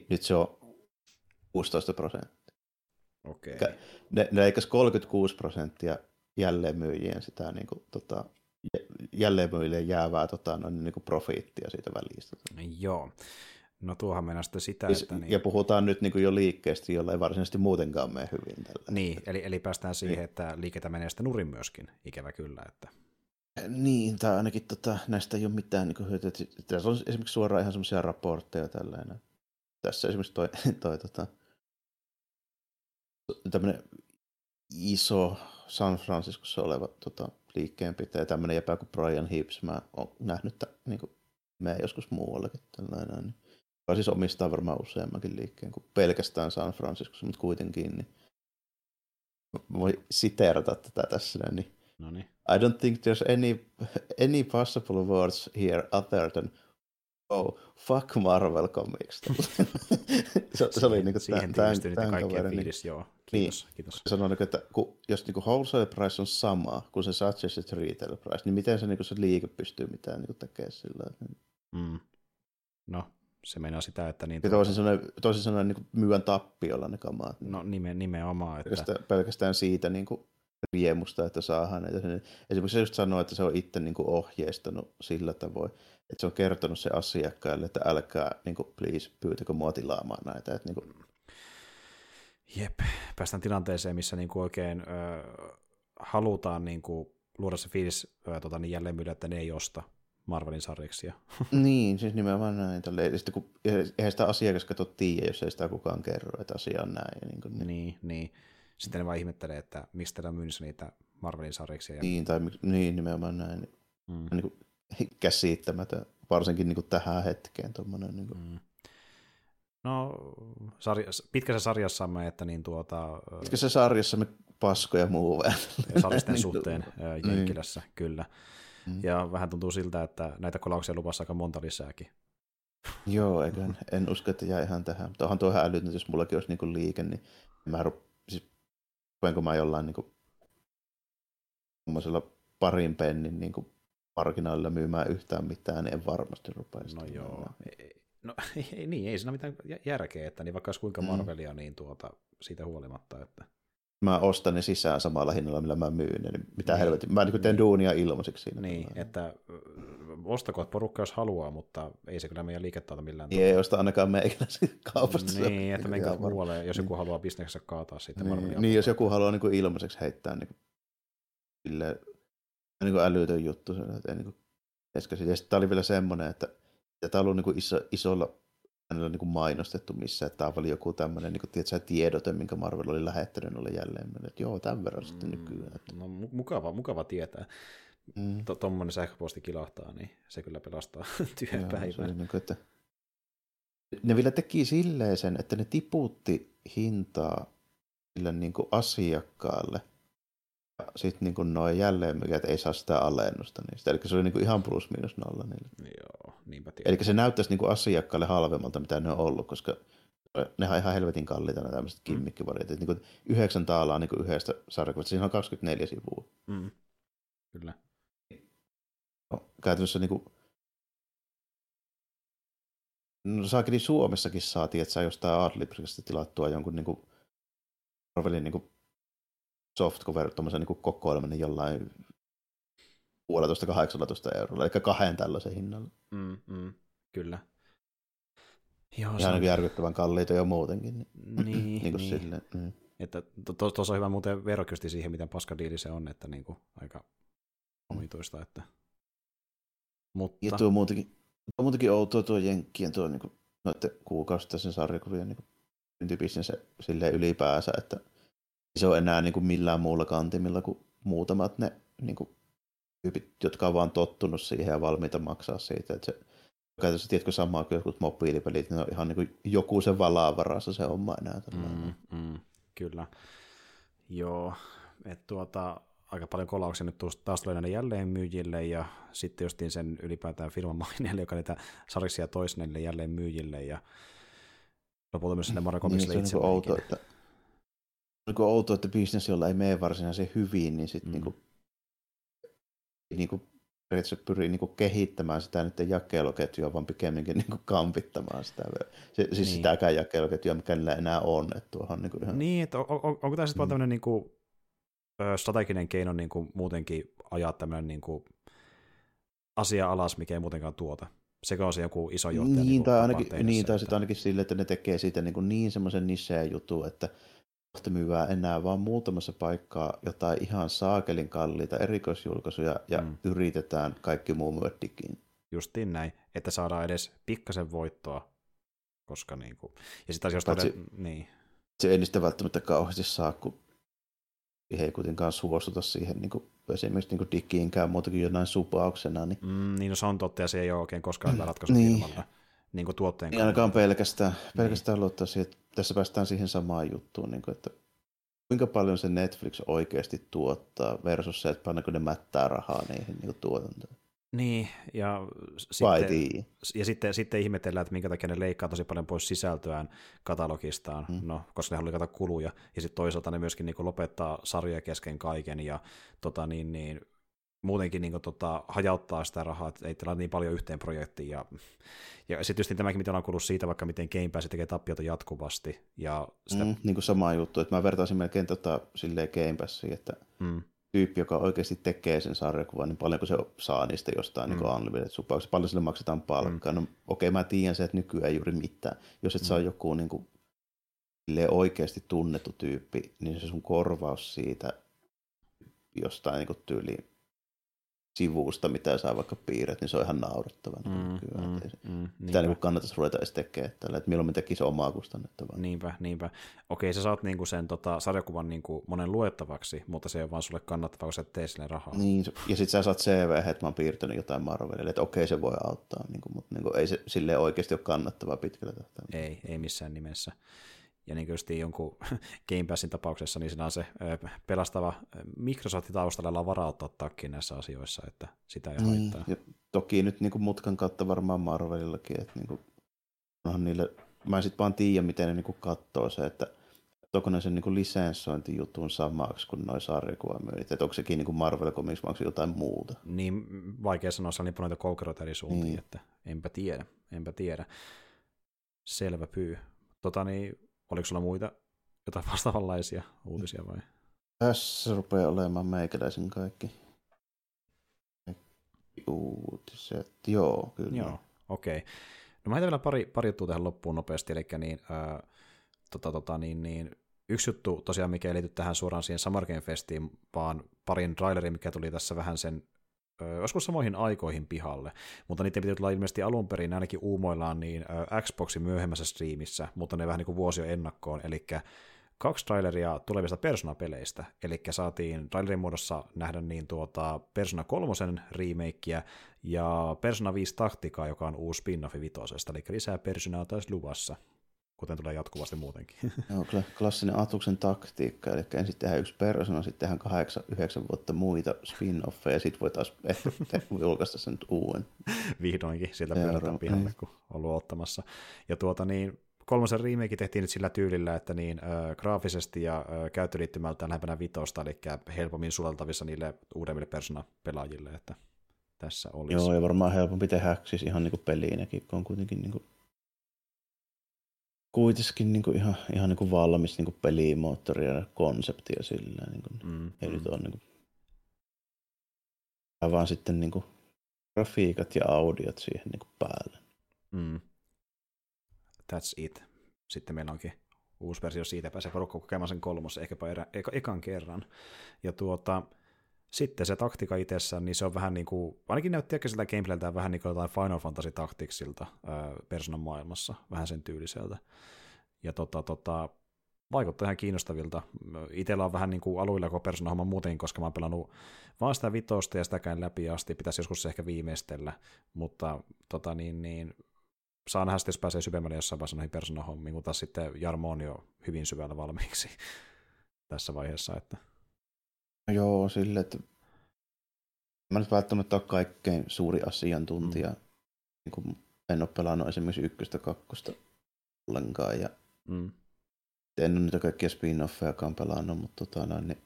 Nyt se on 16 prosenttia. Okei. Okay. Ne, ne leikäs 36 prosenttia jälleen myyjien sitä niin kuin, tota, jälleenmyyjille jäävää tota, noin, niin kuin profiittia siitä välistä. Joo. No tuohan mennään sitten sitä, siis, että... Niin... Ja puhutaan nyt niin kuin jo liikkeestä, jolla ei varsinaisesti muutenkaan mene hyvin. Tällä. Niin, eli, eli päästään siihen, niin. että liiketä menee sitten nurin myöskin, ikävä kyllä. Että... Niin, tai ainakin tota, näistä ei ole mitään niin hyötyä. Tässä on esimerkiksi suoraan ihan semmoisia raportteja tällainen. Tässä esimerkiksi toi, toi tota, tämmöinen iso San Franciscossa oleva tota, liikkeenpitäjä, tämmöinen jäpä kuin Brian Hibbs, mä oon nähnyt että niin kuin, mä joskus muuallakin tällainen, niin, joka siis omistaa varmaan useammankin liikkeen kuin pelkästään San Franciscossa, mutta kuitenkin, niin voi siteerata tätä tässä, niin Noniin. I don't think there's any, any possible words here other than oh, fuck Marvel Comics. se, se oli niinku Siihen tämän, tämän, tämän kaverin. Fiilis, joo, kiitos. Niin. kiitos. Sanon, että kun, jos niin wholesale price on sama kuin se suggested retail price, niin miten se, niin se liike pystyy mitään niin tekemään sillä mm. No, se meinaa sitä, että... Niin tuota... toisin sanoen, toisin sanoen niin myydään tappiolla ne kamaat. Niin. No nime, nimenomaan. Että... Pelkästään, pelkästään siitä niin kuin riemusta, että saadaan näitä. Esimerkiksi se just sanoo, että se on itse niin kuin ohjeistanut sillä tavoin, että se on kertonut se asiakkaalle, että älkää niin kuin, please pyytäkö mua tilaamaan näitä. Että, niin kuin... Jep, päästään tilanteeseen, missä niin kuin oikein ö, halutaan niin kuin, luoda se fiilis ö, tota, niin jälleen myydä, että ne ei osta Marvelin sarjiksia. niin, siis nimenomaan näin. Tälleen. Sitten kun, eihän sitä asiakas kato tiedä, jos ei sitä kukaan kerro, että asia on näin. Niin, kuin, niin. niin, niin. Sitten ne vaan ihmettelee, että miksi teillä on myynnissä niitä Marvelin sarjiksia. Ja... Niin, tai niin, nimenomaan näin. Mm. Niin kuin, käsittämätön, varsinkin niin kuin tähän hetkeen. Niin kuin. Mm. No, sarja, pitkässä sarjassamme, että niin tuota... Pitkässä sarjassamme paskoja muu Sarjisten niin, suhteen. Jenkkilässä, niin. kyllä. Mm. Ja vähän tuntuu siltä, että näitä kolauksia lupassa aika monta lisääkin. Joo, eikä, en usko, että jää ihan tähän. Mutta onhan tuo ihan älytön, jos mullakin olisi niin liike, niin mä rup, siis, rupeanko mä jollain niin kuin, parin pennin niin kuin, marginaalilla myymään yhtään mitään, niin en varmasti rupea No joo, no ei, niin, ei siinä mitään järkeä, että niin vaikka olisi kuinka mm. Marvelia, mm. niin tuota, siitä huolimatta, että mä ostan ne sisään samalla hinnalla, millä mä myyn Niin mitä niin. helvetin. Mä niin teen duunia ilmaiseksi siinä. Niin, tavalla. että ostako porukka, jos haluaa, mutta ei se kyllä meidän liikettä millään tavalla. Ei osta ainakaan meikäläisen kaupasta. Niin, että menkää muualle, jos joku haluaa bisneksessä kaataa sitten. Niin, niin jos joku haluaa niin kuin ilmaiseksi heittää niin kuin, silleen, niin kuin älytön juttu. Että ei, niin kuin, sitten tämä oli vielä semmoinen, että tämä on ollut niin kuin iso, isolla hänellä niin kuin mainostettu missä, että tämä oli joku tämmöinen niin kuin, tiedätkö, tiedote, minkä Marvel oli lähettänyt oli jälleen. Että joo, tämän verran sitten mm, nykyään. Että... No mukava, mukava tietää. Mm. Tuommoinen sähköposti kilahtaa, niin se kyllä pelastaa työpäivän. Niin kuin, että... Ne vielä teki silleen sen, että ne tiputti hintaa sille niin kuin asiakkaalle – sitten niin kuin noin jälleenmyyjät ei saa sitä alennusta niistä. Eli se oli niin kuin ihan plus minus nolla niille. Joo, niinpä tiedän. Eli se näyttäisi niin kuin asiakkaalle halvemmalta, mitä ne on ollut, koska ne on ihan helvetin kalliita nämä tämmöiset mm. Niin yhdeksän taalaa niin kuin yhdestä sarjakuvasta. Siinä on 24 sivua. Mm. Kyllä. No, käytännössä niin kuin, No saakeli Suomessakin saatiin, että saa jostain Adlibrista tilattua jonkun niin kuin, Marvelin niin kuin softcover tuommoisen niin kokoelman niin jollain puolitoista 18 eurolla, eli kahden tällaisen hinnalla. Mm, mm, kyllä. Joo, Ihan on... järkyttävän kalliita jo muutenkin. Niin, niin, niin, niin. Silleen, mm. Että tuossa to, on hyvä muuten verokysti siihen, miten paska diili se on, että niin kuin aika omituista. Että... Mutta... Ja tuo muutenkin, tuo muutenkin outoa tuo Jenkkien tuo niin kuin, noiden kuukausittaisen sarjakuvien niin se silleen ylipäänsä, että se on enää niin kuin millään muulla kantimilla kuin muutamat ne niin kuin tyypit, jotka on vaan tottunut siihen ja valmiita maksaa siitä. Että se, käytännössä tiedätkö samaa kuin jotkut mobiilipelit, niin on ihan niin kuin joku sen valaa varassa se homma enää. Mm, mm, kyllä. Joo, että tuota, aika paljon kolauksia nyt taas tulee näille jälleenmyyjille ja sitten justiin sen ylipäätään firman maineelle, joka niitä sariksia toisi näille jälleenmyyjille ja lopulta myös sinne Markomikselle niin, itse. Niin outo, että niin outoa, että bisnes, jolla ei mene varsinaisen hyvin, niin sitten mm. niin niin periaatteessa pyrii niin kuin kehittämään sitä nyt jakeluketjua, vaan pikemminkin niin kuin kampittamaan sitä. Se, siis niin. sitäkään jakeluketjua, mikä niillä enää on. Että tuohon, niin, kuin ihan... niin että on, on, onko tämä sitten mm. tämmöinen niin kuin, strateginen keino niin kuin muutenkin ajaa tämmöinen niin kuin, asia alas, mikä ei muutenkaan tuota? Sekö on se joku iso johtaja? Niin, niin tai, ainakin, niin, tai sitten ainakin sille, että ne tekee siitä niin, kuin niin semmoisen niseen jutun, että myyvää enää vaan muutamassa paikkaa jotain ihan saakelin kalliita erikoisjulkaisuja ja mm. yritetään kaikki muu myöddikin. Justiin näin, että saadaan edes pikkasen voittoa, koska niin kuin, ja sitten jos todella, niin. Se ei niistä välttämättä kauheasti saa, kun he ei kuitenkaan suostuta siihen niin kuin, esimerkiksi niin digiinkään muutakin jonain supauksena. Niin... Mm, niin no se on totta, ja se ei ole oikein koskaan hyvä ratkaisu niin. ilmalla niin kuin tuotteen niin ainakaan pelkästään, pelkästään niin. luottaa siihen, että tässä päästään siihen samaan juttuun, niin kuin, että kuinka paljon se Netflix oikeasti tuottaa versus se, että pannaanko ne mättää rahaa niihin niin tuotantoon. Niin, ja Vai sitten, ja sitten, sitten ihmetellään, että minkä takia ne leikkaa tosi paljon pois sisältöään katalogistaan, Mm. no, koska ne haluaa leikata kuluja, ja sitten toisaalta ne myöskin niin lopettaa sarjoja kesken kaiken, ja tota, niin, niin, muutenkin niin kuin, tota, hajauttaa sitä rahaa, että ei tilaa niin paljon yhteen projektiin, ja, ja sitten niin tämäkin, mitä on kuullut siitä, vaikka miten Game Pass tekee tappiota jatkuvasti, ja sitä, Mm, niin kuin sama juttu, että mä vertaisin melkein tota, silleen Game Passiin, että mm, tyyppi, joka oikeasti tekee sen sarjakuvan, niin paljonko se saa niistä jostain mm. niin unlimited supauksista, paljon sille maksetaan palkkaa. Mm. No okei, mä tiedän se, että nykyään ei juuri mitään. Jos et mm. saa joku niin kuin, oikeasti tunnettu tyyppi, niin se sun korvaus siitä jostain niin kuin tyyliin sivusta, mitä saa vaikka piirret, niin se on ihan naurettava. mm, Mm, nykyään. mm, se, mm, sitä niin kannattaisi ruveta edes tekemään tällä, että milloin tekisi omaa kustannettavaa. Niinpä, niinpä. Okei, sä saat niinku sen tota, sarjakuvan niinku monen luettavaksi, mutta se ei ole vaan sulle kannattavaa, kun sä et tee sille rahaa. Niin, ja sitten sä saat CV, että mä oon piirtänyt jotain Marvelille, että okei se voi auttaa, niin kuin, mutta niin kuin, ei se sille oikeasti ole kannattavaa pitkällä tähtäimellä. Ei, ei missään nimessä. Ja niin kuin jonkun Game Passin tapauksessa, niin siinä on se pelastava Microsoftin taustalla, on varaa ottaa takkiin näissä asioissa, että sitä ei Niin, haittaa. ja toki nyt niin kuin mutkan kautta varmaan Marvelillakin, että niin kuin, onhan niille, mä en sitten vaan tiedä, miten ne niin kuin katsoo se, että onko ne sen niin lisenssointijutun samaksi kuin noin sarjakuvamyynnit, että onko sekin niin kuin Marvel Comics vai jotain muuta. Niin vaikea sanoa, se on niin paljon koukeroita eri suuntiin, Niin. että enpä tiedä, enpä tiedä. Selvä pyy. Tota niin, oliko sulla muita jotain vastaavanlaisia uutisia vai? Tässä rupeaa olemaan meikäläisen kaikki kaikki uutiset. Joo, kyllä. Joo, okei. Okay. No mä heitän vielä pari, pari juttua tähän loppuun nopeasti, eli niin, ää, tota, tota, niin, niin, yksi juttu tosiaan, mikä ei liity tähän suoraan siihen Summer Game Festiin, vaan parin trailerin, mikä tuli tässä vähän sen joskus samoihin aikoihin pihalle, mutta niiden piti tulla ilmeisesti alun perin ainakin uumoillaan niin Xboxin myöhemmässä striimissä, mutta ne vähän niin kuin vuosi jo ennakkoon, eli kaksi traileria tulevista Persona-peleistä, eli saatiin trailerin muodossa nähdä niin tuota Persona 3 remakeä ja Persona 5 taktikaa, joka on uusi spin-offi vitosesta, eli lisää Personaa taas luvassa, kuten tulee jatkuvasti muutenkin. Joo, kla- klassinen Atuksen taktiikka, eli ensin tehdään yksi persona, sitten tehdään kahdeksan, yhdeksän vuotta muita spin-offeja, ja sitten voi taas ehkä te- julkaista sen nyt uuden. Vihdoinkin sieltä pyörätään pihalle, niin. kun on ollut ottamassa. Ja tuota niin, kolmosen remake tehtiin nyt sillä tyylillä, että niin äh, graafisesti ja äh, käyttöliittymältään lähempänä vitosta, eli helpommin suleltavissa niille uudemmille persona-pelaajille, että tässä olisi. Joo, ja varmaan helpompi tehdä siis ihan niin kuin peliinäkin, kun on kuitenkin niin kuin, kuitenkin niin kuin ihan, ihan niin kuin valmis niin kuin pelimoottori ja konsepti ja sillä niin kuin, Mm, ei mm. nyt ole niin kuin, vaan sitten niin kuin, grafiikat ja audiot siihen niin kuin päälle. Mm. That's it. Sitten meillä onkin uusi versio siitä, pääsee porukka kokemaan sen kolmosen, ehkäpä erä, eka, ekan kerran. Ja tuota, sitten se taktika itsessään, niin se on vähän niin kuin, ainakin näytti ehkä siltä gameplayltään vähän niin kuin jotain Final Fantasy Tacticsilta ää, Personan maailmassa, vähän sen tyyliseltä. Ja tota, tota, vaikuttaa ihan kiinnostavilta. Itellä on vähän niin kuin aluilla koko Persona homma muutenkin, koska mä oon pelannut vaan sitä vitosta ja sitäkään läpi asti, pitäisi joskus se ehkä viimeistellä, mutta tota niin, niin saa nähdä sitten, jos pääsee syvemmälle jossain vaiheessa noihin Persona-hommiin, kun taas sitten Jarmo on jo hyvin syvällä valmiiksi tässä vaiheessa, että joo, sille, että mä nyt välttämättä ole kaikkein suuri asiantuntija. Mm. Niin kuin en ole pelannut esimerkiksi ykköstä, kakkosta ollenkaan ja mm, en ole niitä kaikkia spin-offejakaan pelannut, mutta tota noin, niin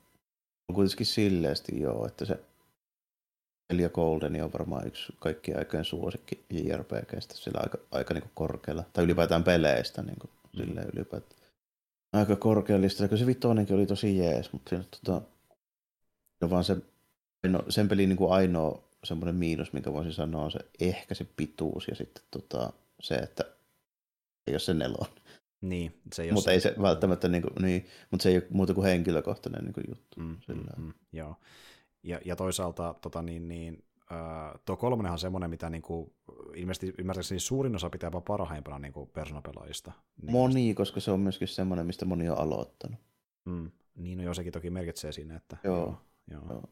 on kuitenkin silleesti joo, että se Elia Golden on varmaan yksi kaikkien aikojen suosikki JRPGstä sillä aika, aika niin korkealla, tai ylipäätään peleistä niin kuin, Mm. silleen ylipäätään. Aika korkealla listalla, kun se vitonenkin oli tosi jees, mutta siinä tota, no vaan se, no, sen pelin niin kuin ainoa semmoinen miinus, minkä voisin sanoa, on se ehkä se pituus ja sitten tota, se, että ei ole se nelon. niin, se ei Mutta ole ei se välttämättä, niin, kuin, niin mutta se ei ole muuta kuin henkilökohtainen niin kuin juttu. Mm, Sillä mm, mm, joo. Ja, ja toisaalta tota, niin, niin, äh, tuo kolmonenhan on semmoinen, mitä niin kuin, ilmeisesti ymmärtääkseni suurin osa pitää jopa parhaimpana niin kuin personapelaajista. Niin, Moni, koska se on myöskin semmoinen, mistä moni on aloittanut. Mm, niin, no joo, sekin toki merkitsee siinä, että Joo, joo. Joo.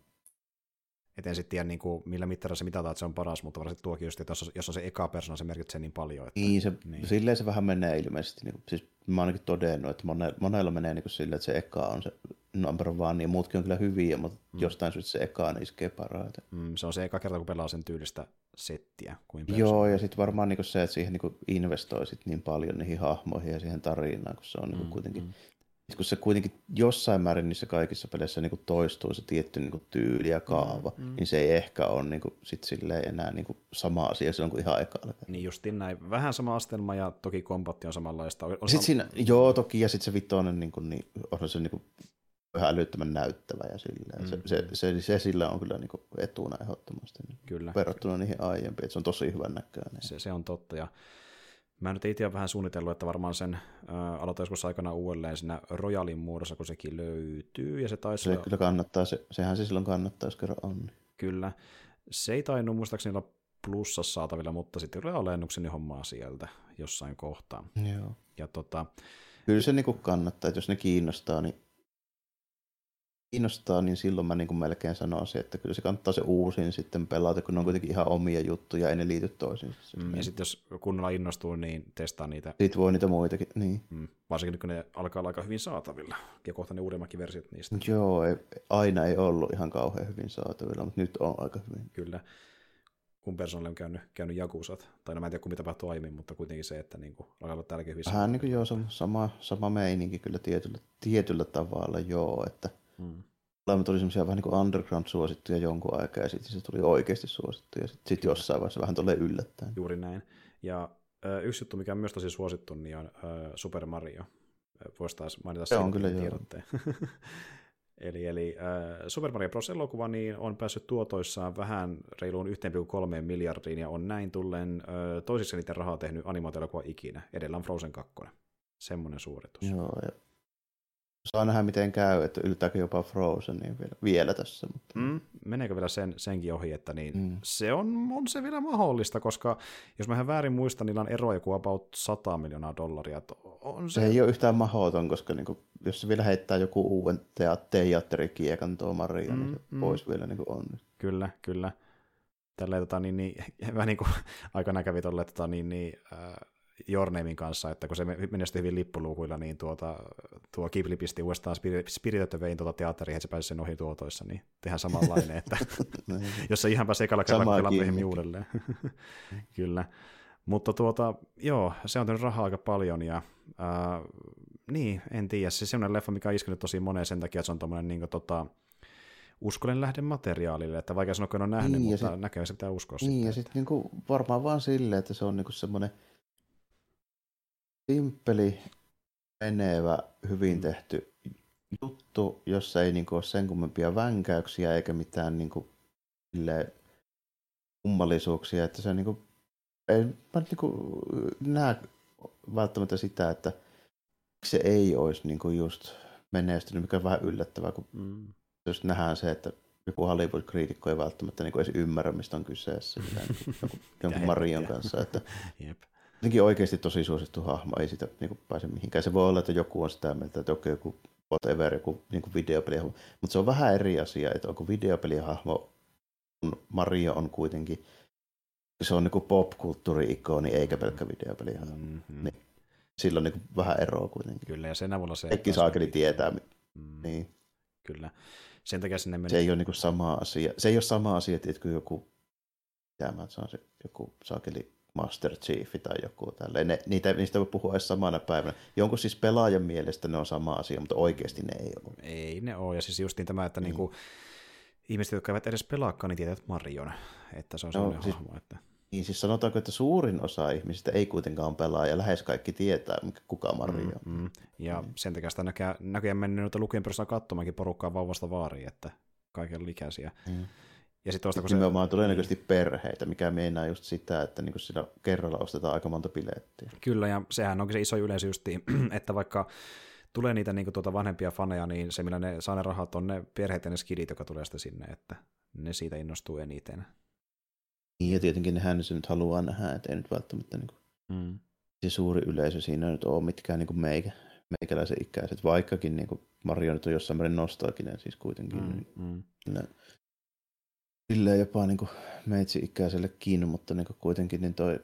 Et en sitten tiedä, niin kuin, millä mittarilla se mitataan, että se on paras, mutta varsinkin tuokin just, että jos, on- on se eka persona, se merkitsee niin paljon. Että, Niin, se, Niin. silleen se vähän menee ilmeisesti. Niin kuin, siis mä oon ainakin todennut, että mone, monella menee niin kuin silleen, että se eka on se number one, niin muutkin on kyllä hyviä, mutta mm. jostain syystä se eka niin iskee parhaiten. mm, se on se eka kerta, kun pelaa sen tyylistä settiä kuin Joo, ja sitten varmaan niin se, että siihen niin investoi sit niin paljon niihin hahmoihin ja siihen tarinaan, kun se on niin Mm, kuitenkin, mm. Sit kun se kuitenkin jossain määrin niissä kaikissa peleissä niin toistuu se tietty niin tyyli ja kaava, Mm, mm. niin se ei ehkä ole niin sit silleen enää niin sama asia silloin kuin ihan ekalla. Niin justiin näin. Vähän sama astelma ja toki kombatti on samanlaista. On, Sitten siinä, joo toki, ja sitten se vitonen niin kuin, niin, on se niin kuin, ihan älyttömän näyttävä ja silleen. Se, Mm, se, se, se, sillä on kyllä niin kuin etuna ehdottomasti niin, Kyllä, verrattuna niihin aiempiin, että se on tosi hyvän näköinen. se, se on totta. Ja mä nyt itse olen vähän suunnitellut, että varmaan sen äh, aloitan joskus aikana uudelleen siinä Royalin muodossa, kun sekin löytyy. Ja se taisi Se kyllä kannattaa, se, sehän se silloin kannattaa, jos kerran on. Kyllä. Se ei tainnut muistaakseni olla plussassa saatavilla, mutta sitten kyllä alennuksen niin hommaa sieltä jossain kohtaa. Joo. Ja tota, Kyllä se niin kuin kannattaa, että jos ne kiinnostaa, niin kiinnostaa, niin silloin mä niin kuin melkein sanoisin, että kyllä se kannattaa se uusin sitten pelata, kun ne on kuitenkin ihan omia juttuja, ei ne liity toisiinsa. mm, ja sitten jos kunnolla innostuu, niin testaa niitä, Sitten voi niitä muitakin, niin. mm, varsinkin kun ne alkaa olla aika hyvin saatavilla. Ja kohta ne uudemmatkin versiot niistä. Joo, ei, aina ei ollut ihan kauhean hyvin saatavilla, mutta nyt on aika hyvin. Kyllä. Kun persoonalle on käynyt, käynyt jakusat, tai no mä en tiedä, mitä tapahtui aiemmin, mutta kuitenkin se, että niin kuin, alkaa olla täälläkin hyvin Vähän niin kuin joo, sama, sama, sama meininki kyllä tietyllä, tietyllä tavalla, joo, että Mm. Laimet oli semmoisia vähän niin kuin underground-suosittuja jonkun aikaa, ja sitten se tuli oikeasti suosittu, ja sitten sit jossain vaiheessa vähän tulee yllättäen. Juuri näin. Ja ö, yksi juttu, mikä on myös tosi suosittu, niin on ö, Super Mario. Voisi taas mainita Se on sen kyllä tiedotteen. eli eli ö, Super Mario Bros. elokuva niin on päässyt tuotoissaan vähän reiluun 1,3 miljardiin, ja on näin tullen ö, toisiksi eniten rahaa tehnyt animaatioelokuva ikinä. Edellä on Frozen 2. Semmoinen suoritus. Joo, ja saa nähdä miten käy, että yltääkö jopa Frozen niin vielä, vielä tässä. Mutta... Mm, meneekö vielä sen, senkin ohi, että niin, mm. Mm. se on, on se vielä mahdollista, koska jos mä väärin muistan, niillä on ero joku about 100 miljoonaa dollaria. On se, Se ei ole yhtään mahdoton, koska niin kuin, jos se vielä heittää joku uuden teat- teatterikiekan tuo Maria, mm, niin se Mm, mm. voisi vielä niin kuin on. Kyllä, kyllä. Tälleen tota, niin, niin, vähän niin kuin aikana kävi tolle tota, niin, niin, äh, Your Namein kanssa, että kun se me- menestyi hyvin lippuluukuilla, niin tuota, tuo Ghibli pisti uudestaan Spirit, Spirited Awayin tuota teatteriin, että se pääsi sen ohi tuotoissa, niin tehdään samanlainen, että Niin. jos se ihan pääsee ekalla kerralla myöhemmin uudelleen. Kyllä. Mutta tuota, joo, se on tehnyt rahaa aika paljon ja äh, niin, en tiedä. Se semmoinen leffa, mikä on iskenyt tosi moneen sen takia, että se on tommonen niin kuin, tota, uskollinen lähde materiaalille, että vaikka sanoa, kun on nähnyt, Niin, mutta sit- näköjään se pitää uskoa Niin, ja sitten. sitten niinku, varmaan vaan silleen, että se on niinku semmoinen simppeli, menevä, hyvin tehty juttu, jossa ei niinku ole sen kummempia vänkäyksiä eikä mitään niinku, kummallisuuksia, että se niinku, ei, mä niinku näe välttämättä sitä, että se ei olisi niinku just menestynyt, mikä on vähän yllättävää, kun Mm. jos nähdään se, että joku Hollywood-kriitikko ei välttämättä niin edes ymmärrä, mistä on kyseessä niin kuin jonkun, jonkun Marion kanssa. Että Jep. Jotenkin oikeasti tosi suosittu hahmo, ei sitä niin kuin pääse mihinkään. Se voi olla, että joku on sitä mieltä, että okei, joku whatever, joku niin kuin videopelihahmo. Mutta se on vähän eri asia, että onko videopelihahmo, kun Mario on kuitenkin, se on niin kuin pop-kulttuuri-ikoni eikä pelkkä videopelihahmo. Mm-hmm. Niin. Sillä on niin kuin vähän eroa kuitenkin. Kyllä, ja sen avulla se... Kaikki saakeli tietää, Mm, niin. Kyllä. Sen takia sinne meni... Se ei ole niinku sama asia. Se ei ole sama asia, että joku, mitä mä sanon, se joku saakeli Master Chief tai joku tälleen. Ne, niitä, niistä voi puhua edes samana päivänä. Jonkun siis pelaajan mielestä ne on sama asia, mutta oikeasti ne ei ole. Ei ne ole, ja siis justiin tämä, että Niin. niinku, ihmiset, jotka eivät edes pelaakaan, niin tietävät Marion, että se on No, sellainen siis- hahmo, että... Niin siis sanotaanko, että suurin osa ihmisistä ei kuitenkaan pelaa ja lähes kaikki tietää, mikä- kuka Mario on. Mm, mm. Ja sen takia sitä näköjään, näköjään mennyt lukien perusteella katsomaankin porukkaa vauvasta vaariin, että kaiken ikäisiä. Mm. Ja sitten tuosta, kun Se... se... Nimenomaan todennäköisesti perheitä, mikä meinaa just sitä, että niin siinä kerralla ostetaan aika monta bilettiä. Kyllä, ja sehän onkin se iso yleisö justiin, että vaikka tulee niitä niin tuota vanhempia faneja, niin se, millä ne saa ne rahat, on ne perheet ja ne skidit, jotka tulee sitten sinne, että ne siitä innostuu eniten. Niin ja tietenkin nehän se nyt haluaa nähdä, että ei nyt välttämättä niin Mm. se suuri yleisö siinä nyt ole mitkään niin meikä, meikäläisen ikäiset, vaikkakin niin Mario nyt on jossain määrin nostalginen siis kuitenkin. Mm, Mm. mm. Silleen jopa niin meitsi-ikäiselle kiinni, mutta niin kuitenkin niin toi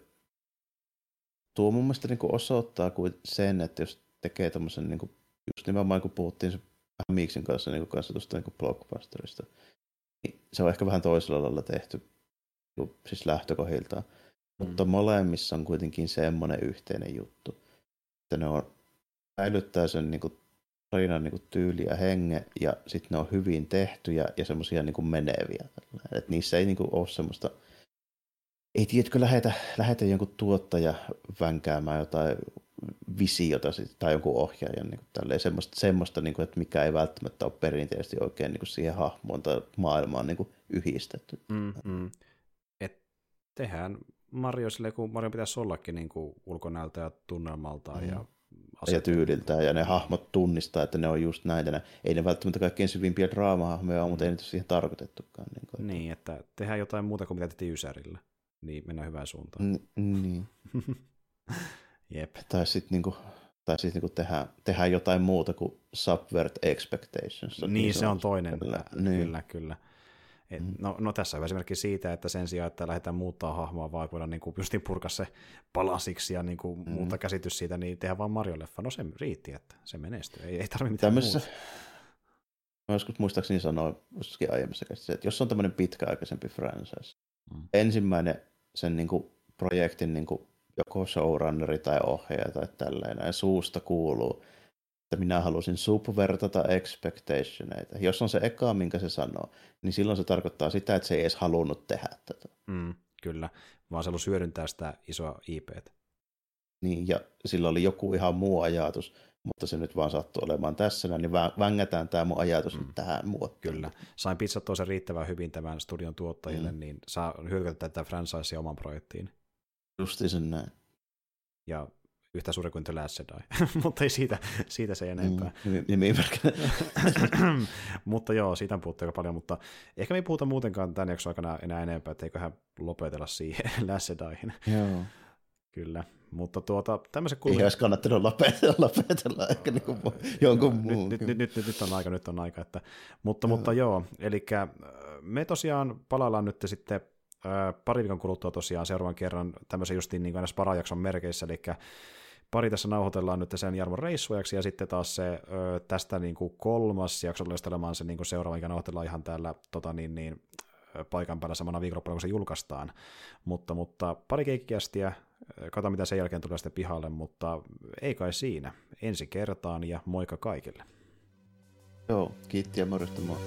tuo mun mielestä niin osoittaa kuin sen, että jos tekee tämmöisen, niin kuin, just nimenomaan kun puhuttiin se vähän Miiksin kanssa, niin kanssa tuosta niin blockbusterista, niin se on ehkä vähän toisella lailla tehty, siis lähtökohdiltaan. Mm. Mutta molemmissa on kuitenkin semmoinen yhteinen juttu, että ne on säilyttää sen niin kuin, tarinan niin kuin, tyyli ja henge, ja sitten ne on hyvin tehtyjä ja semmoisia niin meneviä. Että niissä ei niin kuin, ole semmoista ei tiedätkö, lähetä, lähetä jonkun tuottaja vänkäämään jotain visiota tai jonkun ohjaajan niin tälleen, semmoista, semmoista niin kuin, että mikä ei välttämättä ole perinteisesti oikein niin kuin siihen hahmoon tai maailmaan niin kuin yhdistetty. Mm, mm. Et tehdään Mario sille, kun Mario pitäisi ollakin niin kuin ulkonäöltä ja tunnelmalta mm. ja ja tyyliltään, ja ne hahmot tunnistaa, että ne on just näitä. Ei ne välttämättä kaikkein syvimpiä draamahahmoja ole, mutta ei niitä siihen tarkoitettukaan. Niin, kuin. niin, että tehdään jotain muuta kuin mitä tehtiin Ysärillä niin mennään hyvään suuntaan. N- niin. Jep. Tai sitten niinku, tai sit niinku tehdään, tehdään jotain muuta kuin subvert expectations. Niin, niin se on toinen. Kyllä, niin. kyllä. kyllä. Et, mm. no, no, tässä on esimerkki siitä, että sen sijaan, että lähdetään muuttaa hahmoa, vaan voidaan niin justiin purkaa se palasiksi ja niin kuin, mm. muuta käsitys siitä, niin tehdään vaan Mario-leffa. No se riitti, että se menestyy. Ei, ei tarvitse mitään Tämmöisessä, muuta. Mä joskus muistaakseni sanoin jossakin aiemmassa käsissä, että jos on tämmöinen pitkäaikaisempi franchise, mm. ensimmäinen sen niin kuin, projektin niin kuin, joko showrunneri tai ohjaaja tai tällainen, ja suusta kuuluu, että minä halusin subvertata expectationeita. Jos on se eka, minkä se sanoo, niin silloin se tarkoittaa sitä, että se ei edes halunnut tehdä tätä. Mm, kyllä, vaan se halusi hyödyntää sitä isoa IPtä. Niin, ja sillä oli joku ihan muu ajatus mutta se nyt vaan sattuu olemaan tässä, niin vängätään tämä mun ajatus mm. tähän muottiin. Kyllä. Sain pizzattua sen riittävän hyvin tämän studion tuottajille, mm. niin saa hyödyntää tätä franchisea oman projektiin. Justi sen näin. Ja yhtä suuri kuin The Last Jedi, mutta ei siitä, siitä se enempää. Mm, mutta joo, siitä on puhuttu aika paljon, mutta ehkä me ei puhuta muutenkaan tämän jakson aikana enää enempää, että eiköhän lopetella siihen Last Jedyihin. Joo. Kyllä. Mutta tuota, tämmöisen kulmi... Ei olisi kannattanut lopetella, lopetella ehkä niin kuin jonkun muun. Nyt, nyt, nyt, nyt, nyt, on aika, nyt on aika. Että, mutta, mutta joo, eli me tosiaan palaillaan nyt sitten pari viikon kuluttua tosiaan seuraavan kerran tämmöisen justiin niin kuin parajakson merkeissä, eli pari tässä nauhoitellaan nyt sen Jarmon reissuajaksi, ja sitten taas se ö, tästä niin kuin kolmas jakso tulee se niin kuin seuraava, mikä nauhoitellaan ihan täällä tota, niin, niin, paikan päällä samana viikonloppuna, kun se julkaistaan. Mutta, mutta pari keikkiästiä, katsotaan mitä sen jälkeen tulee sitten pihalle, mutta ei kai siinä. Ensi kertaan ja moikka kaikille. Joo, kiitti ja morjesta moi.